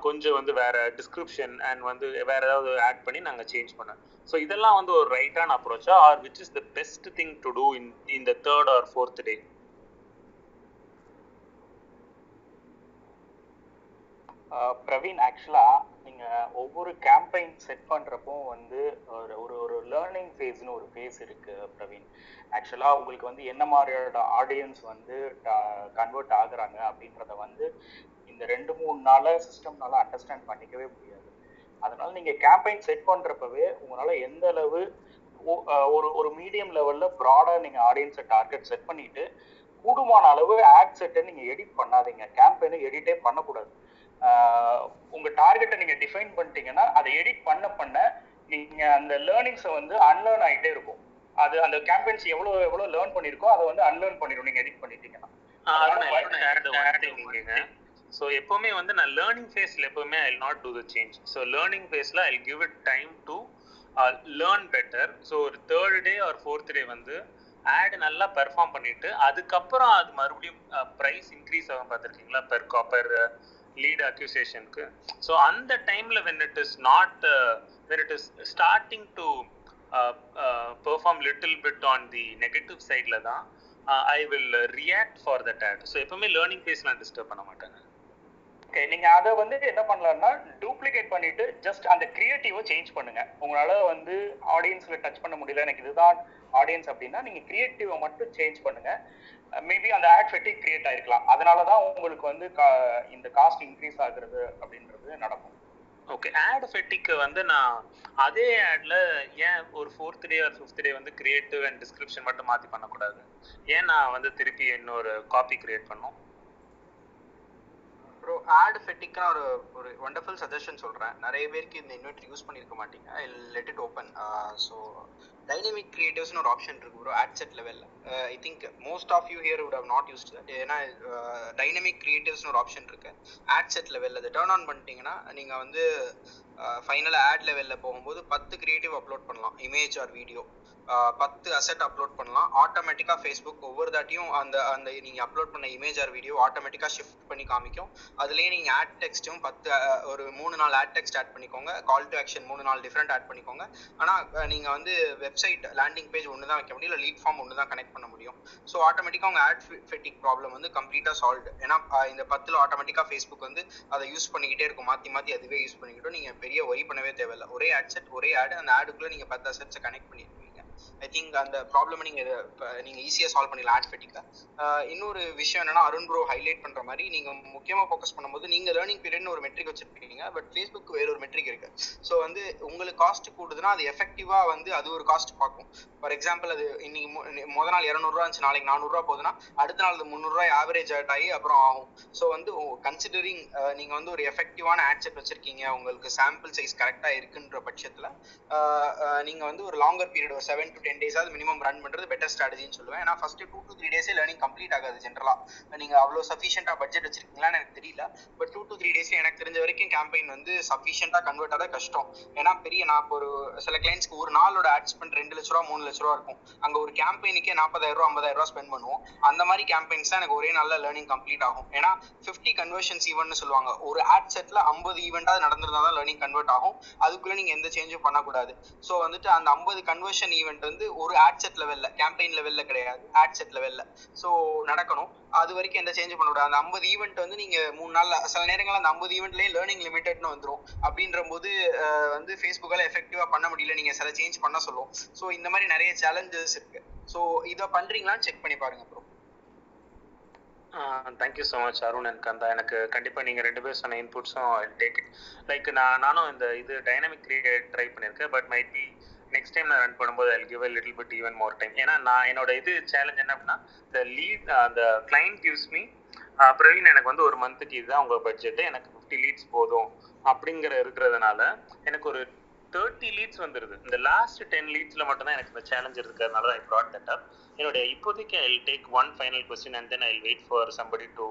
கொஞ்சம் வந்து வேற டிஸ்கிரிப்ஷன் அண்ட் வந்து வேற ஏதாவது ஆட் பண்ணி நாங்கள் சேஞ்ச் பண்ணுவேன் ஸோ இதெல்லாம் வந்து ஒரு ரைட்டான அப்ரோச்சா or which is the best thing to do in in the third or fourth day Praveen ஆக்சுவலா நீங்க ஒவ்வொரு கேம்பெயின் செட் பண்றப்போ வந்து ஒரு ஒரு ஒரு லேர்னிங் ஃபேஸ்னு ஒரு ஃபேஸ் இருக்கு பிரவீன். ஆக்சுவலா உங்களுக்கு வந்து என்ன மாதிரியான ஆடியன்ஸ் வந்து கன்வெர்ட் ஆகுறாங்க அப்படின்றத வந்து இந்த ரெண்டு மூணு நாள சிஸ்டம்னால அண்டர்ஸ்டாண்ட் பண்ணிக்கவே முடியாது. அதனால நீங்க கேம்பெயின் செட் பண்றப்பவே உங்களால எந்த அளவு ஒரு ஒரு மீடியம் லெவல்ல ப்ராடா நீங்க ஆடியன்ஸை டார்கெட் செட் பண்ணிட்டு கூடுமான அளவு ஆட் செட்டை நீங்க எடிட் பண்ணாதீங்க. கேம்பெயினை எடிட்டே பண்ணக்கூடாது. உங்க டார்கெட்டை நீங்க டிஃபைன் பண்ணிட்டீங்கன்னா அதை எடிட் பண்ண பண்ண நீங்க அந்த லேர்னிங்ஸை வந்து அன்லேர்ன் ஆகிட்டே இருக்கும். அது அந்த கேம்பெயின்ஸ் எவ்வளவு எவ்வளவு லேர்ன் பண்ணிருக்கோ அதை வந்து அன்லேர்ன் பண்ணிடும் நீங்க எடிட் பண்ணிட்டீங்கன்னா. ஸோ எப்பவுமே வந்து நான் லேர்னிங் ஃபேஸ்ல எப்பவுமே I not do the change so learning ஃபேஸ்ல I give it time to learn better so ஒரு third day or fourth day வந்து ஆட் நல்லா பெர்ஃபார்ம் பண்ணிட்டு அதுக்கப்புறம் அது மறுபடியும் ப்ரைஸ் இன்க்ரீஸ் ஆகும் பார்த்துருக்கீங்களா? பெர் காப்பர் லீட் அக்யூசேஷனுக்கு ஸோ அந்த டைம்ல when it is not when it is starting to perform little bit on the negative சைட்ல தான் I will react for that ad so எப்பவுமே லேர்னிங் ஃபேஸ் நான் டிஸ்டர்ப் பண்ண மாட்டேங்க ஓகே நீங்க அதை வந்து என்ன பண்ணலாம்னா டூப்ளிகேட் பண்ணிட்டு ஜஸ்ட் அந்த கிரியேட்டிவை சேஞ்ச் பண்ணுங்க. உங்களால வந்து ஆடியன்ஸ்ல டச் பண்ண முடியல எனக்கு இதுதான் ஆடியன்ஸ் அப்படின்னா நீங்க கிரியேட்டிவை மட்டும் சேஞ்ச் பண்ணுங்க. Uh, மேபி அந்த ஆட் ஃபெட்டிக் கிரியேட் ஆயிருக்கலாம். அதனால தான் உங்களுக்கு வந்து கா- இந்த காஸ்ட் இன்க்ரீஸ் ஆகுறது அப்படின்றது நடக்கும். ஓகே ஆட் ஃபெட்டிக்கு வந்து நான் அதே ஆட்ல ஏன் ஒரு fourth day or fifth day வந்து கிரியேட்டிவ் அண்ட் டிஸ்கிரிப்ஷன் மட்டும் மாத்தி பண்ணக்கூடாது? ஏன் நான் வந்து திருப்பி இன்னொரு காப்பி கிரியேட் பண்ணும் ப்ரோ ஆட் ஃபெட்டிக் ஒரு ஒரு வண்டர்ஃபுல் சஜஷன் சொல்றேன். நிறைய பேருக்கு இந்த இன்வெர்டர் யூஸ் பண்ணியிருக்க மாட்டீங்க. I let it open so dynamic கிரியேட்டிவ்ஸ்னு ஒரு ஆப்ஷன் இருக்கு ப்ரோ ஆட் செட் லெவலில் I think most of you here would have not use that ஏன்னா டைனமிக் கிரியேட்டிவ்ஸ்னு ஒரு ஆப்ஷன் இருக்கு. ஆட் செட் லெவலில் அதை டேர்ன் ஆன் பண்ணிட்டீங்கன்னா நீங்கள் வந்து ஃபைனலாக ஆட் லெவலில் போகும்போது பத்து கிரியேட்டிவ் அப்லோட் பண்ணலாம். இமேஜ் ஆர் வீடியோ பத்து அசெட் அப்லோட் பண்ணலாம். ஆட்டோமேட்டிக்காக ஃபேஸ்புக் ஒவ்வொரு தாட்டியும் அந்த அந்த நீங்கள் அப்லோட் பண்ண இமேஜ் ஆர் வீடியோ ஆட்டோமேட்டிக்காக ஷிஃப்ட் பண்ணி காமிக்கும். அதுலேயே நீங்கள் ஆட் டெக்ஸ்ட்டும் பத்து ஒரு மூணு நாள் ஆட் டெக்ஸ்ட் ஆட் பண்ணிக்கோங்க. கால் டு ஆக்ஷன் மூணு நாள் டிஃப்ரெண்ட் ஆட் பண்ணிக்கோங்க. ஆனால் நீங்கள் வந்து வெப்சைட் லேண்டிங் பேஜ் ஒன்று தான் வைக்க முடியும். இல்லை லீட் ஃபார்ம் ஒன்று தான் கனெக்ட் பண்ண முடியும். ஸோ ஆட்டோமேட்டிக்காக உங்கள் ஆட் ஃபெட்டிக் ப்ராப்ளம் வந்து கம்ப்ளீட்டாக சால்வ்டு ஏன்னா இந்த பத்தில் ஆட்டோமேட்டிக்காக ஃபேஸ்புக் வந்து அதை யூஸ் பண்ணிக்கிட்டே இருக்கும். மாற்றி மாற்றி அதுவே யூஸ் பண்ணிக்கிட்டோம். நீங்கள் பெரிய ஒரி பண்ணவே தேவையில்ல. ஒரே ஆட் செட் ஒரே ஆட் அந்த ஆடுக்குள்ளே நீங்கள் பத்து அசெட்ஸை கனெக்ட் பண்ணிருக்கீங்க ஐ திங்க் அந்த ப்ராப்ளம் நீங்க நீங்க ஈஸியா சால்வ் பண்ணிடலாம் ஆட் ஃபெட்டிக்கா இன்னொரு விஷயம் என்னன்னா அருண் ப்ரோ ஹைலைட் பண்ற மாதிரி நீங்க முக்கியமா ஃபோக்கஸ் பண்ணும்போது நீங்க லேர்னிங் பீரியட்னு ஒரு மெட்ரிக் வச்சிருக்கீங்க பட் ஃபேஸ்புக் வேற ஒரு மெட்ரிக் இருக்கு. ஸோ வந்து உங்களுக்கு காஸ்ட் கூடுதுன்னா அது எஃபெக்டிவா வந்து அது ஒரு காஸ்ட் பார்க்கும். ஃபார் எக்ஸாம்பிள் அது இன்னைக்கு முத நாள் இரநூறுவா இருந்துச்சு நாளைக்கு நானூறுரூவா போகுதுன்னா அடுத்த நாள் அது முந்நூறுரூவா ஆவரேஜ் ஆட் ஆகி அப்புறம் ஆகும். ஸோ வந்து கன்சிடரிங் நீங்க வந்து ஒரு எஃபெக்டிவான ஆட் செட் வச்சிருக்கீங்க உங்களுக்கு சாம்பிள் சைஸ் கரெக்டா இருக்குன்ற பட்சத்துல நீங்க வந்து ஒரு லாங்கர் பீரியட் ஒரு செவன் டு டென் டேஸாவது மினிமம் ரன் பண்றது பெட்டர் ஸ்ட்ராட்டஜின்னு சொல்லுவேன். ஏன்னா ஃபர்ஸ்ட் டூ டு த்ரீ டேஸே லேர்னிங் கம்ப்ளீட் ஆகாது ஜென்ரலா நீங்க அவ்வளோ சஃபிஷியண்டா பட்ஜெட் வச்சிருக்கீங்களான்னு எனக்கு தெரியல. But two to three days எனக்கு தெரிஞ்ச வரைக்கும் கேம்பெயின் வந்து சஃபிஷியன்டா கன்வெர்ட் ஆக கஷ்டம். ஏன்னா பெரிய நான் இப்போ ஒரு சில கிளைண்ட்ஸ்க்கு ஒரு நாளோட ஆட் ஸ்பெண்ட் ரெண்டு லட்ச ரூபா மூணு லட்ச ரூபா இருக்கும். அங்க ஒரு கேம்பெயினுக்கே நாற்பதாயிரம் ரூபா ஐம்பதாயிரம் ரூபா ஸ்பெண்ட் பண்ணுவோம். அந்த மாதிரி கேம்பெயின்ஸ் தான் எனக்கு ஒரே நல்ல லேர்னிங் கம்ப்ளீட் ஆகும். ஏன்னா ஃபிஃப்டி கன்வர்ஷன்ஸ் ஈவெண்ட்னு சொல்லுவாங்க. ஒரு ஆட் செட்ல ஐம்பது ஈவெண்ட்டாக நடந்திருந்தா தான் லேர்னிங் கன்வெர்ட் ஆகும். அதுக்குள்ள நீங்க எந்த சேஞ்சும் பண்ணக்கூடாது. ஸோ வந்துட்டு அந்த ஐம்பது கன்வர்ஷன் ஈவெண்ட் வந்து ஒரு ஆட்செட் லெவல்ல கேம்பெயின் லெவல்ல கிடையாது. ஆட்செட் லெவல்ல ஸோ நடக்கணும். அது வரைக்கும் எந்த சேஞ்சும் பண்ணக்கூடாது அந்த ஐம்பது ஈவெண்ட் வந்து நீங்க மூணு நாள்ல சில நேரங்கள்ல அந்த ஐம்பது ஈவெண்ட்லயே லேர்னிங் லிமிடெட்னு வந்துரும். அப்படின்ற போது வந்து ஃபேஸ்புக்கால எஃபெக்டிவா பண்ண முடியல. நீங்க சில சேஞ்ச் பண்ண சொல்லும். ஸோ இந்த மாதிரி நிறைய சேலஞ்சஸ் இருக்கு. ஸோ இதை பண்றீங்களா செக் பண்ணி பாருங்க bro thank you so much Arun எனக்கு அந்த எனக்கு கண்டிப்பாக நீங்கள் ரெண்டு பேரும் சொன்ன இன்புட்ஸும் டேக் லைக் நான் நானும் இந்த இது டைனமிக் கிரியேட் ட்ரை பண்ணியிருக்கேன். But might be next time நான் ரன் பண்ணும்போது I give a little bit even more time ஏன்னா நான் என்னோட இது சேலஞ்ச் என்ன அப்படின்னா இந்த லீட் அந்த கிளைண்ட் கிவ்ஸ் மீ பிரவீன் எனக்கு வந்து ஒரு மந்த்துக்கு இதுதான் உங்க பட்ஜெட் எனக்கு ஃபிஃப்டி லீட்ஸ் போதும். அப்படிங்கிற இருக்கிறதுனால எனக்கு ஒரு தேர்ட்டி லீட்ஸ் வந்துருது. இந்த லாஸ்ட் டென் லீட்ஸ்ல மட்டும் தான் எனக்கு இந்த சேலஞ்ச் இருக்கிறதுனால தான் ஐ ப்ராட் தட் அப் என்னுடைய இப்போதைக்கு I take one final question and then I wait for somebody to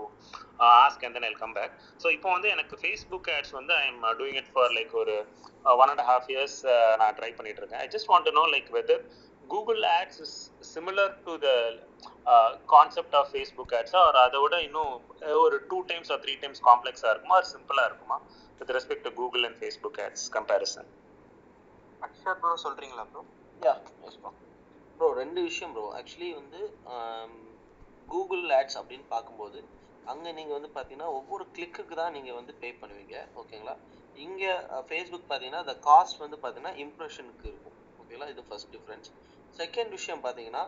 ask and then I come back so இப்போ வந்து எனக்கு ஃபேஸ்புக் ஆட்ஸ் வந்து I am doing it for like ஒரு ஒன் அண்ட் ஹாஃப் இயர்ஸ் நான் ட்ரை பண்ணிட்டு இருக்கேன். I just want to know like whether Google ads is similar to the concept of Facebook ஆட்ஸா ஒரு அதை விட இன்னும் uh, ஒரு two times or three times காம்ப்ளெக்ஸாக இருக்குமா? ஒரு சிம்பிளாக இருக்குமா? With respect to Google and Facebook ads comparison Akshar bro சொல்றீங்களா bro ya yes bro bro ரெண்டு விஷயம் ப்ரோ ஆக்சுவலி வந்து um, கூகுள் ஆட்ஸ் அப்படின்னு பார்க்கும்போது அங்கே நீங்கள் வந்து பார்த்தீங்கன்னா ஒவ்வொரு கிளிக்குக்கு தான் நீங்கள் வந்து பே பண்ணுவீங்க ஓகேங்களா இங்கே ஃபேஸ்புக் பார்த்தீங்கன்னா அந்த காஸ்ட் வந்து பார்த்தீங்கன்னா இம்ப்ரெஷனுக்கு இருக்கும் ஓகேங்களா இது ஃபர்ஸ்ட் டிஃப்ரென்ஸ் செகண்ட் விஷயம் பார்த்தீங்கன்னா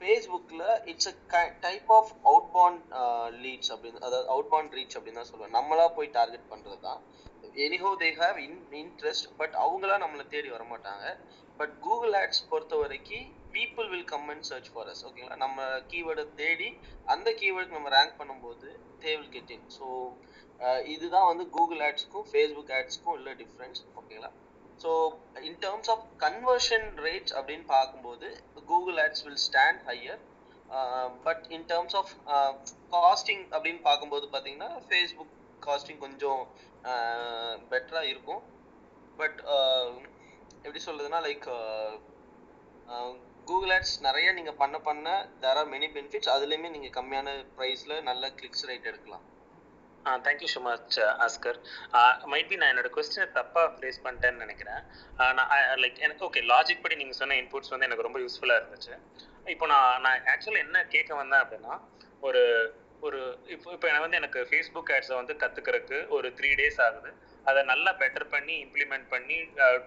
ஃபேஸ்புக்கில் it's a type of outbound leads அப்படின்னு அதாவது அவுட்பவுண்ட் ரீச் அப்படின்னு தான் சொல்லுவேன் நம்மளா போய் டார்கெட் பண்ணுறது தான். Anyhow they have in interest but அவங்களா நம்மளை தேடி வர மாட்டாங்க பட் கூகுள் ஆட்ஸ் பொறுத்த வரைக்கும் people will come and search for us ஓகேங்களா நம்ம கீவேர்டை தேடி அந்த கீவேர்டுக்கு நம்ம ரேங்க் பண்ணும்போது they will get in so இதுதான் வந்து கூகுள் ஆட்ஸ்க்கும் ஃபேஸ்புக் ஆட்ஸ்க்கும் உள்ள டிஃப்ரென்ஸ் ஓகேங்களா so in terms of conversion rates அப்படின்னு பார்க்கும்போது Google ads will stand higher but in terms of costing அப்படின்னு பார்க்கும்போது பார்த்தீங்கன்னா ஃபேஸ்புக் காஸ்டிங் கொஞ்சம் பெட்டராக இருக்கும். பட் எப்படி சொல்றதுன்னா லைக் கூகுள் ஆட்ஸ் நிறைய நீங்க பண்ண பண்ண தேர் ஆர் மெனி பெனிஃபிட்ஸ் அதுலயுமே நீங்க கம்மியான பிரைஸ்ல நல்ல கிளிக்ஸ் ரேட் எடுக்கலாம். Thank you so much Askar might be நான் என்னோட கொஸ்டினை தப்பாக ப்ளேஸ் பண்ணிட்டேன்னு நினைக்கிறேன். நான் லைக் எனக்கு ஓகே லாஜிக் படி நீங்கள் சொன்ன இன்புட்ஸ் வந்து எனக்கு ரொம்ப யூஸ்ஃபுல்லாக இருந்துச்சு. இப்போ நான் நான் ஆக்சுவலாக என்ன கேட்க வந்தேன் அப்படின்னா ஒரு ஒரு இப்போ இப்போ எனக்கு வந்து எனக்கு ஃபேஸ்புக் ஆட்ஸை வந்து கற்றுக்கிறதுக்கு ஒரு த்ரீ டேஸ் ஆகுது. அதை நல்லா பெட்டர் பண்ணி இம்ப்ளிமெண்ட் பண்ணி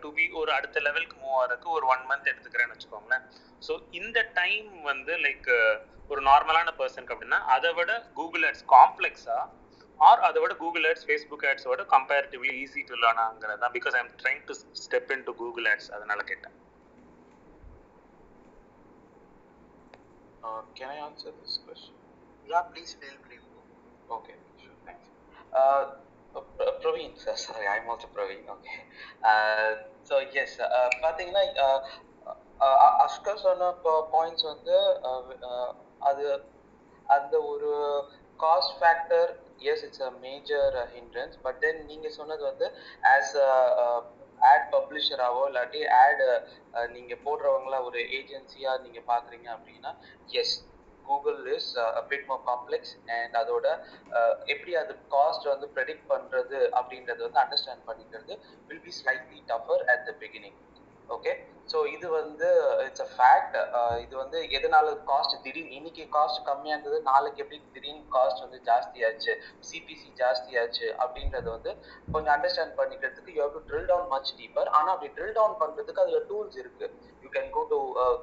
டு பி ஒரு அடுத்த லெவலுக்கு மூவ் ஆகிறதுக்கு ஒரு ஒன் மந்த் எடுத்துக்கிறேன்னு வச்சுக்கோங்களேன். ஸோ இந்த டைம் வந்து லைக் ஒரு நார்மலான பர்சனுக்கு அப்படின்னா அதை விட கூகுள் ஆட்ஸ் காம்ப்ளெக்ஸாக ஆர் அதை விட கூகுள் ஆட்ஸ் ஃபேஸ்புக் ஆட்ஸோட கம்பேரிட்டிவ்லி ஈஸி டு லேர்னாங்கிறது தான் because I am trying to step in to Google ads அதனால கேட்டேன். Can I answer this question? Yeah, please feel free. Okay, sure, thanks. Uh, uh, Praveen, sir, sorry, I'm also Praveen. Okay. Uh, so yes, uh, பார்த்தீங்கன்னா uh, uh, அஷ்கர் சொன்ன பாயிண்ட்ஸ் வந்து uh, uh, அது அந்த ஒரு cost factor yes it's a major hindrance but then நீங்க சொன்னது வந்து ஆஸ் ஆட் பப்ளிஷராவோ இல்லாட்டி ஆட் நீங்க போடுறவங்கள ஒரு ஏஜென்சியா நீங்க பாக்குறீங்க அப்படின்னா yes Google is update more complex and அதோட uh, எப்படி அது காஸ்ட் வந்து ப்ரெடிக்ட் பண்றது அப்படின்றது வந்து அண்டர்ஸ்டாண்ட் பண்ணிக்கிறது will be slightly tougher at the beginning okay so இது வந்து இட்ஸ் அ ஃபேக்ட் இது வந்து எதனால காஸ்ட் திடீர்னு இன்னைக்கு காஸ்ட் கம்மியாக இருந்தது நாளைக்கு எப்படி திடீர்னு காஸ்ட் வந்து ஜாஸ்தியாச்சு சிபிசி ஜாஸ்தியாச்சு அப்படின்றத வந்து கொஞ்சம் அண்டர்ஸ்டாண்ட் பண்ணிக்கிறதுக்கு you have to drill down much deeper ஆனால் அப்படி ட்ரில் டவுன் பண்ணுறதுக்கு அதில் டூல்ஸ் இருக்குது you can go to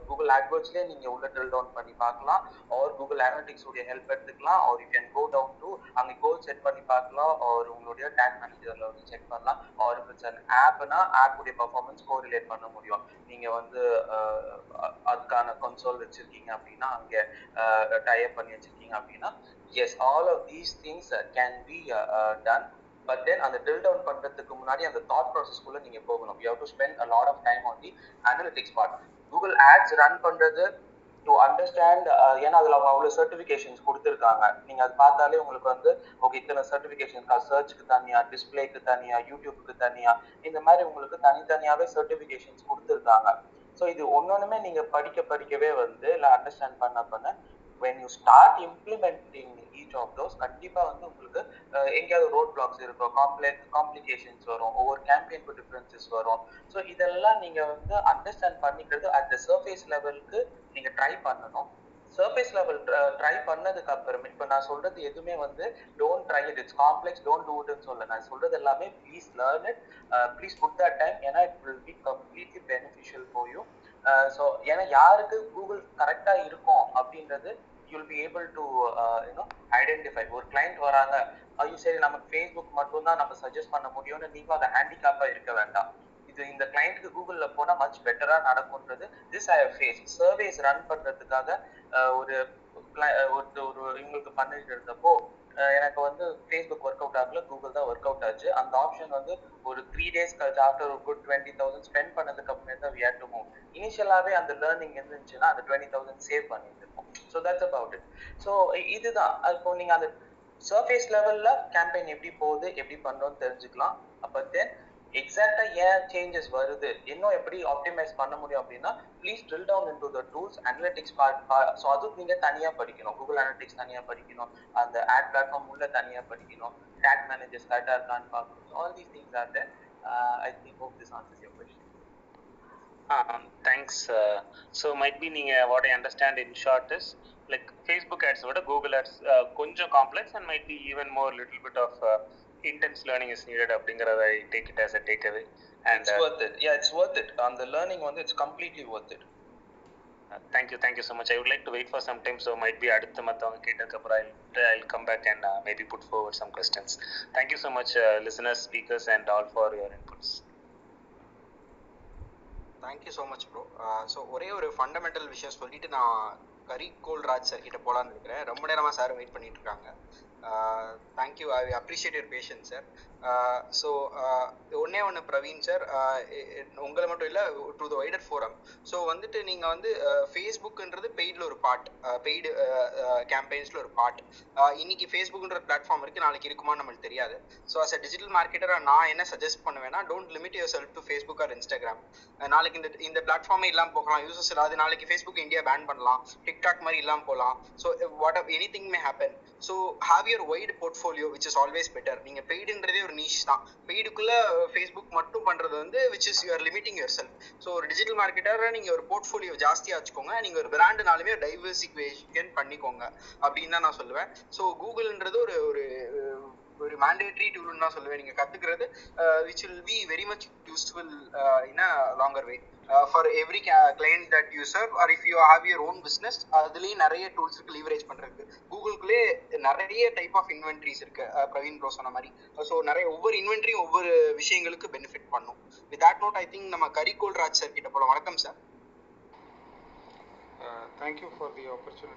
Google ஆட்வர்ட்ஸ்லேயே நீங்கள் உள்ள ட்ரில் டவுன் பண்ணி பார்க்கலாம். ஆர் கூகுள் அனலிட்டிக்ஸ் உடைய ஹெல்ப் எடுத்துக்கலாம். Or you can go down to அங்கே கோல் செட் பண்ணி பார்க்கலாம். ஆர் உங்களுடைய டேக் மேனேஜரில் வந்து செக் பண்ணலாம். ஆர் இட்ஸ் அன் ஆப்னா ஆப் உடைய பர்ஃபார்மன்ஸ் கோரிலேட் பண்ண முடியும். நீங்க வந்து அதுக்கான கன்சோல் வச்சிருக்கீங்க அப்படின்னா அங்க டைப் பண்ணி வச்சிருக்கீங்க அப்படின்னா yes all of these things can be done but then அந்த டில் டவுன் பண்றதுக்கு முன்னாடி அந்த தாட் ப்ராசஸ்க்குள்ள நீங்க போகணும். You have to spend a lot of time on the analytics part Google ads run பண்றது டு அண்டர்ஸ்டாண்ட் ஏன்னா அதில் அவங்க அவ்வளோ சர்டிஃபிகேஷன்ஸ் கொடுத்துருக்காங்க. நீங்கள் அது பார்த்தாலே உங்களுக்கு வந்து ஓகே இத்தனை சர்டிஃபிகேஷன் சர்ச்சுக்கு தனியாக டிஸ்பிளேக்கு தனியாக யூடியூப்புக்கு தனியாக இந்த மாதிரி உங்களுக்கு தனித்தனியாகவே சர்டிஃபிகேஷன்ஸ் கொடுத்துருக்காங்க. ஸோ இது ஒன்னொன்னுமே நீங்கள் படிக்க படிக்கவே வந்து இல்லை அண்டர்ஸ்டாண்ட் பண்ண பண்ண when you start implementing each of those கண்டிப்பாக வந்து உங்களுக்கு எங்கேயாவது ரோட் பிளாக்ஸ் இருக்கும். காம்ப்ளெக்ஸ் காம்ப்ளிகேஷன்ஸ் வரும். ஒவ்வொரு கேம்பெயினுக்கு டிஃப்ரென்சஸ் வரும். ஸோ இதெல்லாம் நீங்கள் வந்து அண்டர்ஸ்டாண்ட் பண்ணிக்கிறது அட் த சர்ஃபேஸ் லெவலுக்கு நீங்கள் ட்ரை பண்ணணும். சர்ஃபேஸ் லெவல் ட்ரை பண்ணதுக்கு அப்புறம் இப்போ நான் சொல்றது எதுவுமே வந்து don't try it it's complex don't do இட்னு சொல்ல நான் சொல்றது எல்லாமே please learn it please put that time ஏன்னா it will be completely beneficial for you so ஏன்னா யாருக்கு கூகுள் கரெக்டாக இருக்கும் அப்படின்றது you'll be able to you know identify ஒரு கிளைண்ட் வராங்க ஐயோ சரி நமக்கு ஃபேஸ்புக் மட்டும்தான் நம்ம சஜஸ்ட் பண்ண முடியும்னு நீங்களும் அதை ஹேண்டிகேப்பாக இருக்க வேண்டாம். இது இந்த கிளைண்ட்டுக்கு கூகுளில் போனால் மச் பெட்டராக நடக்கும்ன்றது this I face surveys run பண்ணுறதுக்காக ஒரு ஒரு ஒரு இவங்களுக்கு பண்ணிட்டு இருந்தப்போ எனக்கு வந்து ஃபேஸ்புக் ஒர்க் அவுட் ஆகல கூகுள் தான் ஒர்க் அவுட் ஆச்சு. அந்த ஆப்ஷன் வந்து ஒரு த்ரீ டேஸ் கழிச்சு ஆஃப்டர் ஒரு குட் டுவெண்ட்டி தௌசண்ட் ஸ்பெண்ட் பண்ணதுக்கு அப்புறமே தான் வியர் டு மூவ் இனிஷியலாகவே அந்த லேர்னிங் இருந்துச்சுன்னா அந்த டுவெண்ட்டி தௌசண்ட் சேவ் பண்ணிட்டு so that's about it so இதுதான். இப்போ நீங்கள் அந்த சர்ஃபேஸ் லெவலில் கேம்பெயின் எப்படி போகுது எப்படி பண்ணுறோம்னு தெரிஞ்சுக்கலாம். அப்போ தென் எக்ஸாக்டா ஏன் சேஞ்சஸ் வருது? இன்னும் எப்படி ஆப்டிமைஸ் பண்ண முடியும் அப்படின்னா please drill down in to the tools analytics part so அதுவும் நீங்க தனியா படிக்கணும். கூகுள் அனலிட்டிக்ஸ் தனியா படிக்கணும். அந்த ஆட் பிளாட்ஃபார்ம் உள்ள தனியா படிக்கணும். டேக் மேனேஜர்ஸ் கரெக்டா இருக்கான்னு பார்க்கணும். All these things are there I think hope this answers your question thanks so might be நீங்கள் what I understand in short is like Facebook ads விட கூகுள் ஆட்ஸ் கொஞ்சம் complex and might be even more little bit of intense learning is needed அப்படிங்கறத I take it as a takeaway and it's uh, worth it yeah it's worth it on the learning வந்து it's completely worth it uh, thank you thank you so much I would like to wait for some time so might be அடுத்த மத்தவங்க கேட்டதுக்கு அப்புறம் I'll, I'll come back and uh, maybe put forward some questions thank you so much uh, listeners speakers and all for your inputs thank you so much bro so ஒரே ஒரு ஃபண்டமெண்டல் விஷயம் சொல்லிட்டு நான் கரி கோல்ராஜ் சார் கிட்ட போலான்னு இருக்கிறேன் ரொம்ப நேரமாக சார் வெயிட் பண்ணிட்டு இருக்காங்க thank you I appreciate your patience sir so ஒன்னே ஒன்று பிரவீன் சார் uh, உங்களை மட்டும் இல்லை to the wider forum so வந்துட்டு நீங்கள் வந்து uh, ஃபேஸ்புக்குன்றது பெய்டில் ஒரு பார்ட் பெய்டு கேம்பெயின்ஸில் ஒரு பார்ட் uh, இன்னைக்கு ஃபேஸ்புக்குன்ற பிளாட்ஃபார்ம் இருக்குது நாளைக்கு இருக்குமான்னு நம்மளுக்கு தெரியாது. ஸோ அஸ் அ டிஜிட்டல் மார்க்கெட்டராக நான் என்ன சஜஸ்ட் பண்ணுவேன்னா don't limit your self to Facebook or Instagram நாளைக்கு இந்த இந்த பிளாட்ஃபார்மே இல்லாமல் போகலாம். யூசர்ஸ் இல்லாது நாளைக்கு ஃபேஸ்புக் இந்தியா பேன் பண்ணலாம். டிக்டாக் மாதிரி இல்லாமல் போகலாம் so what any thing may happen so have your wide portfolio which is always better நீங்க பெய்டுன்றதே ஒரு நீஷ் தான். பெய்டுக்குள்ள ஃபேஸ்புக் uh, மட்டும் பண்றது வந்து which is you're limiting your self so ஒரு டிஜிட்டல் மார்க்கெட்டர் நீங்க ஒரு போர்ட்ஃபோலியோ ஜாஸ்தியா வச்சுக்கோங்க. நீங்க ஒரு பிராண்டுனாலுமே டைவர்சிஃபிகேஷன் பண்ணிக்கோங்க. அப்படின்னு தான் நான் சொல்லுவேன். ஸோ கூகுள்ன்றது ஒரு ஒரு uh, ஒரு மேண்டேட்ரி டூல்னு தான் சொல்லுவேன். நீங்க கத்துக்கிறது which will be very much useful in a longer way for every client that you serve or if you have your own business அதுலேயும் நிறைய டூல்ஸ் இருக்கு லீவரேஜ் பண்றதுக்கு. கூகுளுக்குள்ளே நிறைய டைப் ஆஃப் இன்வென்ட்ரிஸ் இருக்கு பிரவீன் ப்ரோ சொன்ன மாதிரி. ஸோ நிறைய ஒவ்வொரு இன்வென்ட்ரியும் ஒவ்வொரு விஷயங்களுக்கு பெனிஃபிட் பண்ணும். With that note I think நம்ம கரிகோல் ராஜ் சார் கிட்ட போல வணக்கம் sir Uh, Thank you for sir mister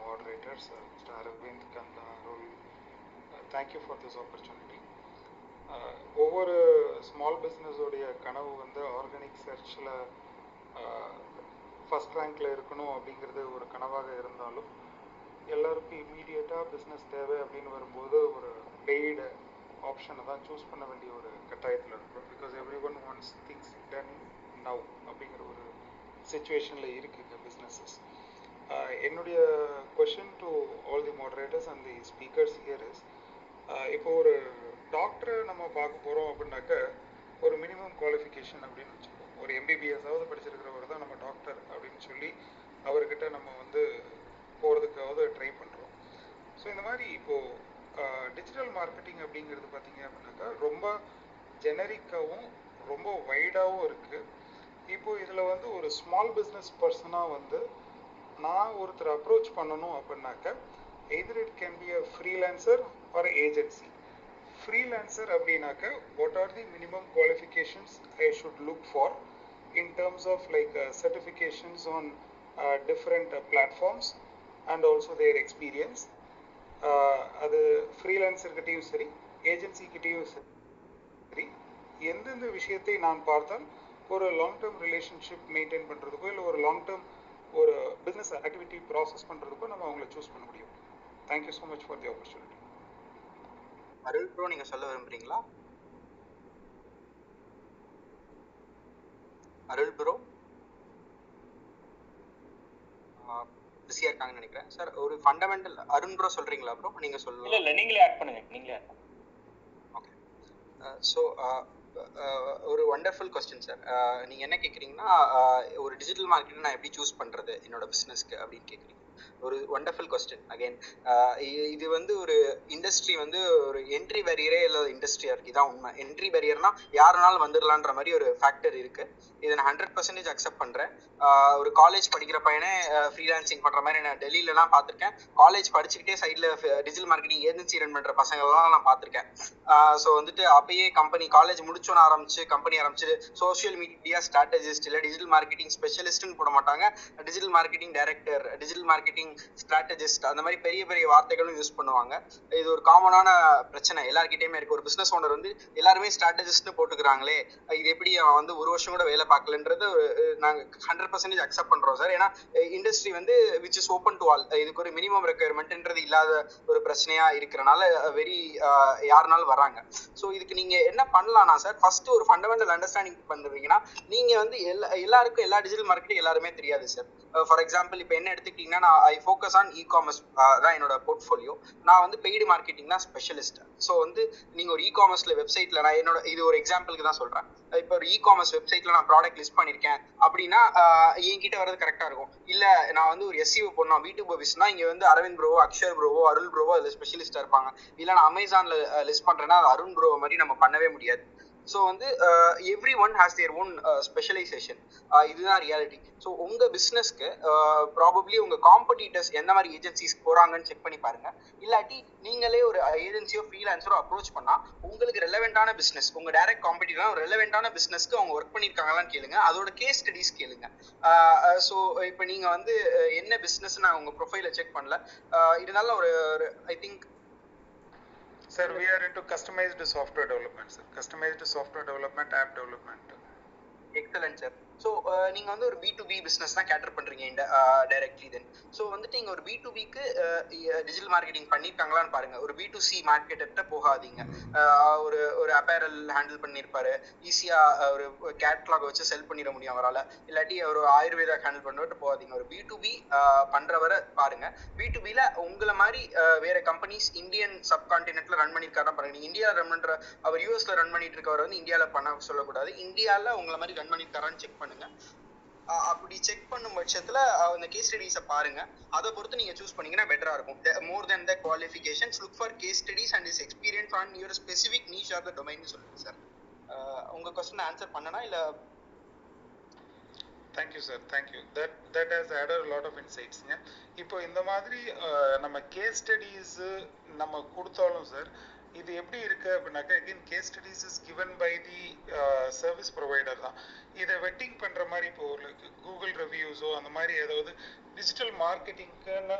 moderators, uh, thank you for this opportunity Thank you for this opportunity. Uh, ஒவ்வொரு ஸ்மால் பிஸ்னஸோடைய கனவு வந்து ஆர்கானிக் சர்ச்சில் ஃபஸ்ட் ரேங்க்ல இருக்கணும் அப்படிங்கிறது ஒரு கனவாக இருந்தாலும் எல்லாருக்கும் இம்மீடியட்டாக பிஸ்னஸ் தேவை அப்படின்னு வரும்போது ஒரு பெய்டு ஆப்ஷனை தான் சூஸ் பண்ண வேண்டிய ஒரு கட்டாயத்தில் இருக்கும். Because every one once things done now அப்படிங்கிற ஒரு சுச்சுவேஷனில் இருக்குங்க பிஸ்னஸஸ் என்னுடைய question to all the moderators and the speakers here is இப்போ ஒரு டாக்டரை நம்ம பார்க்க போகிறோம் அப்படின்னாக்க ஒரு மினிமம் குவாலிஃபிகேஷன் அப்படின்னு வச்சுப்போம் ஒரு எம்பிபிஎஸ்ஸாவது படிச்சிருக்கிறவர் தான் நம்ம டாக்டர் அப்படின்னு சொல்லி அவர்கிட்ட நம்ம வந்து போகிறதுக்காவது ட்ரை பண்ணுறோம் ஸோ இந்த மாதிரி இப்போது டிஜிட்டல் மார்க்கெட்டிங் அப்படிங்கிறது பார்த்தீங்க அப்படின்னாக்கா ரொம்ப ஜெனரிக்காகவும் ரொம்ப வைடாகவும் இருக்குது இப்போ இதில் வந்து ஒரு ஸ்மால் பிஸ்னஸ் பர்சனாக வந்து நான் ஒருத்தர் அப்ரோச் பண்ணணும் அப்படின்னாக்க either it can be a freelancer or agency freelancer அப்படின்னாக்க what are the minimum qualifications I should look for in terms of like certifications on different platforms and also their experience அது ஃப்ரீலான்சர்கிட்டையும் சரி ஏஜென்சிக்கிட்டேயும் சரி எந்தெந்த விஷயத்தை நான் பார்த்தால் ஒரு லாங் டேர்ம் ரிலேஷன்ஷிப் மெயின்டைன் பண்ணுறதுக்கோ இல்லை ஒரு லாங் டேர்ம் ஒரு பிஸ்னஸ் ஆக்டிவிட்டி ப்ராசஸ் பண்ணுறதுக்கோ நம்ம அவங்கள சூஸ் பண்ண முடியும். Thank you so much for the opportunity Arul bro நீங்க சொல்ல விரும்புறீங்களா? அருள் ப்ரோ பிஸியா இருக்காங்கன்னு நினைக்கிறேன். சார் ஒரு ஃபண்டமெண்டல் அருண் ப்ரோ சொல்றீங்களா ப்ரோ நீங்க இல்ல சொல்லலாம் இல்ல நீங்களே ஆட் பண்ணுங்க நீங்களே ஆட் பண்ணுங்க. ஸோ ஒரு வண்டர்ஃபுல் கொஸ்டின் சார் நீங்க என்ன கேக்குறீங்கன்னா ஒரு டிஜிட்டல் மார்க்கெட் நான் எப்படி சூஸ் பண்றது என்னோட பிசினஸ்க்கு அப்படின்னு கேக்குறீங்க. ஒரு ஒண்டர்ஃபுல் கொஸ்டின் அகைன் இது வந்து ஒரு இண்டஸ்ட்ரி வந்து ஒரு என்ட்ரி பேரியரே இல்லாத இண்டஸ்ட்ரியா இருக்கு. இதான் உண்மை. என்ட்ரி பேரியர்னா யாருனாலும் வந்துடலான்ற மாதிரி ஒரு ஃபேக்டர் இருக்கு. இதை நான் ஹண்ட்ரட் பர்சன்டேஜ் அக்செப்ட் பண்றேன். ஒரு காலேஜ் படிக்கிற பையனே ஃப்ரீலான்சிங் பண்ற மாதிரி நான் டெல்லியிலலாம் பார்த்துருக்கேன். காலேஜ் படிச்சுக்கிட்டே சைட்ல டிஜிட்டல் மார்க்கெட்டிங் ஏஜென்சி ரன் பண்ற பசங்கள்லாம் நான் பார்த்துருக்கேன். ஸோ வந்துட்டு அப்பயே கம்பெனி காலேஜ் முடிச்சோன்னு ஆரம்பிச்சு கம்பெனி ஆரம்பிச்சு சோஷியல் மீடியா ஸ்ட்ராட்டஜிஸ்ட் இல்லை டிஜிட்டல் மார்க்கெட்டிங் ஸ்பெஷலிஸ்ட்னு போட மாட்டாங்க. Digital marketing director digital marketing strategist அந்த மாதிரி பெரிய பெரிய வார்த்தைகளும் யூஸ் பண்ணுவாங்க. இது ஒரு காமனான பிரச்சனை. எல்லார்கிட்டயுமே இருக்கு. ஒரு பிசினஸ் ஓனர் வந்து எல்லாருமே ஸ்ட்ராட்டஜிஸ்ட்னு போட்டுக்கிறாங்களே இது எப்படி அவன் வந்து ஒரு வருஷம் கூட வேலை பார்க்கலன்றது நாங்க ஹண்ட்ரட் பர்சன்டேஜ் அக்செப்ட் பண்றோம் சார். ஏன்னா இண்டஸ்ட்ரி வந்து which is open to all இதுக்கு ஒரு மினிமம் ரெக்குயர்மெண்ட்ன்றது இல்லாத ஒரு பிரச்சனையா இருக்கிறனால வெரி யாருனாலும் வராங்க ஸோ இதுக்கு நீங்க என்ன பண்ணலாம்னா சார் ஃபர்ஸ்ட் ஒரு ஃபண்டமெண்டல் அண்டர்ஸ்டாண்டிங் பண்ணுறீங்கன்னா நீங்க வந்து எல்லா எல்லாருக்கும் எல்லா டிஜிட்டல் மார்க்கெட்டிங் எல்லாருமே தெரியாது சார். ஃபார் எக்ஸாம்பிள் இப்போ என்ன எடுத்துக்கிட்டீங்கன்னா நான் I focus on e commerce தான் என்னோட போர்ட்ஃபோலியோ நான் வந்து பெய்டு மார்க்கெட்டிங் தான் ஸ்பெஷலிஸ்ட் ஸோ வந்து நீங்க ஒரு இ காமர்ஸ்ல வெப்சைட்ல நான் என்னோட இது ஒரு எக்ஸாம்பிளுக்கு தான் சொல்றேன். இப்போ ஒரு இ காமர்ஸ் வெப்சைட்ல நான் ப்ராடக்ட் லிஸ்ட் பண்ணிருக்கேன். அப்படின்னா என்கிட்ட வர்றது கரெக்டா இருக்கும். இல்ல நான் வந்து ஒரு எஸ்சிஓ பண்ணோம் வீட்டு பர்விஸ்னா இங்க வந்து அரவிந்த் ப்ரோவோ அக்ஷர் ப்ரோவோ அருள் ப்ரோவோ அதுல ஸ்பெஷலிஸ்டா இருப்பாங்க. இல்ல நான் அமேசான்ல லிஸ்ட் பண்றேன்னா அது அருண் ப்ரோ மாதிரி நம்ம பண்ணவே முடியாது. ஸோ வந்து every one has their own specialisation இதுதான் ரியாலிட்டி ஸோ உங்க பிஸ்னஸ்க்கு ப்ராபப்ளி uh, உங்க காம்படிட்டர்ஸ் எந்த மாதிரி ஏஜென்சிஸ் போறாங்கன்னு செக் பண்ணி பாருங்க. இல்லாட்டி நீங்களே ஒரு ஏஜென்சியோ ஃப்ரீலான்சரோ அப்ரோச் பண்ணா உங்களுக்கு ரெலவெண்டான பிஸ்னஸ் உங்க டைரக்ட் காம்படிட்டர் ஒரு ரெலவெண்டான பிஸ்னஸ்க்கு அவங்க ஒர்க் பண்ணியிருக்காங்களான்னு கேளுங்க. அதோட கேஸ் ஸ்டடிஸ் கேளுங்க. Uh, uh, ஸோ இப்போ நீங்க வந்து என்ன பிஸ்னஸ் நான் உங்க ப்ரொஃபைல செக் பண்ணல. இருந்தாலும் ஒரு I think Sir, we are into customized software development, sir. Customized software development, app development. Excellent, sir. So நீங்க வந்து ஒரு பி டு பி பிஸ்னஸ் தான் கேட்டர் பண்றீங்க இந்த டைரக்ட்லி தென் ஸோ வந்துட்டு நீங்க ஒரு பி டு பிக்கு டிஜிட்டல் மார்க்கெட்டிங் பண்ணிருக்காங்களான்னு பாருங்க. ஒரு பி டு சி மார்க்கெட்டர்கிட்ட போகாதீங்க. ஒரு ஒரு அப்பேரல் ஹேண்டில் பண்ணியிருப்பாரு ஈஸியா ஒரு கேட்லாக் வச்சு செல் பண்ணிட முடியும் அவரால். இல்லாட்டி ஒரு ஆயுர்வேதா ஹேண்டில் பண்ணிட்டு போகாதீங்க. ஒரு பி டு பி பண்றவரை பாருங்க. பி டு பில உங்களை மாதிரி வேற கம்பெனிஸ் இந்தியன் சப்கான்டினென்ட்ல ரன் பண்ணிருக்காரா பாருங்க. நீங்க இந்தியாவில் ரன் பண்ற அவர் யூஎஸ்ல ரன் பண்ணிட்டு இருக்கவர் வந்து இந்தியாவில் பண்ண சொல்லக்கூடாது. இந்தியாவில் உங்களை மாதிரி ரன் பண்ணிருக்காரான்னு செக் பண்ணுங்க. அப்படி செக் பண்ணும் பட்சத்துல அந்த கேஸ் ஸ்டடிஸை பாருங்க. அதை பொறுத்து நீங்க சூஸ் பண்ணீங்கன்னா பெட்டரா இருக்கும். More then the qualifications look for case studies and is experience on your specific niche or the domain சொல்லுங்க சார் உங்க கொஸ்டின் ஆன்சர் பண்ணனா இல்ல? Thank you sir thank you that that has added lot of இன்சைட்ஸ்ங்க இப்போ இந்த மாதிரி நம்ம கேஸ் ஸ்டடீஸ் நம்ம கொடுத்தாலும் சார் இது எப்படி இருக்கு அப்படின்னாக்கா again case studies is given by the service provider தான். இதை வெட்டிங் பண்ற மாதிரி இப்போ கூகுள் ரிவ்யூஸோ அந்த மாதிரி ஏதாவது டிஜிட்டல் மார்க்கெட்டிங்க்குன்னு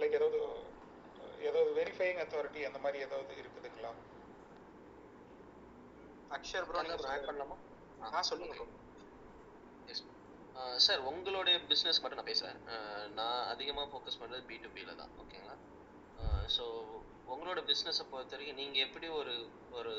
லைக் ஏதாவது ஏதாவது வெரிஃபைங் அத்தாரிட்டி அந்த மாதிரி ஏதாவது இருக்குதுங்களா? அக்ஷர் ப்ரோ நீங்க ஆட் பண்ணலாமா? ஆ சொல்லுங்க ப்ரோ சார் உங்களுடைய பிஸ்னஸ் மட்டும் நான் பேசுகிறேன் நான் அதிகமாக ஃபோக்கஸ் பண்ணுறது பி டு பியில் தான். ஓகேங்களா ஸோ உங்களோட பிஸ்னஸை பொறுத்த வரைக்கும் நீங்கள் எப்படி ஒரு ஒரு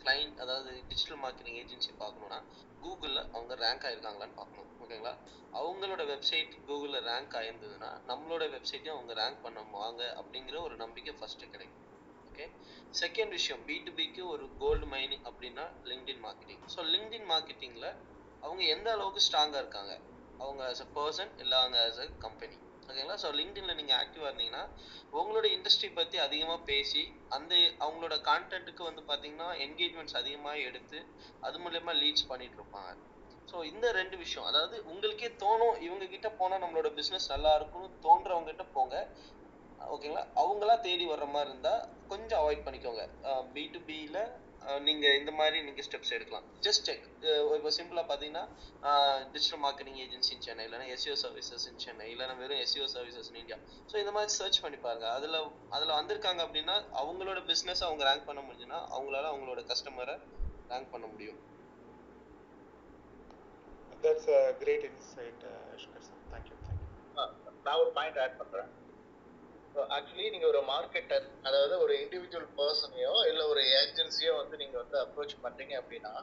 கிளைண்ட் அதாவது டிஜிட்டல் மார்க்கெட்டிங் ஏஜென்சி பார்க்கணுன்னா கூகுளில் அவங்க ரேங்க் ஆயிருக்காங்களான்னு பார்க்கணும். ஓகேங்களா அவங்களோட வெப்சைட் கூகுளில் ரேங்க் ஆயிருந்ததுன்னா நம்மளோட வெப்சைட்டையும் அவங்க ரேங்க் பண்ணுவாங்க அப்படிங்கிற ஒரு நம்பிக்கை ஃபஸ்ட்டு கிடைக்கும். ஓகே செகண்ட் விஷயம் பி டு பிக்கு ஒரு கோல்டு மைனிங் அப்படின்னா லிங்க்டின் மார்க்கெட்டிங் ஸோ லிங்க்டின் மார்க்கெட்டிங்கில் அவங்க எந்த அளவுக்கு ஸ்ட்ராங்காக இருக்காங்க? அவங்க ஆஸ் அ பர்சன் இல்லை அவங்க ஆஸ் அ கம்பெனி ஓகேங்களா ஸோ லிங்க்டின்ல நீங்கள் ஆக்டிவாக இருந்தீங்கன்னா உங்களோட இண்டஸ்ட்ரி பற்றி அதிகமாக பேசி அந்த அவங்களோட கான்டென்ட்டுக்கு வந்து பாத்தீங்கன்னா என்கேஜ்மெண்ட்ஸ் அதிகமாக எடுத்து அது மூலயமா லீட்ஸ் பண்ணிட்டு இருப்பாங்க. ஸோ இந்த ரெண்டு விஷயம் அதாவது உங்களுக்கே தோணும் இவங்க கிட்ட போனால் நம்மளோட பிஸ்னஸ் நல்லா இருக்கும்னு தோன்றவங்க கிட்ட போங்க. ஓகேங்களா அவங்களா தேடி வர்ற மாதிரி இருந்தால் கொஞ்சம் அவாய்ட் பண்ணிக்கோங்க. பி டு பியில் நீங்கள் இந்த மாதிரி நீங்கள் ஸ்டெப்ஸ் எடுக்கலாம். ஜஸ்ட் செக் இப்போ சிம்பிளாக பார்த்தீங்கன்னா digital marketing agency in Chennai இல்லைனா எஸ்இஓ சர்வீசஸ் இன் சென்னை இல்லைனா வெறும் SEO services in India so இந்த மாதிரி சர்ச் பண்ணி பாருங்க. அதில் அதில் வந்திருக்காங்க அப்படின்னா அவங்களோட பிஸ்னஸ் அவங்க ரேங்க் பண்ண முடிஞ்சுன்னா அவங்களால அவங்களோட கஸ்டமரை ரேங்க் பண்ண முடியும். That's great insight Ashkar sir thank you thank you நான் ஒரு பாயிண்ட் ஆட் பண்றேன் ஆக்சுவலி நீங்க ஒரு மார்க்கெட்டர் அதாவது ஒரு இண்டிவிஜுவல் பர்சனையோ இல்ல ஒரு ஏஜென்சியோ வந்து நீங்க வந்து அப்ரோச் பண்றீங்க அப்படின்னா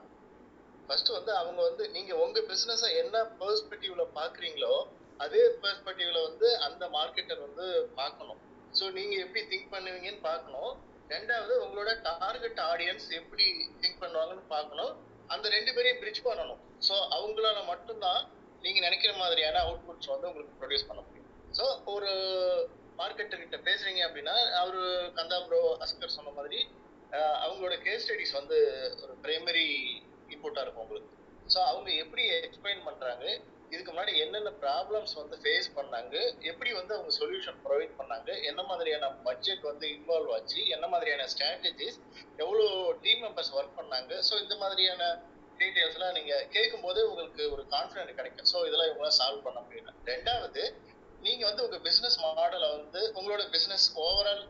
ஃபர்ஸ்ட் வந்து அவங்க வந்து நீங்க உங்க பிசினஸ என்ன பெர்ஸ்பெக்டிவ்ல பாக்குறீங்களோ அதே பெர்ஸ்பெக்டிவ்ல வந்து அந்த மார்க்கெட்டர் வந்து பார்க்கணும். ஸோ நீங்க எப்படி திங்க் பண்ணுவீங்கன்னு பார்க்கணும். ரெண்டாவது உங்களோட டார்கெட் ஆடியன்ஸ் எப்படி திங்க் பண்ணுவாங்கன்னு பார்க்கணும். அந்த ரெண்டு பேரையும் பிரிட்ஜ் பண்ணணும். ஸோ அவங்களால மட்டும்தான் நீங்க நினைக்கிற மாதிரியான அவுட்புட்ஸ் வந்து உங்களுக்கு ப்ரொடியூஸ் பண்ண முடியும். ஸோ ஒரு மார்க்கெட்டு கிட்ட பேசுறீங்க அப்படின்னா அவரு கந்தா ப்ரோ அஸ்கர் சொன்ன மாதிரி அவங்களோட கேஸ் ஸ்டடிஸ் வந்து ஒரு பிரைமரி இன்புட்டா இருக்கும் உங்களுக்கு. ஸோ அவங்க எப்படி எக்ஸ்பிளைன் பண்றாங்க இதுக்கு முன்னாடி என்னென்ன ப்ராப்ளம்ஸ் வந்து ஃபேஸ் பண்ணாங்க எப்படி வந்து அவங்க சொல்யூஷன் ப்ரொவைட் பண்ணாங்க என்ன மாதிரியான பட்ஜெட் வந்து இன்வால்வ் ஆச்சு என்ன மாதிரியான ஸ்ட்ராட்டஜிஸ் எவ்வளோ டீம் மெம்பர்ஸ் ஒர்க் பண்ணாங்க. ஸோ இந்த மாதிரியான டீட்டெயில்ஸ்லாம் நீங்கள் கேட்கும்போது உங்களுக்கு ஒரு கான்ஃபிடென்ட் கிடைக்கும். ஸோ இதெல்லாம் இவங்களாம் சால்வ் பண்ண முடியும் ரெண்டாவது நீங்க வந்து உங்க பிசினஸ் மாடலை வந்து உங்களோட பிசினஸ் ஓவரால்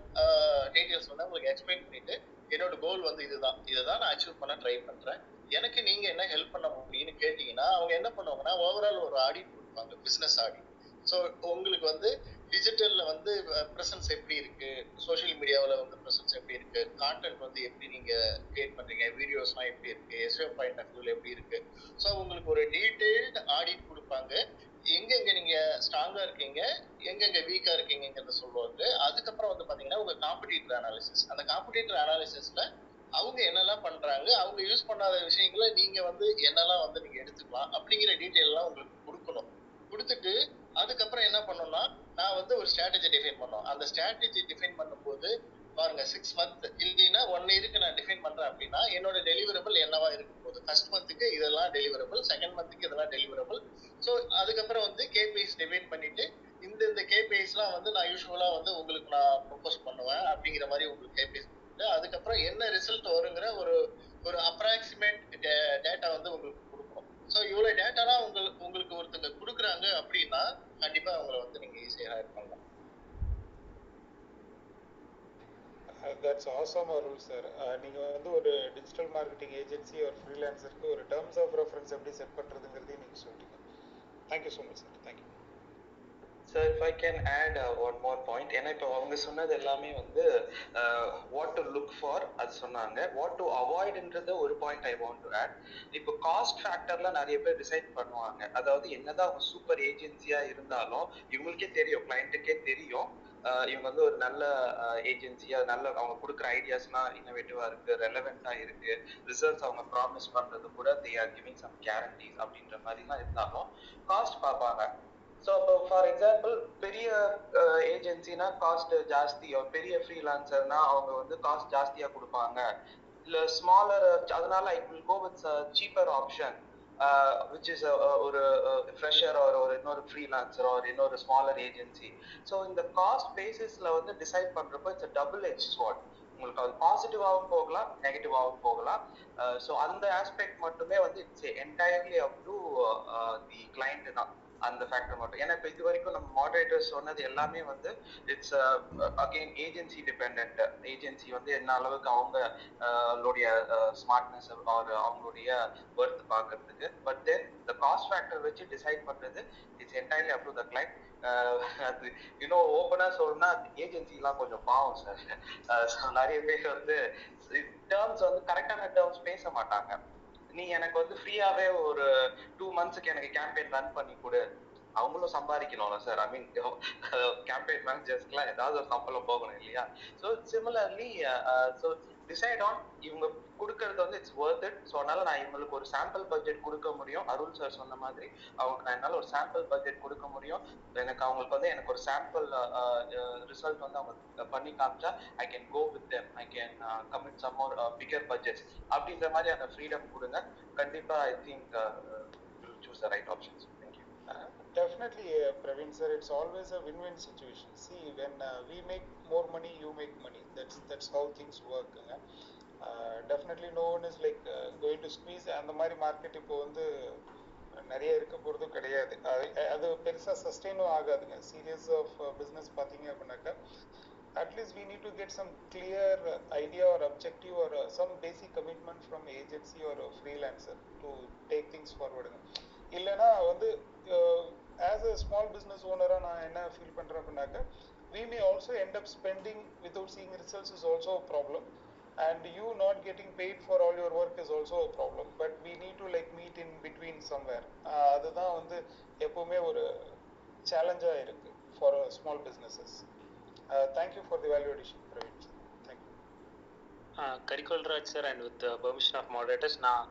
டீட்டெயில்ஸ் வந்து உங்களுக்கு எக்ஸ்பிளைன் பண்ணிட்டு என்னோட கோல் வந்து இதுதான். இதை தான் நான் அச்சீவ் பண்ண ட்ரை பண்றேன். எனக்கு நீங்க என்ன ஹெல்ப் பண்ண முடியும்னு கேட்டீங்கன்னா அவங்க என்ன பண்ணுவாங்கன்னா ஓவரால் ஒரு ஆடிட் கொடுப்பாங்க பிசினஸ் ஆடிட் ஸோ உங்களுக்கு வந்து டிஜிட்டல்ல வந்து ப்ரெசன்ஸ் எப்படி இருக்கு? சோஷியல் மீடியாவில் வந்து ப்ரெசன்ஸ் எப்படி இருக்கு? கான்டென்ட் வந்து எப்படி நீங்க கிரியேட் பண்றீங்க? வீடியோஸ்லாம் எப்படி இருக்கு? எஸ்ஓ பாயிண்ட் ஆஃப் வியூல எப்படி இருக்கு? ஸோ உங்களுக்கு ஒரு டீடைல்டு ஆடிட் கொடுப்பாங்க. எங்கெங்க நீங்க ஸ்ட்ராங்கா இருக்கீங்க எங்கெங்க வீக்கா இருக்கீங்கிறத சொல்லுவாங்க. அதுக்கப்புறம் வந்து பாத்தீங்கன்னா உங்க காம்படிட்டர் அனாலிசிஸ் அந்த காம்படிட்டர் அனாலிசிஸ்ல அவங்க என்னெல்லாம் பண்றாங்க அவங்க யூஸ் பண்ணாத விஷயங்களை நீங்க வந்து என்னெல்லாம் வந்து நீங்க எடுத்துக்கலாம் அப்படிங்கிற டீட்டெயில் எல்லாம் உங்களுக்கு கொடுக்கணும். கொடுத்துட்டு அதுக்கப்புறம் என்ன பண்ணணும்னா நான் வந்து ஒரு ஸ்ட்ராட்டஜி டிஃபைன் பண்ணோம் அந்த ஸ்ட்ராட்டஜி டிஃபைன் பண்ணும்போது பாருங்க சிக்ஸ் மந்த் இல்லைன்னா ஒன் இயருக்கு நான் டிஃபைன் பண்றேன் அப்படின்னா என்னோட டெலிவரபிள் என்னவா இருக்கும்? போது ஃபர்ஸ்ட் மந்த்துக்கு இதெல்லாம் டெலிவரபிள் செகண்ட் மந்த்துக்கு இதெல்லாம் டெலிவரபிள் ஸோ அதுக்கப்புறம் வந்து கேபிஐஸ் டிஃபைன் பண்ணிட்டு இந்த இந்த கேபிஐஸ்லாம் வந்து நான் யூஸ்வலா வந்து உங்களுக்கு நான் ப்ரொபோஸ் பண்ணுவேன் அப்படிங்கிற மாதிரி உங்களுக்கு கேபிஐஸ் கொடுத்துட்டு அதுக்கப்புறம் என்ன ரிசல்ட் வருங்கிற ஒரு ஒரு அப்ராக்சிமேட் டேட்டா வந்து உங்களுக்கு கொடுக்கணும் ஸோ இவ்வளோ டேட்டாலாம் உங்களுக்கு உங்களுக்கு ஒருத்தங்க கொடுக்குறாங்க அப்படின்னா கண்டிப்பாக அவங்கள வந்து நீங்கள் ஈஸியாக ஹேர் பண்ணலாம். தட்ஸ் ஆசம் அருள் சார் நீங்கள் வந்து ஒரு டிஜிட்டல் மார்க்கெட்டிங் ஏஜென்சி ஒரு ஃப்ரீலான்சருக்கு ஒரு டேர்ம்ஸ் ஆஃப் ரெஃபரன்ஸ் எப்படி செட் பண்ணுறதுங்கிறதையும் நீங்கள் சொல்லிட்டீங்க thank you so much sir thank you sir if I can add one more point ஏன்னா இப்போ அவங்க சொன்னது எல்லாமே வந்து வாட் டு லுக் ஃபார் அது சொன்னாங்க. வாட் டு அவாய்டுன்றது ஒரு point I want to add இப்போ காஸ்ட் ஃபேக்டர்ல நிறைய பேர் டிசைட் பண்ணுவாங்க. அதாவது என்னதான் அவங்க சூப்பர் ஏஜென்சியா இருந்தாலும் இவங்களுக்கே தெரியும் கிளைண்ட்டுக்கே தெரியும். இவங்க வந்து ஒரு நல்ல ஏஜென்சியா நல்ல அவங்க கொடுக்குற ஐடியாஸ்லாம் இன்னோவேட்டிவா இருக்கு ரெலவெண்டா இருக்கு. ரிசல்ட்ஸ் அவங்க ப்ராமிஸ் பண்றது கூட they are giving some guarantees அப்படின்ற மாதிரிலாம் இருந்தாலும் காஸ்ட் பார்ப்பாங்க. ஸோ அப்போ ஃபார் எக்ஸாம்பிள் பெரிய ஏஜென்சினா காஸ்ட் ஜாஸ்தி பெரிய ஃப்ரீலான்சர்னா அவங்க வந்து காஸ்ட் ஜாஸ்தியா கொடுப்பாங்க. இல்ல ஸ்மாலர் அதனால I will go with cheaper option which is ஒரு ஃப்ரெஷர் ஒரு ஒரு இன்னொரு ஃப்ரீலான்சர் ஒரு இன்னொரு ஸ்மாலர் ஏஜென்சி ஸோ இந்த காஸ்ட் பேசிஸ்ல வந்து டிசைட் பண்றப்போ இட்ஸ் டபுள் எச் ஸ்வாட் உங்களுக்கு அது பாசிட்டிவாகவும் போகலாம் நெகட்டிவாகவும் போகலாம். ஸோ அந்த ஆஸ்பெக்ட் மட்டுமே வந்து it's entirely up to the client தான். அந்த ஃபேக்டர் மட்டும். ஏன்னா இப்போ இது வரைக்கும் நம்ம மாடரேட்டர்ஸ் சொன்னது எல்லாமே வந்து it's again agency depend agency வந்து என்ன அளவுக்கு அவங்க uh, அவங்களுடைய uh, ஸ்மார்ட்னஸ் ஆர் அவங்களுடைய ஒர்த் பார்க்கறதுக்கு. பட் தென் இந்த காஸ்ட் ஃபேக்டர் வச்சு டிசைட் பண்றது it's entirely up to the client அது இன்னும் ஓப்பனா சொல்லணும்னா ஏஜென்சிலாம் கொஞ்சம் பாவம் சார் uh, நிறைய பேர் வந்து டேர்ம்ஸ் வந்து கரெக்டான டேர்ம்ஸ் பேச மாட்டாங்க. நீ எனக்கு வந்து ஃப்ரீயாவே ஒரு டூ மந்த்ஸ்க்கு எனக்கு கேம்பெயின் ரன் பண்ணி கொடு. அவங்களும் சம்பாதிக்கணும்ல சார் ஐ மீன் கேம்பெயின் மேனேஜர்ஸ்க்குலாம் ஏதாவது ஒரு சம்பளம் போகணும் இல்லையா? So similarly so decide on இவங்க கொடுக்கறது வந்து இட்ஸ் ஒர்த் இட் ஸோ அதனால நான் இவங்களுக்கு ஒரு சாம்பிள் பட்ஜெட் கொடுக்க முடியும். அருள் சார் சொன்ன மாதிரி அவங்களுக்கு நான் என்னால் ஒரு சாம்பிள் பட்ஜெட் கொடுக்க முடியும். எனக்கு அவங்களுக்கு வந்து எனக்கு ஒரு சாம்பிள் ரிசல்ட் வந்து அவங்க பண்ணி காமிச்சா I can go with them I can commit some more figure budgets அப்படின்ற மாதிரி அந்த ஃப்ரீடம் கொடுங்க. கண்டிப்பா I think choose the right options Definitely, uh, Praveen sir, it's always a win-win situation. See, when uh, we make more money, you make money. That's that's how things work. Uh, uh, definitely, no one is like uh, going to squeeze. அந்த மாதிரி மார்க்கெட் இப்போ வந்து நிறைய இருக்க போகிறதும் கிடையாது அது அது பெருசாக சஸ்டெயினும் ஆகாதுங்க சீரியஸ் ஆஃப் பிஸ்னஸ் பார்த்தீங்க அப்படின்னாக்கா at least we need to get some clear idea or objective or some basic commitment from agency or freelancer to take things ஃபார்வர்டுங்க இல்லைன்னா வந்து ஆஸ் அ ஸ்மால் பிஸ்னஸ் ஓனராக நான் என்ன ஃபீல் பண்ணுறேன் அப்படின்னாக்கா we may also end up spending without seeing results is also problem and you not getting paid for all your work is also a problem. But we need to like meet in between somewhere. Uh, அதுதான் வந்து எப்பவுமே ஒரு சேலஞ்சாக இருக்கு for small businesses thank you for the value addition Praveen thank you Karikolraj sir and with permission of moderators நான்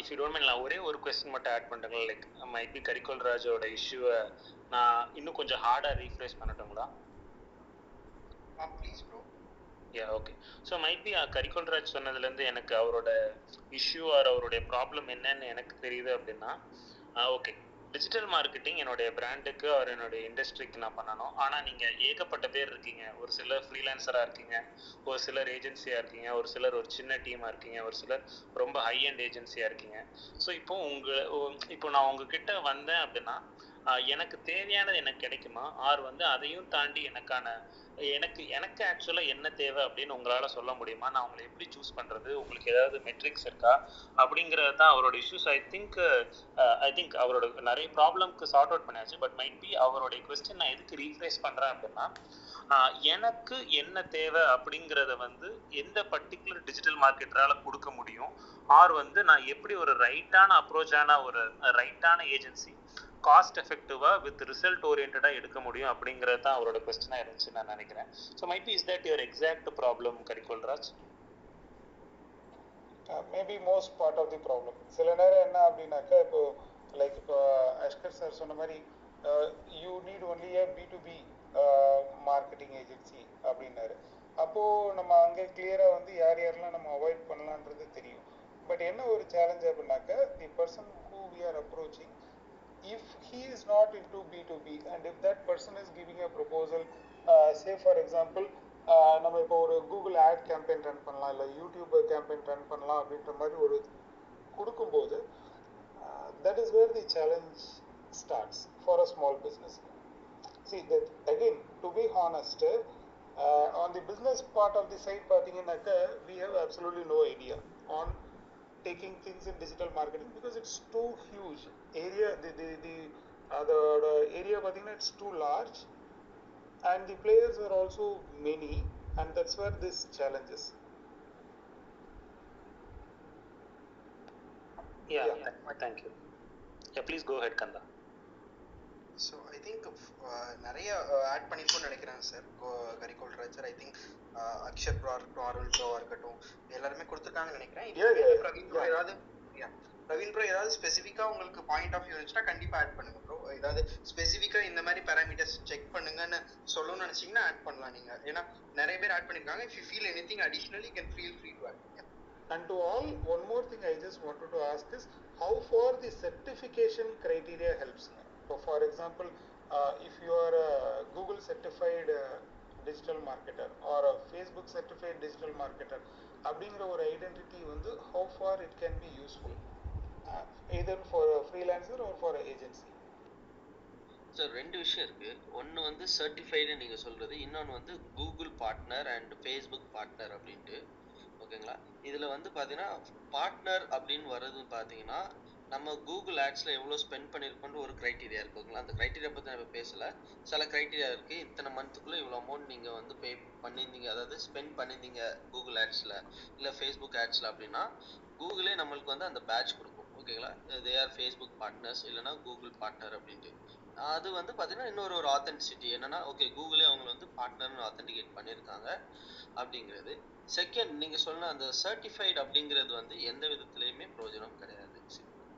இஃப் யூ டோன்ட் மைண்ட் நான் ஒரே ஒரு கொஸ்டின் மட்டும் ஆட் பண்ணுறேங்களா லைக் மைட் பி கரிகோல்ராஜோட இஷ்யூவை நான் இன்னும் கொஞ்சம் ஹார்டாக rephrase பண்ணட்டுங்களா? Please bro yeah okay so might be Karikolraj சொன்னதுலேருந்து எனக்கு அவரோட இஷ்யூ ஆர் அவருடைய ப்ராப்ளம் என்னன்னு எனக்கு தெரியுது அப்படின்னா ஓகே டிஜிட்டல் மார்க்கெட்டிங் என்னுடைய பிராண்டுக்கு அவர் என்னுடைய இண்டஸ்ட்ரிக்கு நான் பண்ணணும். ஆனால் நீங்கள் ஏகப்பட்ட பேர் இருக்கீங்க. ஒரு சிலர் ஃப்ரீலான்சராக இருக்கீங்க. ஒரு சிலர் ஏஜென்சியாக இருக்கீங்க. ஒரு சிலர் ஒரு சின்ன டீமாக இருக்கீங்க. ஒரு சிலர் ரொம்ப ஹை அண்ட் ஏஜென்சியாக இருக்கீங்க. ஸோ இப்போ உங்கள் இப்போ நான் உங்ககிட்ட வந்தேன் அப்படின்னா எனக்கு தேவையானது எனக்கு கிடைக்குமா? ஆர் வந்து அதையும் தாண்டி எனக்கான எனக்கு எனக்கு ஆக்சுவலாக என்ன தேவை அப்படின்னு உங்களால் சொல்ல முடியுமா? நான் உங்களை எப்படி சூஸ் பண்ணுறது உங்களுக்கு ஏதாவது மெட்ரிக்ஸ் இருக்கா? அப்படிங்கிறது தான் அவரோட issues I think I think அவரோட நிறைய ப்ராப்ளம்க்கு சார்ட் அவுட் பண்ணியாச்சு பட் மைட் பி அவருடைய கொஸ்டின் நான் எதுக்கு ரீஃப்ரேஸ் பண்ணுறேன் அப்படின்னா uh, எனக்கு என்ன தேவை அப்படிங்கிறத வந்து எந்த பர்டிகுலர் டிஜிட்டல் மார்க்கெட்டரால் கொடுக்க முடியும்? ஆர் வந்து நான் எப்படி ஒரு ரைட்டான அப்ரோச்சான ஒரு ரைட்டான ஏஜென்சி காஸ்ட் எஃபெக்டிவாக வித் ரிசல்ட் ஓரியன்டாக எடுக்க முடியும் அப்படிங்கிறது தான் அவரோட கொஸ்டினாக இருந்துச்சு நான் நினைக்கிறேன். So might is that your exact problem Karikolraj maybe most part of the problem சில நேரம் என்ன அப்படின்னாக்கா இப்போ லைக் இப்போ அஷ்கர் சார் சொன்ன மாதிரி you need only a B to B marketing agency அப்படின்னாரு. அப்போது நம்ம அங்கே கிளியராக வந்து யார் யாரெல்லாம் நம்ம அவாய்ட் பண்ணலான்றது தெரியும். பட் என்ன ஒரு சேலஞ்ச் அப்படின்னாக்கா the person who we are approaching if he is not into B2B and if that person is giving a proposal, uh, say for example, நம்ம இப்போ ஒரு கூகுள் ஆட் கேம்பெயின் ரன் பண்ணலாம் இல்லை யூடியூப் கேம்பெயின் ரன் பண்ணலாம் அப்படின்ற மாதிரி ஒரு கொடுக்கும்போது that is where the challenge starts for a small business see that again to be honest on the business part of the side பார்த்தீங்கன்னாக்க we have absolutely no idea on taking things in digital marketing because it's too huge. Area the, the, the அதோட ஏரியா பார்த்தீங்கன்னா it's too large and the players are also many and that's where this challenges Yeah, thank you. Yeah, please go ahead, Kanda. So I think நிறைய ஆட் பண்ணிருக்கோம்னு நினைக்கிறேன் sir Karikol Rajar I think Akshar bro இருக்கட்டும் அருள் ப்ரோவா இருக்கட்டும் எல்லாருமே கொடுத்துருக்காங்கன்னு நினைக்கிறேன் Yeah, இதுவே yeah, yeah. பிரவீன் ப்ரோ ஏதாவது yeah. பிரவீன் ப்ரோ ஏதாவது ஸ்பெசிஃபிக்கா உங்களுக்கு பாயிண்ட் ஆஃப் வியூ இருந்துச்சுன்னா கண்டிப்பா ஆட் பண்ணுங்க ப்ரோ ஏதாவது ஸ்பெசிஃபிக்கா இந்த மாதிரி பேராமீட்டர்ஸ் செக் பண்ணுங்கன்னு சொல்லணும்னு நினைச்சீங்கன்னா ஆட் பண்ணலாம் நீங்க ஏன்னா நிறைய பேர் ஆட் பண்ணிருக்காங்க if you feel anything additionally can feel free to add And to all, one more thing I just wanted to ask is how far the certification criteria helps. So, for example, uh, if you are a Google certified uh, digital marketer or a Facebook certified digital marketer, அப்படிங்கிற ஒரு ஐடென்டிட்டி வந்து how far it can be useful uh, either for a freelancer or for an agency. Sir ரெண்டு விஷயம் இருக்கு. ஒன்று வந்து சர்டிஃபைடு நீங்கள் சொல்றது இன்னொன்று வந்து Google partner and Facebook partner அப்படின்ட்டு. ஓகேங்களா? இதில் வந்து பார்த்தீங்கன்னா பார்ட்னர் அப்படின்னு வர்றது பார்த்தீங்கன்னா நம்ம கூகுள் ஆட்ஸில் எவ்வளோ ஸ்பெண்ட் பண்ணியிருக்கோன்ற ஒரு க்ரைட்டீரியா இருக்குங்களா அந்த க்ரைட்டீரியா பற்றி நம்ம பேசலை. சில க்ரைட்டீரியா இருக்குது இத்தனை மந்த்துக்குள்ளே இவ்வளோ அமௌண்ட் நீங்கள் வந்து பே பண்ணிருந்தீங்க அதாவது ஸ்பெண்ட் பண்ணிருந்தீங்க கூகுள் ஆட்ஸில் இல்லை ஃபேஸ்புக் ஆட்ஸில் அப்படின்னா கூகுளே நம்மளுக்கு வந்து அந்த பேட்ச் கொடுக்கும். ஓகேங்களா தே ஆர் ஃபேஸ்புக் பார்ட்னர்ஸ் இல்லைன்னா கூகுள் பார்ட்னர் அப்படின்ட்டு. அது வந்து பார்த்தீங்கன்னா இன்னொரு ஒரு ஆத்தென்டிசிட்டி என்னன்னா ஓகே கூகுளே அவங்களை வந்து பார்ட்னர்னு ஆத்தென்டிகேட் பண்ணியிருக்காங்க அப்படிங்கிறது. செகண்ட் நீங்க சொன்ன அந்த சர்டிஃபைட் அப்படிங்கிறது வந்து எந்த விதத்துலேயுமே பிரயோஜனம் கிடையாது.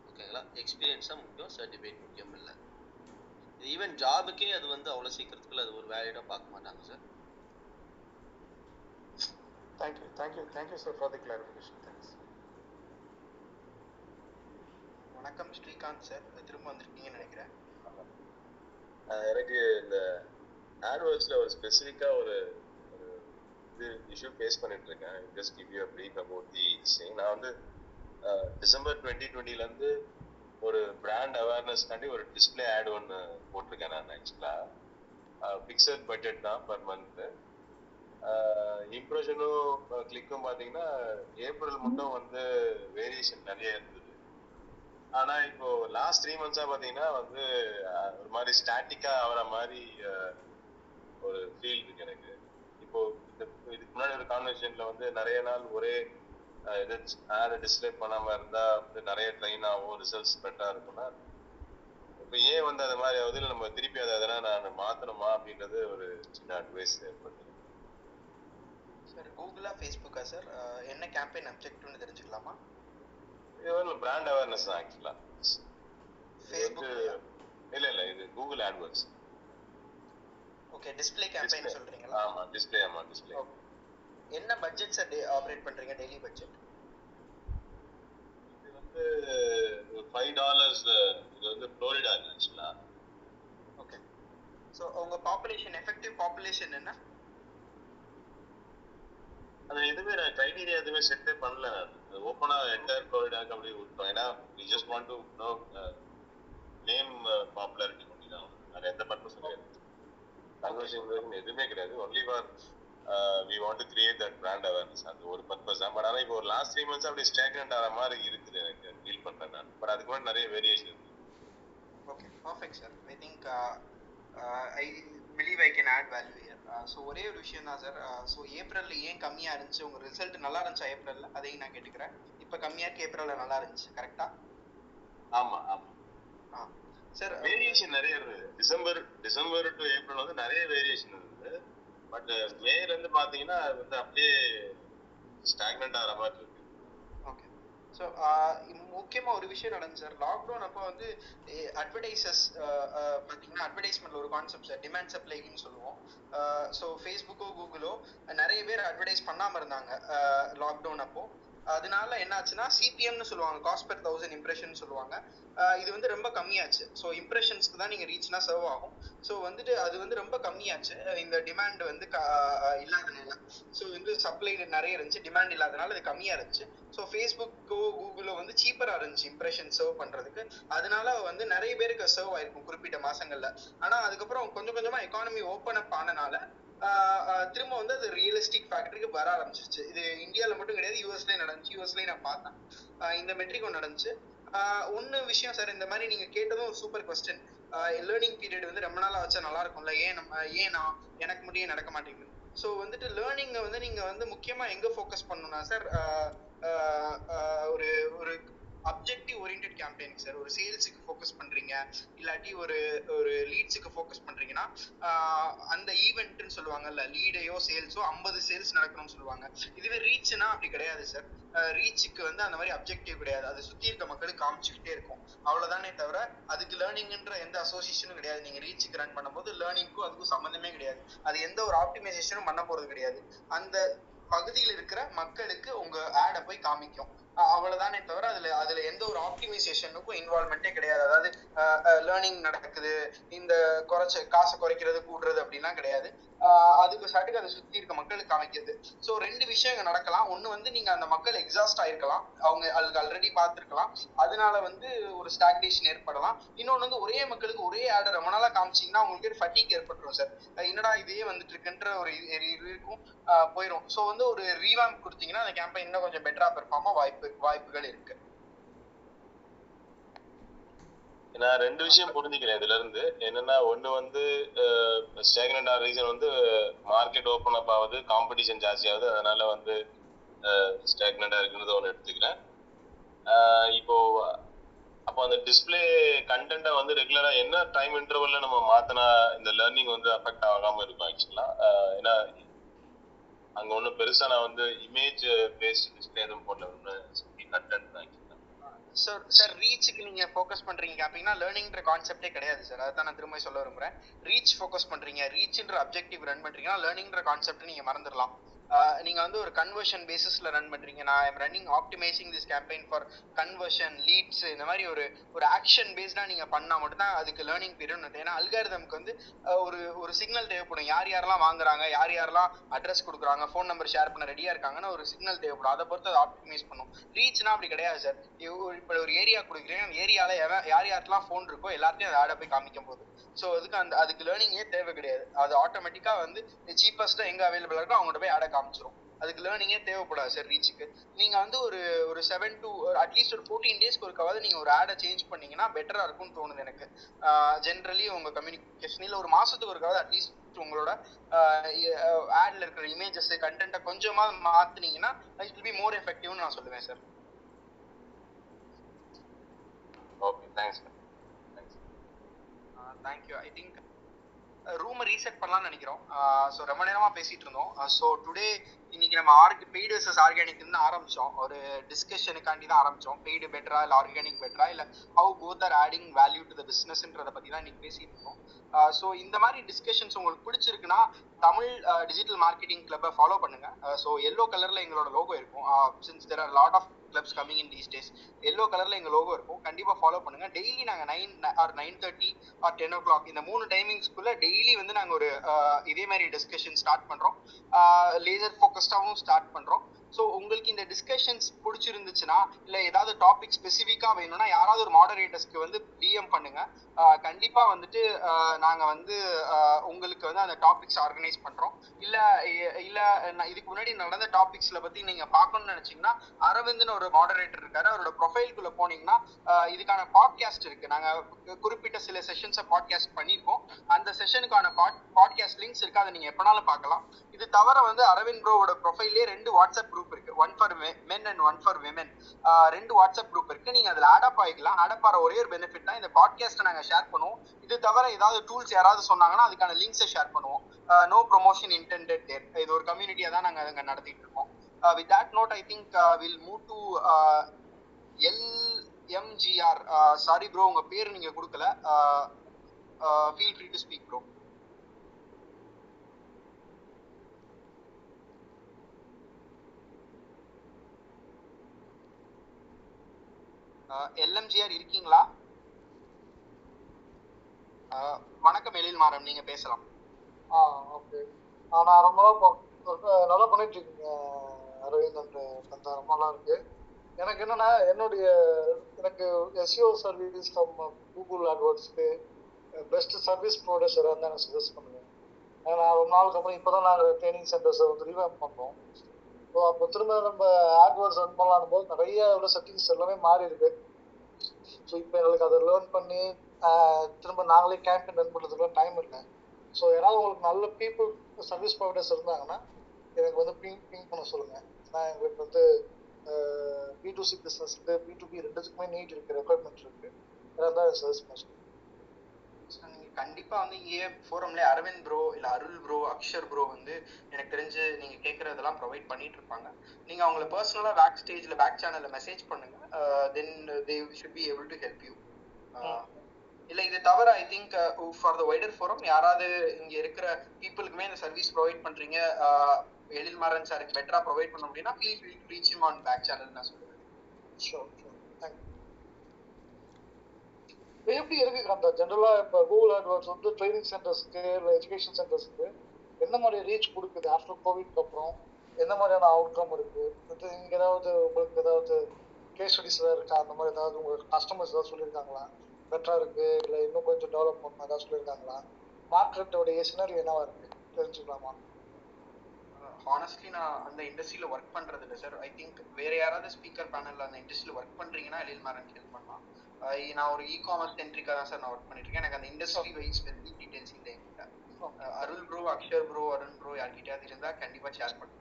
ஓகேங்களா எக்ஸ்பீரியன்ஸ் தான் முக்கியம் சர்டிஃபைட் முக்கியம் இல்லை. ஈவன் ஜாபுக்கே அது வந்து அவ்வளோ சீக்கிரத்துக்குள்ள அது ஒரு வேலிடாக பார்க்க மாட்டாங்க sir thank you thank you thank you sir for the clarification for the clarification. Thanks. வணக்கம் ஸ்ரீகாந்த் சார். திரும்ப வந்திருக்கீங்கன்னு நினைக்கிறேன். எனக்கு இந்த ஆட்வர்ட்ஸ்ல ஒரு ஸ்பெசிஃபிக்கா ஒரு இது இஷ்யூ ஃபேஸ் பண்ணிட்டு இருக்கேன். Just give you brief about the same நான் வந்து டிசம்பர் டுவெண்ட்டி டுவெண்ட்டிலேருந்து ஒரு பிராண்ட் அவேர்னஸ்க்காண்டி ஒரு டிஸ்பிளே ஆட் ஒன்று போட்டிருக்கேன் நான் ஆக்சுவலாக ஃபிக்ஸட் பட்ஜெட் தான் பர் மந்த் இம்ப்ரெஷனும் கிளிக்கும் பார்த்தீங்கன்னா ஏப்ரல் மட்டும் வந்து வேரியேஷன் நிறைய இருந்தது. ஆனா இப்போ லாஸ்ட் த்ரீ மந்த்ஸா பாத்தீங்கன்னா வந்து ஒரு மாதிரி ஸ்டாட்டிக்கா ஆகிற மாதிரி ஒரு ஃபீல் இருக்கு எனக்கு. இப்போ இதுக்கு முன்னாடி ஒரு கான்வெர்சேஷன்ல வந்து நிறைய நாள் ஒரே இது ஆட் டிஸ்பிளே பண்ணாம இருந்தா வந்து நிறைய ட்ரெயின் ஆகும் ரிசல்ட்ஸ் பெட்டரா இருக்கும்னா இப்போ ஏன் வந்து அது மாதிரி ஆகுது? இல்லை நம்ம திருப்பி அதை அதெல்லாம் நான் மாத்தணுமா அப்படின்றது ஒரு சின்ன அட்வைஸ் ஏற்படுது. சார் கூகுளா ஃபேஸ்புக்கா சார் என்ன கேம்பெயின் அப்ஜெக்டிவ்னு தெரிஞ்சுக்கலாமா? இது வந்து பிராண்ட் அவேர்னஸ் தான் ஆக்சுவலா இது வந்து இல்ல இல்ல இது Google AdWords okay display campaign சொல்றீங்களா? ஆமா டிஸ்பிளே ஆமா டிஸ்பிளே என்ன பட்ஜெட் சார் ஆப்ரேட் பண்றீங்க டெய்லி பட்ஜெட் இது வந்து ஃபைவ் டாலர்ஸ் இது வந்து ஃப்ளோரிடா ஆக்சுவலா ஓகே ஸோ உங்க பாப்புலேஷன் எஃபெக்டிவ் பாப்புலேஷன் என்ன? அது எதுவுமே நான் கிரைட்டீரியா எதுவுமே செட்டே பண்ணல நான். அது ஓப்பனா என்டையர் ஃப்ளோரிடாக்கு அப்படியே விட்டோம் ஏன்னா we just want to know name popularity பண்ணி தான். வேற எந்த பர்பஸும் கிடையாது கன்வர்சேஷன் எதுவுமே கிடையாது. Only for we want to create that brand awareness அது ஒரு பர்பஸ் தான். பட் ஆனால் இப்போ ஒரு லாஸ்ட் த்ரீ மந்த்ஸ் அப்படியே ஸ்டேக்னண்ட் ஆகிற மாதிரி இருக்குது எனக்கு ஃபீல் பண்ணுறேன் நான் பட் அதுக்கு முன்னாடி நிறைய வேரியேஷன் இருக்கு. Okay perfect sir I think I believe I can add value here so ஒரே ஒரு விஷயம் தான் சார் ஸோ ஏப்ரல்ல ஏன் கம்மியா இருந்துச்சு? உங்க ரிசல்ட் நல்லா இருந்துச்சா ஏப்ரல்ல அதையும் நான் கேட்டுக்கிறேன். இப்போ கம்மியா இருக்கு ஏப்ரல்ல நல்லா இருந்துச்சு கரெக்டா ஆமா ஆமா. ஆ. சார் வேரியேஷன் நிறைய இருந்தது டிசம்பர் டிசம்பர் டு ஏப்ரல் வந்து நிறைய வேரியேஷன் இருந்தது பட் மேல இருந்து பாத்தீங்கன்னா அது வந்து அப்படியே ஸ்டாக்னண்ட் ஆகிற மாதிரி ஸோ uh, முக்கியமா ஒரு விஷயம் நடந்துச்சு சார். லாக்டவுன் அப்போ வந்து அட்வர்டைசஸ் பார்த்தீங்கன்னா அட்வர்டைஸ்மெண்ட்ல ஒரு கான்செப்ட் சார். டிமாண்ட் சப்ளைன்னு சொல்லுவோம். ஸோ ஃபேஸ்புக்கோ கூகுளோ நிறைய பேர் அட்வர்டைஸ் பண்ணாம இருந்தாங்க லாக்டவுன் அப்போ. அதனால என்னாச்சுன்னா சிபிஎம்னு சொல்லுவாங்க காஸ்ட் பெர் தௌசண்ட் இம்ப்ரெஷன் சொல்லுவாங்க. இது வந்து ரொம்ப கம்மியாச்சு. ஸோ இம்ப்ரெஷன்ஸ்க்கு தான் நீங்க ரீச்னா சர்வ் ஆகும். ஸோ வந்துட்டு அது வந்து ரொம்ப கம்மியாச்சு. இந்த டிமாண்ட் வந்து க- இல்லாதனால. ஸோ வந்து சப்ளை நிறைய இருந்துச்சு. டிமாண்ட் இல்லாதனால இது கம்மியா இருந்துச்சு. ஸோ ஃபேஸ்புக்கோ கூகுளோ வந்து சீப்பரா இருந்துச்சு இம்ப்ரெஷன் சர்வ் பண்றதுக்கு. அதனால வந்து நிறைய பேருக்கு சர்வ் ஆயிருக்கும் குறிப்பிட்ட மாசங்கள்ல. ஆனா அதுக்கப்புறம் கொஞ்சம் கொஞ்சமா எக்கானமி ஓப்பன் அப் ஆனனால திரும்ப வந்து அது ரியலிஸ்டிக் ஃபேக்டருக்கு வர ஆரம்பிச்சிருச்சு. இது இந்தியாவில் மட்டும் கிடையாது யூஎஸ்லயும் நடந்துச்சு. யூஎஸ்லயும் நான் பார்த்தேன். இந்த மெட்ரிக் ஒன்று நடந்துச்சு. ஒன்று விஷயம் சார் இந்த மாதிரி நீங்கள் கேட்டதும் சூப்பர் கொஸ்டின் லேர்னிங் பீரியட் வந்து ரொம்ப நாளாக வச்சா நல்லா இருக்கும்ல. ஏன் நம்ம ஏன் நான்? எனக்கு முடியும் நடக்க மாட்டேங்குது? ஸோ வந்துட்டு லேர்னிங்கை வந்து நீங்கள் வந்து முக்கியமாக எங்கே ஃபோக்கஸ் பண்ணணும்னா சார் ஒரு ஒரு அப்ஜெக்டிவ் ஓரியன்ட் கேம்பெயின் சார் ஒரு சேல்ஸுக்கு ஃபோக்கஸ் பண்றீங்க இல்லாட்டி ஒரு ஒரு லீட்ஸுக்கு ஃபோக்கஸ் பண்றீங்கன்னா அந்த ஈவெண்ட்னு சொல்லுவாங்கல்ல லீடையோ சேல்ஸோ ஐம்பது சேல்ஸ் நடக்கணும்னு சொல்லுவாங்க. இதுவே ரீச்னா அப்படி கிடையாது சார் ரீச்சுக்கு வந்து அந்த மாதிரி அப்ஜெக்டிவ் கிடையாது. அதை சுத்தி இருக்க மக்களுக்கு காமிச்சுக்கிட்டே இருக்கும். அவ்வளவுதானே தவிர அதுக்கு லேர்னிங்ன்ற எந்த அசோசியேஷனும் கிடையாது. நீங்க ரீச்சுக்கு ரன் பண்ணும்போது லேர்னிங்க்கும் அதுக்கும் சம்மந்தமே கிடையாது. அது எந்த ஒரு ஆப்டிமைசேஷனும் பண்ண போறது கிடையாது. அந்த பகுதியில் இருக்கிற மக்களுக்கு உங்க ஆடை போய் காமிக்கும். அவ்வளவுதானே தவிர அதுல அதுல எந்த ஒரு ஆப்டிமைசேஷனுக்கும் இன்வால்மெண்ட்டே கிடையாது. அதாவது லேர்னிங் நடக்குது இந்த குறைச்ச காசை குறைக்கிறது கூடுறது அப்படின்லாம் கிடையாது. அதுக்கு சாட்டுக்கு அதை சுத்தி இருக்க மக்களுக்கு அமைக்கிறது ஸோ ரெண்டு விஷயங்கள் நடக்கலாம். ஒண்ணு வந்து நீங்க அந்த மக்கள் எக்ஸாஸ்ட் ஆயிருக்கலாம். அவங்க அதுக்கு ஆல்ரெடி பார்த்துருக்கலாம். அதனால வந்து ஒரு ஸ்டாக்னேஷன் ஏற்படலாம். இன்னொன்னு வந்து ஒரே மக்களுக்கு ஒரே ஆடை ரொம்ப நாளா காமிச்சீங்கன்னா உங்களுக்கு ஒரு ஃபட்டிக் ஏற்பட்டுரும் சார் என்னடா இதே வந்துட்டு இருக்குன்ற ஒரு இருக்கும். போயிடும் ஸோ வந்து ஒரு ரீவாம் கொடுத்தீங்கன்னா அந்த கேம்பெயின் இன்னும் கொஞ்சம் பெட்டரா பெர்ஃபார்மா வாய்ப்பு வாய்ப்புகள் இருக்கு. நான் ரெண்டு விஷயம் புரிஞ்சுக்கிறேன் இதுல இருந்து. என்னன்னா ஒண்ணு வந்து ஸ்டேக்னண்டா ரீசன் வந்து மார்க்கெட் ஓப்பன் அப் ஆகுது காம்படிஷன் ஜாஸ்தி ஆகுது அதனால வந்து ஸ்டேக்னண்டா இருக்குன்றத ஒன்று எடுத்துக்கிறேன். இப்போ அப்போ அந்த டிஸ்பிளே கண்டென்ட்டை வந்து ரெகுலரா என்ன டைம் இன்டர்வல்ல நம்ம மாத்தினா இந்த லேர்னிங் வந்து அஃபெக்ட் ஆகாம இருக்கும் ஆக்சுவலா ஏன்னா அங்க ஒன்றும் பெருசா நான் வந்து இமேஜ் பேஸ்ட் டிஸ்பிளே எதுவும் போடல ஒன்று கண்டென்ட் தான் சார் சார் ரீச்சுக்கு நீங்க ஃபோக்கஸ் பண்றீங்க அப்படின்னா லேர்னிங்ன்ற கான்செப்டே கிடையாது சார் அதான் நான் திரும்ப சொல்ல விரும்புறேன். ரீச் ஃபோக்கஸ் பண்றீங்க. ரீச்ன்ற அப்ஜெக்டிவ் ரன் பண்றீங்கன்னா லேர்னிங்ன்ற கான்செப்ட் நீங்க மறந்துடலாம் நீங்க வந்து ஒரு கன்வர்ஷன் பேசிஸ்ல ரன் பண்றீங்க. நான் I'm running optimising this campaign for conversion leads இந்த மாதிரி ஒரு ஒரு ஆக்ஷன் பேஸ்டா நீங்க பண்ணா மட்டும்தான் அதுக்கு லேர்னிங் பீரியட் ஏன்னா அல்காரிதம்க்கு வந்து ஒரு ஒரு சிக்னல் தேவைப்படும். யார் யாரெல்லாம் வாங்குறாங்க யார் யாரெல்லாம் அட்ரஸ் கொடுக்குறாங்க ஃபோன் நம்பர் ஷேர் பண்ண ரெடியா இருக்காங்கன்னு ஒரு சிக்னல் தேவைப்படும். அதை பொறுத்து அதை ஆப்டிமைஸ் பண்ணும். ரீச்னா அப்படி கிடையாது சார் இப்போ ஒரு ஏரியா கொடுக்குறேன் ஏரியால எவன் யார் யாருக்கெல்லாம் ஃபோன் இருக்கோ எல்லாத்தையும் அதை ஆட போய் காமிக்கும் போது ஸோ அதுக்கு அந்த அதுக்கு லேர்னிங்கே தேவை கிடையாது. அது ஆட்டோமேட்டிக்காக வந்து சீப்பஸ்டா எங்க அவைலபிளாக இருக்கோ அவங்கள்ட்ட போய் ஆடை காமிச்சிரும். அதுக்கு லேர்னிங்கே தேவைப்படாது சார் ரீச்சுக்கு நீங்க வந்து ஒரு ஒரு செவன் டு அட்லீஸ்ட் ஒரு ஃபோர்டீன் டேஸ்க்கு ஒருக்காவது நீங்க ஒரு ஆடை சேஞ்ச் பண்ணீங்கன்னா பெட்டரா இருக்கும்னு தோணுது எனக்கு. ஜென்ரலி உங்க கம்யூனிகேஷன் இல்ல ஒரு மாசத்துக்கு ஒருக்காவது அட்லீஸ்ட் உங்களோட ஆட்ல இருக்கிற இமேஜஸ் கண்டென்ட்டை கொஞ்சமா மாத்துனீங்கன்னா இட் வில் பி மோர் எஃபெக்டிவ்னு நான் சொல்லுவேன் sir okay thanks thank you I think ரூமை ரீசெட் பண்ணலாம்னு நினைக்கிறோம். Uh, ஸோ ரொம்ப நேரமா பேசிட்டு இருந்தோம். Uh, ஸோ டுடே இன்னைக்கு நம்ம ஆர்க் பெய்டு வர்சஸ் ஆர்கானிக் தான் ஆரம்பிச்சோம். ஒரு டிஸ்கஷனுக்காண்டி தான் ஆரம்பிச்சோம். பெய்டு பெட்டரா இல்லை ஆர்கானிக் பெட்டரா இல்லை how both are adding value to the பிஸ்னஸ்ன்றதை பத்தி தான் இன்னைக்கு பேசிட்டு இருக்கோம் ஸோ uh, இந்த மாதிரி டிஸ்கஷன்ஸ் உங்களுக்கு பிடிச்சிருக்குன்னா தமிழ் டிஜிட்டல் மார்க்கெட்டிங் கிளப்பை ஃபாலோ பண்ணுங்க. ஸோ எல்லோ கலர்ல எங்களோட லோகோ இருக்கும். Since there are lot of clubs coming in these days yellow கலர்ல எங்க லோகோ இருக்கும். கண்டிப்பா ஃபாலோ பண்ணுங்க. டெய்லி நாங்க nine or nine thirty or ten o'clock இந்த மூணு டைமிங்ஸ்க்குள்ள டெய்லி வந்து நாங்க ஒரு இதே மாதிரி டிஸ்கஷன் ஸ்டார்ட் பண்றோம். லேசர் ஃபோக்கஸ்டாவும் ஸ்டார்ட் பண்றோம். ஸோ உங்களுக்கு இந்த டிஸ்கஷன்ஸ் பிடிச்சிருந்துச்சுன்னா இல்லை ஏதாவது டாபிக் ஸ்பெசிஃபிக்காக வேணும்னா யாராவது ஒரு மாடரேட்டர்ஸ்க்கு வந்து டிஎம் பண்ணுங்க. கண்டிப்பா வந்துட்டு நாங்க வந்து உங்களுக்கு வந்து அந்த டாபிக்ஸ் ஆர்கனைஸ் பண்றோம். இல்ல இல்ல இதுக்கு முன்னாடி நடந்த டாபிக்ஸ்ல பத்தி நீங்க பார்க்கணும்னு நினைச்சீங்கன்னா அரவிந்த்னு ஒரு மாடரேட்டர் இருக்காரு. அவரோட ப்ரொஃபைல்குள்ள போனீங்கன்னா இதுக்கான பாட்காஸ்ட் இருக்கு. நாங்க குறிப்பிட்ட சில செஷன்ஸை பாட்காஸ்ட் பண்ணியிருக்கோம். அந்த செஷனுக்கான பாட் பாட்காஸ்ட் லிங்க்ஸ் இருக்குது அதை நீங்க எப்பனாலும் பார்க்கலாம். இது தவிர வந்து அரவிந்த் ப்ரோவோட ப்ரொஃபைல்லே ரெண்டு வாட்ஸ்அப் குரூப் இருக்கு. One for men and one for women ரெண்டு வாட்ஸ்அப் குரூப் இருக்கு. நீங்க அதுல ஆடப் ஆகிக்கலாம். ஆடப் ஆகிற ஒரே ஒரு பெனிஃபிட் தான் இந்த பாட்காஸ்ட்டை நாங்க ஷேர் பண்ணுவோம். இது தவிர ஏதாவது டூல்ஸ் யாராவது சொன்னாங்கன்னா அதுக்கான லிங்க்ஸை ஷேர் பண்ணுவோம். நோ ப்ரொமோஷன் இன்டென்டட் தேர் இது ஒரு கம்யூனிட்டியா தான் நாங்க அங்க நடத்திட்டு இருக்கோம். With that note I think will move to L MGR sorry bro உங்க பேர் நீங்க கொடுக்கல. Feel free to speak bro LMGR இருக்கீங்களா? வணக்கம் எழில் மாறம் நீங்க பேசலாம். Ah okay. நான் ரொம்ப நல்லா பண்ணிட்டு இருக்கீங்க அரவிந்த் அந்த ரொம்ப நல்லா இருக்கு. எனக்கு என்னன்னா என்னுடைய எனக்கு எஸ்இஓ சர்வீஸ் ஃப்ரம் கூகுள் அட்வர்ட்ஸ்க்கு பெஸ்ட் சர்வீஸ் ப்ரொவைடர்ஸ் வந்து எனக்கு சஜஸ்ட் பண்ணுவேன். நான் ரொம்ப நாளுக்கு அப்புறம் இப்போ தான் நாங்கள் ட்ரைனிங் சென்டர்ஸை வந்து ரீவேம் பண்ணோம் ஸோ அப்போ திரும்ப நம்ம ஆட்வர்ட்ஸ் ரன் பண்ணலான்னு போது நிறைய உள்ள செட்டிங்ஸ் எல்லாமே மாறி இருக்கு. ஸோ இப்போ எங்களுக்கு அதை லேர்ன் பண்ணி திரும்ப நாங்களே கேம்பெயின் ரன் பண்ணுறதுக்குலாம் டைம் இல்லை. ஸோ யாராவது உங்களுக்கு நல்ல பீப்புள் சர்வீஸ் ப்ரொவைடர்ஸ் இருந்தாங்கன்னா எனக்கு வந்து பிங் பிங் பண்ண சொல்லுங்கள் ஏன்னா எங்களுக்கு வந்து பி டு சி இருக்குது பி டு பி ரெண்டுத்துக்குமே நீட் இருக்குது ரெக்குவயர்மெண்ட் இருக்குது அதான் தான் சர்வீஸ் பண்ண சொல்லுங்கள் கண்டிப்பா வந்து இங்கே ஃபோரம்ல அரவிந்த் ப்ரோ இல்ல அருள் ப்ரோ அக்ஷர் ப்ரோ வந்து எனக்கு தெரிஞ்சு நீங்க கேட்கறதெல்லாம் ப்ரொவைட் பண்ணிட்டு இருப்பாங்க நீங்க அவங்கள பர்சனலா பேக் ஸ்டேஜ்ல பேக் சேனல்ல மெசேஜ் பண்ணுங்க. Then they should be able to help you இல்ல இது தவிர I think for the wider forum யாராவது இங்க இருக்கிற பீப்புளுக்குமே இந்த சர்வீஸ் ப்ரொவைட் பண்றீங்க. Uh, எழில் மாறன் சாருக்கு பெட்டரா ப்ரொவைட் பண்ண முடியும்னா to reach on back channel நான் சொல்லுவேன் ஷோர் ஷோர் தேங்க்யூ இப்போ எப்படி இருக்கு அந்த ஜென்ரலாக இப்போ கூகுள் அட்வர்ட்ஸ் வந்து ட்ரைனிங் சென்டர்ஸ்க்கு இல்லை எஜுகேஷன் சென்டர்ஸ்க்கு என்ன மாதிரி ரீச் கொடுக்குது? ஆஃப்டர் கோவிட்க்கு அப்புறம் என்ன மாதிரியான அவுட்கம் இருக்கு? இது இங்கே ஏதாவது உங்களுக்கு ஏதாவது கேஸ் ஸ்டடிஸ் ஏதாவது இருக்கா? அந்த மாதிரி ஏதாவது உங்களுக்கு கஸ்டமர்ஸ் ஏதாவது சொல்லியிருக்காங்களா? பெட்டரா இருக்கு? இல்லை இன்னும் கொஞ்சம் டெவலப் பண்ணணும் ஏதாவது சொல்லியிருக்காங்களா? மார்க்கெட்டோடைய சினரி என்னவா இருக்கு? தெரிஞ்சுக்கலாமா? Uh, ஹானஸ்ட்லி நான் அந்த இண்டஸ்ட்ரியில ஒர்க் பண்றது இல்லை சார் ஐ திங்க் வேற யாராவது ஸ்பீக்கர் பேனல்ல அந்த இண்டஸ்ட்ரியில ஒர்க் பண்றீங்கன்னா எழில் மாறன் ஹெல்ப் பண்ணலாம். நான் ஒரு இ காமர்ஸ் சென்ட்ரிக்கா தான் சார் நான் ஒர்க் பண்ணிட்டு இருக்கேன் எனக்கு அந்த இண்டஸ்ட்ரி வைஸ் ஸ்பெசிஃபிக் டீடைல்ஸ் இல்லை என்கிட்ட. Arul bro Akshar bro Arun bro யார்கிட்டயாவது இருந்தா கண்டிப்பா ஷேர் பண்ணுங்க.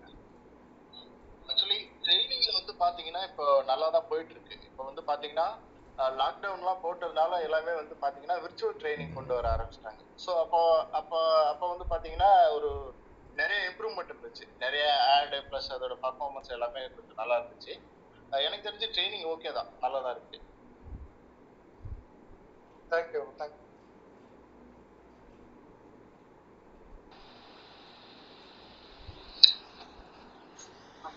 ஆக்சுவலி ட்ரைனிங்ல வந்து பாத்தீங்கன்னா இப்போ நல்லா தான் போயிட்டு இருக்கு இப்போ வந்து பாத்தீங்கன்னா லாக்டவுன்லாம் போட்டதுனால எல்லாமே வந்து பாத்தீங்கன்னா விர்ச்சுவல் ட்ரைனிங் கொண்டு வர ஆரம்பிச்சிட்டாங்க. ஸோ அப்போ அப்போ அப்போ வந்து பாத்தீங்கன்னா ஒரு நிறைய இம்ப்ரூவ்மெண்ட் இருந்துச்சு. நிறைய ஆடு ப்ளஸ் அதோட பர்ஃபார்மன்ஸ் எல்லாமே கொஞ்சம் நல்லா இருந்துச்சு. எனக்கு தெரிஞ்சு ட்ரைனிங் ஓகே தான். நல்லா தான் இருக்கு. தேங்க்யூ தேங்க்யூ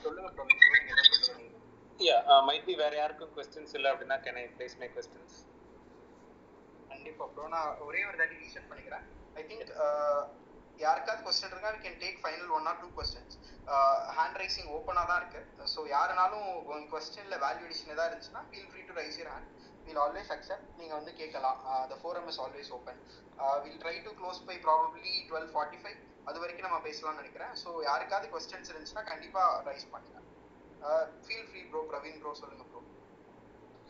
சொல்லுங்க பிரவீன் bro, நீங்க ஏதோ சொல்லுங்க யா மைட் பி வேற யாருக்கும் கொஸ்டின்ஸ் இல்லை அப்படின்னா can I place my questions கண்டிப்பா ப்ரோ நான் ஒரே ஒரு தாட்டி ரீசெட் பண்ணிக்கிறேன். ஐ திங்க் யாருக்காவது கொஸ்டின் இருக்கா we can take final one or two questions hand raising ஓப்பனாக தான் இருக்கு. ஸோ யாருனாலும் உங்க கொஸ்டின்ல வேல்யூடேஷன் ஏதாவது இருந்துச்சுன்னா feel free to raise your hand will always accept நீங்க வந்து கேட்கலாம். The forum is always open will try to close by probably twelve forty five அது வரைக்கும் நம்ம பேசலாம்னு நினைக்கிறேன். ஸோ யாருக்காவது கொஸ்டின்ஸ் இருந்துச்சுன்னா கண்டிப்பா ரைஸ் பண்ணுங்க. Feel free bro Praveen bro சொல்லுங்க ப்ரோ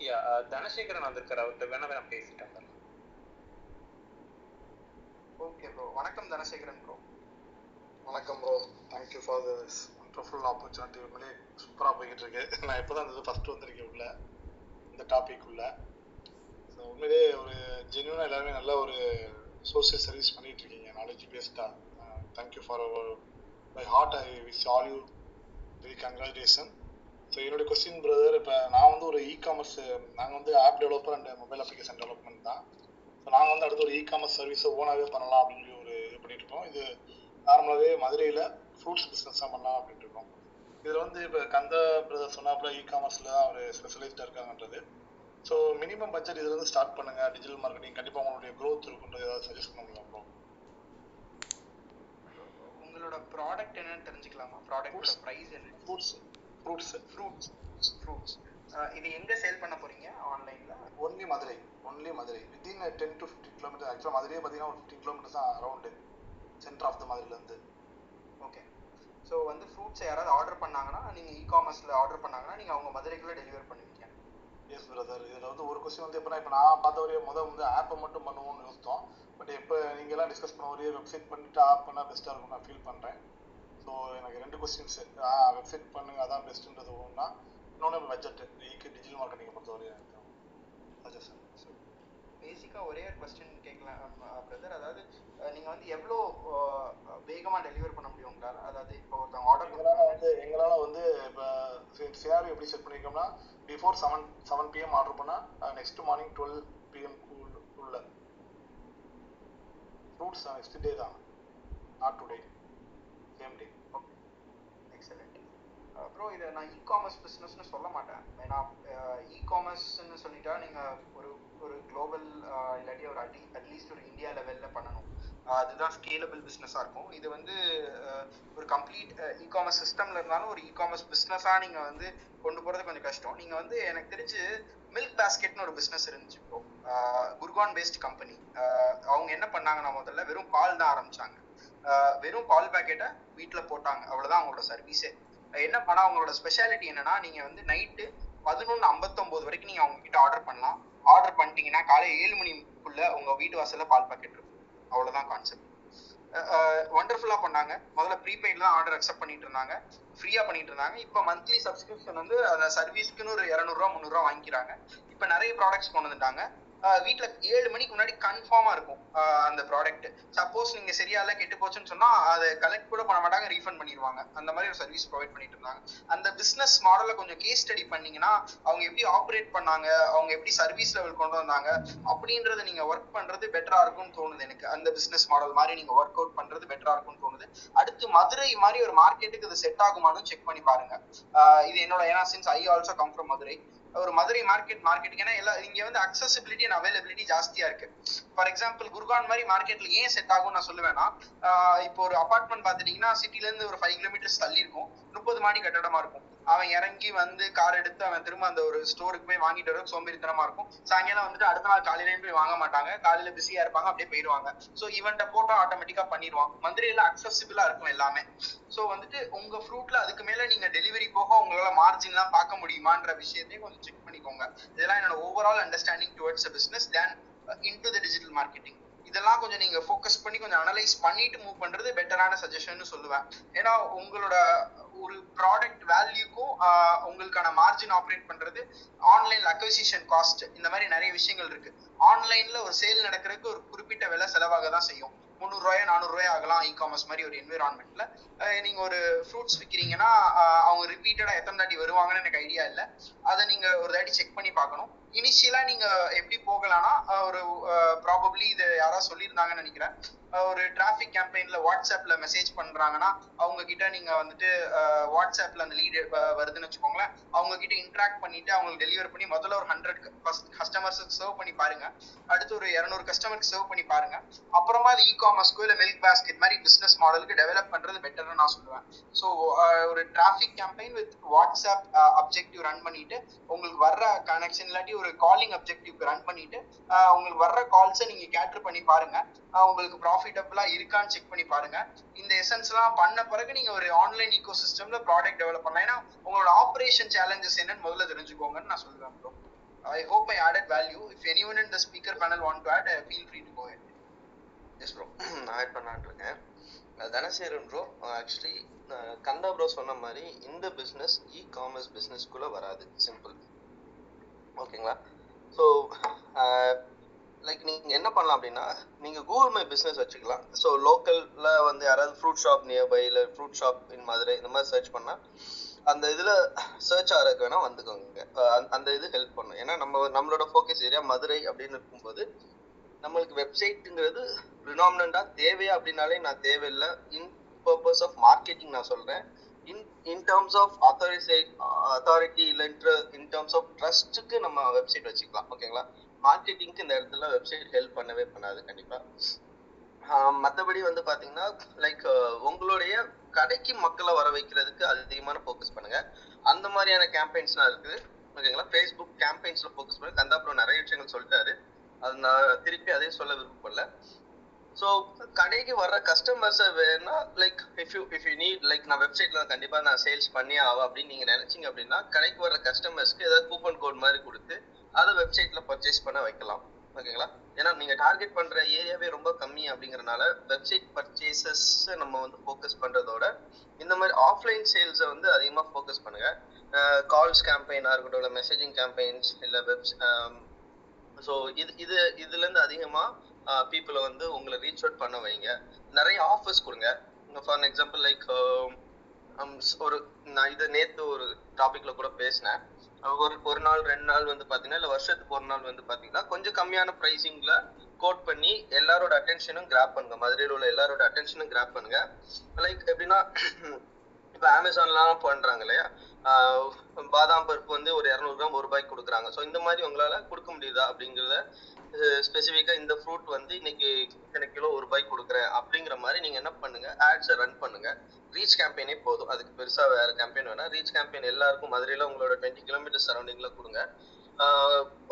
யா தனசேகரன் வந்திருக்காரு. அவர்கிட்ட வேணா வேணா பேசிட்டு வந்துடலாம். ஓகே ப்ரோ வணக்கம் தனசேகரன் ப்ரோ வணக்கம் bro thank you for this wonderful opportunity உண்மையிலே சூப்பராக போய்கிட்டு இருக்கு. நான் இப்போ தான் இந்த ஃபர்ஸ்ட் வந்திருக்கேன் உள்ள. இந்த டாபிக் உள்ள. ஸோ உண்மையிலே ஒரு ஜென்யூனாக எல்லாருமே நல்ல ஒரு சோசியல் சர்வீஸ் பண்ணிட்டு இருக்கீங்க நாலேஜ் பேஸ்டாக thank you for our by heart I wish all you very congratulation so என்னுடைய கொஸ்டின் பிரதர் இப்போ நான் வந்து ஒரு இ காமர்ஸ் நாங்கள் வந்து app developer and mobile application development தான். ஸோ நாங்கள் வந்து அடுத்து ஒரு இ காமர்ஸ் சர்வீஸை ஓனாகவே பண்ணலாம் அப்படின்னு சொல்லி ஒரு இது பண்ணிட்டு இருக்கோம் இது நார்மலாகவே மதுரையில் ஃப்ரூட்ஸ் பிஸ்னஸ் தான் பண்ணலாம் அப்படின்ட்டு இருக்கோம். இதில் வந்து இப்போ கந்த பிரதர் சொன்னாப்புல இ காமர்ஸில் தான் ஒரு ஸ்பெஷலிஸ்டாக இருக்காங்கன்றது. ஸோ மினிமம் பட்ஜெட் இதுலேருந்து ஸ்டார்ட் பண்ணுங்க. டிஜிட்டல் மார்க்கெட்டிங் கண்டிப்பாக உங்களுடைய க்ரோத் இருக்குன்றது ஏதாவது சஜஸ்ட் பண்ண முடியுமா உங்களோட ப்ராடக்ட் என்னன்னு தெரிஞ்சுக்கலாமா? ப்ராடக்ட்டோட பிரைஸ் என்ன? ஃப்ரூட்ஸ் ஃப்ரூட்ஸ் ஃப்ரூட்ஸ் ஃப்ரூட்ஸ் இது எங்க சேல் பண்ண போறீங்க? ஆன்லைன்ல only Madurai. Only Madurai. Within ten to fifteen kilometre ஆக்சுவலாக மதுரையே பார்த்தீங்கன்னா ஒரு ஃபிஃப்டின் கிலோமீட்டர்ஸ் தான் அரௌண்டு சென்டர் ஆஃப் த மதுரையிலேருந்து ஓகே ஸோ வந்து ஃப்ரூட்ஸ் யாராவது ஆர்டர் பண்ணாங்கன்னா நீங்கள் இ காமர்ஸில் ஆர்டர் பண்ணாங்கன்னா நீங்கள் அவங்க மதுரைக்குள்ளே டெலிவர் பண்ணுவீங்க. எஸ் பிரதர் இதில் வந்து ஒரு கொஸ்டின் வந்து எப்படின்னா இப்போ நான் பார்த்த வரையும் முதல் வந்து ஆப்பை மட்டும் பண்ணுவோம்னு யோசித்தோம். பட் இப்போ நீங்கள்லாம் டிஸ்கஸ் பண்ண ஒரே வெப்சைட் பண்ணிட்டு ஆப் பண்ணால் பெஸ்ட்டாக இருக்கும் நான் ஃபீல் பண்ணுறேன் ஸோ எனக்கு ரெண்டு கொஸ்டின்ஸ் வெப்சைட் பண்ணுங்க அதான் பெஸ்ட்டுன்றது ஒன்றுனா இன்னொன்று பட்ஜெட் ஈக்கு டிஜிட்டல் மார்க்கெட்டிங்கை பொறுத்தவரையும் சஜஷன் பேசிக்கா ஒரே ஒரு கொஸ்டின் கேட்கலாம் பிரதர் அதாவது அஹ், நீங்க வந்து எவ்வளோ அஹ், வேகமா டெலிவர் பண்ண முடியும் உங்களால? அதாவது இப்போ ஒருத்தவங்க ஆர்டர் எங்களால் வந்து எங்களால் வந்து இப்போ சினாரி எப்படி set பண்ணியிருக்கோம்னா before seven seven PM order பண்ணால் நெக்ஸ்ட் மார்னிங் டுவெல் பிஎம் உள்ள. ஃப்ரூட்ஸ் நெக்ஸ்ட் டே தான். Not today same day excellent bro இதை நான் இ காமர்ஸ் பிஸ்னஸ்னு சொல்ல மாட்டேன். ஏன்னா இ காமர்ஸ்னு சொல்லிட்டா நீங்க ஒரு ஒரு குளோபல் இல்லாட்டி ஒரு அட்லீ அட்லீஸ்ட் ஒரு இந்தியா லெவல்ல பண்ணணும். அதுதான் ஸ்கேலபிள் பிஸ்னஸாக இருக்கும். இது வந்து ஒரு கம்ப்ளீட் இ காமர்ஸ் சிஸ்டம்ல இருந்தாலும் ஒரு இ காமர்ஸ் பிஸ்னஸாக நீங்கள் வந்து கொண்டு போகிறது கொஞ்சம் கஷ்டம். நீங்கள் வந்து எனக்கு தெரிஞ்சு மில்க் பாஸ்கெட்னு ஒரு பிஸ்னஸ் இருந்துச்சு இப்போ. குர்கான் பேஸ்ட் கம்பெனி அவங்க என்ன பண்ணாங்கன்னா முதல்ல வெறும் பால் தான் ஆரம்பிச்சாங்க. வெறும் பால் பாக்கெட்டை வீட்டில் போட்டாங்க. அவ்வளோதான் அவங்களோட சர்வீஸே என்ன பண்ணா அவங்களோட ஸ்பெஷாலிட்டி என்னன்னா நீங்கள் வந்து நைட்டு பதினொன்று ஐம்பத்தொம்போது வரைக்கும் நீங்கள் அவங்க கிட்ட ஆர்டர் பண்ணலாம். ஆர்டர் பண்ணிட்டீங்கன்னா காலை ஏழு மணிக்குள்ள உங்க வீட்டு வாசல்ல பால் பாக்கெட் இருக்கும். அவ்வளவுதான் கான்செப்ட் ஒண்டர்ஃபுல்லா பண்ணாங்க. முதல்ல ப்ரீபெய்ட்ல தான் ஆர்டர் அக்செப்ட் பண்ணிட்டு இருந்தாங்க. ஃப்ரீயா பண்ணிட்டு இருந்தாங்க. இப்போ மந்த்லி சப்ஸ்கிரிப்ஷன் வந்து அந்த சர்வீஸ்க்குன்னு ஒரு இரநூறுவா முந்நூறுவா வாங்கிக்கிறாங்க. இப்போ நிறைய ப்ராடக்ட்ஸ் கொண்டு வந்துட்டாங்க. வீட்டுல ஏழு மணிக்கு முன்னாடி கன்ஃபார்மா இருக்கும் அந்த ப்ராடக்ட் சப்போஸ் நீங்க சரியா இல்ல கெட்டு போச்சுன்னு சொன்னா அதை கலெக்ட் கூட பண்ண மாட்டாங்க ரீஃபண்ட் பண்ணிடுவாங்க. அந்த மாதிரி ஒரு சர்வீஸ் ப்ரொவைட் பண்ணிட்டு இருந்தாங்க. அந்த பிசினஸ் மாடலை கொஞ்சம் கேஸ் ஸ்டடி பண்ணீங்கன்னா அவங்க எப்படி ஆப்ரேட் பண்ணாங்க அவங்க எப்படி சர்வீஸ் லெவல் கொண்டு வந்தாங்க அப்படின்றத நீங்க ஒர்க் பண்றது பெட்டரா இருக்கும்னு தோணுது எனக்கு. அந்த பிசினஸ் மாடல் மாதிரி நீங்க ஒர்க் அவுட் பண்றது பெட்டரா இருக்கும்னு தோணுது. அடுத்து மதுரை மாதிரி ஒரு மார்க்கெட்டுக்கு இது செட் ஆகுமானு செக் பண்ணி பாருங்க. இது என்னோட ஏன்னா since I also come from Madurai. ஒரு மதுரை மார்க்கெட் மார்க்கெட்டுக்கு ஏன்னா எல்லா இங்க வந்து அக்சசிபிலிட்டி அண்ட் அவைலபிலிட்டி ஜாஸ்தியா இருக்கு. ஃபார் எக்ஸாம்பிள் குர்கான் மாதிரி மார்க்கெட்ல ஏன் செட் ஆகும் நான் சொல்லுவேன்னா இப்போ ஒரு அபார்ட்மெண்ட் பாத்துட்டீங்கன்னா சிட்டில இருந்து ஒரு ஃபைவ் கிலோமீட்டர்ஸ் தள்ளி இருக்கும். முப்பது மாடி கட்டடமா இருக்கும். அவன் இறங்கி வந்து கார் எடுத்து அவன் திரும்ப அந்த ஒரு ஸ்டோருக்கு போய் வாங்கிட்டு வர சோம்பேறித்தனமா இருக்கும். சாயங்காலம் வந்துட்டு அடுத்த நாள் காலையிலயும் போய் வாங்க மாட்டாங்க. காலையில பிஸியா இருப்பாங்க அப்படியே போயிடுவாங்க சோ இவன்ட்ட போட்டோ ஆட்டோமேட்டிக்கா பண்ணிடுவான். மதுரையில அக்சசிபிளா இருக்கும் எல்லாமே. சோ வந்துட்டு உங்க ஃப்ரூட்ல அதுக்கு மேல நீங்க டெலிவரி போக உங்களால மார்ஜின் எல்லாம் பார்க்க முடியுமான்ற விஷயத்தையும் கொஞ்சம் செக் பண்ணிக்கோங்க. இதெல்லாம் என்னோட overall understanding towards business then into the digital marketing இதெல்லாம் கொஞ்சம் நீங்க ஃபோக்கஸ் பண்ணி கொஞ்சம் அனலைஸ் பண்ணிட்டு மூவ் பண்றது பெட்டரான சஜஷன் சொல்லுவேன். ஏன்னா உங்களோட ஒரு ப்ராடக்ட் வேல்யூக்கும் உங்களுக்கான மார்ஜின் ஆப்ரேட் பண்றது ஆன்லைன் அக்வசிஷன் காஸ்ட் இந்த மாதிரி நிறைய விஷயங்கள் இருக்கு. ஆன்லைன்ல ஒரு சேல் நடக்கிறதுக்கு ஒரு குறிப்பிட்ட விலை செலவாக தான் செய்யும். முந்நூறு ரூபாய் நானூறு ரூபாய் ஆகலாம் இ காமர்ஸ் மாதிரி ஒரு என்விரான்மெண்ட்ல நீங்க ஒரு ஃப்ரூட்ஸ் விற்கிறீங்கன்னா அவங்க ரிப்பீட்டடா எத்தனை தாட்டி வருவாங்கன்னு எனக்கு ஐடியா இல்லை. அதை நீங்க ஒரு தாட்டி செக் பண்ணி பார்க்கணும். இனிஷியலா நீங்க எப்படி போகலாம்னா ஒரு ப்ராபப்ளி இது யாராவது சொல்லியிருந்தாங்கன்னு நினைக்கிறேன். ஒரு டிராஃபிக் கேம்பெயின்ல வாட்ஸ்அப்ல மெசேஜ் பண்றாங்கன்னா அவங்க கிட்ட நீங்க வந்துட்டு வாட்ஸ்அப்ல அந்த லீடு வருதுன்னு வச்சுக்கோங்களேன். அவங்க கிட்ட இன்ட்ராக்ட் பண்ணிட்டு அவங்களுக்கு டெலிவர் பண்ணி முதல்ல ஒரு ஹண்ட்ரட் கஸ்டமர்ஸுக்கு சர்வ் பண்ணி பாருங்க. அடுத்து ஒரு இரநூறு கஸ்டமருக்கு சர்வ் பண்ணி பாருங்க. அப்புறமா அது இ காமர்ஸ்க்கோ இல்ல மில்க் பாஸ்கெட் மாதிரி பிசினஸ் மாடலுக்கு டெவலப் பண்றது பெட்டர்னு நான் சொல்லுவேன். ஸோ ஒரு traffic campaign with WhatsApp objective run பண்ணிட்டு உங்களுக்கு வர்ற கனெக்ஷன் இல்லாட்டி ஒரு காலிங் அப்ஜெக்டிவ் ரன் பண்ணிட்டு உங்களுக்கு வர்ற கால்ஸை நீங்க கேட்டர் பண்ணி பாருங்க. உங்களுக்கு ப்ராஃபிட்டபிளா இருக்கான்னு செக் பண்ணி பாருங்க. இந்த எசன்ஸ் எல்லாம் பண்ண பிறகு நீங்க ஒரு ஆன்லைன் ஈகோ சிஸ்டம்ல ப்ராடக்ட் டெவலப் பண்ணலாம். ஏன்னா உங்களோட ஆபரேஷன் சேலஞ்சஸ் என்னன்னு முதல்ல தெரிஞ்சுக்கோங்கன்னு நான் சொல்லுவேன் bro I hope I added value if any one in the speaker panel want to add feel free to go yes bro நான் ஆட் பண்ணலான் இருக்கேன். Dhanasekaran bro actually Kandha bro சொன்ன மாதிரி இந்த பிஸ்னஸ் இ காமர்ஸ் பிஸ்னஸ்க்குள்ளே வராது. சிம்பிள் ஓகேங்களா? ஸோ லைக் நீங்கள் என்ன பண்ணலாம் அப்படின்னா நீங்கள் கூகுள் மை பிஸ்னஸ் வச்சுக்கலாம். ஸோ லோக்கலில் வந்து யாராவது ஃப்ரூட் ஷாப் நியர்பை இல்லை ஃப்ரூட் ஷாப் இன் மதுரை இந்த மாதிரி சர்ச் பண்ணால் அந்த இதில் சர்ச் ஆகிறதுக்கு வேணால் வந்துக்கோங்க. அந்த இது ஹெல்ப் பண்ணும். ஏன்னா நம்ம நம்மளோட ஃபோக்கஸ் ஏரியா மதுரை அப்படின்னு இருக்கும்போது நம்மளுக்கு வெப்சைட்டுங்கிறது ப்ரினாமினண்டா தேவையா அப்படின்னாலே நான் தேவையில்லை. இன் பர்பஸ் ஆஃப் மார்க்கெட்டிங் நான் சொல்றேன். இன் இன் டேர்ம்ஸ் ஆஃப் அத்தாரிசை அத்தாரிட்டி இல்லைன்ற இன் டேர்ம்ஸ் ஆஃப் ட்ரஸ்ட்டுக்கு நம்ம வெப்சைட் வச்சுக்கலாம் ஓகேங்களா மார்க்கெட்டிங்க்கு இந்த இடத்துல வெப்சைட் ஹெல்ப் பண்ணவே பண்ணாது கண்டிப்பா. மற்றபடி வந்து பாத்தீங்கன்னா லைக் உங்களுடைய கடைக்கு மக்களை வர வைக்கிறதுக்கு அதிகமான ஃபோக்கஸ் பண்ணுங்க. அந்த மாதிரியான கேம்பெயின்ஸ்லாம் இருக்குது ஓகேங்களா ஃபேஸ்புக் கேம்பெயின்ஸில் ஃபோக்கஸ் பண்ணி கந்தா அப்புறம் நிறைய விஷயங்கள் சொல்லிட்டாரு. அது நான் திருப்பி அதையும் சொல்ல விருப்பப்படல. ஸோ கடைக்கு வர்ற கஸ்டமர்ஸை வேணா like if you if you need like நான் வெப்சைட்ல கண்டிப்பாக நான் சேல்ஸ் பண்ணி ஆவா அப்படின்னு நீங்கள் நினைச்சீங்க அப்படின்னா கடைக்கு வர்ற கஸ்டமர்ஸ்க்கு ஏதாவது கூப்பன் கோட் மாதிரி கொடுத்து அதை வெப்சைட்ல பர்ச்சேஸ் பண்ண வைக்கலாம். ஓகேங்களா ஏன்னா நீங்கள் டார்கெட் பண்ணுற ஏரியாவே ரொம்ப கம்மி அப்படிங்கறனால வெப்சைட் பர்ச்சேசஸ் நம்ம வந்து ஃபோக்கஸ் பண்ணுறதோட இந்த மாதிரி ஆஃப்லைன் சேல்ஸை வந்து அதிகமாக ஃபோக்கஸ் பண்ணுங்க. கால்ஸ் கேம்பெயினாக இருக்கட்டும் இல்லை மெசேஜிங் கேம்பெயின்ஸ் இல்லை வெப்ஸ் ஸோ இது இது இதுலேருந்து அதிகமாக பீப்புளை வந்து உங்களை ரீச் அவுட் பண்ண வைங்க. நிறைய ஆஃபர்ஸ் கொடுங்க. ஃபார் எக்ஸாம்பிள் லைக் ஒரு நான் இதை நேற்று ஒரு டாபிக்ல கூட பேசினேன். ஒரு ஒரு நாள் ரெண்டு நாள் வந்து பார்த்தீங்கன்னா இல்லை வருஷத்துக்கு ஒரு நாள் வந்து பார்த்தீங்கன்னா கொஞ்சம் கம்மியான ப்ரைஸிங்கில் கோட் பண்ணி எல்லாரோட அட்டென்ஷனும் கிராப் பண்ணுங்க. மதுரையில் உள்ள எல்லாரோட அட்டென்ஷனும் கிராப் பண்ணுங்க. லைக் எப்படின்னா இப்போ அமேசான்லாம் பண்றாங்க இல்லையா? பாதாம் பருப்பு வந்து ஒரு இரநூறு கிராம் ஒரு ரூபாய்க்கு கொடுக்குறாங்க. ஸோ இந்த மாதிரி உங்களால கொடுக்க முடியுதா அப்படிங்கிறத ஸ்பெசிஃபிக்கா இந்த ஃப்ரூட் வந்து இன்னைக்கு இத்தனை கிலோ ஒரு ரூபாய்க்கு கொடுக்குறேன் அப்படிங்கிற மாதிரி நீங்க என்ன பண்ணுங்க? ஆட்ஸை ரன் பண்ணுங்க. ரீச் கேம்பெயினே போதும். அதுக்கு பெருசா வேற கேம்பெயின் வேணா ரீச் கேம்பெயின் எல்லாருக்கும் மதுரையில உங்களோட டுவெண்ட்டி கிலோமீட்டர் சரௌண்டிங்ல கொடுங்க.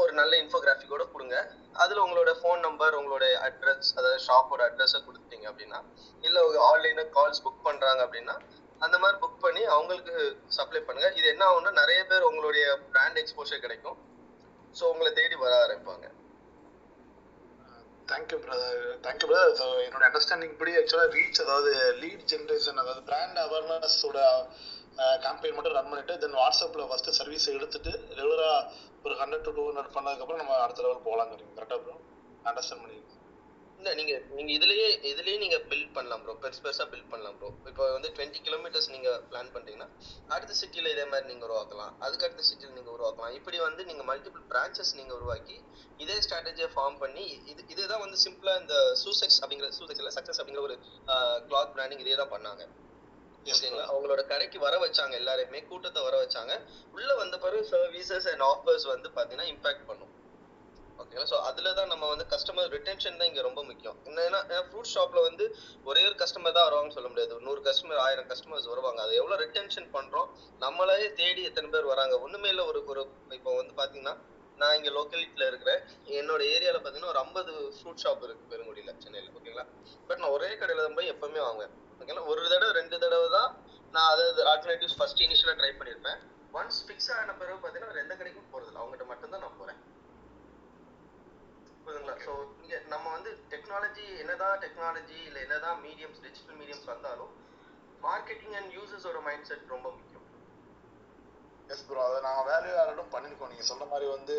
ஒரு நல்ல இன்ஃபோகிராஃபிக்கோட கொடுங்க. அதுல உங்களோட ஃபோன் நம்பர் உங்களோட அட்ரஸ் அதாவது ஷாப்போட அட்ரஸை கொடுத்துட்டீங்க அப்படின்னா இல்ல ஆன்லைன்ல கால்ஸ் புக் பண்றாங்க அப்படின்னா அந்த மாதிரி புக் பண்ணி அவங்களுக்கு சப்ளை பண்ணுங்க. இது என்ன ஆகும்னா நிறைய பேர் உங்களுடைய பிராண்ட் எக்ஸ்போஷர் கிடைக்கும். ஸோ உங்களை தேடி வர ஆரம்பிப்பாங்க. Thank you brother thank you brother so என்னோட அண்டர்ஸ்டாண்டிங் படி ஆக்சுவலாக ரீச் அதாவது லீட் ஜென்ரேஷன் அதாவது பிராண்ட் அவேர்னஸோட கேம்பெயின் மட்டும் ரன் பண்ணிட்டு தென் வாட்ஸ்அப்பில் ஃபஸ்ட்டு சர்வீஸ் எடுத்துட்டு ரெகுலராக ஒரு ஹண்ட்ரட் டு டூ ஹண்ட்ரட் பண்ணதுக்கப்புறம் நம்ம அடுத்த லெவல் போகலாங்கிறீங்க கரெக்டாக ப்ரோ அண்டர்ஸ்டாண்ட் பண்ணிருக்கேன் இல்ல நீங்க நீங்க இதுலயே இதுலயே நீங்க பில்ட் பண்ணலாம் ப்ரோ பெருசு பெருசா பில்ட் பண்ணலாம் ப்ரோ இப்போ வந்து டுவெண்ட்டி கிலோமீட்டர்ஸ் நீங்க பிளான் பண்றீங்கன்னா அடுத்த சிட்டில இதே மாதிரி நீங்க உருவாக்கலாம். அதுக்கு அடுத்த சிட்டில நீங்க உருவாக்கலாம். இப்படி வந்து நீங்க மல்டிபிள் பிரான்ச்சஸ் நீங்க உருவாக்கி இதே ஸ்ட்ராட்டஜியை ஃபார்ம் பண்ணி இது இதுதான் வந்து சிம்பிளா இந்த சூசெக்ஸ் அப்படிங்கிற சூசெக்ஸ் இல்ல சக்சஸ் அப்படிங்கிற ஒரு கிளாத் பிராண்டிங் இதே தான் பண்ணாங்க. ஓகேங்களா? அவங்களோட கடைக்கு வர வச்சாங்க எல்லாரையுமே கூட்டத்தை வர வச்சாங்க. உள்ள வந்த பிறகு சர்வீசஸ் அண்ட் ஆஃபர்ஸ் வந்து பாத்தீங்கன்னா இம்பாக்ட் பண்ணும். ஓகேங்களா ஸோ அதில் தான் நம்ம வந்து கஸ்டமர் ரிட்டென்ஷன் தான் இங்கே ரொம்ப முக்கியம். என்னன்னா ஃப்ரூட் ஷாப்பில் வந்து ஒரே ஒரு கஸ்டமர் தான் வருவாங்கன்னு சொல்ல முடியாது. நூறு கஸ்டமர் ஆயிரம் கஸ்டமர்ஸ் வருவாங்க. அது எவ்வளோ ரிட்டென்ஷன் பண்ணுறோம் நம்மளே தேடி எத்தனை பேர் வராங்க. ஒன்றுமே இல்லை ஒரு ஒரு இப்போ வந்து பார்த்தீங்கன்னா நான் இங்கே லோக்கலிட்டியில் இருக்கிறேன். என்னோட ஏரியாவில் பார்த்தீங்கன்னா ஒரு ஐம்பது ஃப்ரூட் ஷாப் இருக்குது பெருங்குடியில் சென்னையில் ஓகேங்களா பட் நான் ஒரே கடையில் தான் போய் எப்பவுமே வாங்குவேன். ஓகேங்களா ஒரு தடவை ரெண்டு தடவை தான் நான் அதாவது ஆல்டர்னேட்டிவ்ஸ் ஃபர்ஸ்ட் இனிஷியலாக ட்ரை பண்ணியிருப்பேன். ஒன்ஸ் ஃபிக்ஸ் ஆன பிறகு பார்த்தீங்கன்னா வேற எந்த கடைக்கும் போகிறதில்ல அவங்ககிட்ட மட்டும்தான் நான் போகிறேன் புரியுதுங்களா? ஸோ இங்க நம்ம வந்து டெக்னாலஜி என்னதான் டெக்னாலஜி இல்ல என்னதான் மீடியம்ஸ் டிஜிட்டல் மீடியம்ஸ் வந்தாலும் மார்க்கெட்டிங் அண்ட் யூசர்ஸோட மைண்ட் செட் ரொம்ப முக்கியம். எஸ் ப்ரோ அதை நாங்கள் வேல்யூ ஆடும் பண்ணியிருக்கோம் நீங்கள் சொல்ற மாதிரி வந்து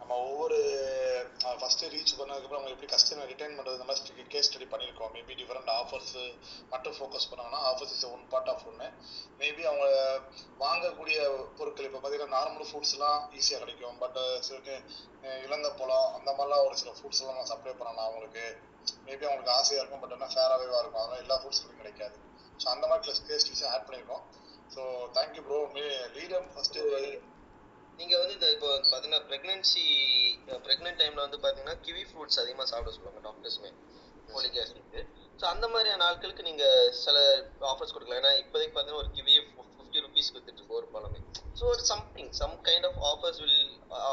நம்ம ஒவ்வொரு ஃபஸ்ட்டு ரீச் பண்ணதுக்கப்புறம் அவங்க எப்படி கஸ்டமர் ரிட்டைன் பண்ணுறது இந்த மாதிரி கேஸ் ஸ்டடி பண்ணியிருக்கோம் மேபி டிஃப்ரெண்ட் ஆஃபர்ஸ் மட்டும் ஃபோக்கஸ் பண்ணாங்கன்னா offers is one part of ஒன்று மேபி அவங்க வாங்கக்கூடிய பொருட்கள் இப்போ பார்த்தீங்கன்னா நார்மல் ஃப்ரூட்ஸ்லாம் ஈஸியாக கிடைக்கும். பட் சில இழந்த பழம் அந்த மாதிரிலாம் ஒரு சில ஃபுட்ஸ்லாம் நம்ம சப்ளை பண்ணலாம் அவங்களுக்கு. மேபி அவங்களுக்கு ஆசையாக இருக்கும் பட் என்ன ஃபேராகவே இருக்கும். அதெல்லாம் எல்லா ஃப்ரூட்ஸ்லையும் கிடைக்காது. ஸோ அந்த மாதிரி கேஸ் ஸ்டடிஸும் ஆட் பண்ணியிருக்கோம் ஸோ தேங்க்யூ ப்ரோ லீடம் ஃபஸ்ட்டு நீங்க வந்து இந்த இப்போ பாத்தீங்கன்னா பிரெக்னன்சி பிரெக்னென்ட் டைம்ல வந்து பாத்தீங்கன்னா கிவி ஃப்ரூட்ஸ் அதிகமா சாப்பிட சொல்லுவாங்க டாக்டர்ஸ்மே ஃபோலிக் ஆசிட்க்கு ஸோ அந்த மாதிரியான ஆட்களுக்கு நீங்க சில ஆஃபர்ஸ் கொடுக்கலாம். ஏன்னா இப்போதைக்கு பாத்தீங்கன்னா ஒரு கிவியை ஃபிஃப்டி ருபீஸ் வித்துட்டு இருக்கு ஒரு பழமே. ஸோ ஒரு something some kind of offers will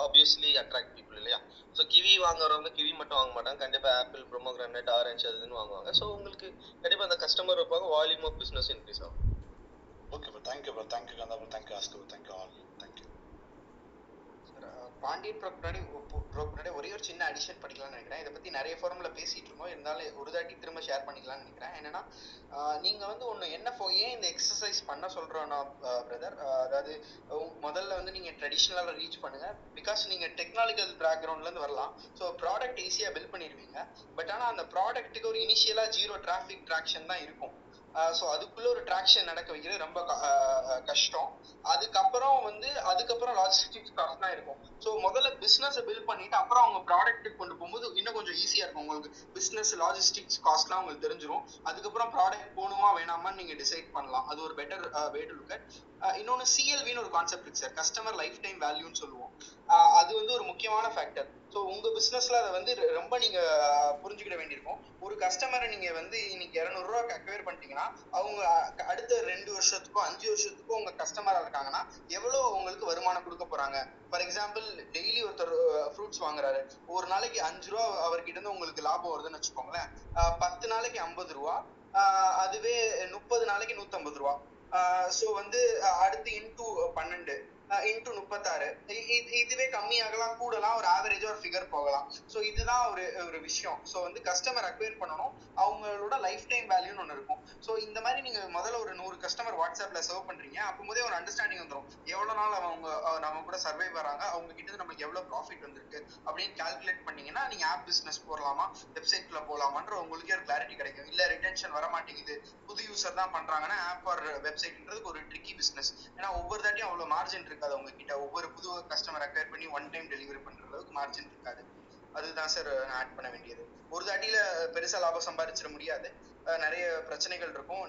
obviously attract people இல்லையா? ஸோ கிவி வாங்குறவங்க கிவி மட்டும் வாங்க மாட்டாங்க. கண்டிப்பா ஆப்பிள் ப்ரோமோகிரானட் ஆரஞ்சு அதுன்னு வாங்குவாங்க. ஸோ உங்களுக்கு கண்டிப்பா அந்த கஸ்டமர் இருப்பாங்க வால்யூம் ஆஃப் பிசினஸ் இன்க்ரீஸ் ஆகும். Okay bro thank you bro thank you Kandha bro thank you Askar bro thank you all thank you Pandian bro முன்னாடி ப்ரோ முன்னாடி ஒரே ஒரு சின்ன அடிஷன் பண்ணிக்கலாம்னு நினைக்கிறேன். இதை பற்றி நிறைய ஃபோரமில் பேசிட்டு இருக்கோம் இருந்தாலும் ஒரு தாட்டி திரும்ப ஷேர் பண்ணிக்கலாம்னு நினைக்கிறேன். என்னன்னா நீங்கள் வந்து ஒன்று என்ன ஃபோ ஏன் இந்த எக்ஸசைஸ் பண்ண சொல்கிறோன்னா பிரதர் அதாவது முதல்ல வந்து நீங்கள் ட்ரெடிஷ்னலாக ரீச் பண்ணுங்கள் பிகாஸ் நீங்கள் டெக்னாலஜிக்கல் பேக்ரவுண்ட்லேருந்து வரலாம். ஸோ ப்ராடக்ட் ஈஸியாக பில்ட் பண்ணிடுவீங்க. பட் ஆனால் அந்த ப்ராடக்ட்டுக்கு ஒரு இனிஷியலாக ஜீரோ டிராஃபிக் ட்ராக்ஷன் தான் இருக்கும். ஸோ அதுக்குள்ள ஒரு ட்ராக்ஷன் நடக்க வைக்கிறது ரொம்ப கஷ்டம். அதுக்கப்புறம் வந்து அதுக்கப்புறம் லாஜிஸ்டிக்ஸ் காஸ்ட் தான் இருக்கும். ஸோ முதல்ல பிஸ்னஸை பில்ட் பண்ணிட்டு அப்புறம் அவங்க ப்ராடக்ட்டுக்கு கொண்டு போகும்போது இன்னும் கொஞ்சம் ஈஸியாக இருக்கும் உங்களுக்கு. பிஸ்னஸ் லாஜிஸ்டிக்ஸ் காஸ்ட்லாம் உங்களுக்கு தெரிஞ்சிடும் அதுக்கப்புறம் ப்ராடக்ட் போகணுமா வேணாமான்னு நீங்கள் டிசைட் பண்ணலாம். அது ஒரு better way to look at இன்னொன்று சிஎல்வின்னு ஒரு கான்செப்ட் இருக்கு சார் கஸ்டமர் லைஃப் டைம் வேல்யூன்னு சொல்லுவோம். அது வந்து ஒரு முக்கியமான ஃபேக்டர் ஸோ உங்க பிசினஸ்ல அதை வந்து ரொம்ப நீங்க புரிஞ்சுக்கிட வேண்டியிருக்கும். ஒரு கஸ்டமரை நீங்க வந்து இன்னைக்கு இரநூறுவா அக்வயர் பண்ணிட்டீங்கன்னா அவங்க அடுத்த ரெண்டு வருஷத்துக்கோ அஞ்சு வருஷத்துக்கோ உங்க கஸ்டமரா இருக்காங்கன்னா எவ்வளவு உங்களுக்கு வருமானம் கொடுக்க போறாங்க? ஃபார் எக்ஸாம்பிள் டெய்லி ஒருத்தர் ஃப்ரூட்ஸ் வாங்குறாரு. ஒரு நாளைக்கு அஞ்சு ரூபா அவர்கிட்ட இருந்து உங்களுக்கு லாபம் வருதுன்னு வச்சுக்கோங்களேன். பத்து நாளைக்கு ஐம்பது ரூபா அதுவே முப்பது நாளைக்கு நூத்தம்பது ரூபா. ஸோ வந்து அடுத்து இன்டூ பன்னெண்டு. இன்டூ முப்பத்தாறு. இதுவே கம்மியாகலாம் கூடலாம் ஒரு ஆவரேஜா ஒரு ஃபிகர் போகலாம். ஸோ இதுதான் ஒரு ஒரு விஷயம். ஸோ வந்து கஸ்டமர் அக்வயர் பண்ணணும். அவங்களோட லைஃப் டைம் வேல்யூன்னு ஒன்று இருக்கும். ஸோ இந்த மாதிரி நீங்க முதல்ல ஒரு நூறு கஸ்டமர் வாட்ஸ்அப்ல சர்வ் பண்றீங்க. அப்போதே ஒரு அண்டர்ஸ்டாண்டிங் வந்துடும் எவ்வளவு நாள் அவங்க நம்ம கூட சர்வை வராங்க. அவங்க கிட்ட நமக்கு எவ்வளவு ப்ராஃபிட் வந்திருக்கு அப்படின்னு கால்குலேட் பண்ணீங்கன்னா நீங்க ஆப் பிசினஸ் போடலாமா? வெப்சைட்ல போலாமான்ற உங்களுக்கே ஒரு கிளாரிட்டி கிடைக்கும். இல்ல ரிட்டென்ஷன் வர மாட்டேங்குது புது யூசர் தான் பண்றாங்கன்னா ஆப் ஆர் வெப்சைட்ன்றது ஒரு ட்ரிக்கி பிசினஸ் ஏன்னா ஒவ்வொரு தாட்டியும் அவ்வளவு மார்ஜின் இருக்காது. அவங்க கிட்ட ஒவ்வொரு புது கஸ்டமர் அக்வயர் பண்ணி ஒன் டைம் டெலிவரி பண்ற அளவுக்கு மார்ஜின் இருக்காது. அதுதான் சார் நான் ஆட் பண்ண வேண்டியது. ஒரு தாட்டியில பெருசா லாபம் சம்பாதிச்சிட முடியாது. நிறைய பிரச்சனைகள் இருக்கும்.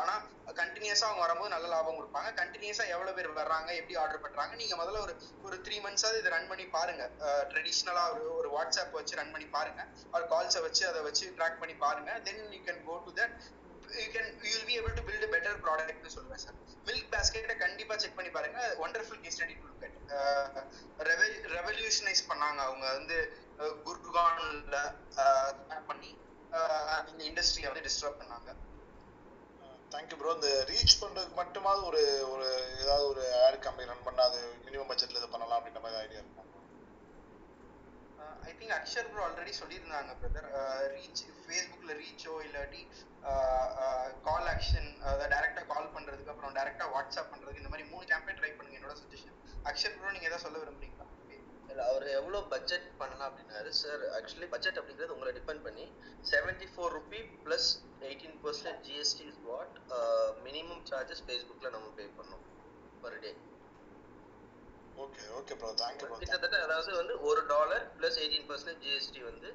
ஆனா கண்டினியூஸா அவங்க வரும்போது நல்ல லாபம் கொடுப்பாங்க. கண்டினியூஸா எவ்வளவு பேர் வர்றாங்க எப்படி ஆர்டர் பண்றாங்க நீங்க முதல்ல ஒரு ஒரு த்ரீ மந்த்ஸாவது இதை ரன் பண்ணி பாருங்க. ட்ரெடிஷ்னலா ஒரு ஒரு வாட்ஸ்அப் வச்சு ரன் பண்ணி பாருங்க. ஒரு கால்ஸை வச்சு அதை வச்சு ட்ராக் பண்ணி பாருங்க. Then you can go to that you can you will be able to build better ப்ராடக்ட்னு சொல்லுவேன் சார் மில்க் பேஸ்கெட்டை கண்டிப்பாக செக் பண்ணி பாருங்க. Wonderful case study to look at revolutionise பண்ணாங்க அவங்க. வந்து குர்கான்ல பண்ணி இந்த இண்டஸ்ட்ரியை வந்து டிஸ்டர்ப் பண்ணாங்க. தேங்க்யூ ப்ரோ இந்த ரீச் பண்ணுறதுக்கு மட்டுமாவது ஒரு ஒரு ஏதாவது ஒரு ஆட் கம்பெனி ரன் பண்ணாது மினிமம் பட்ஜெட்டில் இது பண்ணலாம் அப்படின்ற மாதிரி ஐடியா இருக்கும். I think Akshar bro already சொல்லியிருந்தாங்க பிரதர் ரீச் ஃபேஸ்புக்கில் ரீச்சோ இல்லாட்டி uh, uh, கால் ஆக்ஷன் அதாவது டேரெக்டாக கால் பண்ணுறதுக்கு அப்புறம் டேரெக்டாக வாட்ஸ்அப் பண்ணுறதுக்கு இந்த மாதிரி மூணு கேம்பெயின் ட்ரை பண்ணுங்க என்னோட சஜஷன் அக்ஷர் ப்ரோ நீங்கள் எதாவது சொல்ல விரும்புறீங்களா? இல்ல அவர் எவ்வளோ பட்ஜெட் பண்ணலாம் அப்படின்னாரு சார் ஆக்சுவலி பட்ஜெட் அப்படிங்கிறது உங்களை டிபெண்ட் பண்ணி seventy four rupee plus eighteen percent GST is what minimum charges ஃபேஸ்புக்கில் நம்ம பே பண்ணோம் per day okay okay bro thank you bro கிட்டத்தட்ட அதாவது வந்து ஒரு dollar plus eighteen percent GST வந்து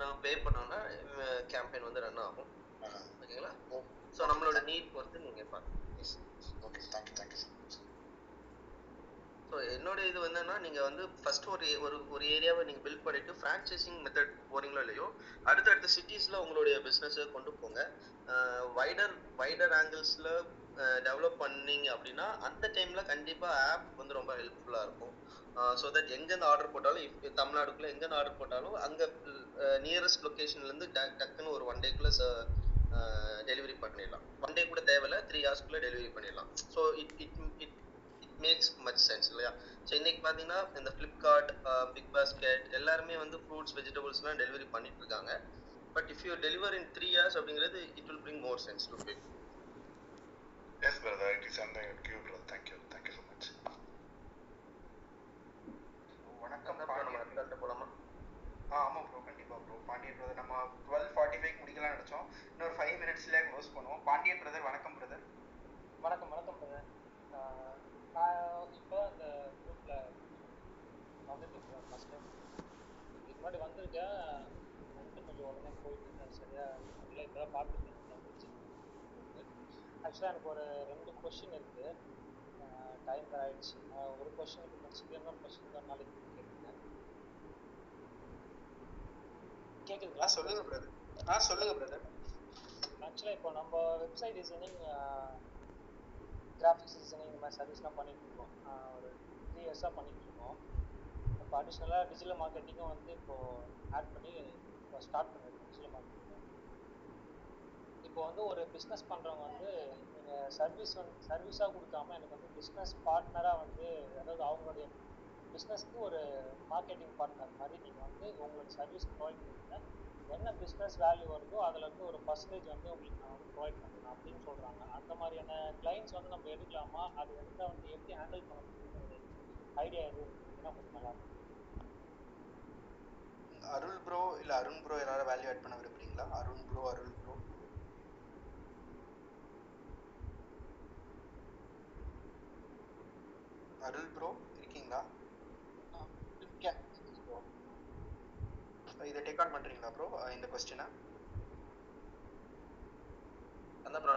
நம்ம பே பண்ணோம்னா கேம்பெயின் வந்து ரன் ஆகும். ஓகேங்களா? ஸோ நம்மளோட நீட் பொறுத்து நீங்கள் பார்க்கலாம் ஓகே தேங்க்யூ தேங்க்யூ ஸோ என்னோட இது என்னன்னா நீங்கள் வந்து ஃபர்ஸ்ட் ஒரு ஒரு ஒரு ஏரியாவை நீங்கள் பில்ட் பண்ணிட்டு ஃப்ரான்ச்சைசிங் மெத்தட் போறீங்களோ இல்லையோ அடுத்தடுத்த சிட்டிஸில் உங்களுடைய பிஸ்னஸை கொண்டு போங்க. வைடர் வைடர் ஆங்கிள்ஸில் டெவலப் பண்ணீங்க அப்படின்னா அந்த டைமில் கண்டிப்பாக ஆப் வந்து ரொம்ப ஹெல்ப்ஃபுல்லாக இருக்கும். ஸோ தட் எங்கேருந்து ஆர்டர் போட்டாலும் இப்போ தமிழ்நாடுக்குள்ளே எங்கேருந்து ஆர்டர் போட்டாலும் அங்கே நியரஸ்ட் லொக்கேஷன்லேருந்து டக்குன்னு ஒரு ஒன் டேக்குள்ளே டெலிவரி பண்ணிடலாம். ஒன் டே கூட தேவையில்ல த்ரீ ஹவர்ஸ்க்குள்ள டெலிவரி பண்ணிடலாம். So it it it it makes much sense இல்லையா? ஸோ இன்னைக்கு பார்த்தீங்கன்னா இந்த ஃப்ளிப்கார்ட் பிக் பாஸ்கெட் எல்லாருமே வந்து ஃப்ரூட்ஸ் வெஜிடபிள்ஸ்லாம் டெலிவரி பண்ணிட்டு இருக்காங்க. But if you deliver in three hours அப்படிங்கிறது it will bring more sense to people yes brother it is under your queue bro thank you thank you so much வணக்கம் நம்ம ரிசல்ட் போலாமா ஆ ஆமாம் ப்ரோ கண்டிப்பாக ப்ரோ பாண்டியன் பிரதர் நம்ம டுவெல் ஃபார்ட்டி ஃபைவ் முடிக்கலாம்னு நினச்சோம் இன்னொரு ஃபைவ் மினிட்ஸ்லேயே க்ளோஸ் பண்ணுவோம் பாண்டியன் பிரதர் வணக்கம் பிரதர் வணக்கம் வணக்கம் பிரதர் நான் இப்போ இந்த குரூப்பில் வந்துட்டு இருக்கேன் ஃபஸ்ட் டைம் இதுக்கு முன்னாடி வந்திருக்கேன் வந்துட்டு கொஞ்சம் உடனே போயிட்டு இருக்கேன் சரியா இல்லை இப்போ தான் பார்த்துருக்கேன் ஆக்சுவலாக எனக்கு ஒரு ரெண்டு கொஷின் இருக்குது டைம் ஆயிடுச்சு. ஒரு கொஷினுக்கு முடிச்சுட்டு இன்னொரு கொஷின் தான் நாளைக்கு கேட்குறேன் கேட்குதுங்களா சொல்லுங்க பிரதர் ஆ சொல்லுங்க பிரதர் ஆக்சுவலாக இப்போ நம்ம வெப்சைட் டிசைனிங் கிராஃபிக்ஸ் டிசைனிங் இந்த மாதிரி சர்வீஸ்லாம் பண்ணிட்டு இருக்கோம். ஒரு த்ரீ இயர்ஸாக பண்ணிட்டு இருக்கோம். இப்போ அடிஷ்னலாக டிஜிட்டல் மார்க்கெட்டிங்கும் வந்து இப்போது ஆட் பண்ணி இப்போ ஸ்டார்ட் பண்ணிருக்கோம். இப்போ வந்து ஒரு பிஸ்னஸ் பண்ணுறவங்க வந்து நீங்கள் சர்வீஸ் வந்து சர்வீஸாக கொடுக்காம எனக்கு வந்து பிஸ்னஸ் பார்ட்னராக வந்து அதாவது அவங்களுடைய பிஸ்னஸ்க்கு ஒரு மார்க்கெட்டிங் பார்ட்னர் மாதிரி நீங்கள் வந்து உங்களுக்கு சர்வீஸ் ப்ரொவைட் பண்ணுங்க. என்ன பிஸ்னஸ் வேல்யூ வருதோ அதுலேருந்து ஒரு பர்சன்டேஜ் வந்து உங்களுக்கு நான் வந்து ப்ரொவைட் பண்ணுறேன் அப்படின்னு சொல்கிறாங்க அந்த மாதிரியான கிளைண்ட்ஸ் வந்து நம்ம எடுக்கலாமா? அது வந்து வந்து எப்படி ஹேண்டில் பண்ண முடியும்னு ஐடியா எதுவும் இருந்ததுன்னா கொஞ்சம் நல்லா இருக்கும். அருள் ப்ரோ இல்ல அருண் ப்ரோ யாராவது வேல்யூ ஆட் பண்ண விரும்புறீங்களா? Arun bro Arul bro Arul bro இருக்கீங்களா? இதை டேக் ஆன் பண்றீங்களா ப்ரோ இந்த கொஸ்டினை அந்த bro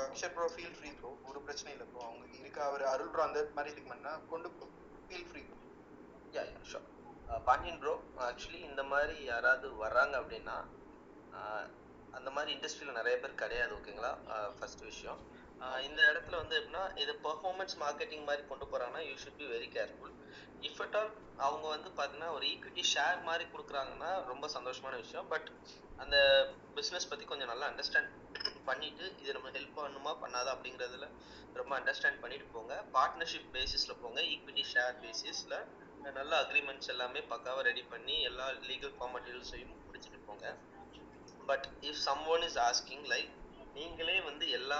Akshar bro feel free bro ஒரு பிரச்சனை இல்லை ப்ரோ அவங்க இருக்க அவர் அருள் ப்ரோ அந்த மாதிரி இதுக்கு பண்ணா கொண்டு feel free yeah sure Pandian bro actually இந்த மாதிரி யாராவது வர்றாங்க அப்படின்னா அந்த மாதிரி இண்டஸ்ட்ரியில் நிறைய பேர் கிடையாது ஓகேங்களா ஃபர்ஸ்ட் விஷயம். இந்த இடத்துல வந்து எப்படின்னா இது பெர்ஃபார்மன்ஸ் மார்க்கெட்டிங் மாதிரி கொண்டு போறாங்கன்னா you should be very careful if at all அவங்க வந்து பார்த்தீங்கன்னா ஒரு ஈக்விட்டி ஷேர் மாதிரி கொடுக்குறாங்கன்னா ரொம்ப சந்தோஷமான விஷயம். பட் அந்த பிஸ்னஸ் பற்றி கொஞ்சம் நல்லா அண்டர்ஸ்டாண்ட் பண்ணிட்டு இது நம்ம ஹெல்ப் பண்ணுமா பண்ணாதா அப்படிங்கிறதுல ரொம்ப அண்டர்ஸ்டாண்ட் பண்ணிட்டு போங்க. பார்ட்னர்ஷிப் பேசிஸில் போங்க. ஈக்விட்டி ஷேர் பேசிஸில் நல்ல அக்ரிமெண்ட்ஸ் எல்லாமே பக்காவாக ரெடி பண்ணி எல்லா லீகல் ஃபார்மாலிட்டிஸையும் முடிச்சுட்டு போங்க. But if someone is asking like நீங்களே வந்து எல்லா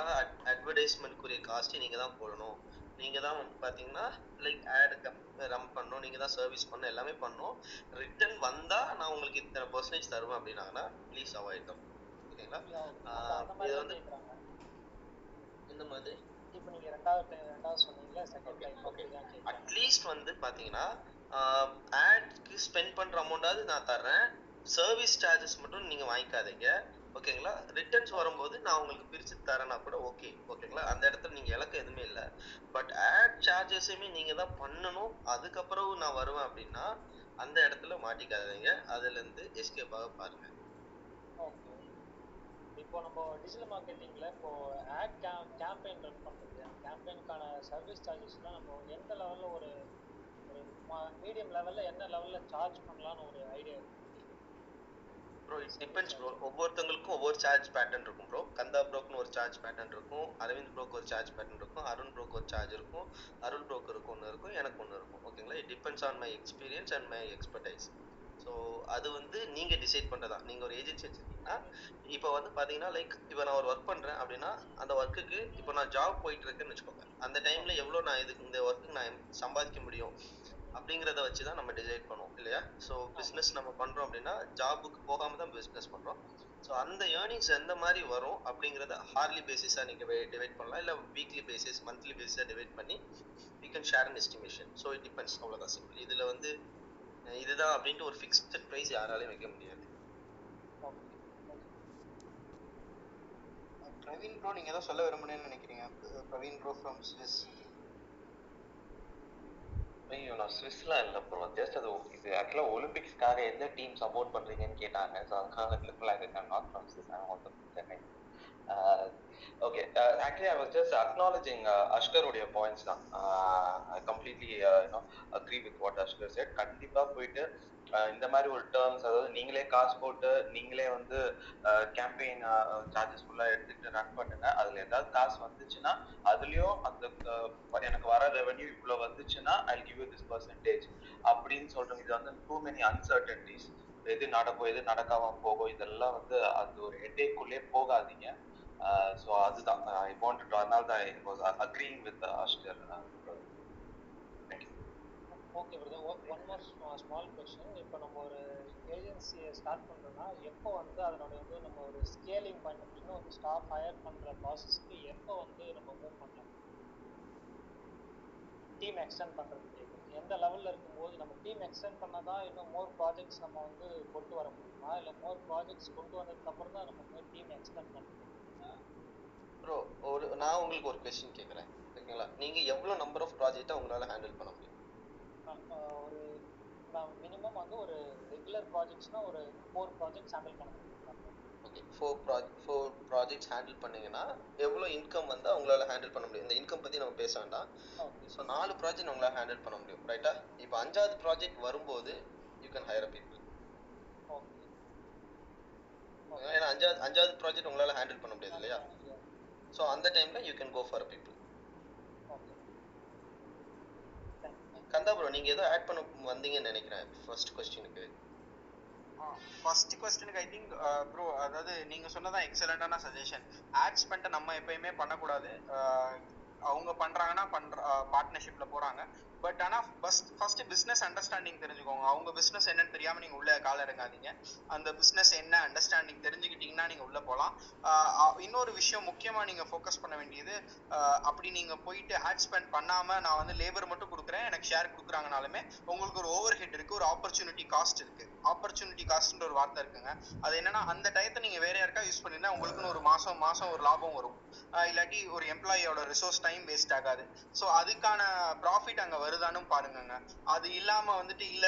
அட்வர்டைஸ்மெண்ட்க்குரிய காஸ்ட்டையும் நீங்கள் தான் போடணும். நீங்கள் தான் வந்து பார்த்தீங்கன்னா லைக் ஆட் ரம் பண்ணணும் நீங்கள் தான் சர்வீஸ் பண்ணணும் எல்லாமே பண்ணணும். ரிட்டர்ன் வந்தால் நான் உங்களுக்கு இத்தனை பர்சன்டேஜ் தருவேன் அப்படின்னாங்கன்னா ப்ளீஸ் தம் ஓகேங்களா இது வந்து இந்த மாதிரி? இப்போ ரெண்டாவது ரெண்டாவது செகண்ட் டைம் ஓகே அட்லீஸ்ட் வந்து பார்த்தீங்கன்னா ஆட்க்கு ஸ்பெண்ட் பண்ணுற அமௌண்ட்டாவது நான் தர்றேன். சர்வீஸ் சார்ஜஸ் மட்டும் நீங்கள் வாங்கிக்காதீங்க. ஓகேங்களா ரிட்டர்ன்ஸ் வரும்போது நான் உங்களுக்கு பிரித்து தரேன்னா கூட ஓகே ஓகேங்களா அந்த இடத்துல நீங்கள் இலக்கு எதுவுமே இல்லை. பட் ஆட் சார்ஜஸுமே நீங்கள் தான் பண்ணணும். அதுக்கப்புறம் நான் வருவேன் அப்படின்னா அந்த இடத்துல மாட்டிக்காதீங்க. அதுலேருந்து எஸ்கேப் ஆக பாருங்க. ஓகே இப்போ நம்ம டிஜிட்டல் மார்க்கெட்டிங்கில் இப்போ ஆட் கேம் கேம்பெயின் ரன் பண்ணுறது அந்த கேம்பெயினுக்கான சர்வீஸ் சார்ஜஸ்லாம் நம்ம எந்த லெவலில் ஒரு ஒரு மீடியம் லெவலில் என்ன லெவலில் சார்ஜ் பண்ணலாம்னு ஒரு ஐடியா இருக்கு? ப்ரோ இட் டிபெண்ட்ஸ் ப்ரோ ஒவ்வொருத்தவங்களுக்கும் ஒவ்வொரு சார்ஜ் பேட்டர்ன் இருக்கும் ப்ரோ கந்தா ப்ரோக்குன்னு ஒரு சார்ஜ் பேட்டர்ன் இருக்கும் அரவிந்த் ப்ரோக்கு ஒரு சார்ஜ் பேட்டர்ன் இருக்கும் அருண் ப்ரோக்கு ஒரு சார்ஜ் இருக்கும் அருள் ப்ரோக்கருக்கு ஒன்று இருக்கும் எனக்கு ஒன்று இருக்கும். ஓகேங்களா it depends on my experience and my expertise so அது வந்து நீங்கள் டிசைட் பண்ணுறதா நீங்கள் ஒரு ஏஜென்சி வச்சிருக்கீங்கன்னா இப்போ வந்து பார்த்தீங்கன்னா லைக் இப்போ நான் ஒரு ஒர்க் பண்ணுறேன் அப்படின்னா அந்த ஒர்க்குக்கு இப்போ நான் ஜாப் போயிட்டு இருக்கேன்னு வச்சுக்கோங்க. அந்த டைமில் எவ்வளோ நான் இதுக்கு இந்த ஒர்க்கு நான் சம்பாதிக்க முடியும்? அப்படிங்கிறத வச்சு தான் நம்ம டிசைட் பண்ணுவோம் இல்லையா? ஸோ பிஸ்னஸ் நம்ம பண்றோம் அப்படின்னா ஜாபுக்கு போகாம தான் பிஸ்னஸ் பண்றோம். ஸோ அந்த ஏர்னிங்ஸ் எந்த மாதிரி வரும் அப்படிங்கிறத ஹார்லி பேசிஸாக நீங்கள் டிவைட் பண்ணலாம். இல்லை வீக்லி பேசிஸ் மந்த்லி பேசிஸாக டிவைட் பண்ணி you can share an estimation so it depends அவ்வளோதான் சிம்பிள் இதில் வந்து இதுதான் அப்படின்ட்டு ஒரு ஃபிக்ஸ்ட் ப்ரைஸ் யாராலையும் வைக்க முடியாது. பிரவீன் ப்ரோ நீங்க ஏதோ சொல்ல விரும்புனேன்னு நினைக்கிறீங்க. பிரவீன் ப்ரோ ஃப்ரம் ஸ்விஸ் ஐயோ நான் ஸ்விஸ்லாம் இல்லை ப்ரோ ஜஸ்ட் அது இது ஆக்சுவலாக ஒலிம்பிக்ஸ்க்காக எந்த டீம் சப்போர்ட் பண்ணுறீங்கன்னு கேட்டாங்க. ஸோ அதுக்காக reply I'm not from Swiss I'm also Chennai okay actually I was just acknowledging அஷ்கருடைய points தான். I completely you know agree with what Ashkar said கண்டிப்பாக போயிட்டு uh, இந்த மாதிரி ஒரு டேர்ம்ஸ் அதாவது நீங்களே காசு போட்டு நீங்களே வந்து கேம்பெயின் சார்ஜஸ் ஃபுல்லாக எடுத்துக்கிட்டு ரன் பண்ணுங்க. அதில் ஏதாவது காசு வந்துச்சுன்னா அதுலேயும் அந்த எனக்கு வர ரெவன்யூ இவ்வளோ வந்துச்சுன்னா I give you this percentage அப்படின்னு சொல்றது இது வந்து டூ மெனி அன்சர்டன்டிஸ் எது நடக்கும் எது நடக்காம போகும் இதெல்லாம் வந்து அது ஒரு ஹெட்டேக்குள்ளே போகாதீங்க. ஸோ அதுதான். ஐ வாண்ட் டு அதனால தான் I was agreeing with aster okay brother one more small question இப்போ நம்ம ஒரு ஏஜென்சியை ஸ்டார்ட் பண்ணுறோம்னா எப்போ வந்து அதனுடைய வந்து நம்ம ஒரு ஸ்கேலிங் பாயிண்ட் இன்னும் வந்து ஸ்டாஃப் ஹையர் பண்ணுற ப்ராசஸ்க்கு எப்போ வந்து நம்ம மூவ் பண்ணலாம்? டீம் எக்ஸ்டெண்ட் பண்ணுறதுக்கு எந்த லெவலில் இருக்கும்போது நம்ம டீம் எக்ஸ்டெண்ட் பண்ணால் தான் இன்னும் மோர் ப்ராஜெக்ட்ஸ் நம்ம வந்து கொண்டு வர முடியுமா? இல்லை மோர் ப்ராஜெக்ட்ஸ் கொண்டு வந்ததுக்கப்புறம் தான் நம்ம வந்து டீம் எக்ஸ்டெண்ட் பண்ண முடியுமா? ப்ரோ ஒரு நான் உங்களுக்கு ஒரு கொஸ்டின் கேட்குறேன் ஓகேங்களா நீங்கள் எவ்வளோ நம்பர் ஆஃப் ப்ராஜெக்டை உங்களால் ஹேண்டில் பண்ண முடியும்? ஒரு நான் மினிமம் வந்து ஒரு ரெகுலர் ப்ராஜெக்ட்ஸ்னால் ஒரு ஃபோர் ப்ராஜெக்ட்ஸ் ஹேண்டில் பண்ண முடியும். Okay four project four projects handle பண்ணீங்கன்னா எவ்வளோ இன்கம் வந்து உங்களால் ஹேண்டில் பண்ண முடியும்? இந்த இன்கம் பற்றி நம்ம பேச வேண்டாம். ஸோ நாலு ப்ராஜெக்ட் உங்களால் ஹேண்டில் பண்ண முடியும் ரைட்டா இப்போ அஞ்சாவது ப்ராஜெக்ட் வரும்போது யூ கேன் ஹையர் பீப்புள் ஏன்னா அஞ்சாவது அஞ்சாவது ப்ராஜெக்ட் உங்களால் ஹேண்டில் பண்ண முடியாது இல்லையா? ஸோ அந்த டைமில் you can go for people Kanda bro நீங்கள் ஏதோ ஆட் பண்ண வந்தீங்கன்னு நினைக்கிறேன். ஃபர்ஸ்ட் கொஸ்டினுக்கு ஃபர்ஸ்ட் கொஸ்டினுக்கு ஐ திங்க் ப்ரோ அதாவது நீங்க சொன்னதான் எக்ஸலண்டான சஜஷன் ஆட்ஸ் பண்ணிட்டு நம்ம எப்பயுமே பண்ணக்கூடாது. அவங்க பண்றாங்கன்னா பண்ற பார்ட்னர்ஷிப்ல போறாங்க. பட் ஆனா ஃபர்ஸ்ட் ஃபர்ஸ்ட் பிசினஸ் அண்டர்ஸ்டாண்டிங் தெரிஞ்சுக்கோங்க. அவங்க பிசினஸ் என்னன்னு தெரியாம நீங்க உள்ள கால இறங்காதீங்க. அந்த பிசினஸ் என்ன அண்டர்ஸ்டாண்டிங் தெரிஞ்சுக்கிட்டீங்கன்னா நீங்க உள்ள போகலாம் இன்னொரு விஷயம் முக்கியமா நீங்க ஃபோக்கஸ் பண்ண வேண்டியது அப்படி நீங்க போயிட்டு ஹேட் ஸ்பெண்ட் பண்ணாம நான் வந்து லேபர் மட்டும் கொடுக்குறேன் எனக்கு ஷேர் கொடுக்குறாங்கனாலுமே உங்களுக்கு ஒரு ஓவர் ஹெட் இருக்கு ஒரு ஆப்பர்ச்சுனிட்டி காஸ்ட் இருக்கு. ஆப்பர்ச்சுனிட்டி காஸ்ட்ன்ற ஒரு வார்த்தை இருக்குங்க. அது என்னன்னா அந்த டயத்தை நீங்க வேற யாருக்கா யூஸ் பண்ணிருந்தா உங்களுக்குன்னு ஒரு மாசம் மாசம் ஒரு லாபம் வரும். இல்லாட்டி ஒரு எம்ப்ளாயியோட ரிசோர்ஸ் டைம் வேஸ்ட் ஆகாது. ஸோ அதுக்கான ப்ராஃபிட் அங்க வருதானும் பாருங்கங்க. அது இல்லாம வந்துட்டு இல்ல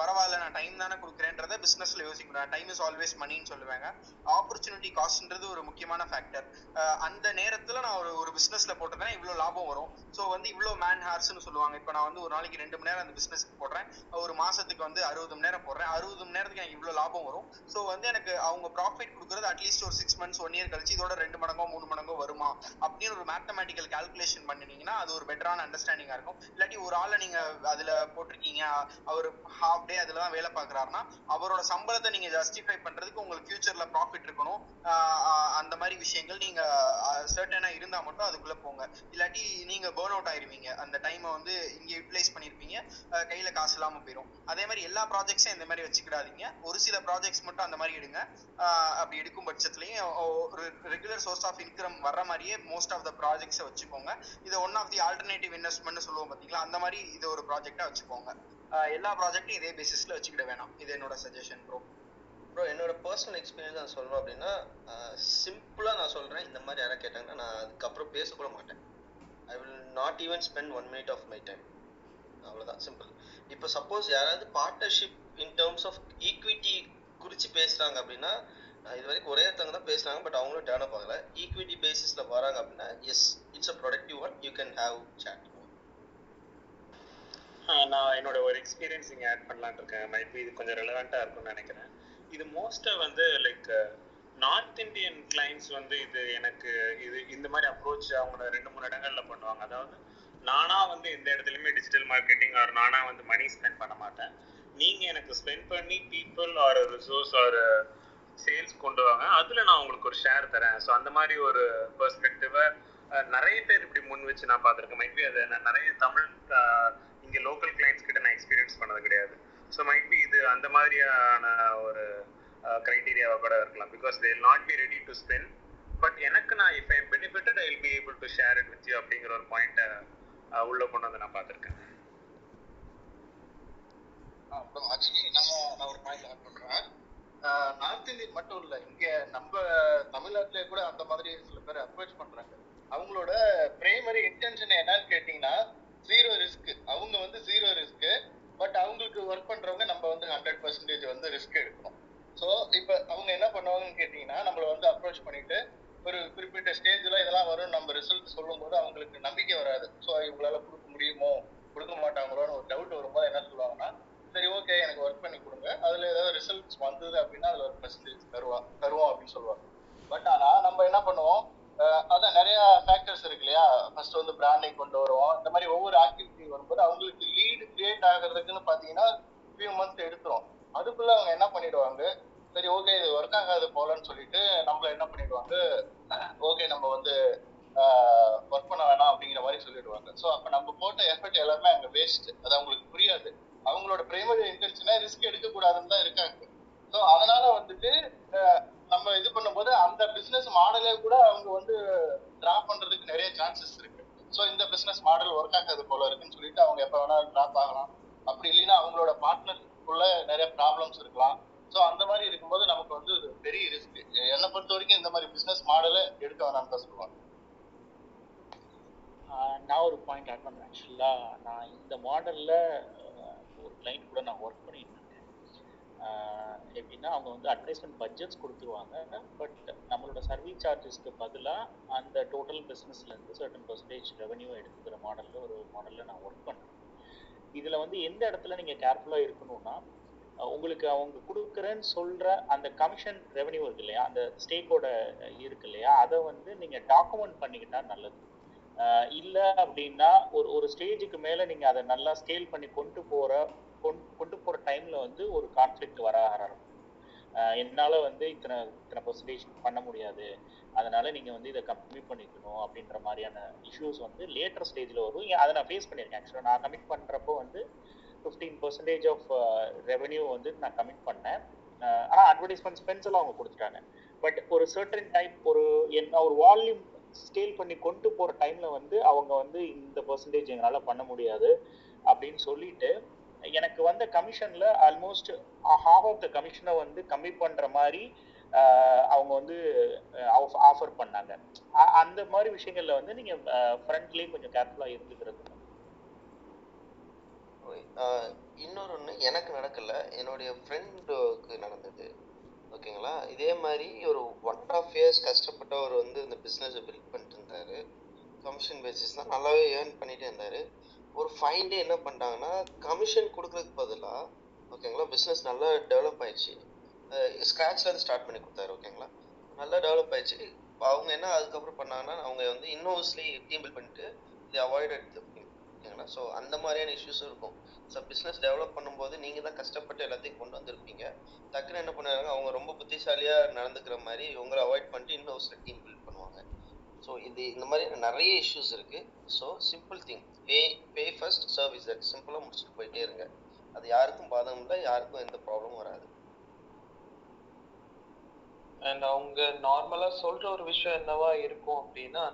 பரவாயில்ல நான் டைம் தானே கொடுக்குறேன்றத பிசினஸ்ல யோசிக்கணும் டைம் இஸ் ஆல்வேஸ் மணின்னு சொல்லுவாங்க. ஆப்பர்ச்சுனிட்டி காஸ்ட்ன்றது ஒரு முக்கியமான ஃபேக்டர் அந்த நேரத்துல நான் ஒரு ஒரு பிசினஸ்ல போட்டிருந்தேன் இவ்வளவு லாபம் வரும். ஸோ வந்து இவ்வளவு மேன் ஹார்ஸ்னு சொல்லுவாங்க. இப்போ நான் வந்து ஒரு நாளைக்கு ரெண்டு மணி நேரம் அந்த பிசினஸ்க்கு போடுறேன். ஒரு மாசத்துக்கு வந்து அறுபது மணி நேரம் போடுறேன். அறுபது மணி நேரத்துக்கு எனக்கு இவ்வளவு லாபம் வரும். ஸோ வந்து எனக்கு அவங்க ப்ராஃபிட் கொடுக்குறது அட்லீஸ்ட் ஒரு சிக்ஸ் மந்த்ஸ் ஒன் இயர் கழிச்சு இதோட ரெண்டு மடங்கோ மூணு மடங்கோ வருமா? அப்படின்னு ஒரு மேத்தமெட்டிக்கல் கால்குலேஷன் பண்ணினீங்கன்னா அது ஒரு பெட்டரான அண்டர்ஸ்டாண்டிங்கா இருக்கும். இல்லாட்டி ஒரு ஆளை நீங்க அதுல போட்டிருக்கீங்க. அவர் ஹாஃப் டே அதுல தான் வேலை பார்க்குறாருன்னா அவரோட சம்பளத்தை நீங்க ஜஸ்டிஃபை பண்றதுக்கு உங்களுக்கு ஃபியூச்சர்ல ப்ராஃபிட் இருக்கணும். அந்த மாதிரி விஷயங்கள் நீங்க சர்டனா இருந்தா மட்டும் அதுக்குள்ள போங்க. இல்லாட்டி நீங்க பேர்ன் அவுட் ஆயிருவீங்க. அந்த டைமை வந்து இங்க யூட்டிலைஸ் பண்ணிருப்பீங்க. கையில காசு இல்லாம போயிடும் அதே மாதிரி எல்லா ப்ராஜெக்ட்ஸும் இந்த மாதிரி வச்சுக்கிடாதீங்க. ஒரு சில ப்ராஜெக்ட்ஸ் மட்டும் அந்த மாதிரி எடுங்க. அப்படி எடுக்கும் பட்சத்துலயும் ஒரு ரெகுலர் சோர்ஸ் ஆஃப் இன்கம் வர்ற மாதிரியே மோஸ்ட் ஆஃப் த ப்ராஜெக்ட்ஸை வச்சுக்கோங்க. இதை one of the alternative investment சொல்லுவோம் பாத்தீங்களா? அந்த மாதிரி இது ஒரு ப்ராஜெக்டா வச்சுக்கோங்க. எல்லா ப்ராஜெக்டும் இதே பேசிஸ்ல வச்சுக்கிட வேணாம். இது என்னோட சஜஷன் ப்ரோ ப்ரோ என்னோட பர்சனல் எக்ஸ்பீரியன்ஸ் நான் சொல்லணும் அப்படின்னா சிம்பிளாக நான் சொல்கிறேன் இந்த மாதிரி யாராவது கேட்டாங்கன்னா நான் அதுக்கப்புறம் பேசக்கூட மாட்டேன். I will not even spend one minute of my time அவ்வளோதான் சிம்பிள் இப்போ சப்போஸ் யாராவது partnership in terms of equity குறித்து பேசுகிறாங்க அப்படின்னா இது வரைக்கும் ஒரே ஒருத்தவங்க தான் பேசுகிறாங்க பட் அவங்களும் டெவலப் ஆகலை. ஈக்விட்டி பேசிஸில் வராங்க அப்படின்னா yes it's a productive one you can have said நான் என்னோட ஒரு எக்ஸ்பீரியன்ஸ் இங்கே ஆட் பண்ணலான்னு இருக்கேன். மைபி இது கொஞ்சம் ரெலவெண்ட்டாக இருக்கும்னு நினைக்கிறேன். இது மோஸ்ட்டாக வந்து லைக் நார்த் இந்தியன் கிளைண்ட்ஸ் வந்து இது எனக்கு இது இந்த மாதிரி அப்ரோச் அவங்க ரெண்டு மூணு இடங்கள்ல பண்ணுவாங்க. அதாவது நானா வந்து எந்த இடத்துலையுமே டிஜிட்டல் மார்க்கெட்டிங் ஆர் நானா வந்து மணி ஸ்பெண்ட் பண்ண மாட்டேன். நீங்க எனக்கு ஸ்பெண்ட் பண்ணி people or resource or sales கொண்டு வாங்க. அதுல நான் உங்களுக்கு ஒரு ஷேர் தரேன். ஸோ அந்த மாதிரி ஒரு பெர்ஸ்பெக்டிவை நிறைய பேர் இப்படி முன் வச்சு நான் பார்த்துருக்கேன். மைட்பி அதை நான் நிறைய தமிழ் இங்கே லோக்கல் கிளைண்ட்ஸ் கிட்ட நான் எக்ஸ்பீரியன்ஸ் பண்ணது கிடையாது. ஸோ மைட்பி இது அந்த மாதிரியான ஒரு க்ரைட்டீரியாவை கூட இருக்கலாம். Because they not be ready to spend but எனக்கு நான் if I benefited I will be able to share it with you அப்படிங்கிற ஒரு பாயிண்ட்டை உள்ள கொண்டு வந்து நான் பார்த்துருக்கேன். ஆக்சுவலி நான் நான் ஒரு பாயிண்ட் ஆட் பண்றேன். நார்த் இந்தியன் மட்டும் இல்ல இங்க நம்ம தமிழ்நாட்டிலே கூட அந்த மாதிரி சில பேர் அப்ரோச் பண்றாங்க. அவங்களோட பிரைமரி இன்டென்ஷன் என்னன்னு கேட்டீங்கன்னா ஜீரோ ரிஸ்க் அவங்க வந்து ஜீரோ ரிஸ்க் பட் அவங்களுக்கு ஒர்க் பண்றவங்க நம்ம வந்து ஹண்ட்ரட் பர்சன்டேஜ் வந்து ரிஸ்க் எடுக்கணும். ஸோ இப்போ அவங்க என்ன பண்ணுவாங்கன்னு கேட்டீங்கன்னா நம்மள வந்து அப்ரோச் பண்ணிட்டு ஒரு குறிப்பிட்ட ஸ்டேஜ்ல இதெல்லாம் வரும் நம்ம ரிசல்ட் சொல்லும்போது அவங்களுக்கு நம்பிக்கை வராது. ஸோ இவங்களால கொடுக்க முடியுமோ கொடுக்க மாட்டாங்களோன்னு ஒரு டவுட் வரும்போது என்ன சொல்லுவாங்கன்னா சரி ஓகே எனக்கு ஒர்க் பண்ணி கொடுங்க. அதுல ஏதாவது ரிசல்ட்ஸ் வந்தது அப்படின்னா அதுல ஒரு பர்சன்டேஜ் தருவா தருவோம் அப்படின்னு சொல்லுவாங்க. பட் ஆனா நம்ம என்ன பண்ணுவோம் அதான் நிறைய ஃபேக்டர்ஸ் இருக்கு இல்லையா? ஃபர்ஸ்ட் வந்து பிராண்டிங் கொண்டு வருவோம். இந்த மாதிரி ஒவ்வொரு ஆக்டிவிட்டி வரும்போது அவங்களுக்கு லீடு கிரியேட் ஆகிறதுக்குன்னு பாத்தீங்கன்னா ஃபியூ மந்த்ஸ் எடுத்துரும் அதுக்குள்ள அவங்க என்ன பண்ணிடுவாங்க? சரி ஓகே இது ஒர்க் ஆகாது போலன்னு சொல்லிட்டு நம்மள என்ன பண்ணிடுவாங்க? ஓகே நம்ம வந்து ஒர்க் பண்ண வேணாம் அப்படிங்கிற மாதிரி சொல்லிடுவாங்க. ஸோ அப்ப நம்ம போட்ட எஃபர்ட் எல்லாமே அங்க வேஸ்ட் அது அவங்களுக்கு புரியாது. அவங்களோட பிரைமரி இன்டென்ஷனே ரிஸ்க் எடுக்க கூடாதுன்னு தான் இருக்காங்க. ஸோ அதனால வந்துட்டு நம்ம இது பண்ணும்போது அந்த பிசினஸ் மாடலே கூட அவங்க வந்து டிராப் பண்றதுக்கு நிறைய சான்சஸ் இருக்கு. ஸோ இந்த பிசினஸ் மாடல் ஒர்க் ஆகாது போல இருக்குன்னு சொல்லிட்டு அவங்க எப்போ வேணாலும் டிராப் ஆகலாம். அப்படி இல்லைன்னா அவங்களோட பார்ட்னருக்குள்ள நிறைய ப்ராப்ளம்ஸ் இருக்கலாம். ஸோ அந்த மாதிரி இருக்கும்போது நமக்கு வந்து பெரிய ரிஸ்க் என்னை பொறுத்த வரைக்கும் இந்த மாதிரி பிசினஸ் மாடலை எடுக்க வேணாம்னு தான் சொல்லுவாங்க. நான் ஒரு பாயிண்ட் ஆட் பண்ணுறேன் ஆக்சுவலாக நான் இந்த மாடலில் ஒரு கிளைண்ட் கூட நான் ஒர்க் பண்ணிட்டு எப்படின்னா அவங்க வந்து அட்வர்டைஸ்மெண்ட் பட்ஜெட்ஸ் கொடுத்துருவாங்க. பட் நம்மளோட சர்வீஸ் சார்ஜஸ்க்கு பதிலாக அந்த டோட்டல் பிஸ்னஸ்லேருந்து சர்டன் பர்சன்டேஜ் ரெவன்யூ எடுத்துக்கிற மாடலில் ஒரு மாடலில் நான் ஒர்க் பண்ணேன் இதில் வந்து எந்த இடத்துல நீங்கள் கேர்ஃபுல்லாக இருக்கணும்னா உங்களுக்கு அவங்க கொடுக்குறேன்னு சொல்கிற அந்த கமிஷன் ரெவன்யூ இருக்கு இல்லையா அந்த ஸ்டேக்கோட இருக்கு இல்லையா அதை வந்து நீங்கள் டாக்குமெண்ட் பண்ணிக்கிட்டா நல்லது. இல்லை அப்படின்னா ஒரு ஒரு ஸ்டேஜுக்கு மேலே நீங்கள் அதை நல்லா ஸ்கேல் பண்ணி கொண்டு போகிற கொண்டு கொண்டு போகிற டைமில் வந்து ஒரு கான்ஃப்ளிக்ட் வர ஆரம்பிக்கும். என்னால் வந்து இத்தனை இத்தனை பர்சன்டேஜ் பண்ண முடியாது. அதனால் நீங்கள் வந்து இதை கம்மி பண்ணிக்கணும் அப்படின்ற மாதிரியான இஷ்யூஸ் வந்து லேட்டர் ஸ்டேஜில் வரும். ஏன் அதை நான் ஃபேஸ் பண்ணியிருக்கேன் ஆக்சுவலாக நான் கமிட் பண்ணுறப்போ வந்து ஃபிஃப்டீன் பர்சன்டேஜ் ஆஃப் ரெவென்யூ வந்து நான் கமிட் பண்ணேன். ஆனால் அட்வர்டைஸ்மெண்ட் ஸ்பென்ஸ் எல்லாம் அவங்க கொடுத்துட்டாங்க. பட் ஒரு சர்டன் டைப் ஒரு என்ன ஒரு வால்யூம் ஸ்கேல் பண்ணி கொண்டு போகிற டைமில் வந்து அவங்க வந்து இந்த பர்சன்டேஜ் எங்களால் பண்ண முடியாது அப்படின்னு சொல்லிட்டு எனக்கு வந்த கமிஷன்ல ஆல்மோஸ்ட் ஹாஃப் ஆஃப் த கமிஷனை வந்து கம்மி பண்ற மாதிரி ஆஹ் அவங்க வந்து ஆஃபர் பண்ணாங்க. அந்த மாதிரி விஷயங்கள்ல வந்து நீங்க ஃப்ரண்ட்லயே கொஞ்சம் கேர்ஃபுல்லா இருந்துக்கிறது. ஆஹ் இன்னொரு ஒண்ணு எனக்கு நடக்கல. என்னுடைய ஃப்ரெண்டுக்கு நடந்தது. ஓகேங்களா? இதே மாதிரி ஒரு ஒன் ஆஃப் இயர்ஸ் கஷ்டப்பட்டு அவர் வந்து இந்த பிஸ்னஸை பில்ட் பண்ணிட்டு இருந்தாரு. கமிஷன் பேசிஸ் தான் நல்லாவே ஏர்ன் பண்ணிட்டே இருந்தாரு. ஒரு ஃபைன் டே என்ன பண்ணிட்டாங்கன்னா கமிஷன் கொடுக்கறதுக்கு பதிலாக ஓகேங்களா பிஸ்னஸ் நல்லா டெவலப் ஆயிடுச்சு. ஸ்க்ராட்ச்லேருந்து ஸ்டார்ட் பண்ணி கொடுத்தாரு ஓகேங்களா நல்லா டெவலப் ஆயிடுச்சு. அவங்க என்ன அதுக்கப்புறம் பண்ணாங்கன்னா அவங்க வந்து இன்னோஸ்லி டீம் பில்ட் பண்ணிட்டு இது எடுத்து ஓகேங்களா ஸோ அந்த மாதிரியான இஷ்யூஸும் இருக்கும். ஸோ பிஸ்னஸ் டெவலப் பண்ணும்போது நீங்கள் தான் கஷ்டப்பட்டு எல்லாத்தையும் கொண்டு வந்திருப்பீங்க. டக்குன்னு என்ன பண்ணுறாங்க அவங்க ரொம்ப புத்திசாலியாக நடந்துக்கிற மாதிரி இவங்களை அவாய்ட் பண்ணிட்டு இன்னொரு டீம் பில்ட் பண்ணுவாங்க. ஸோ இது இந்த மாதிரி நிறைய இஷ்யூஸ் இருக்குது so simple thing pay pay first service that சிம்பிளாக முடிச்சுட்டு போயிட்டே இருங்க. அது யாருக்கும் பாதகம் இல்லை யாருக்கும் எந்த ப்ராப்ளமும் வராது. அண்ட் அவங்க நார்மலா சொல்ற ஒரு விஷயம் என்னவா இருக்கும் அப்படின்னா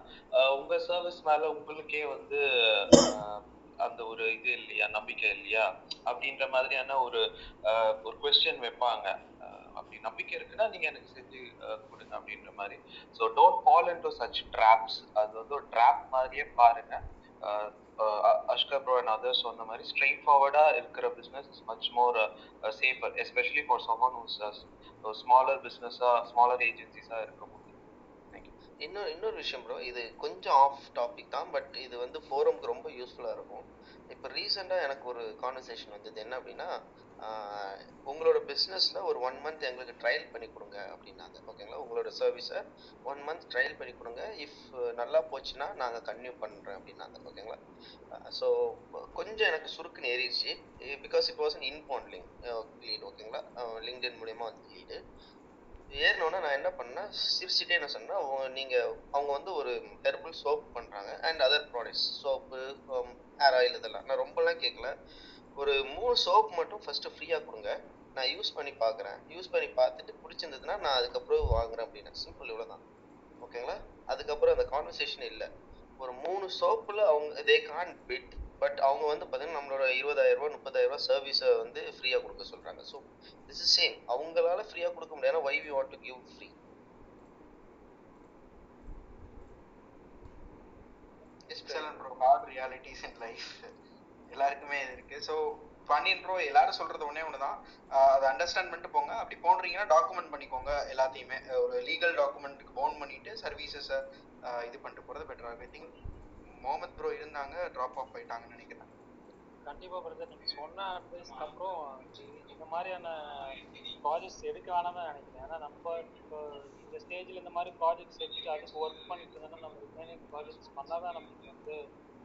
உங்க சர்வீஸ் மேல உங்களுக்கே வந்து அந்த ஒரு இது இல்லையா நம்பிக்கை இல்லையா அப்படின்ற மாதிரியான ஒரு அஹ், ஒரு கொஸ்டின் வைப்பாங்க. அஹ், அப்படி நம்பிக்கை இருக்குன்னா நீங்க எனக்கு செஞ்சு கொடுங்க அப்படின்ற மாதிரி. So don't fall into such traps அது வந்து ஒரு ட்ராப் மாதிரியே பாருங்க. அஷ்கர் ப்ரோ அண்ட் அதர்ஸ் சொன்ன மாதிரி ஸ்ட்ரெயிட் ஃபார்வர்டா இருக்கிற business is much more safer especially for someone whose smaller பிஸ்னஸாக ஸ்மாலர் ஏஜென்சிஸா இருக்கும் இன்னொரு இன்னொரு விஷயம் ப்ரோ இது கொஞ்சம் ஆஃப் டாபிக் தான் பட் இது வந்து ஃபோரம்க்கு ரொம்ப யூஸ்ஃபுல்லாக இருக்கும். இப்போ ரீசெண்டாக எனக்கு ஒரு கான்வர்சேஷன் வந்தது. என்ன அப்படின்னா ஆஹ் உங்களோட பிஸ்னஸில் ஒரு ஒன் மந்த் எங்களுக்கு ட்ரையல் பண்ணி கொடுங்க அப்படின்னாங்க. ஓகேங்களா உங்களோட சர்வீஸை ஒன் மந்த் ட்ரையல் பண்ணி கொடுங்க. இஃப் நல்லா போச்சுன்னா நாங்கள் கன்டினியூ பண்ணுறேன் அப்படின்னாங்க. ஓகேங்களா ஸோ கொஞ்சம் எனக்கு சுருக்குன்னு ஏறிடுச்சு. Because it was inbound link lead ஓகேங்களா லிங்க்டின் மூலியமா வந்து லீடு ஏறினோடனே நான் என்ன பண்ணேன்? சிரிச்சுட்டே என்ன சொன்னேன் அவங்க- நீங்க அவங்க வந்து ஒரு ஹெர்பல் சோப் பண்றாங்க. And other products soap hair oil இதெல்லாம். நான் ரொம்பலாம் கேட்கல ஒரு மூணு சோப் மட்டும் ஃபர்ஸ்ட் ஃப்ரீயா கொடுங்க. நான் யூஸ் பண்ணி பார்க்குறேன் யூஸ் பண்ணி பார்த்துட்டு பிடிச்சிருந்ததுன்னா நான் அதுக்கப்புறம் வாங்குறேன் அப்படின்னு. சிம்பிள் இவ்வளவுதான். ஓகேங்களா அதுக்கப்புறம் அந்த கான்வர்சேஷன் இல்லை. ஒரு மூணு சோப்புல அவங்க தே கான் பிட் பட் அவங்க வந்து பார்த்தீங்கன்னா நம்மளோட இருபதாயிரம் ரூபாய் முப்பதாயிரம் ரூபாய் சர்வீஸை வந்து ஃப்ரீயாக கொடுக்க சொல்றாங்க. ஸோ திஸ் இஸ் சேம் அவங்களால ஃப்ரீயாக கொடுக்க முடியாது why we want to give free special bro hard realities in life எல்லாருக்குமே இது இருக்கு. ஸோ பண்ணின் ப்ரோ எல்லாரும் சொல்றது ஒன்னே ஒன்று தான் அதை அண்டர்ஸ்டாண்ட் பண்ணிட்டு போங்க. அப்படி போன்றீங்கன்னா டாக்குமெண்ட் பண்ணிக்கோங்க எல்லாத்தையுமே. ஒரு லீகல் டாக்குமெண்ட்டுக்கு ஃபோன் பண்ணிட்டு சர்வீசஸை இது பண்ணிட்டு போறது பெட்டரா இருக்கு ஐ திங்க் முகமது ப்ரோ இருந்தாங்க ட்ராப் ஆஃப் ஆயிட்டாங்கன்னு நினைக்கிறேன். கண்டிப்பா பிரதர் நீங்க சொன்ன அட்வைஸ்க்கு அப்புறம் இந்த மாதிரியான ப்ராஜெக்ட்ஸ் எடுக்க வேணாம் தான் நினைக்கிறேன். ஏன்னா நம்ம இப்போ இந்த ஸ்டேஜ்ல இந்த மாதிரி ப்ராஜெக்ட்ஸ் எடுத்து அதுக்கு ஒர்க் பண்ணிட்டு இருந்தோம்னா நம்ம ரிமைனிங் ப்ராஜெக்ட்ஸ் பண்ணாதான் நமக்கு வந்து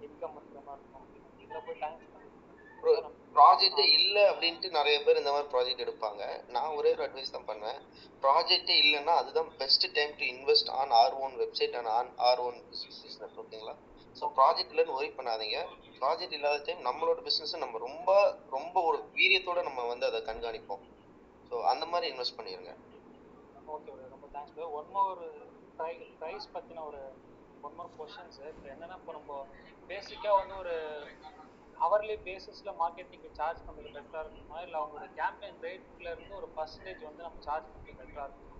இன்கம் இருக்கிற மாதிரி இருக்கும். இதுல ப்ராஜெக்ட் இல்லை அப்படின்ட்டு நிறைய பேர் இந்த மாதிரி ப்ராஜெக்ட் எடுப்பாங்க. நான் ஒரே ஒரு அட்வைஸ் தான் பண்ணுவேன். ப்ராஜெக்டே இல்லைன்னா அதுதான் best time to invest on our own website and on our own business ஓகேங்களா? ஸோ ப்ராஜெக்ட் இல்லைன்னு ஒரி பண்ணாதீங்க. ப்ராஜெக்ட் இல்லாத டைம் நம்மளோட பிஸ்னஸை நம்ம ரொம்ப ரொம்ப ஒரு வீரியத்தோட நம்ம வந்து அதை கண்காணிப்போம். ஸோ அந்த மாதிரி இன்வெஸ்ட் பண்ணிடுங்க ஓகே ரொம்ப தேங்க்ஸ் ஒன் மோர் ப்ரை ப்ரைஸ் பற்றின ஒரு ஒன் மோர் கொஷின்ஸ் இப்போ என்னன்னா இப்போ நம்ம பேசிக்காக வந்து ஒரு ஹவர்லி பேசிஸில் மார்க்கெட்டிங்க்கு சார்ஜ் பண்ணுறது பெட்டராக இருக்குமா? இல்லை அவங்களோட கேம்பெயின் ரேட்ல இருந்து ஒரு பர்சன்டேஜ் வந்து நம்ம சார்ஜ் பண்ணுறது பெட்டராக இருக்குமா?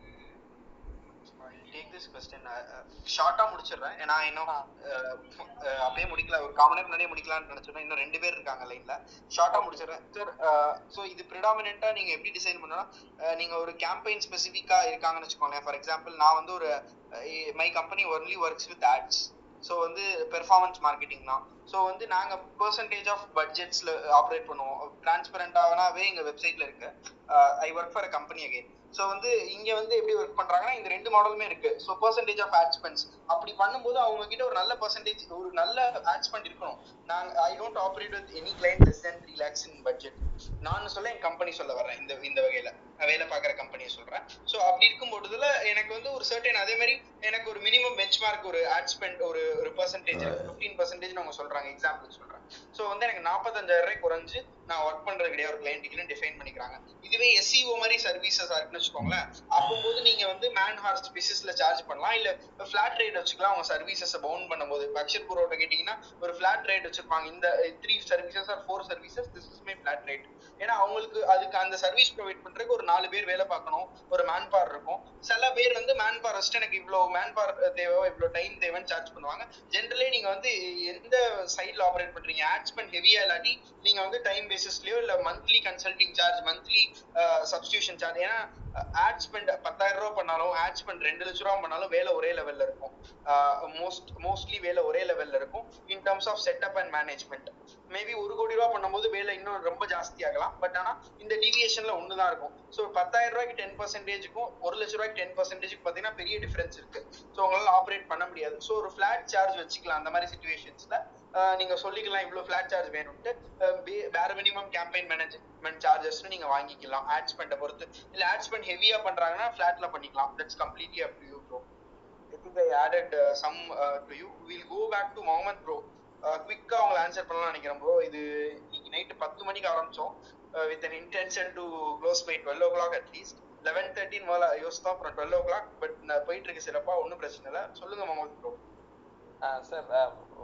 டேக் திஸ் கொஸ்டின் ஷார்ட்டா முடிச்சிடுறேன். ஏன்னா இன்னும் அப்படியே முடிக்கல. ஒரு காமன் நேரம் முன்னாடியே முடிக்கலாம்னு நினைச்சோம் இன்னும் ரெண்டு பேர் இருக்காங்க லைன்ல ஷார்ட்டா முடிச்சிடுறேன். சார் ஸோ இது ப்ரிடாமினா நீங்க எப்படி டிசைன் பண்ணணும்னா நீங்க ஒரு கேம்பெயின் ஸ்பெசிஃபிக்கா இருக்காங்கன்னு வச்சுக்கோங்களேன். ஃபார் எக்ஸாம்பிள் நான் வந்து ஒரு my company only works with ads so வந்து பெர்ஃபார்மன்ஸ் மார்க்கெட்டிங் தான். ஸோ வந்து நாங்கள் பர்சன்டேஜ் ஆஃப் பட்ஜெட்ஸில் ஆப்ரேட் பண்ணுவோம். டிரான்ஸ்பரண்டாகனாவே எங்கள் வெப்சைட்டில் இருக்கு. I work for a company again so வந்து இங்க வந்து எப்படி ஒர்க் பண்றாங்கன்னா இந்த ரெண்டு மாடலுமே இருக்கு. So percentage of ad spends அப்படி பண்ணும்போது அவங்க கிட்ட ஒரு நல்ல பர்சன்டேஜ் ஒரு நல்ல ஆட் ஸ்பெண்ட் இருக்கணும். நாங்க I don't operate with any client less than three lakhs in budget நான் சொல்ல என் கம்பெனி சொல்ல வரேன் இந்த இந்த வகையில. வேலை பார்க்குற கம்பெனியை சொல்கிறேன் ஸோ அப்படி இருக்கும் பொழுதுல எனக்கு வந்து ஒரு சர்டன் அதே மாதிரி எனக்கு ஒரு மினிமம் பெஞ்ச்மார்க் ஒரு ஆட் ஸ்பெண்ட் ஒரு ஒரு பர்சன்டேஜ் ஃபிஃப்டீன் பர்சன்டேஜ் அவங்க சொல்றாங்க எக்ஸாம்பிள் சொல்றேன். ஸோ வந்து எனக்கு நாற்பத்தஞ்சாயிரம் ரூபாய் குறைஞ்சு நான் ஒர்க் பண்றது கிடையாது ஒரு கிளைண்ட்டுக்குன்னு டிஃபைன் பண்ணிக்கிறாங்க. இதுவே எஸ்சிஓ மாதிரி சர்வீசஸ் இருக்குன்னு வச்சுக்கோங்களேன். அப்போது நீங்க வந்து மேன் ஹார்ஸ் பேசிஸ்ல சார்ஜ் பண்ணலாம் இல்ல ஃபிளாட் ரேட் வச்சுக்கலாம் அவங்க சர்வீசஸ் பவுண்ட் பண்ணும்போது. இப்போ அக்ஷர் கேட்டீங்கன்னா ஒரு ஃபிளாட் ரேட் வச்சிருப்பாங்க. இந்த three services or four services this is my flat rate ஏன்னா அவங்களுக்கு அதுக்கு அந்த சர்வீஸ் ப்ரொவைட் பண்றதுக்கு ஒரு நாலு பேர் வேலை பார்க்கணும் ஒரு மேன் பவர் இருக்கும். சில பேர் வந்து மேன் பவர் ஃபர்ஸ்ட் எனக்கு இவ்வளவு மேன் பவர் தேவை இவ்வளவு டைம் தேவைன்னு சார்ஜ் பண்ணுவாங்க. ஜென்ரலி நீங்க வந்து எந்த சைட்ல ஆப்ரேட் பண்றீங்க? ஆட் ஸ்பெண்ட் ஹெவியா இல்லாட்டி நீங்க வந்து டைம் பேசிஸ்லயோ இல்ல monthly consulting charge monthly substitution charge ஏன்னா ஆட் ஸ்பெண்ட் பத்தாயிரம் ரூபா பண்ணாலும் ஆட் ஸ்பெண்ட் ரெண்டு லட்ச ரூபா பண்ணாலும் வேலை ஒரே லெவல்ல இருக்கும். மோஸ்ட் மோஸ்ட்லி வேலை ஒரே லெவல்ல இருக்கும். In terms of setup and management maybe ஒரு கோடி ரூபா பண்ணும்போது வேலை இன்னும் ரொம்ப ஜாஸ்தி ஆகலாம். பட் ஆனா இந்த டிவியேஷன்ல ஒன்று தான் இருக்கும். ஸோ பத்தாயிரம் ரூபாய்க்கு டென் பர்சன்டேஜுக்கும் ஒரு லட்ச ரூபாய்க்கு டென் பர்சன்டேஜுக்கு பார்த்தீங்கன்னா பெரிய டிஃபரன்ஸ் இருக்கு. ஸோ உங்களால ஆப்ரேட் பண்ண முடியாது. ஸோ ஒரு ஃபிளாட் சார்ஜ் வச்சுக்கலாம் அந்த மாதிரி சுச்சுவேஷன்ஸ்ல நீங்க சொல்லிக்கலாம் இவ்வளவு ஃபிளாட் சார்ஜ் வேணும்ட்டு. வேற மினிமம் கேம்பெயின் மேனேஜ்மெண்ட் சார்ஜஸ் நீங்க வாங்கிக்கலாம் ஆட் ஸ்பெண்டை பொறுத்து. இல்ல ஆட் ஸ்பெண்ட் ஹெவியா பண்றாங்கன்னா ஃபிளாட்ல பண்ணிக்கலாம். That's completely up to you bro I think I added some to you will go back to Muhammad bro குவிக்கா அவங்களை ஆன்சர் பண்ணலாம் நினைக்கிறேன் ப்ரோ இது இன்னைக்கு நைட்டு பத்து மணிக்கு ஆரம்பிச்சோம். With an intention to close by twelve o'clock at least eleven thirteen மேலே யோசித்தோம் அப்புறம் டுவெல் ஓ கிளாக் பட் போயிட்டு இருக்கு சிறப்பா ஒன்றும் பிரச்சனை இல்லை. சொல்லுங்க முகமது ப்ரோ சார்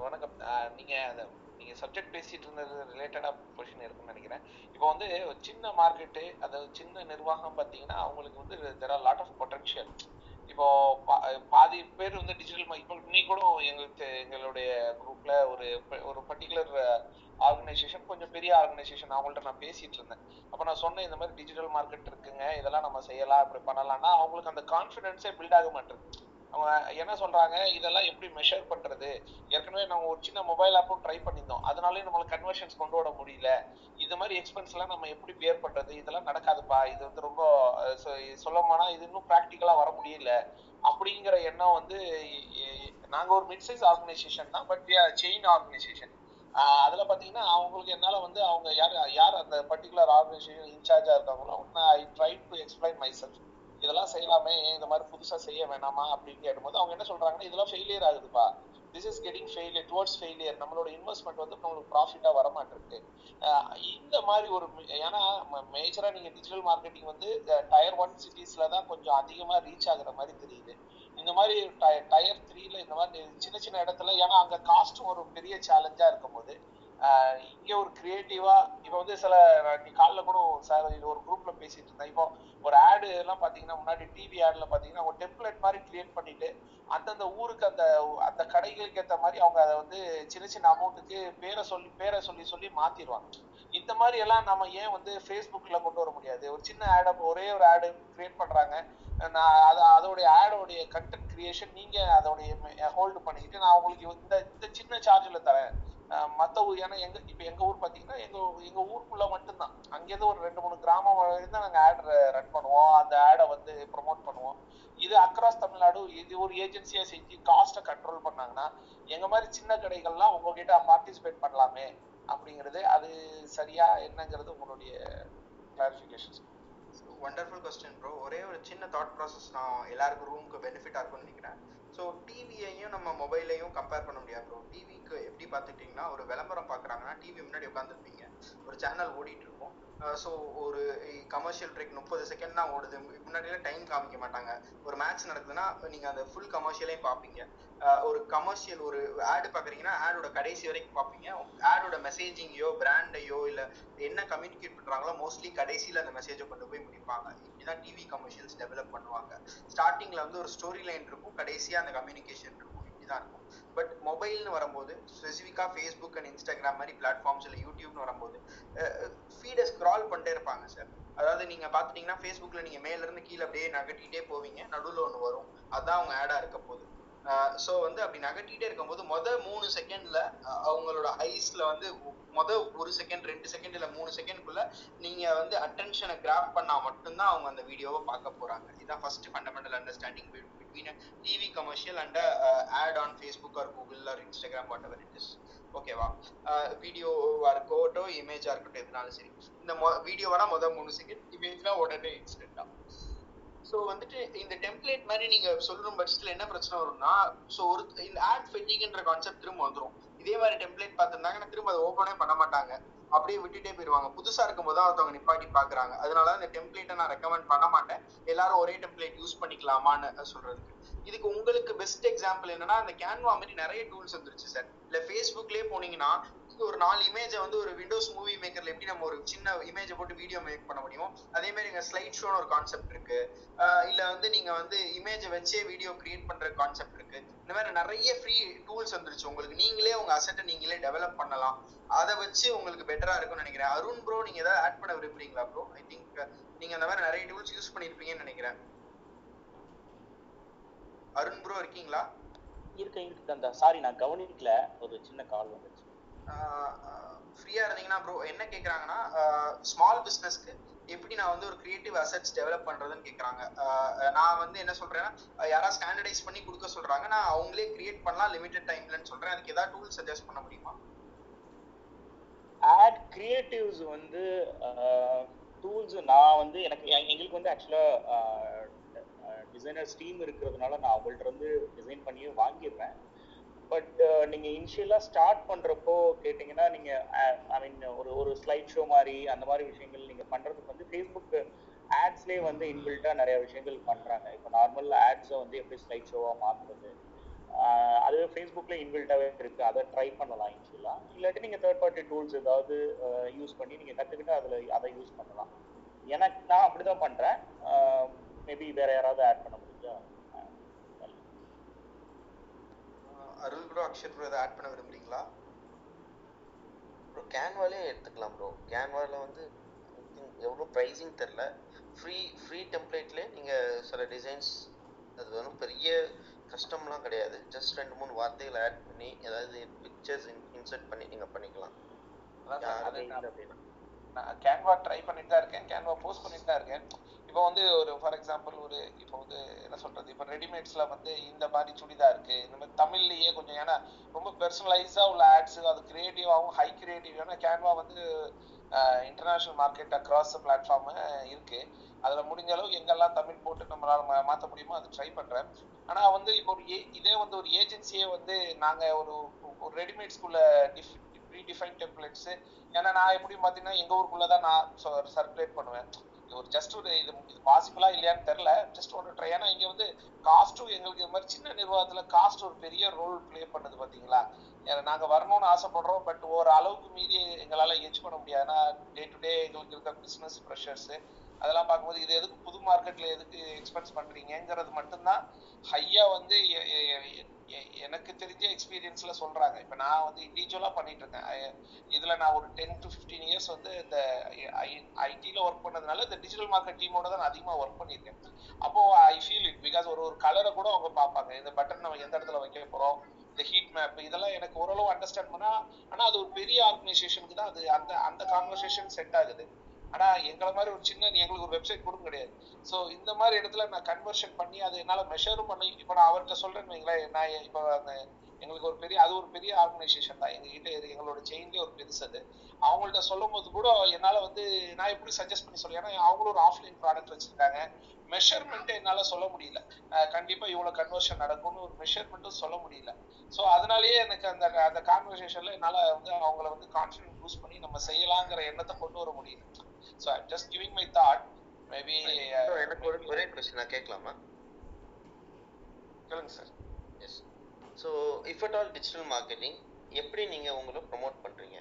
வணக்கம். நீங்க அந்த நீங்க சப்ஜெக்ட் பேசிட்டு இருந்தது ரிலேட்டடா பொசிஷன் இருக்குன்னு நினைக்கிறேன். இப்போ வந்து சின்ன மார்க்கெட்டு அதாவது சின்ன நிர்வாகம் பார்த்தீங்கன்னா அவங்களுக்கு வந்து there are lot of potential இப்போ பாதி பேர் வந்து டிஜிட்டல் இப்போ இன்னைக்கு கூட எங்களுக்கு எங்களுடைய குரூப்ல ஒரு ஒரு பர்டிகுலர் ஆர்கனைசேஷன் கொஞ்சம் பெரிய ஆர்கனைசேஷன் அவங்கள்ட்ட நான் பேசிட்டு இருந்தேன். அப்போ நான் சொன்னேன் இந்த மாதிரி டிஜிட்டல் மார்க்கெட் இருக்குங்க இதெல்லாம் நம்ம செய்யலாம் இப்படி பண்ணலாம்னா அவங்களுக்கு அந்த கான்ஃபிடென்ஸே பில்ட் ஆக மாட்டேங்குது. அவங்க என்ன சொல்றாங்க? இதெல்லாம் எப்படி மெஷர் பண்றது? ஏற்கனவே நம்ம ஒரு சின்ன மொபைல் ஆப்பும் ட்ரை பண்ணியிருந்தோம். அதனாலயும் நம்மளுக்கு கன்வர்ஷன்ஸ் கொண்டு வர முடியல. இந்த மாதிரி எக்ஸ்பென்ஸ் எல்லாம் நம்ம எப்படி பேர் பண்றது? இதெல்லாம் நடக்காதுப்பா. இது வந்து ரொம்ப சொல்லமானா சொ- இது இன்னும் ப்ராக்டிக்கலா வர முடியல. அப்படிங்கிற எண்ணம் வந்து நாங்க ஒரு மிட் சைஸ் ஆர்கனைசேஷன் தான் பட் செயின் ஆர்கனைசேஷன் அதுல பாத்தீங்கன்னா அவங்களுக்கு என்னால வந்து அவங்க யார் யார் அந்த பர்டிகுலர் ஆர்கனைசேஷன் இன்சார்ஜா இருக்காங்களோ I try to explain myself இதெல்லாம் செய்யலாமே ஏன் இந்த மாதிரி புதுசா செய்ய வேணாமா அப்படின்னு கேட்டும்போது அவங்க என்ன சொல்றாங்கன்னா இதெல்லாம் failure ஆகுதுப்பா. This is getting failure towards failure நம்மளோட இன்வெஸ்ட்மெண்ட் வந்து நம்மளுக்கு ப்ராஃபிட்டா வர மாட்டிருக்கு இந்த மாதிரி ஒரு ஏன்னா மேஜரா நீங்க டிஜிட்டல் மார்க்கெட்டிங் வந்து டயர் ஒன் சிட்டிஸ்ல தான் கொஞ்சம் அதிகமா ரீச் ஆகுற மாதிரி தெரியுது. இந்த மாதிரி டயர் த்ரீல இந்த மாதிரி சின்ன சின்ன இடத்துல ஏன்னா அங்க காஸ்ட் ஒரு பெரிய சேலஞ்சா இருக்கும் போது இங்க ஒரு கிரியேட்டிவா இப்ப வந்து சில நான் நீ காலைல கூட சார் இது ஒரு குரூப்ல பேசிட்டு இருந்தேன். இப்போ ஒரு ஆடு எல்லாம் பாத்தீங்கன்னா முன்னாடி டிவி ஆட்ல பாத்தீங்கன்னா ஒரு டெம்ப்ளேட் மாதிரி கிரியேட் பண்ணிட்டு அந்தந்த ஊருக்கு அந்த அந்த கடைகளுக்கு ஏத்த மாதிரி அவங்க அதை வந்து சின்ன சின்ன அமௌண்ட்டுக்கு பேரை சொல்லி பேரை சொல்லி சொல்லி மாத்திடுவாங்க. இந்த மாதிரி எல்லாம் நம்ம ஏன் வந்து ஃபேஸ்புக்ல கொண்டு வர முடியாது? ஒரு சின்ன ஆடை ஒரே ஒரு ஆடு கிரியேட் பண்றாங்க. நான் அது அதோடைய ஆடோடைய கண்டென்ட் கிரியேஷன் நீங்க அதோடைய ஹோல்டு பண்ணிக்கிட்டு நான் உங்களுக்கு இந்த இந்த சின்ன சார்ஜில் தரேன். மற்ற மத்த ஊர் ஏன்னா எங்க இப்ப எங்க ஊர் பாத்தீங்கன்னா எங்க எங்க ஊருக்குள்ள மட்டும்தான். அங்கேருந்து ஒரு ரெண்டு மூணு கிராமம் வரைக்கும் தான் நாங்க ஆட் ரன் பண்ணுவோம். அந்த ஆடை வந்து ப்ரொமோட் பண்ணுவோம். இது அக்ராஸ் தமிழ்நாடு இது ஒரு ஏஜென்சியா செஞ்சு காஸ்ட்டை கண்ட்ரோல் பண்ணாங்கன்னா எங்க மாதிரி சின்ன கடைகள்லாம் உங்ககிட்ட பார்ட்டிசிபேட் பண்ணலாமே அப்படிங்கிறது அது சரியா என்னங்கிறது உங்களுடைய கிளாரிஃபிகேஷன் வண்டர்ஃபுல் கொஸ்டின் ப்ரோ ஒரே ஒரு சின்ன தாட் ப்ராசஸ் நான் எல்லாருக்கும் ரூமுக்கு பெனிஃபிட்டாக இருக்கும்னு நினைக்கிறேன். ஸோ டிவியையும் நம்ம மொபைலையும் கம்பேர் பண்ண முடியாது ப்ரோ டிவிக்கு எப்படி பார்த்துக்கிட்டிங்கன்னா ஒரு விளம்பரம் பார்க்குறாங்கன்னா டிவி முன்னாடி உட்காந்துருப்பீங்க ஒரு சேனல் ஓடிட்டு இருக்கும். ஸோ ஒரு கமர்ஷியல் பிரேக் முப்பது செகண்ட் தான் ஓடுது. முன்னாடியெல்லாம் டைம் காமிக்க மாட்டாங்க. ஒரு மேட்ச் நடக்குதுன்னா நீங்கள் அந்த ஃபுல் கமர்ஷியலையும் பார்ப்பீங்க. ஒரு கமர்ஷியல் ஒரு ஆடு பார்க்குறீங்கன்னா ஆடோட கடைசி வரைக்கும் பார்ப்பீங்க. ஆடோட மெசேஜிங்கையோ பிராண்டையோ இல்லை என்ன கம்யூனிகேட் பண்ணுறாங்களோ மோஸ்ட்லி கடைசியில் அந்த மெசேஜை கொண்டு போய் முடிப்பாங்க. இப்படிதான் டிவி கமர்ஷியல்ஸ் டெவலப் பண்ணுவாங்க. ஸ்டார்டிங்கில் வந்து ஒரு ஸ்டோரி லைன் இருக்கும். கடைசியாக அந்த கம்யூனிகேஷன் இருக்கும். இப்படிதான் இருக்கும். பட் மொபைல்னு வரும்போது ஸ்பெசிஃபிக்காக ஃபேஸ்புக் அண்ட் இன்ஸ்டாகிராம் மாதிரி பிளாட்ஃபார்ம்ஸ் இல்லை யூடியூப்னு வரும்போது ஃபீடை ஸ்க்ரால் பண்ணிட்டே இருப்பாங்க சார் அதாவது நீங்க பாத்துட்டீங்கன்னா ஃபேஸ்புக்ல நீங்க மேல இருந்து கீழே அப்படியே நகட்டிட்டே போவீங்க. நடுவுல ஒண்ணு வரும். அதான் அவங்க ஆடா இருக்க போகுது. ஸோ வந்து அப்படி நகட்டிட்டே இருக்கும்போது மொத மூணு செகண்ட்ல அவங்களோட ஐஸ்ல வந்து மொதல் ஒரு செகண்ட் ரெண்டு செகண்ட் இல்ல மூணு செகண்ட்குள்ள நீங்க வந்து அட்டென்ஷனை கிராப் பண்ணா மட்டும்தான் அவங்க அந்த வீடியோவை பார்க்க போறாங்க. இதுதான் first fundamental understanding between TV commercial and ad on Facebook or Google or Instagram whatever it is ஓகேவா வீடியோவாக இருக்கட்டும் இமேஜா இருக்கட்டும் எதுனாலும் சரி. இந்த வீடியோவானா மொதல் மூணு செகண்ட் இமேஜ்னா உடனே இன்ஸ்டன்டா ஸோ வந்துட்டு இந்த டெம்ப்ளேட் மாதிரி நீங்க சொல்ற பட்சத்துல என்ன பிரச்சனை வரும்னா ஸோ ஒரு இந்த ஆட் ஃபெட்டிங்ன்ற கான்செப்ட் திரும்ப வந்துரும். இதே மாதிரி டெம்ப்ளேட் பார்த்துருந்தாங்கன்னா திரும்ப அதை ஓப்பனே பண்ண மாட்டாங்க. அப்படியே விட்டுட்டே போயிடுவாங்க புதுசா இருக்கும் போது ஒருத்தவங்க நிப்பாட்டி பாக்குறாங்க அதனால இந்த டெம்ப்ளேட்டை நான் ரெக்கமெண்ட் பண்ண மாட்டேன். எல்லாரும் ஒரே டெம்ப்ளேட் யூஸ் பண்ணிக்கலாமான்னு சொல்றதுக்கு. இதுக்கு உங்களுக்கு பெஸ்ட் எக்ஸாம்பிள் என்னன்னா அந்த கேன்வா மாதிரி நிறைய டூல்ஸ் வந்துருச்சு சார் இல்ல ஃபேஸ்புக்லயே போனீங்கன்னா ஒரு நாலு இமேஜை வந்து ஒரு விண்டோஸ் மூவி மேக்கர்ல எப்படி நம்ம ஒரு சின்ன இமேஜை போட்டு வீடியோ மேக் பண்ண முடியும் அதே மாதிரி இங்க ஸ்லைட் ஷோன்னு ஒரு கான்செப்ட் இருக்கு. இல்ல வந்து நீங்க வந்து இமேஜை வச்சே வீடியோ கிரியேட் பண்ற கான்செப்ட் இருக்கு. இந்த மாதிரி நிறைய ஃப்ரீ டூல்ஸ் வந்துருச்சு உங்களுக்கு. நீங்களே உங்க அசட்டை நீங்களே டெவலப் பண்ணலாம். அதை வச்சு உங்களுக்கு பெட்டரா இருக்கும்னு நினைக்கிறேன். அருண் ப்ரோ நீங்க ஏதாவது ஆட் பண்ண விரும்புறீங்களா ப்ரோ ஐ திங்க் நீங்க அந்த மாதிரி நிறைய டூல்ஸ் யூஸ் பண்ணிருப்பீங்கன்னு நினைக்கிறேன். அருண் ப்ரோ இருக்கீங்களா? இருக்கேன் இருக்கு அந்த சாரி நான் கவனிக்கல. ஒரு சின்ன கால் வந்துச்சு. ஃப்ரீயா இருந்தீங்கன்னா ப்ரோ என்ன கேக்குறாங்கன்னா ஸ்மால் பிசினஸ்க்கு எப்படி நான் வந்து ஒரு கிரியேட்டிவ் அசெட்ஸ் டெவலப் பண்றதுன்னு கேக்குறாங்க. நான் வந்து என்ன சொல்றேன்னா யாராவது ஸ்டாண்டர்டைஸ் பண்ணி கொடுக்க சொல்றாங்க. நான் அவங்களே கிரியேட் பண்ணலாம் லிமிடெட் டைம்லன்னு சொல்றேன். அதுக்கு ஏதாவது டூல் சஜஸ்ட் பண்ண முடியுமா? ஆட் கிரியேட்டிவ்ஸ் வந்து டூல்ஸ் நான் வந்து எனக்கு எங்களுக்கு வந்து ஆக்சுவலாக டிசைனர் ஸ்டீம் இருக்கிறதுனால நான் அவங்கள்ட்ட இருந்து டிசைன் பண்ணியே வாங்கிடுறேன். பட் uh, நீங்கள் இனிஷியலாக ஸ்டார்ட் பண்ணுறப்போ கேட்டிங்கன்னா நீங்கள் ஐ uh, மீன் ஒரு ஒரு ஸ்லைட் ஷோ மாதிரி அந்த மாதிரி விஷயங்கள் நீங்கள் பண்ணுறதுக்கு வந்து ஃபேஸ்புக் ஆட்ஸ்லேயே வந்து இன்பில்ட்டா நிறைய விஷயங்கள் பண்ணுறாங்க இப்போ நார்மல் ஆட்ஸை வந்து எப்படி ஸ்லைட் ஷோவாக மாற்றுறது அது ஃபேஸ்புக்கில் இன்பில்ட்டாவே இருக்குது அதை ட்ரை பண்ணலாம் இனிஷியலாக இல்லாட்டி நீங்கள் தேர்ட் பார்ட்டி டூல்ஸ் ஏதாவது யூஸ் பண்ணி நீங்கள் கற்றுக்கிட்டு அதில் அதை யூஸ் பண்ணலாம். எனக்கு நான் அப்படி தான் பண்ணுறேன் மேபி வேறு யாராவது ஆட் பண்ண முடிஞ்சா. Arul bro Akshar bro add பண்ண விரும்புறீங்களா? ப்ரோ கேன்வாலே எடுத்துக்கலாம் ப்ரோ கேன்வாவில் வந்து எவ்வளோ ப்ரைஸிங் தெரில. ஃப்ரீ ஃப்ரீ டெம்ப்ளேட்லேயே நீங்கள் சில டிசைன்ஸ் அது வெறும் பெரிய கஷ்டம்லாம் கிடையாது. ஜஸ்ட் ரெண்டு மூணு வார்த்தைகளை ஆட் பண்ணி ஏதாவது பிக்சர்ஸ் இன்சர்ட் பண்ணி நீங்க பண்ணிக்கலாம். நான் கேன்வா ட்ரை பண்ணிட்டு தான் இருக்கேன். கேன்வா போஸ்ட் பண்ணிட்டு தான் இருக்கேன். இப்போ வந்து ஒரு ஃபார் எக்ஸாம்பிள் ஒரு இப்போ வந்து என்ன சொல்றது? இப்போ ரெடிமேட்ஸ்ல வந்து இந்த மாதிரி சுடிதார் இருக்கு. இந்த மாதிரி தமிழ்லயே கொஞ்சம் ஏன்னா ரொம்ப பெர்சனலைஸா உள்ள ஆட்ஸ் அது கிரியேட்டிவாகவும் ஹை கிரியேட்டிவ் ஏன்னா கேன்வா வந்து இன்டர்நேஷனல் மார்க்கெட் அக்ராஸ் பிளாட்ஃபார்ம் இருக்கு. அதுல முடிஞ்ச அளவுக்கு எங்கெல்லாம் தமிழ் போட்டு நம்மளால மா- மாத்த முடியுமோ அதை ட்ரை பண்றேன். ஆனா வந்து இப்போ ஒரு ஏ- இதே வந்து ஒரு ஏஜென்சியே வந்து நாங்க ஒரு ஒரு ரெடிமேட்ஸ்குள்ள ரீடிஃபைன் டிஃபைன் டெம்ப்ளேட்ஸ் ஏன்னா நான் எப்படி பாத்தீங்கன்னா எங்க ஊருக்குள்ளே தான் நான் சர்க்குலேட் பண்ணுவேன். இது ஒரு ஜஸ்ட் ஒரு இது இது பாசிபிளா இல்லையான்னு தெரியல. ஜஸ்ட் ஒரு ட்ரை ஏன்னா இங்க வந்து காஸ்ட்டும் எங்களுக்கு இது மாதிரி சின்ன நிர்வாகத்துல காஸ்ட் ஒரு பெரிய ரோல் ப்ளே பண்ணுது பாத்தீங்களா? ஏன்னா நாங்க வரணும்னு ஆசைப்படுறோம் பட் ஒரு அளவுக்கு மீறி எங்களால எச் பண்ண முடியாது. ஏன்னா டே டு டே எங்களுக்கு இருக்க பிசினஸ் ப்ரெஷர்ஸ் அதெல்லாம் பார்க்கும்போது இது எதுக்கு புது மார்க்கெட்ல எதுக்கு எக்ஸ்பென்ஸ் பண்றீங்கிறது மட்டும்தான். ஹையா வந்து எனக்கு தெரிஞ்ச எக்ஸ்பீரியன்ஸ்ல சொல்றாங்க. இப்ப நான் வந்து இண்டிவிஜுவலா பண்ணிட்டு இருக்கேன் இதுல நான் ஒரு டென் டு ஃபிஃப்டீன் இயர்ஸ் வந்து இந்த ஐடில ஒர்க் பண்ணதுனால இந்த டிஜிட்டல் மார்க்கெட் டீமோட தான் நான் அதிகமா ஒர்க் பண்ணியிருக்கேன். அப்போ ஐ ஃபீல் இட் பிகாஸ் ஒரு ஒரு கலரை கூட அவங்க பார்ப்பாங்க. இந்த பட்டன் நம்ம எந்த இடத்துல வைக்க போறோம்? இந்த ஹீட் மேப் இதெல்லாம் எனக்கு ஓரளவு அண்டர்ஸ்டாண்ட் பண்ணா ஆனா அது ஒரு பெரிய ஆர்கனைசேஷனுக்கு தான் அது அந்த அந்த கான்வர்சேஷன் செட் ஆகுது. ஆனா எங்களை மாதிரி ஒரு சின்ன எங்களுக்கு ஒரு வெப்சைட் கொடுக்க கிடையாது. சோ இந்த மாதிரி இடத்துல நான் கன்வர்ஷன் பண்ணி அது என்னால மெஷரும் பண்ணி இப்போ நான் அவர்கிட்ட சொல்றேன்னு வைங்களேன் நான் இப்போ அந்த எங்களுக்கு ஒரு பெரிய அது ஒரு பெரிய ஆர்கனைசேஷன் தான். எங்க கிட்ட இரு- எங்களோட செயின்லேயே ஒரு பெருசு அது. அவங்கள்ட்ட சொல்லும் போது கூட என்னால வந்து நான் எப்படி சஜஸ்ட் பண்ணி சொல்ல ஏன்னா அவங்களும் ஒரு ஆஃப்லைன் ப்ராடக்ட் வச்சிருக்காங்க. மெஷர்மெண்ட் என்னால சொல்ல முடியல. அஹ் கண்டிப்பா இவ்வளவு கன்வர்ஷன் நடக்கும்னு ஒரு மெஷர்மெண்ட்டும் சொல்ல முடியல. சோ அதனாலயே எனக்கு அந்த அந்த கான்வர்சேஷன்ல என்னால வந்து அவங்கள வந்து கான்ஃபிடன்ட் பூஸ்ட் பண்ணி நம்ம செய்யலாங்கிற எண்ணத்தை கொண்டு வர முடியல. So I'm just giving my thought maybe எனக்கு ஒரு ஒரே கொஸ்டின் நான் கேட்கலாமா? சொல்லுங்க sir yes so if at all digital marketing எப்படி நீங்க உங்களை ப்ரொமோட் பண்றீங்க?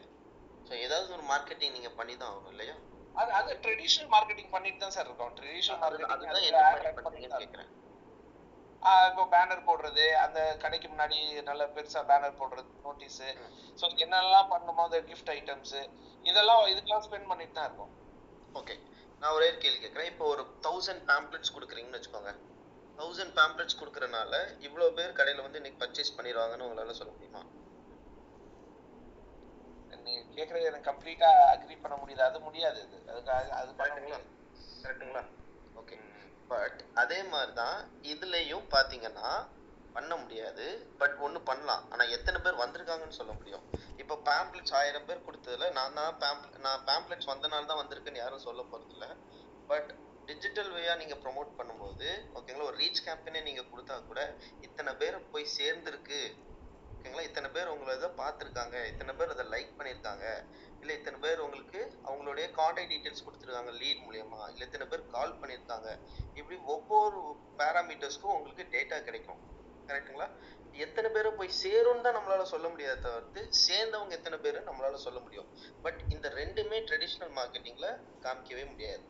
ஸோ ஏதாவது ஒரு மார்க்கெட்டிங் நீங்க பண்ணி தான் ஆகணும் இல்லையா? அது அது ட்ரெடிஷனல் மார்க்கெட்டிங் பண்ணிட்டு தான் சார் இருக்கோம். ட்ரெடிஷனல் அதுதான் மார்க்கெட்டிங் என்ன பண்றீங்கன்னு கேட்குறேன் இப்போ பேனர் போடுறது அந்த கடைக்கு முன்னாடி நல்ல பெருசா பேனர் போடுறது நோட்டீஸ் ஸோ என்னெல்லாம் பண்ணுமோ அந்த கிஃப்ட் ஐட்டம்ஸ் இதெல்லாம் இதுக்கெல்லாம் ஸ்பெண்ட் பண்ணிட்டு தான் இருக்கோம். ஓகே நான் ஒரே ஒரு கேள்வி கேட்குறேன் இப்போ ஒரு தௌசண்ட் பேம்ப்ளெட்ஸ் கொடுக்குறீங்கன்னு வச்சுக்கோங்க. தௌசண்ட் பேம்ப்ளெட்ஸ் கொடுக்குறனால இவ்வளோ பேர் கடையில் வந்து இன்னைக்கு பர்ச்சேஸ் பண்ணிடுவாங்கன்னு உங்களால சொல்ல முடியுமா? நீங்க கேக்குறது எனக்கு கம்ப்ளீட்டா அக்ரி பண்ண முடியுது. அது முடியாது அது அது- கரெக்ட்டுங்களா ஓகே பட் அதே மாதிரி தான் இதுலயும் பாத்தீங்கன்னா பண்ண முடியாது. பட் ஒண்ணு பண்ணலாம். ஆனா எத்தனை பேர் வந்திருக்காங்கன்னு சொல்ல முடியும். இப்போ பேம்ப்ளெட்ஸ் ஆயிரம் பேர் கொடுத்ததுல நான் தான் பேம்ப் நான் பேம்ப்ளெட்ஸ் வந்தனால தான் வந்திருக்குன்னு யாரும் சொல்ல போறது இல்ல பட் டிஜிட்டல் வேயா நீங்க ப்ரோமோட் பண்ணும்போது ஓகேங்களா ஒரு ரீச் கேம்பெயினே நீங்க கொடுத்தா கூட இத்தனை பேர் போய் சேர்ந்துருக்கு. ஓகேங்களா இத்தனை பேர் உங்களை இதை பார்த்துருக்காங்க. இத்தனை பேர் அதை லைக் பண்ணியிருக்காங்க. இல்லை இத்தனை பேர் உங்களுக்கு அவங்களுடைய கான்டாக்ட் டீட்டெயில்ஸ் கொடுத்துருக்காங்க லீட் மூலியமா. இல்லை இத்தனை பேர் கால் பண்ணியிருக்காங்க. இப்படி ஒவ்வொரு பேராமீட்டர்ஸ்க்கும் உங்களுக்கு டேட்டா கிடைக்கும். கரெக்ட்டுங்களா எத்தனை பேரை போய் சேரும்னு தான் நம்மளால சொல்ல முடியாத தவிர்த்து சேர்ந்தவங்க எத்தனை பேர் நம்மளால சொல்ல முடியும். பட் இந்த ரெண்டுமே ட்ரெடிஷ்னல் மார்க்கெட்டிங்ல காமிக்கவே முடியாது.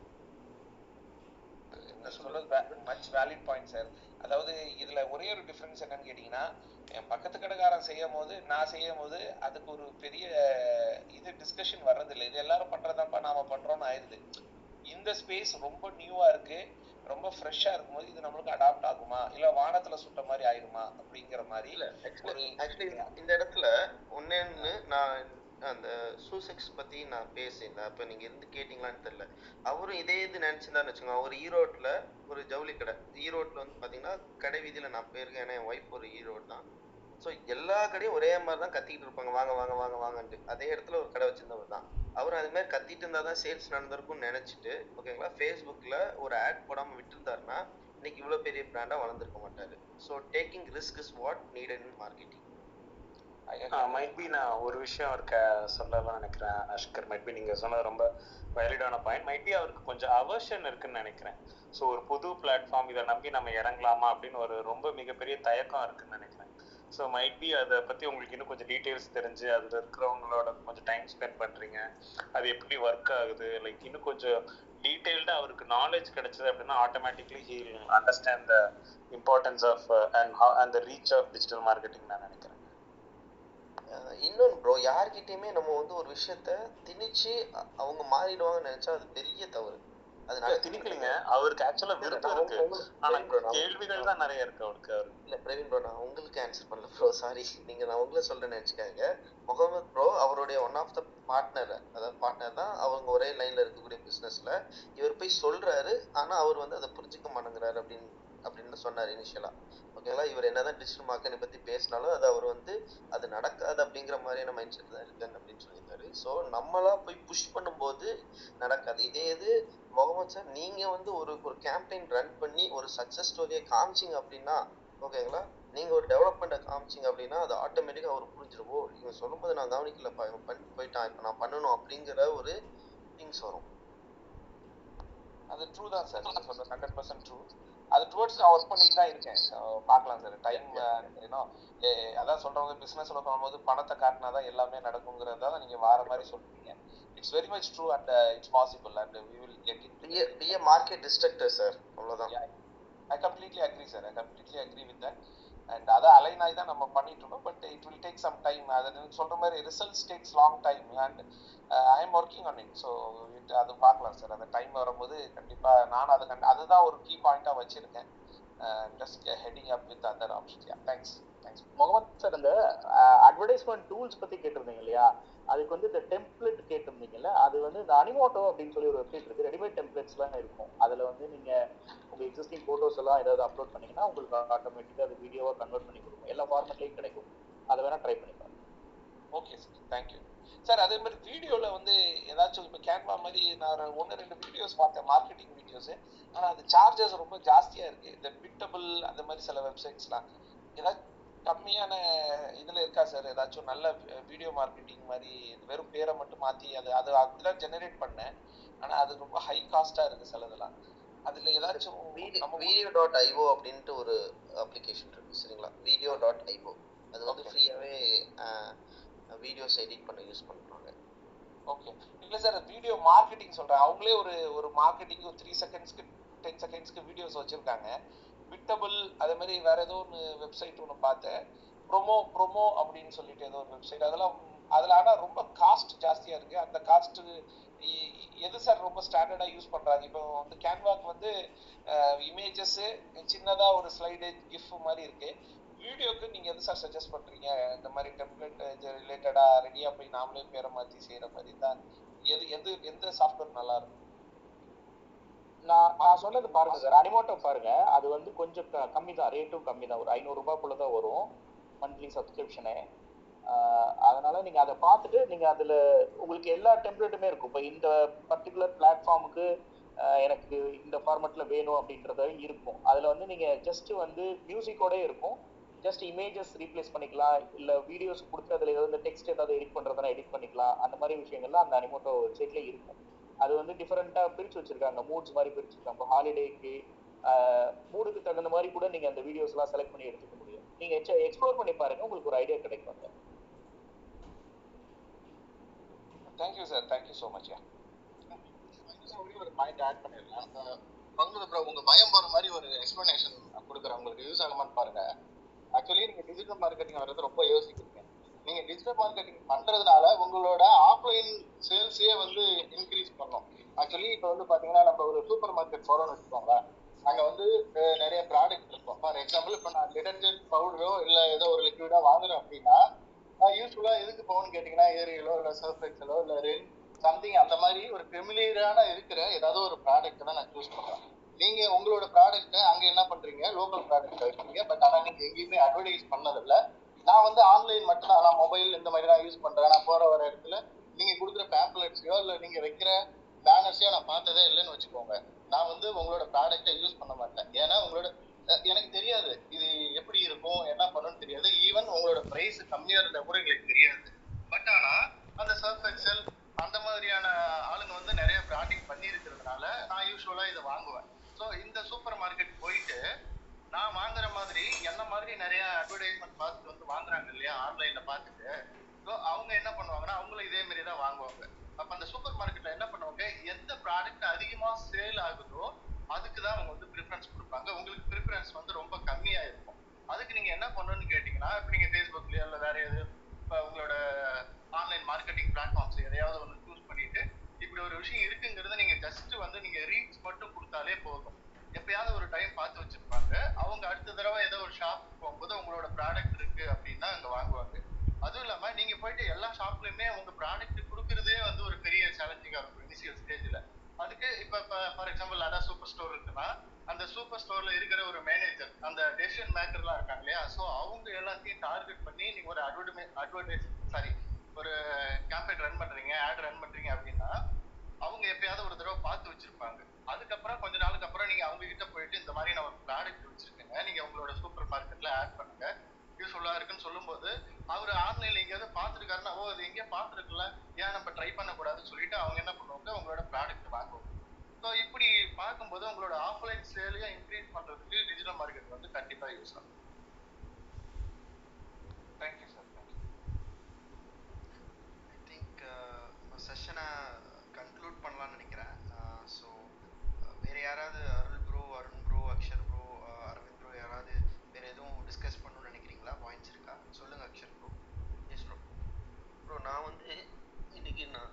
நான் சொல்றது மச் வேலிட் பாயிண்ட் சார் அதாவது இதுல ஒரே ஒரு டிஃபரன்ஸ் என்னன்னு கேட்டீங்கன்னா என் பக்கத்து கடைக்காரன் செய்யும் போது நான் செய்யும் போது அதுக்கு ஒரு பெரிய இது டிஸ்கஷன் வர்றதில்லை. இது எல்லாரும் பண்றதாப்பா நாம பண்றோம்னு ஆயிடுது. இந்த ஸ்பேஸ் ரொம்ப நியூவா இருக்கு. ரொம்ப ஃப்ரெஷ்ஷா இருக்கும்போது இது நம்மளுக்கு அடாப்ட் ஆகுமா? இல்ல வானத்துல சுட்ட மாதிரி ஆயிடுமா அப்படிங்கிற மாதிரி இல்ல ஆக்சுவலி ஆக்சுவலி இந்த இடத்துல ஒன்னேன்னு நான் அந்த சூசெக்ஸ் பத்தி நான் பேசியிருந்தேன் அப்ப நீங்க இருந்து கேட்டீங்களான்னு தெரியல. அவரும் இதே இது நினைச்சிருந்தான்னு வச்சுக்கோங்க. அவர் ஈரோட்ல ஒரு ஜவுளி கடை. ஈரோட்ல வந்து பாத்தீங்கன்னா கடை வீதியில நான் போயிருக்கேன். ஏன்னா என் ஒய்ஃப் ஒரு ஈரோடு தான். ஸோ எல்லா கடையும் ஒரே மாதிரி தான் கத்திக்கிட்டு இருப்பாங்க. வாங்க வாங்க வாங்க வாங்கன்ட்டு. அதே இடத்துல ஒரு கடை வச்சிருந்தவர் தான். அவர் அது மாதிரி கத்திட்டு இருந்தா தான் சேல்ஸ் நடந்திருக்கும்னு நினைச்சிட்டு ஓகேங்களா ஃபேஸ்புக்ல ஒரு ஆட் போடாம விட்டுருந்தாருன்னா இன்னைக்கு இவ்வளவு பெரிய பிராண்டா வளர்ந்துருக்க மாட்டாரு. So taking risk is what needed in marketing might be நான் ஒரு விஷயம் இருக்க சொல்லலாம் நினைக்கிறேன் அஷ்கர். மைட் பி நீங்க சொன்னது ரொம்ப வேலிடான பாயிண்ட் மைட் பி அவருக்கு கொஞ்சம் அவர்ஷன் இருக்குன்னு நினைக்கிறேன். ஸோ ஒரு புது பிளாட்ஃபார்ம் இதை நம்பி நம்ம இறங்கலாமா அப்படின்னு ஒரு ரொம்ப மிகப்பெரிய தயக்கம் இருக்குன்னு நினைக்கிறேன். ஸோ மைட் பி அதை பற்றி உங்களுக்கு இன்னும் கொஞ்சம் டீட்டெயில்ஸ் தெரிஞ்சு அதில் இருக்கிறவங்களோட கொஞ்சம் டைம் ஸ்பெண்ட் பண்ணுறீங்க அது எப்படி ஒர்க் ஆகுது? லைக் இன்னும் கொஞ்சம் டீட்டெயில்டாக அவருக்கு நாலேஜ் கிடைச்சது அப்படின்னா automatically he understand the importance of and and the reach of digital marketing நான் நினைக்கிறேன். இன்னொன்று ப்ரோ யார்கிட்டயுமே நம்ம வந்து ஒரு விஷயத்த திணிச்சு அவங்க மாறிடுவாங்கன்னு நினைச்சா அது பெரிய தவறு. அது இல்ல நடக்குது திணிக்கலைங்க. அவருக்கு ஆக்சுவலா விருப்பம் இருக்கு. ஆனா கேள்விகள் தான் நிறைய இருக்கு அவருக்கு அவருக்கு. இல்ல பிரவீன் ப்ரோ நான் உங்களுக்கு ஆன்சர் பண்ணல ப்ரோ சாரி நீங்க நான் உங்களை சொல்றேன்னு நினைச்சுக்காங்க முகமது ப்ரோ அவருடைய ஒன் ஆஃப் த பார்ட்னர் அதாவது பார்ட்னர் தான் அவங்க ஒரே லைன்ல இருக்கக்கூடிய பிசினஸ்ல இவர் போய் சொல்றாரு ஆனா அவர் வந்து அதை புரிஞ்சுக்க மாட்டேங்கிறாரு அப்படின்னு அப்படின்னு சொன்னார் இனிஷியலா ஓகேங்களா இவர் என்னதான் டிஜிட்டல் மார்க்கெட்டிங் பத்தி பேசினாலும் அது அவர் வந்து அது நடக்காது அப்படிங்கிற மாதிரியான மைண்ட் செட் தான் இருக்கேன் அப்படின்னு சொல்லியிருந்தாரு ஸோ நம்மளா போய் புஷ் பண்ணும்போது நடக்காது. இதே இது முகமது சார் நீங்க வந்து ஒரு ஒரு கேம்பெயின் ரன் பண்ணி ஒரு சக்சஸ் ஸ்டோரியை காமிச்சிங்க அப்படின்னா ஓகேங்களா நீங்க ஒரு டெவலப்மெண்ட்டை காமிச்சிங்க அப்படின்னா அது ஆட்டோமேட்டிக்காக அவர் புரிஞ்சிருவோ. நீங்க சொல்லும்போது நான் கவனிக்கலப்பா இவன் பண்ணி போயிட்டான் இப்போ நான் பண்ணணும் அப்படிங்கிற ஒரு திங்ஸ் வரும். அது ட்ரூ தான் சார் நீங்க சொல்றது ஹண்ட்ரட் பர்சன்ட் ட்ரூ அது டுவர்ட்ஸ் நான் ஒர்க் பண்ணிட்டு தான் இருக்கேன். So, பார்க்கலாம் சார் டைம் ஏன்னோ அதான் சொல்றவங்க பிசினஸ்ல பண்ணும்போது பணத்தை காட்டினா தான் எல்லாமே நடக்குங்கிறதா நீங்க வார மாதிரி சொல்றீங்க. It's very much true and it's possible and we will get it be be a market disruptor sir அவ்வளவுதான். I completely agree sir I completely agree with that and அதை அலைன் ஆகி தான் நம்ம பண்ணிட்டு இருக்கோம். But it will take some time அதை நீங்க சொல்ற மாதிரி results takes long time and I am working on it so அது பார்க்கலாம் சார். அந்த டைம் வரும்போது கண்டிப்பா நானும் அது கண்டு அதுதான் ஒரு கீ பாயிண்டா வச்சிருக்கேன். Just heading up with other options yeah thanks thanks Muhammad sir இந்த அட்வர்டைஸ்மெண்ட் டூல்ஸ் பத்தி கேட்டிருந்தீங்க இல்லையா? அதுக்கு வந்து இந்த டெம்ப்ளேட் கேட்டிருந்தீங்கல்ல அது வந்து இந்த அனிமோட்டோ அப்படின்னு சொல்லி ஒரு வெப்சைட் இருக்கு. ரெடிமேட் டெம்ப்ளேட்ஸ்லாம் இருக்கும். அதுல வந்து நீங்க உங்க எக்ஸிஸ்டிங் போட்டோஸ் எல்லாம் ஏதாவது அப்லோட் பண்ணீங்கன்னா உங்களுக்கு ஆட்டோமேட்டிக்கா அது வீடியோவா கன்வெர்ட் பண்ணி கொடுக்கும். எல்லா ஃபார்மேட்லயும் கிடைக்கும். அதை வேணா ட்ரை பண்ணி பாருங்க. ஓகே சார் தேங்க்யூ சார் அதே மாதிரி வீடியோல வந்து ஏதாச்சும் இப்போ கேன்வா மாதிரி நான் ஒன்று ரெண்டு வீடியோஸ் பார்த்தேன் மார்க்கெட்டிங் வீடியோஸ் ஆனா அது சார்ஜஸ் ரொம்ப ஜாஸ்தியா இருக்கு. இந்த பிட்டபிள் அந்த மாதிரி சில வெப்சைட்ஸ்லாம் ஏதாச்சும் கம்மியான இதுல இருக்கா சார் ஏதாச்சும் நல்ல வீடியோ மார்க்கெட்டிங் மாதிரி வெறும் பேரை மட்டும் மாத்தி அது அது அப்படிதான் ஜெனரேட் பண்ணேன். ஆனா அது ரொம்ப ஹை காஸ்டா இருக்கு சிலதெல்லாம் அதுல ஏதாச்சும் வீடியோ டாட் ஐஓ அப்படின்ட்டு ஒரு அப்ளிகேஷன் இருக்கு சரிங்களா? வீடியோ டாட் ஐஓ அது வந்து ஃப்ரீயாவே வீடியோஸ் எடிட் பண்ண யூஸ் பண்ணுறாங்க ஓகே இல்லை சார் வீடியோ மார்க்கெட்டிங் சொல்கிறேன் அவங்களே ஒரு ஒரு மார்க்கெட்டிங் ஒரு த்ரீ செகண்ட்ஸ்க்கு டென் செகண்ட்ஸ்க்கு வீடியோஸ் வச்சுருக்காங்க. பிட்டபிள் அதே மாதிரி வேற ஏதோ ஒன்று வெப்சைட் ஒன்று பார்த்தேன். ப்ரொமோ ப்ரொமோ அப்படின்னு சொல்லிட்டு ஏதோ ஒரு வெப்சைட் அதெல்லாம் அதில் ஆனால் ரொம்ப காஸ்ட் ஜாஸ்தியாக இருக்கு. அந்த காஸ்ட் எது சார் ரொம்ப ஸ்டாண்டர்டாக யூஸ் பண்ணுறாங்க இப்போ வந்து கேன்வாக்கு வந்து இமேஜஸ்ஸு சின்னதாக ஒரு ஸ்லைடு கிஃப்ட் மாதிரி இருக்குது வீடியோக்கு நீங்க எது சார் சஜஸ்ட் பண்றீங்க? இந்த மாதிரி டெம்ப்ளேட் ரிலேட்டடா ரெடியா போய் நாமளே பேரை மாத்தி செய்யற மாதிரி தான் எது எது எந்த சாஃப்ட்வேர் நல்லா இருக்கும்? நான் நான் சொன்னது பாருங்க சார் அனிமோட்டோ பாருங்க. அது வந்து கொஞ்சம் கம்மி தான் ரேட்டும் கம்மி தான் ஒரு ஐநூறுரூபாக்குள்ள தான் வரும். மந்த்லி சப்ஸ்கிரிப்ஷனு அதனால நீங்க அதை பார்த்துட்டு நீங்க அதுல உங்களுக்கு எல்லா டெம்ப்ளேட்டுமே இருக்கும். இப்போ இந்த பர்டிகுலர் பிளாட்ஃபார்முக்கு எனக்கு இந்த ஃபார்மெட்டில் வேணும் அப்படின்றத இருக்கும். அதுல வந்து நீங்க ஜஸ்ட் வந்து மியூசிக்கோட இருக்கும். ஜஸ்ட் இமேஜஸ் ரீப்ளேஸ் பண்ணிக்கலாம். இல்ல வீடியோஸ் கொடுத்து அதுல ஏதாவது டெக்ஸ்ட் ஏதாவது எடிட் பண்றதுனா எடிட் பண்ணிக்கலாம். அந்த மாதிரி விஷயங்கள்லாம் அந்த அனிமோட்டோ வெப்சைட்ல இருக்கும். அது வந்து டிஃபரெண்டா பிரிச்சு வச்சிருக்காங்க. மூட்ஸ் மாதிரி பிரிச்சிருக்காங்க ஹாலிடேக்கு மூடுக்கு தகுந்த மாதிரி கூட நீங்க அந்த வீடியோஸ் எல்லாம் செலக்ட் பண்ணி எடுத்துக்க முடியும். நீங்க எக்ஸ்ப்ளோர் பண்ணி பாருங்க. உங்களுக்கு ஒரு ஐடியா கிடைக்கும் அந்த thank you sir thank you so much ஒரு பாயிண்ட் ஆட் பண்ணிடலாம். பங்குல உங்க பயம் போற மாதிரி ஒரு எக்ஸ்பிளனேஷன் கொடுக்குறேன். உங்களுக்கு யூஸ் ஆகுமான்னு பாருங்க. ஆக்சுவலி நீங்க டிஜிட்டல் மார்க்கெட்டிங் வர்றது ரொம்ப யோசிக்கிறீங்க. நீங்க டிஜிட்டல் மார்க்கெட்டிங் பண்றதுனால உங்களோட ஆஃப்லைன் சேல்ஸே வந்து இன்க்ரீஸ் பண்ணும். ஆக்சுவலி இப்போ வந்து பாத்தீங்கன்னா நம்ம ஒரு சூப்பர் மார்க்கெட் போறோம்னு வச்சுக்கோங்க அங்க வந்து நிறைய ப்ராடக்ட் இருக்கும். ஃபார் எக்ஸாம்பிள் இப்போ நான் டிடர்ஜென்ட் பவுடரோ இல்ல ஏதோ ஒரு லிக்விடா வாங்குறேன் அப்படின்னா நான் யூஸ்ஃபுல்லா எதுக்கு போகணும்னு கேட்டீங்கன்னா ஏரியலோ இல்ல சர்ஃப் எக்ஸலோ இல்ல ரென் சம்திங் அந்த மாதிரி ஒரு ஃபெமிலியரான இருக்கிற ஏதாவது ஒரு ப்ராடக்ட் தான் நான் சூஸ் பண்றேன் நீங்க உங்களோட ப்ராடக்ட்டை அங்க என்ன பண்றீங்க? லோக்கல் ப்ராடக்ட் வைக்கிறீங்க பட் ஆனா நீங்க எங்கேயுமே அட்வர்டைஸ் பண்ணதில்ல. நான் வந்து ஆன்லைன் மட்டும் தான் நான் மொபைல் இந்த மாதிரி தான் யூஸ் பண்றேன். நான் போற வர இடத்துல நீங்க கொடுக்குற பேம்ப்ளெட்ஸையோ இல்ல நீங்க வைக்கிற பேனர்ஸையோ நான் பார்த்ததே இல்லைன்னு வச்சுக்கோங்க. நான் வந்து உங்களோட ப்ராடக்ட்டை யூஸ் பண்ண மாட்டேன். ஏன்னா உங்களோட எனக்கு தெரியாது. இது எப்படி இருக்கும்? என்ன பண்ணணும்னு தெரியாது. ஈவன் உங்களோட பிரைஸ் கம்மியா இருந்தா கூட எங்களுக்கு தெரியாது. பட் ஆனா அந்த சர்ஃப் எக்ஸல் அந்த மாதிரியான ஆளுங்க வந்து நிறைய பிராண்டிங் பண்ணி இருக்கிறதுனால நான் யூஸ்வலா இதை வாங்குவேன். ஸோ இந்த சூப்பர் மார்க்கெட் போயிட்டு நான் வாங்குற மாதிரி என்ன மாதிரி நிறைய அட்வர்டைஸ்மெண்ட் பார்த்துட்டு வந்து வாங்குறாங்க இல்லையா ஆன்லைன்ல பார்த்துட்டு ஸோ அவங்க என்ன பண்ணுவாங்கன்னா அவங்களும் இதே மாதிரி தான் வாங்குவாங்க. அப்ப அந்த சூப்பர் மார்க்கெட்ல என்ன பண்ணுவாங்க எந்த ப்ராடக்ட் அதிகமா சேல் ஆகுதோ அதுக்கு தான் அவங்க வந்து ப்ரிஃபரன்ஸ் கொடுப்பாங்க. உங்களுக்கு ப்ரிஃபரன்ஸ் வந்து ரொம்ப கம்மியா இருக்கும். அதுக்கு நீங்க என்ன பண்ணணும்னு கேட்டீங்கன்னா இப்போ நீங்க ஃபேஸ்புக்லேயோ இல்லை வேற எது இப்போ உங்களோட ஆன்லைன் மார்க்கெட்டிங் பிளாட்ஃபார்ம்ஸ் எதையாவது ஒன்று சூஸ் பண்ணிட்டு இப்படி ஒரு விஷயம் இருக்குங்கிறத நீங்க ஜஸ்ட் வந்து நீங்க ரீச் மட்டும் கொடுத்தாலே போதும். எப்பயாவது ஒரு டைம் பார்த்து வச்சிருப்பாங்க. அவங்க அடுத்த தடவை ஏதோ ஒரு ஷாப் போகும்போது உங்களோட ப்ராடக்ட் இருக்கு அப்படின்னா அங்க வாங்குவாங்க. அதுவும் இல்லாம நீங்க போயிட்டு எல்லா ஷாப்லயுமே உங்க ப்ராடக்ட் கொடுக்கறதே வந்து ஒரு பெரிய சேலஞ்சிங்கா இருக்கும் இனிஷியல் ஸ்டேஜ்ல அதுக்கு இப்ப ஃபார் எக்ஸாம்பிள் லடா சூப்பர் ஸ்டோர் இருக்குன்னா அந்த சூப்பர் ஸ்டோர்ல இருக்கிற ஒரு மேனேஜர் அந்த டெசிஷன் மேக்கர்லாம் இருக்காங்க இல்லையா? ஸோ அவங்க எல்லாத்தையும் டார்கெட் பண்ணி நீங்க ஒரு அட்வர்டைமே அட்வர்டைஸ் சாரி ஒரு கேம்பெயின் ரன் பண்றீங்க ஆட் ரன் பண்றீங்க அப்படின்னா அவங்க எப்பயாவது ஒரு தடவை பார்த்து வச்சிருப்பாங்க. அதுக்கப்புறம் கொஞ்ச நாளுக்கு அப்புறம் நீங்க அவங்க கிட்ட போயிட்டு இந்த மாதிரி நான் ஒரு ப்ராடக்ட் வச்சிருக்கேங்க நீங்க உங்களோட சூப்பர் மார்க்கெட்ல ஆட் பண்ணுங்க யூஸ்ஃபுல்லா இருக்குன்னு சொல்லும்போது அவர் ஆன்லைன்ல எங்கேயாவது பார்த்துருக்காருன்னா ஓ அது எங்கேயோ பார்த்துருக்குல்ல ஏன் நம்ம ட்ரை பண்ணக்கூடாதுன்னு சொல்லிட்டு அவங்க என்ன பண்ணுவாங்க உங்களோட ப்ராடக்ட் வாங்குவாங்க. ஸோ இப்படி பார்க்கும்போது உங்களோட ஆஃப்லைன் சேலையை இன்க்ரீஸ் பண்றதுக்கு டிஜிட்டல் மார்க்கெட் வந்து கண்டிப்பா யூஸ் ஆகும் thank you sir I think செஷனை conclude பண்ணலாம்னு நினைக்கிறேன். ஸோ வேறு யாராவது Arul bro Arun bro Akshar bro Aravind bro யாராவது வேறு எதுவும் டிஸ்கஸ் பண்ணணும்னு நினைக்கிறீங்களா? பாயிண்ட்ஸ் இருக்கா? சொல்லுங்கள் Akshar bro yes bro bro நான் வந்து இன்னைக்கு நான்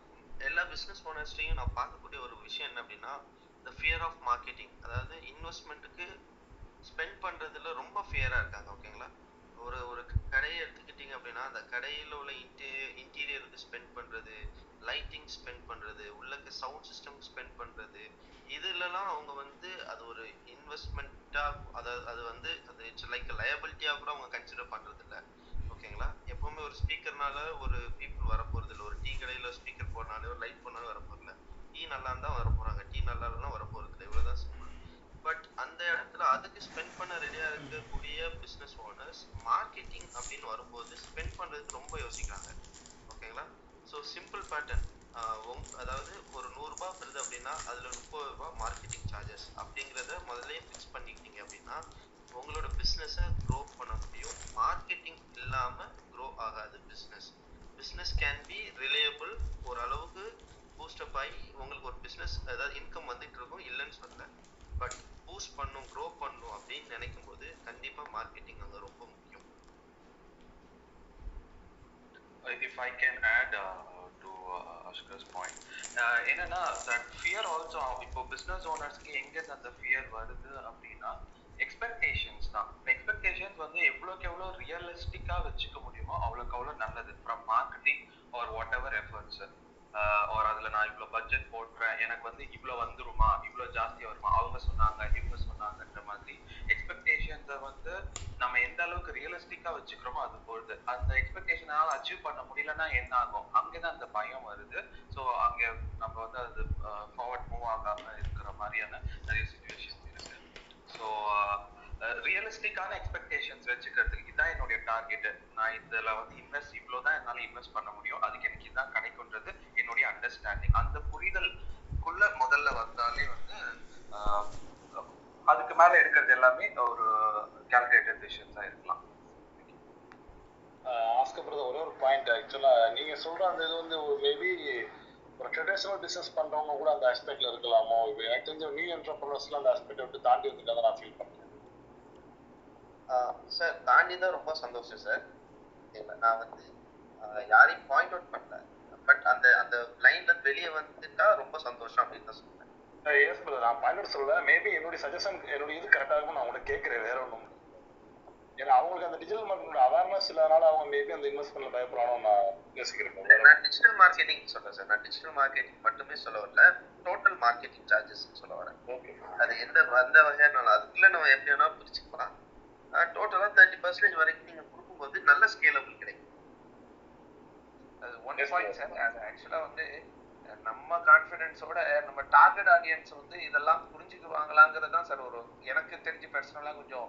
எல்லா பிஸ்னஸ் ஓனர்ஸ்டையும் நான் பார்க்கக்கூடிய ஒரு விஷயம் என்ன அப்படின்னா இந்த ஃபியர் ஆஃப் மார்க்கெட்டிங் அதாவது இன்வெஸ்ட்மெண்ட்டுக்கு ஸ்பெண்ட் பண்ணுறதுல ரொம்ப ஃபியராக இருக்காங்க ஓகேங்களா ஒரு ஒரு கடையை எடுத்துக்கிட்டிங்க அப்படின்னா அந்த கடையில் உள்ள இன்டீ இன்டீரியருக்கு ஸ்பெண்ட் பண்ணுறது லைட்டிங் ஸ்பெண்ட் பண்ணுறது உள்ளக்க சவுண்ட் சிஸ்டம் ஸ்பெண்ட் பண்ணுறது இதுலலாம் அவங்க வந்து அது ஒரு இன்வெஸ்ட்மெண்ட்டாக அதாவது அது வந்து அது இட்ஸ் லைக் லயபிலிட்டியாக கூட அவங்க கன்சிடர் பண்ணுறது இல்லை ஓகேங்களா எப்போவுமே ஒரு ஸ்பீக்கர்னால ஒரு பீப்புள் வர இல்லை ஒரு டீ கடையில் ஸ்பீக்கர் போடனாலே ஒரு லைட் போனாலும் வர டீ நல்லா இருந்தால் வர போறாங்க டீ நல்லா இல்லைன்னா வரப்போகிறது இல்லை இவ்வளோ தான் சிம்பிள் பட் அந்த இடத்துல அதுக்கு ஸ்பெண்ட் பண்ண ரெடியாக இருக்கக்கூடிய பிஸ்னஸ் ஓனர்ஸ் மார்க்கெட்டிங் அப்படின்னு வரும்போது ஸ்பெண்ட் பண்றதுக்கு ரொம்ப யோசிக்கிறாங்க பேட்டர்ன் uh, அதாவது ஒரு நூறுரூபா வருது அப்படின்னா அதில் முப்பது ரூபாய் மார்க்கெட்டிங் சார்ஜஸ் அப்படிங்கிறத முதல்ல ஃபிக்ஸ் பண்ணிக்கிட்டீங்க அப்படின்னா உங்களோட பிஸ்னஸை க்ரோ பண்ண முடியும். மார்க்கெட்டிங் இல்லாமல் க்ரோ ஆகாது business business can be reliable ஓரளவுக்கு பூஸ்டப் ஆகி உங்களுக்கு ஒரு பிஸ்னஸ் அதாவது இன்கம் வந்துட்டு இருக்கும். இல்லைன்னு சொல்லல. பட் பூஸ்ட் பண்ணும் க்ரோ பண்ணும் அப்படின்னு நினைக்கும் போது கண்டிப்பாக மார்க்கெட்டிங் அங்கே ரொம்ப முக்கியம். Uh, if I can add uh, to point uh, என்னன்னா தட் ஃபியர் ஆல்சோ இப்போ பிஸ்னஸ் ஓனர்ஸ்க்கு எங்க அந்த ஃபியர் வருது அப்படின்னா எக்ஸ்பெக்டேஷன்ஸ் தான். எக்ஸ்பெக்டேஷன்ஸ் வந்து எவ்வளோக்கு எவ்வளோ ரியலிஸ்டிக்கா வச்சுக்க முடியுமோ அவ்வளோக்கு அவ்வளோ நல்லது. From marketing or whatever efforts are அதில் நான் இவ்வளோ பட்ஜெட் போடுறேன் எனக்கு வந்து இவ்வளோ வந்துருமா இவ்வளோ ஜாஸ்தி வருமா அவங்க சொன்னாங்க இவங்க சொன்னாங்கன்ற மாதிரி எக்ஸ்பெக்டேஷன்ஸை வந்து நம்ம எந்த அளவுக்கு ரியலிஸ்டிக்கா வச்சுக்கிறோமோ அது பொறுத்து அந்த எக்ஸ்பெக்டேஷனால அச்சீவ் பண்ண முடியலன்னா என்ன ஆகும்? அங்கதான் அந்த பயம் வருது. ஸோ அங்க நம்ம வந்து அது ஃபார்வர்ட் மூவ் ஆகாம இருக்கிற மாதிரியான நிறைய சுச்சுவேஷன் இருக்கு. ஸோ ரியலிஸ்டிக்கான எக்ஸ்பெக்டேஷன்ஸ் வச்சுக்கிறதுக்கு இதான் என்னுடைய டார்கெட் நான் இதில் வந்து இன்வெஸ்ட் இவ்வளோ தான் என்னால் இன்வெஸ்ட் பண்ண முடியும். அதுக்கு எனக்கு இதான் கிடைக்குன்றது என்னுடைய அண்டர்ஸ்டாண்டிங் அந்த புரிதலுக்குள்ள முதல்ல வந்தாலே வந்து அதுக்கு மேல எடுக்கிறது எல்லாமே ஒரு கால்குலேட்டட் டிசிஷன்ஸா இருக்கலாம். ஆஸ்கர் பிரதர் ஒரே ஒரு பாயிண்ட் ஆக்சுவலா நீங்க சொல்ற அந்த இது வந்து மேபி ஒரு ட்ரெடிஷனல் பிசினஸ் பண்றவங்க கூட அந்த ஆஸ்பெக்ட்ல இருக்கலாமோ? இப்போ எனக்கு தெரிஞ்ச நியூ என்டர்பிரனர்ஸ்ல அந்த ஆஸ்பெக்ட் விட்டு தாண்டி வந்துட்டு நான் ஃபீல் பண்றேன். சார் தாண்டி தான் ரொம்ப சந்தோஷம் சார் நான் வந்து யாரையும் பாயிண்ட் அவுட் பண்ணல. பட் அந்த அந்த லைன்ல வெளியே வந்துட்டா ரொம்ப சந்தோஷம் அப்படின்னு தான் சொல்றேன். எஸ் பிரதர் நான் பாயிண்ட் சொல்லல. மேபி என்னுடைய சஜஷன் என்னுடைய இது கரெக்டாக இருக்கும் நான் உங்கள்கிட்ட கேட்குறேன். வேற ஒன்றும் ஏன்னா அவங்களுக்கு அந்த டிஜிட்டல் மார்க்கெட்டோட அவேர்னஸ் இல்லாதனால அவங்க மேபி அந்த இன்வெஸ்ட்மெண்ட்ல பயப்படுறானோ நான் யோசிக்கிறேன் நான் டிஜிட்டல் மார்க்கெட்டிங் சொல்றேன் சார் நான் டிஜிட்டல் மார்க்கெட்டிங் மட்டுமே சொல்ல வரல. டோட்டல் மார்க்கெட்டிங் சார்ஜஸ் சொல்ல வரேன். ஓகே அது எந்த எந்த வகையான அதுக்குள்ள நம்ம எப்படி வேணா பிரிச்சுக்கலாம் டோட்டலா தேர்ட்டி பர்சன்டேஜ் வரைக்கும் நீங்க கொடுக்கும்போது நல்ல ஸ்கேலபிள் கிடைக்கும். அது ஒன் பாயிண்ட் சார் அது ஆக்சுவலா வந்து நம்ம கான்ஃபிடென்ஸோட நம்ம டார்கெட் ஆடியன்ஸ் வந்து இதெல்லாம் புரிஞ்சுக்குவாங்களாங்கிறது தான் சார் ஒரு எனக்கு தெரிஞ்சு பர்சனலாக கொஞ்சம்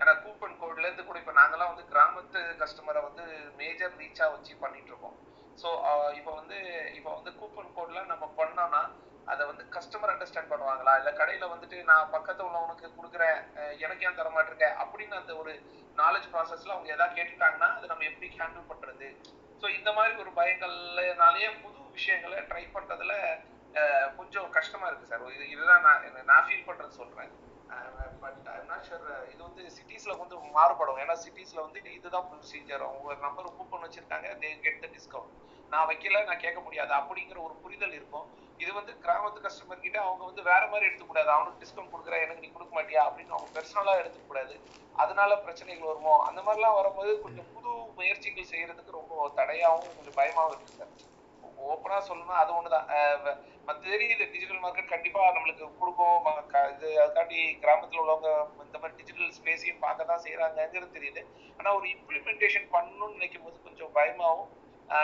ஏன்னா கூப்பன் கோட்லேருந்து கூட இப்ப நாங்கெல்லாம் வந்து கிராமத்து கஸ்டமரை வந்து மேஜர் ரீச்சாக வச்சு பண்ணிட்டு இருக்கோம். ஸோ இப்போ வந்து இப்போ வந்து கூப்பன் கோட்ல நம்ம பண்ணோம்னா அதை வந்து கஸ்டமர் அண்டர்ஸ்டாண்ட் பண்ணுவாங்களா? இல்ல கடையில வந்துட்டு நான் பக்கத்து உள்ளவனுக்கு கொடுக்குறேன் எனக்கு ஏன் தரமாட்டிருக்கேன் அப்படின்னு அந்த ஒரு நாலேஜ் ப்ராசஸ்ல அவங்க எதாவது கேட்டுட்டாங்கன்னா அதை நம்ம எப்படி ஹேண்டில் பண்றது? ஸோ இந்த மாதிரி ஒரு பயங்கள்னாலேயே புது விஷயங்களை ட்ரை பண்றதுல கொஞ்சம் கஷ்டமா இருக்கு சார் இது இதுதான் நான் நான் ஃபீல் பண்றது சொல்றேன். பட் ஐம் நாட் ஷுர் இது வந்து சிட்டிஸ்ல வந்து மாறுபடும். ஏன்னா சிட்டிஸ்ல வந்து இதுதான் ப்ரொசீஜர் அவங்க ஒரு நம்பர் கூப்பன் வச்சிருக்காங்க தே கெட் த டிஸ்கவுண்ட் நான் வைக்கல நான் கேட்க முடியாது. அப்படிங்கிற ஒரு புரிதல் இருக்கும். இது வந்து கிராமத்து கஸ்டமர் கிட்ட அவங்க வந்து வேற மாதிரி எடுத்துக்கூடாது அவனுக்கு டிஸ்கவுண்ட் கொடுக்குற எனக்கு நீ கொடுக்க மாட்டியா? அப்படின்னு அவங்க பெர்சனலா எடுத்துக்கூடாது அதனால பிரச்சனைகள் வருமோ? அந்த மாதிரிலாம் வரும்போது கொஞ்சம் புது முயற்சிகள் செய்யறதுக்கு ரொம்ப தடையாகவும் கொஞ்சம் பயமாவும் இருக்கு சார் ஓப்பனா சொல்லணும்னா அது ஒண்ணுதான். அஹ் மத்த தெரியுது டிஜிட்டல் மார்க்கெட் கண்டிப்பா நம்மளுக்கு கொடுக்கும். க- இது அதுக்காண்டி கிராமத்துல உள்ளவங்க இந்த மாதிரி டிஜிட்டல் ஸ்பேஸையும் பார்க்க தான் செய்யறாங்கிறது தெரியுது. ஆனா ஒரு இம்ப்ளிமெண்டேஷன் பண்ணணும்னு நினைக்கும் போது கொஞ்சம் பயமாவும்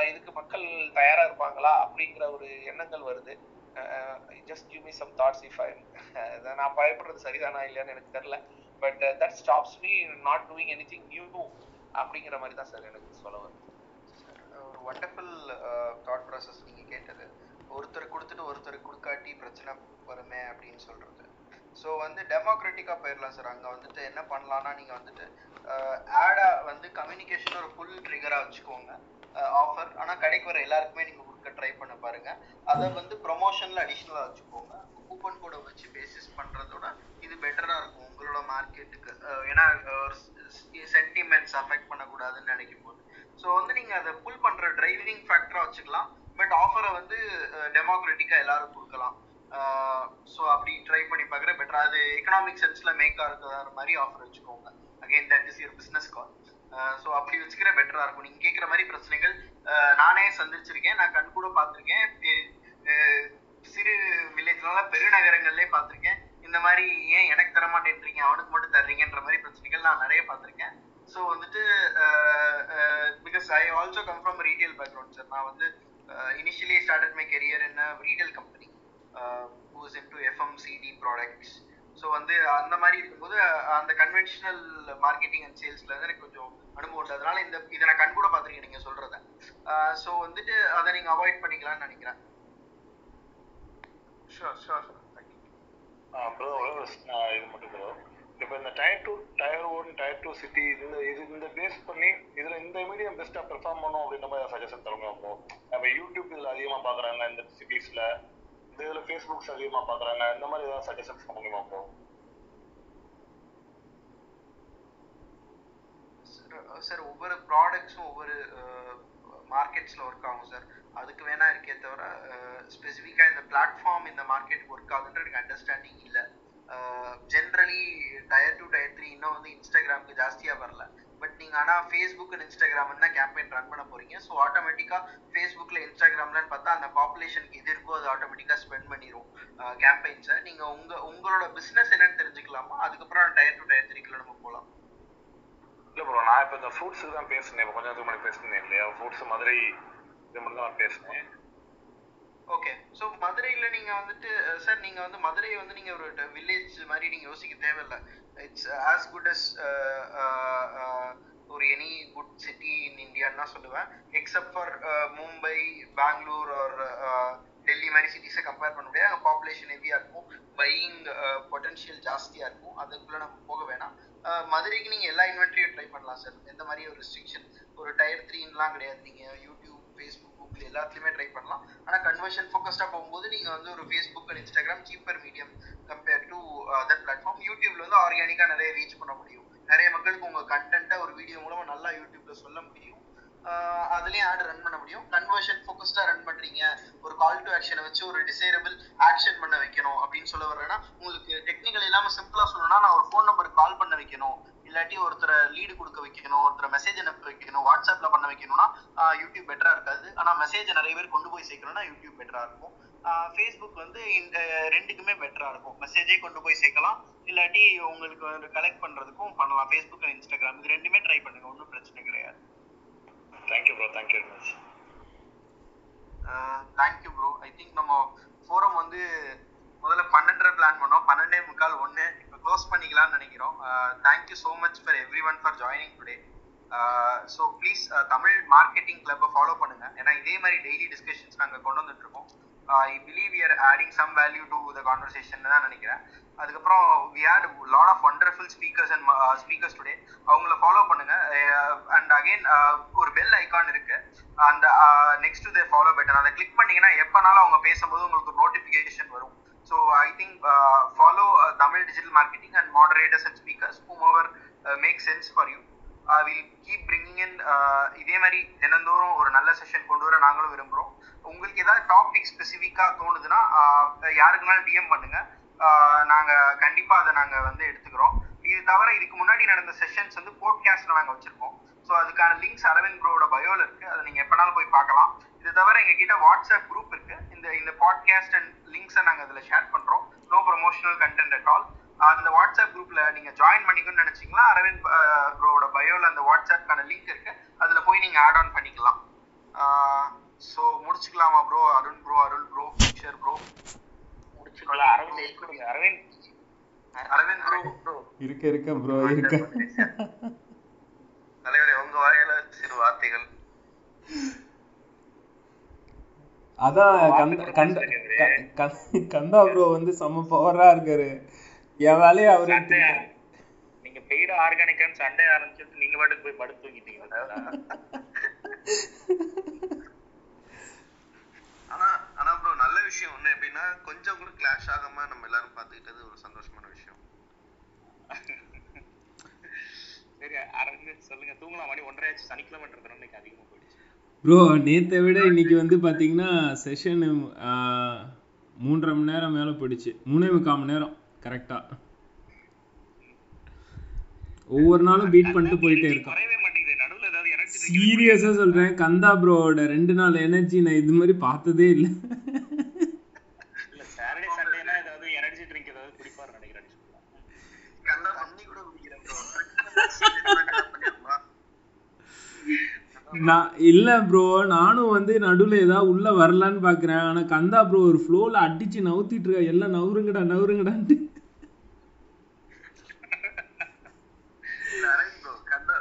இதுக்கு மக்கள் தயாரா இருப்பாங்களா அப்படிங்கிற ஒரு எண்ணங்கள் வருது. Just give me some thoughts if I நான் பயப்படுறது சரிதானா இல்லையான்னு எனக்கு தெரியல. But that stops me not doing anything new அப்படிங்கிற மாதிரி தான் சார் எனக்கு சொல்ல வருது. ஒரு வண்டர்ஃபுல் தாட் ப்ராசஸ் நீங்க கேட்டது. ஒருத்தர் கொடுத்துட்டு ஒருத்தர் கொடுக்காட்டி பிரச்சனை வருமே அப்படின்னு சொல்றது. ஸோ வந்து டெமோக்ராட்டிக்காக போயிடலாம் சார் அங்கே வந்துட்டு என்ன பண்ணலாம்னா நீங்கள் வந்துட்டு uh, ஆடா வந்து கம்யூனிகேஷன் ஒரு ஃபுல் ட்ரிகராக வச்சுக்கோங்க. Uh, ஆஃபர் ஆனால் கடைக்கு வர எல்லாருக்குமே நீங்கள் கொடுக்க ட்ரை பண்ண பாருங்க. அதை வந்து ப்ரொமோஷனில் அடிஷ்னலாக வச்சுக்கோங்க. கூப்பன் கோடை வச்சு பேசிஸ் பண்ணுறதோட இது பெட்டராக இருக்கும். உங்களோட மார்க்கெட்டுக்கு uh, ஏன்னா சென்டிமெண்ட்ஸ் அஃபெக்ட் பண்ணக்கூடாதுன்னு நினைக்கும் போது ஸோ வந்து நீங்கள் அதை புல் பண்ணுற டிரைவிங் ஃபேக்டராக வச்சுக்கலாம். பட் ஆஃபரை வந்து டெமோக்ராட்டிக்காக எல்லாரும் கொடுக்கலாம். ஸோ அப்படி ட்ரை பண்ணி பார்க்குற பெட்டர் அது எக்கனாமிக் சென்ஸில் மேக் ஆகிற மாதிரி ஆஃபர் வச்சுக்கோங்க. Again that is your business call so அப்படி வச்சுக்கிற பெட்டராக இருக்கும். நீங்கள் கேட்குற மாதிரி பிரச்சனைகள் அஹ், நானே சந்திச்சிருக்கேன். நான் கண் கூட பார்த்துருக்கேன். சிறு வில்லேஜ்னால பெருநகரங்கள்லேயே பார்த்துருக்கேன். இந்த மாதிரி ஏன் எனக்கு தர மாட்டேன்றீங்க அவனுக்கு மட்டும் தர்றீங்கன்ற மாதிரி பிரச்சனைகள் நான் நிறைய பார்த்துருக்கேன். ஸோ வந்துட்டு because I also come from retail background sir நான் வந்து initially started my career in retail company whose into FMCG products so வந்து அந்த மாதிரி இருக்கும்போது அஹ், அந்த கன்வென்ஷனல் மார்க்கெட்டிங் அண்ட் சேல்ஸ்ல வந்து எனக்கு கொஞ்சம் அனுபவம் உண்டு. அதனால இந்த இதை நான் கண் கூட பார்த்துருக்கேன் நீங்க சொல்றத. ஸோ வந்துட்டு அதை நீங்க அவாய்ட் பண்ணிக்கலாம்னு நினைக்கிறேன். ஷோர் ஷோர் ப்ரோ இது மட்டும் ப்ரோ இப்போ இந்த tier two tier one tier two city இந்த இது இந்த பேஸ் பண்ணி இதுல இந்த மீடியம் பெஸ்ட்டா பெர்ஃபார்ம் பண்ணும் அப்படின்ற மாதிரி சஜஷன் தருங்க அப்போ. நம்ம யூடியூப் இதில் அதிகமா பார்க்குறாங்க இந்த சிட்டிஸ்ல இந்த இதுல ஃபேஸ்புக்ஸ் அதிகமா பாக்குறாங்க இந்த மாதிரி ஏதாவது சஜஷன்ஸ் பண்ண முடியுமா அப்போ? சார் ஒவ்வொரு ப்ராடக்ட்ஸும் ஒவ்வொரு மார்க்கெட்ஸ்ல ஒர்க் ஆகும் சார் அதுக்கு வேணா இருக்கே தவிர ஸ்பெசிஃபிக்காக இந்த பிளாட்ஃபார்ம் இந்த மார்க்கெட்டுக்கு ஒர்க் ஆகுதுன்ற எனக்கு அண்டர்ஸ்டாண்டிங் இல்லை. Generally tier two tier three இன்னும் வந்து இன்ஸ்டாகிராமுக்கு ஜாஸ்தியாக வரல. பட் நீங்கள் ஆனால் ஃபேஸ்புக் அண்ட் இன்ஸ்டாகிராம் தான் கேம்பெயின் ரன் பண்ண போறீங்க. ஸோ ஆட்டோமேட்டிக்காக ஃபேஸ்புக்கில் இன்ஸ்டாகிராம்லன்னு பார்த்தா அந்த பாப்புலேஷனுக்கு எது இருக்கோ அது ஆட்டோமேட்டிக்காக ஸ்பெண்ட் பண்ணிடும் கேம்பெயின்ஸை நீங்கள் உங்கள் உங்களோட பிஸ்னஸ் என்னன்னு தெரிஞ்சுக்கலாமா? அதுக்கப்புறம் டயர் டூ டயர் த்ரீக்குள்ள நம்ம போகலாம் இல்ல ப்ரோ நான் இப்போ இந்த ஃப்ரூட்ஸுக்கு தான் பேசினேன். இப்போ கொஞ்சம் நேரத்துக்கு முன்னாடி பேசினேன் இல்லையா? ஃப்ரூட்ஸ் மதுரை இது மட்டும் தான் நான் பேசினேன். ஓகே ஸோ மதுரையில் நீங்கள் வந்துட்டு சார் நீங்கள் வந்து மதுரையை வந்து நீங்கள் ஒரு வில்லேஜ் மாதிரி நீங்கள் யோசிக்க தேவையில்ல. இட்ஸ் ஆஸ் குட் அஸ் ஒரு எனி குட் சிட்டி இன் இந்தியான்னு தான் சொல்லுவேன். Except for Mumbai Bangalore or Delhi மாதிரி சிட்டிஸை கம்பேர் பண்ண முடியாது. அங்கே பாப்புலேஷன் ஹெவியாக இருக்கும். பையிங் பொட்டன்ஷியல் ஜாஸ்தியாக இருக்கும். அதுக்குள்ளே நம்ம போக வேணாம். Uh, மதுரைக்கு நீங்கள் எல்லா இன்வென்ட்ரியும் ட்ரை பண்ணலாம் சார் எந்த மாதிரி ஒரு ரெஸ்ட்ரிக்ஷன் ஒரு டயர் த்ரீன்லாம் கிடையாது. நீங்கள் யூடியூப் ஃபேஸ்புக் கூகுள் எல்லாத்துலயுமே ட்ரை பண்ணலாம். ஆனா கன்வர்ஷன் ஃபோக்கஸ்டா போகும்போது நீங்க வந்து ஒரு Facebook and Instagram cheaper medium compare to other platform யூடியூப்ல வந்து ஆர்கானிக்கா நிறைய ரீச் பண்ண முடியும். நிறைய மக்களுக்கு உங்க கண்டென்ட்டை ஒரு வீடியோ மூலமாக நல்லா யூடியூப்ல சொல்ல முடியும். ஆஹ் அதுலயும் ஆட் ரன் பண்ண முடியும். கன்வர்ஷன் ஃபோக்கஸ்டா ரன் பண்றீங்க. ஒரு கால் டு ஆக்ஷனை வச்சு ஒரு டிசைரபிள் ஆக்ஷன் பண்ண வைக்கணும் அப்படின்னு சொல்ல வர்றேன்னா உங்களுக்கு டெக்னிக்கல் இல்லாம சிம்பிளா சொல்லணும்னா நான் ஒரு ஃபோன் நம்பருக்கு கால் பண்ண வைக்கணும். இல்லாட்டி ஒருத்தரை லீடு கொடுக்க வைக்கணும் ஒருத்தரை மெசேஜ் அனுப்ப வைக்கணும் வாட்ஸ்அப்ல பண்ண வைக்கணும்னா யூடியூப் பெட்டரா இருக்காது. ஆனா மெசேஜ் நிறைய பேர் கொண்டு போய் சேர்க்கணும்னா யூடியூப் பெட்டரா இருக்கும். ஃபேஸ்புக் வந்து இந்த ரெண்டுக்குமே பெட்டரா இருக்கும். மெசேஜே கொண்டு போய் சேர்க்கலாம். இல்லாட்டி உங்களுக்கு கலெக்ட் பண்றதுக்கும் பண்ணலாம். ஃபேஸ்புக் அண்ட் இன்ஸ்டாகிராம் இது ரெண்டுமே ட்ரை பண்ணுங்க. ஒன்றும் பிரச்சனை கிடையாது. Thank you bro thank you very much thank you bro I think நம்ம ஃபோரம் வந்து முதல்ல பன்னெண்டரை பிளான் பண்ணோம். பன்னெண்டே முக்கால் ஒன்று க்ளோஸ் பண்ணிக்கலாம்னு நினைக்கிறோம். Thank you so much for everyone for joining today so please Tamil marketing கிளப்பை follow பண்ணுங்க. ஏன்னா இதே மாதிரி டெய்லி டிஸ்கஷன்ஸ் நாங்கள் கொண்டு வந்துட்டு இருக்கோம் I believe you're adding some value to the conversation தான் நினைக்கிறேன். அதுக்கப்புறம் we had lot of wonderful speakers and speakers today அவங்கள ஃபாலோ பண்ணுங்க. Uh, அண்ட் அகைன் uh, ஒரு பெல் ஐகான் இருக்கு. அந்த நெக்ஸ்ட் தே ஃபாலோ பட்டன் அதை கிளிக் பண்ணீங்கன்னா எப்பனாலும் அவங்க பேசும்போது உங்களுக்கு நோட்டிஃபிகேஷன் வரும். So I think follow Tamil digital marketing and moderators and speakers whom over make sense for you will keep bringing in இதே மாதிரி தினந்தோறும் ஒரு நல்ல செஷன் கொண்டு வர நாங்களும் விரும்புகிறோம் உங்களுக்கு ஏதாவது டாபிக் ஸ்பெசிஃபிக்காக தோணுதுன்னா uh, யாருக்குனாலும் டிஎம் பண்ணுங்க. Uh, நாங்கள் கண்டிப்பாக அதை நாங்க வந்து எடுத்துக்கிறோம். இது தவிர இதுக்கு முன்னாடி நடந்த செஷன்ஸ் வந்து போட்காஸ்ட்ல நாங்கள் வச்சிருக்கோம். ஸோ அதுக்கான லிங்க்ஸ் அரவிந்த் ப்ரோட பயோல இருக்கு. அதை நீங்கள் எப்போனாலும் போய் பார்க்கலாம். இது தவிர எங்க கிட்ட வாட்ஸ்அப் குரூப் இருக்கு. இந்த இந்த பாட்காஸ்ட் அண்ட் லிங்க்ஸை நாங்க அதுல ஷேர் பண்றோம். No promotional content at all அந்த வாட்ஸ்அப் குரூப்ல நீங்க ஜாயின் பண்ணிக்கணும்னு நினைச்சீங்களா அரவிந்த் ப்ரோட பயோல அந்த வாட்ஸ்அப்கான லிங்க் இருக்கு. அதுல போய் நீங்க ஆட் ஆன் பண்ணிக்கலாம். So முடிச்சுக்கலாமா bro Arun bro Arul bro Kishore bro முடிச்சுக்கலாம் அரவிந்த் அரவிந்த். அரவிந்த் ப்ரோ ப்ரோ இருக்க இருக்க ப்ரோ இருக்க. தலைவரே உங்க வாயில சிறு வார்த்தைகள். அதான் கந்த கந்த க- க- கந்தா ப்ரோ வந்து செம்ம பவரா இருக்காரு. என் வேலையை அவரு. நீங்க பெய்டு ஆர்கானிக்கான்னு சண்டை ஆரம்பிச்சுட்டு நீங்க பாட்டுக்கு போய் படுத்து தூங்கிட்டீங்க. ஆனா ஆனா ப்ரோ நல்ல விஷயம். ஒண்ணு எப்படின்னா கொஞ்சம் கூட கிளாஷ் ஆகாம நம்ம எல்லாரும் பாத்துக்கிட்டது ஒரு சந்தோஷமான விஷயம். சரி அரவிந்த் சொல்லுங்க. தூங்கலாம் மணி ஒன்றரை ஆச்சு. சனிக்கிழமைன்றதுனால இன்னைக்கு அதிகமா போயிடுச்சு. ப்ரோ நேத்தை விட இன்னைக்கு வந்து பாத்தீங்கன்னா செஷன் மூன்றரை மணி நேரம் மேல போயிடுச்சு. மூணே முக்கால் மணி நேரம் கரெக்டா ஒவ்வொரு நாளும் பீட் பண்ணிட்டு போயிட்டே இருக்கோம். குறையவே மாட்டேங்குது. நடுவுல ஏதாவது எனர்ஜி சீரியஸா சொல்றேன். கந்தா ப்ரோவோட ரெண்டு நாள் எனர்ஜி நான் இது மாதிரி பார்த்ததே இல்ல சாட்டர்டே சண்டேனா ஏதாவது எனர்ஜி ட்ரிங்க் ஏதாவது குடிப்பாரு நினைக்கிறேன் கண்டா பண்ணி கூட குடிக்கிறேன் bro. நான் இல்ல ப்ரோ நானும் வந்து நடுவுல ஏதாவது உள்ள வரலான்னு பாக்குறேன். ஆனா கந்தா ப்ரோ ஒரு ஃப்ளோல அடிச்சு நவுத்திட்டு இருக்கா. எல்லாம் நவுருங்கடா நவுருங்கடான்ட்டு. ப்ரோ கந்தா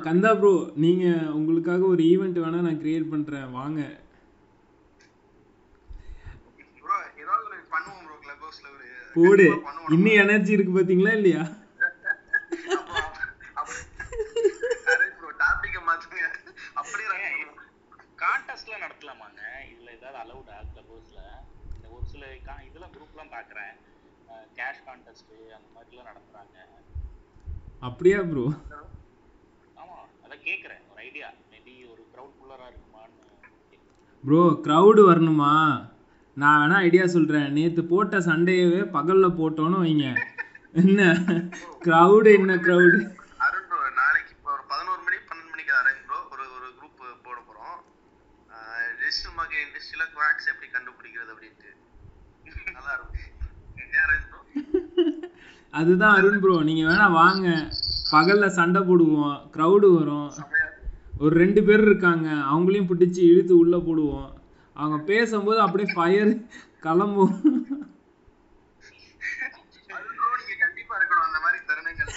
கந்தா ப்ரோ நீங்க உங்களுக்காக ஒரு ஈவெண்ட் வேணா நான் கிரியேட் பண்றேன். வாங்க. பண்ணுவோம் ப்ரோ கிளப் ஹவுஸ்ல ஒரு போடு. இன்னும் எனர்ஜி இருக்கு பாத்தீங்களா இல்லையா? அரவிந்த் ப்ரோ டாபிக்க மாத்துங்க. அப்படியே கான்டெஸ்ட்லாம் நடத்தலாமாங்க? இதுல ஏதாவது அலௌடா கிளப் ஹவுஸ்ல இந்த ஒரு சில கா- இதெல்லாம் குரூப்லாம் பாக்குறேன். கேஷ் கான்டெஸ்ட் அந்த மாதிரிலாம் நடத்துறாங்க. அப்படியா ப்ரோ ஆமா அதான் கேக்குறேன். ஒரு ஐடியா மேபி ஒரு க்ரௌட் புல்லரா இருக்குமான்னு ப்ரோ க்ரௌடு வரணுமா? நான் வேணா ஐடியா சொல்றேன். நேத்து போட்ட சண்டையவே பகல்ல போட்டோன்னு வைங்க. என்ன? க்ரௌடு என்ன க்ரௌடு அருண் ப்ரோ நாளைக்கு இப்போ ஒரு பதினோரு மணி பன்னெண்டு மணிக்கு அரவிந்த் ப்ரோ ஒரு ஒரு குரூப் போட போறோம். டிஜிட்டல் மார்க்கெட் இண்டஸ்ட்ரியில குவாக்ஸ் எப்படி கண்டுபிடிக்கிறது அப்படின்ட்டு. நல்லா இருக்கும். அதுதான் அருண் ப்ரோ நீங்க வேணா வாங்க. பகல்ல சண்டை போடுவோம். க்ரௌடு வரும். ஒரு ரெண்டு பேர் இருக்காங்க. அவங்களையும் பிடிச்சி இழுத்து உள்ள போடுவோம். அவங்க பேசும்போது அப்படியே ஃபயர் கிளம்பும். அருண் நீங்க கண்டிப்பா இருக்கணும் அந்த மாதிரி தருணங்கள்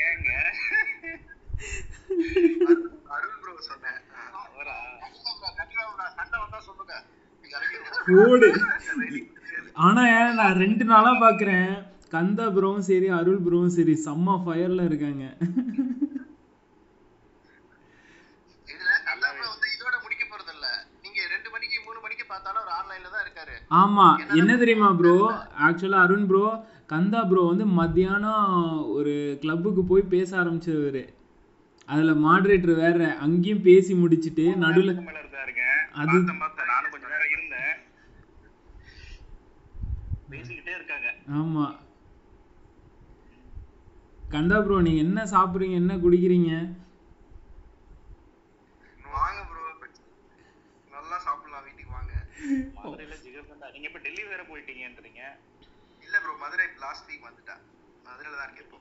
ஏங்க அருள் சொன்னேன் சண்டை சொல்லுங்க ஆனா நான் ரெண்டு நாளா பாக்குறேன். கந்தா ப்ரோவும் சரி அருள் ப்ரோவும் சரி செம்ம ஃபயர்ல இருக்காங்க இதுல கண்டா ப்ரோ வந்து இதோட முடிக்க போறது இல்ல நீங்க ரெண்டு மணிக்கு மூணு மணிக்கு பார்த்தாலும் ஒரு ஆன்லைன்ல தான் இருக்காரு ஆமா. என்ன தெரியுமா ப்ரோ ஆக்சுவலா அருண் ப்ரோ கந்தா ப்ரோ வந்து மத்தியானம் ஒரு கிளப்புக்கு போய் பேச ஆரம்பிச்சவரு. அதுல மாடரேட்டர் வேற அங்கேயும் பேசி முடிச்சிட்டு நடுவுல அது ஆமா. கந்தா ப்ரோ நீங்க என்ன சாப்பிடுறீங்க? என்ன குடிக்கிறீங்க? வாங்க ப்ரோ நல்லா சாப்பிடலாம். வீட்டுக்கு வாங்க மதுரையில ஜிகர்தண்டா நீங்க இப்ப டெல்லி வேற போயிட்டீங்கன்றீங்க இல்ல ப்ரோ மதுரை லாஸ்ட் வீக் வந்துட்டேன் மதுரையில தான் இருக்கேன் இப்போ.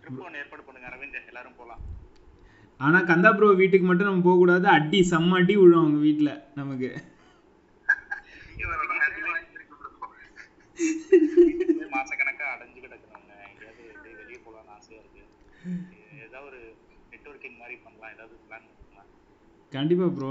ட்ரிப் ஒன்று ஏற்பாடு பண்ணுங்க அரவிந்த். எல்லாரும் போலாம். ஆனா கந்தா ப்ரோ வீட்டுக்கு மட்டும் நம்ம போக கூடாது. அடி செம்ம அடி விழும் அவங்க வீட்ல நமக்கு. [laughs] மாசக்கணக்கா அடைஞ்சு கிடக்குறாங்க. எங்கேயாவது வெளியே போகலாம்னு ஆசையா இருக்கு. ஏதாவது ஒரு நெட்வொர்க்கிங் மாதிரி பண்ணலாம். ஏதாவது பிளான் பண்ணலாம். கண்டிப்பா ப்ரோ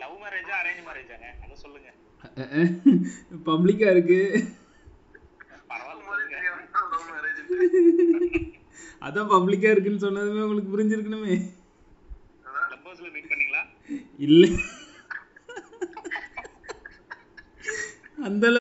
லவ் மேரேஜா அரேஞ்ச் மேரேஜாங்க அத சொல்லுங்க. பப்ளிக்கா இருக்கு. அதான் பப்ளிக்கா இருக்குன்னு சொன்னதுமே உங்களுக்கு புரிஞ்சிருக்கணுமே. இல்ல. அந்த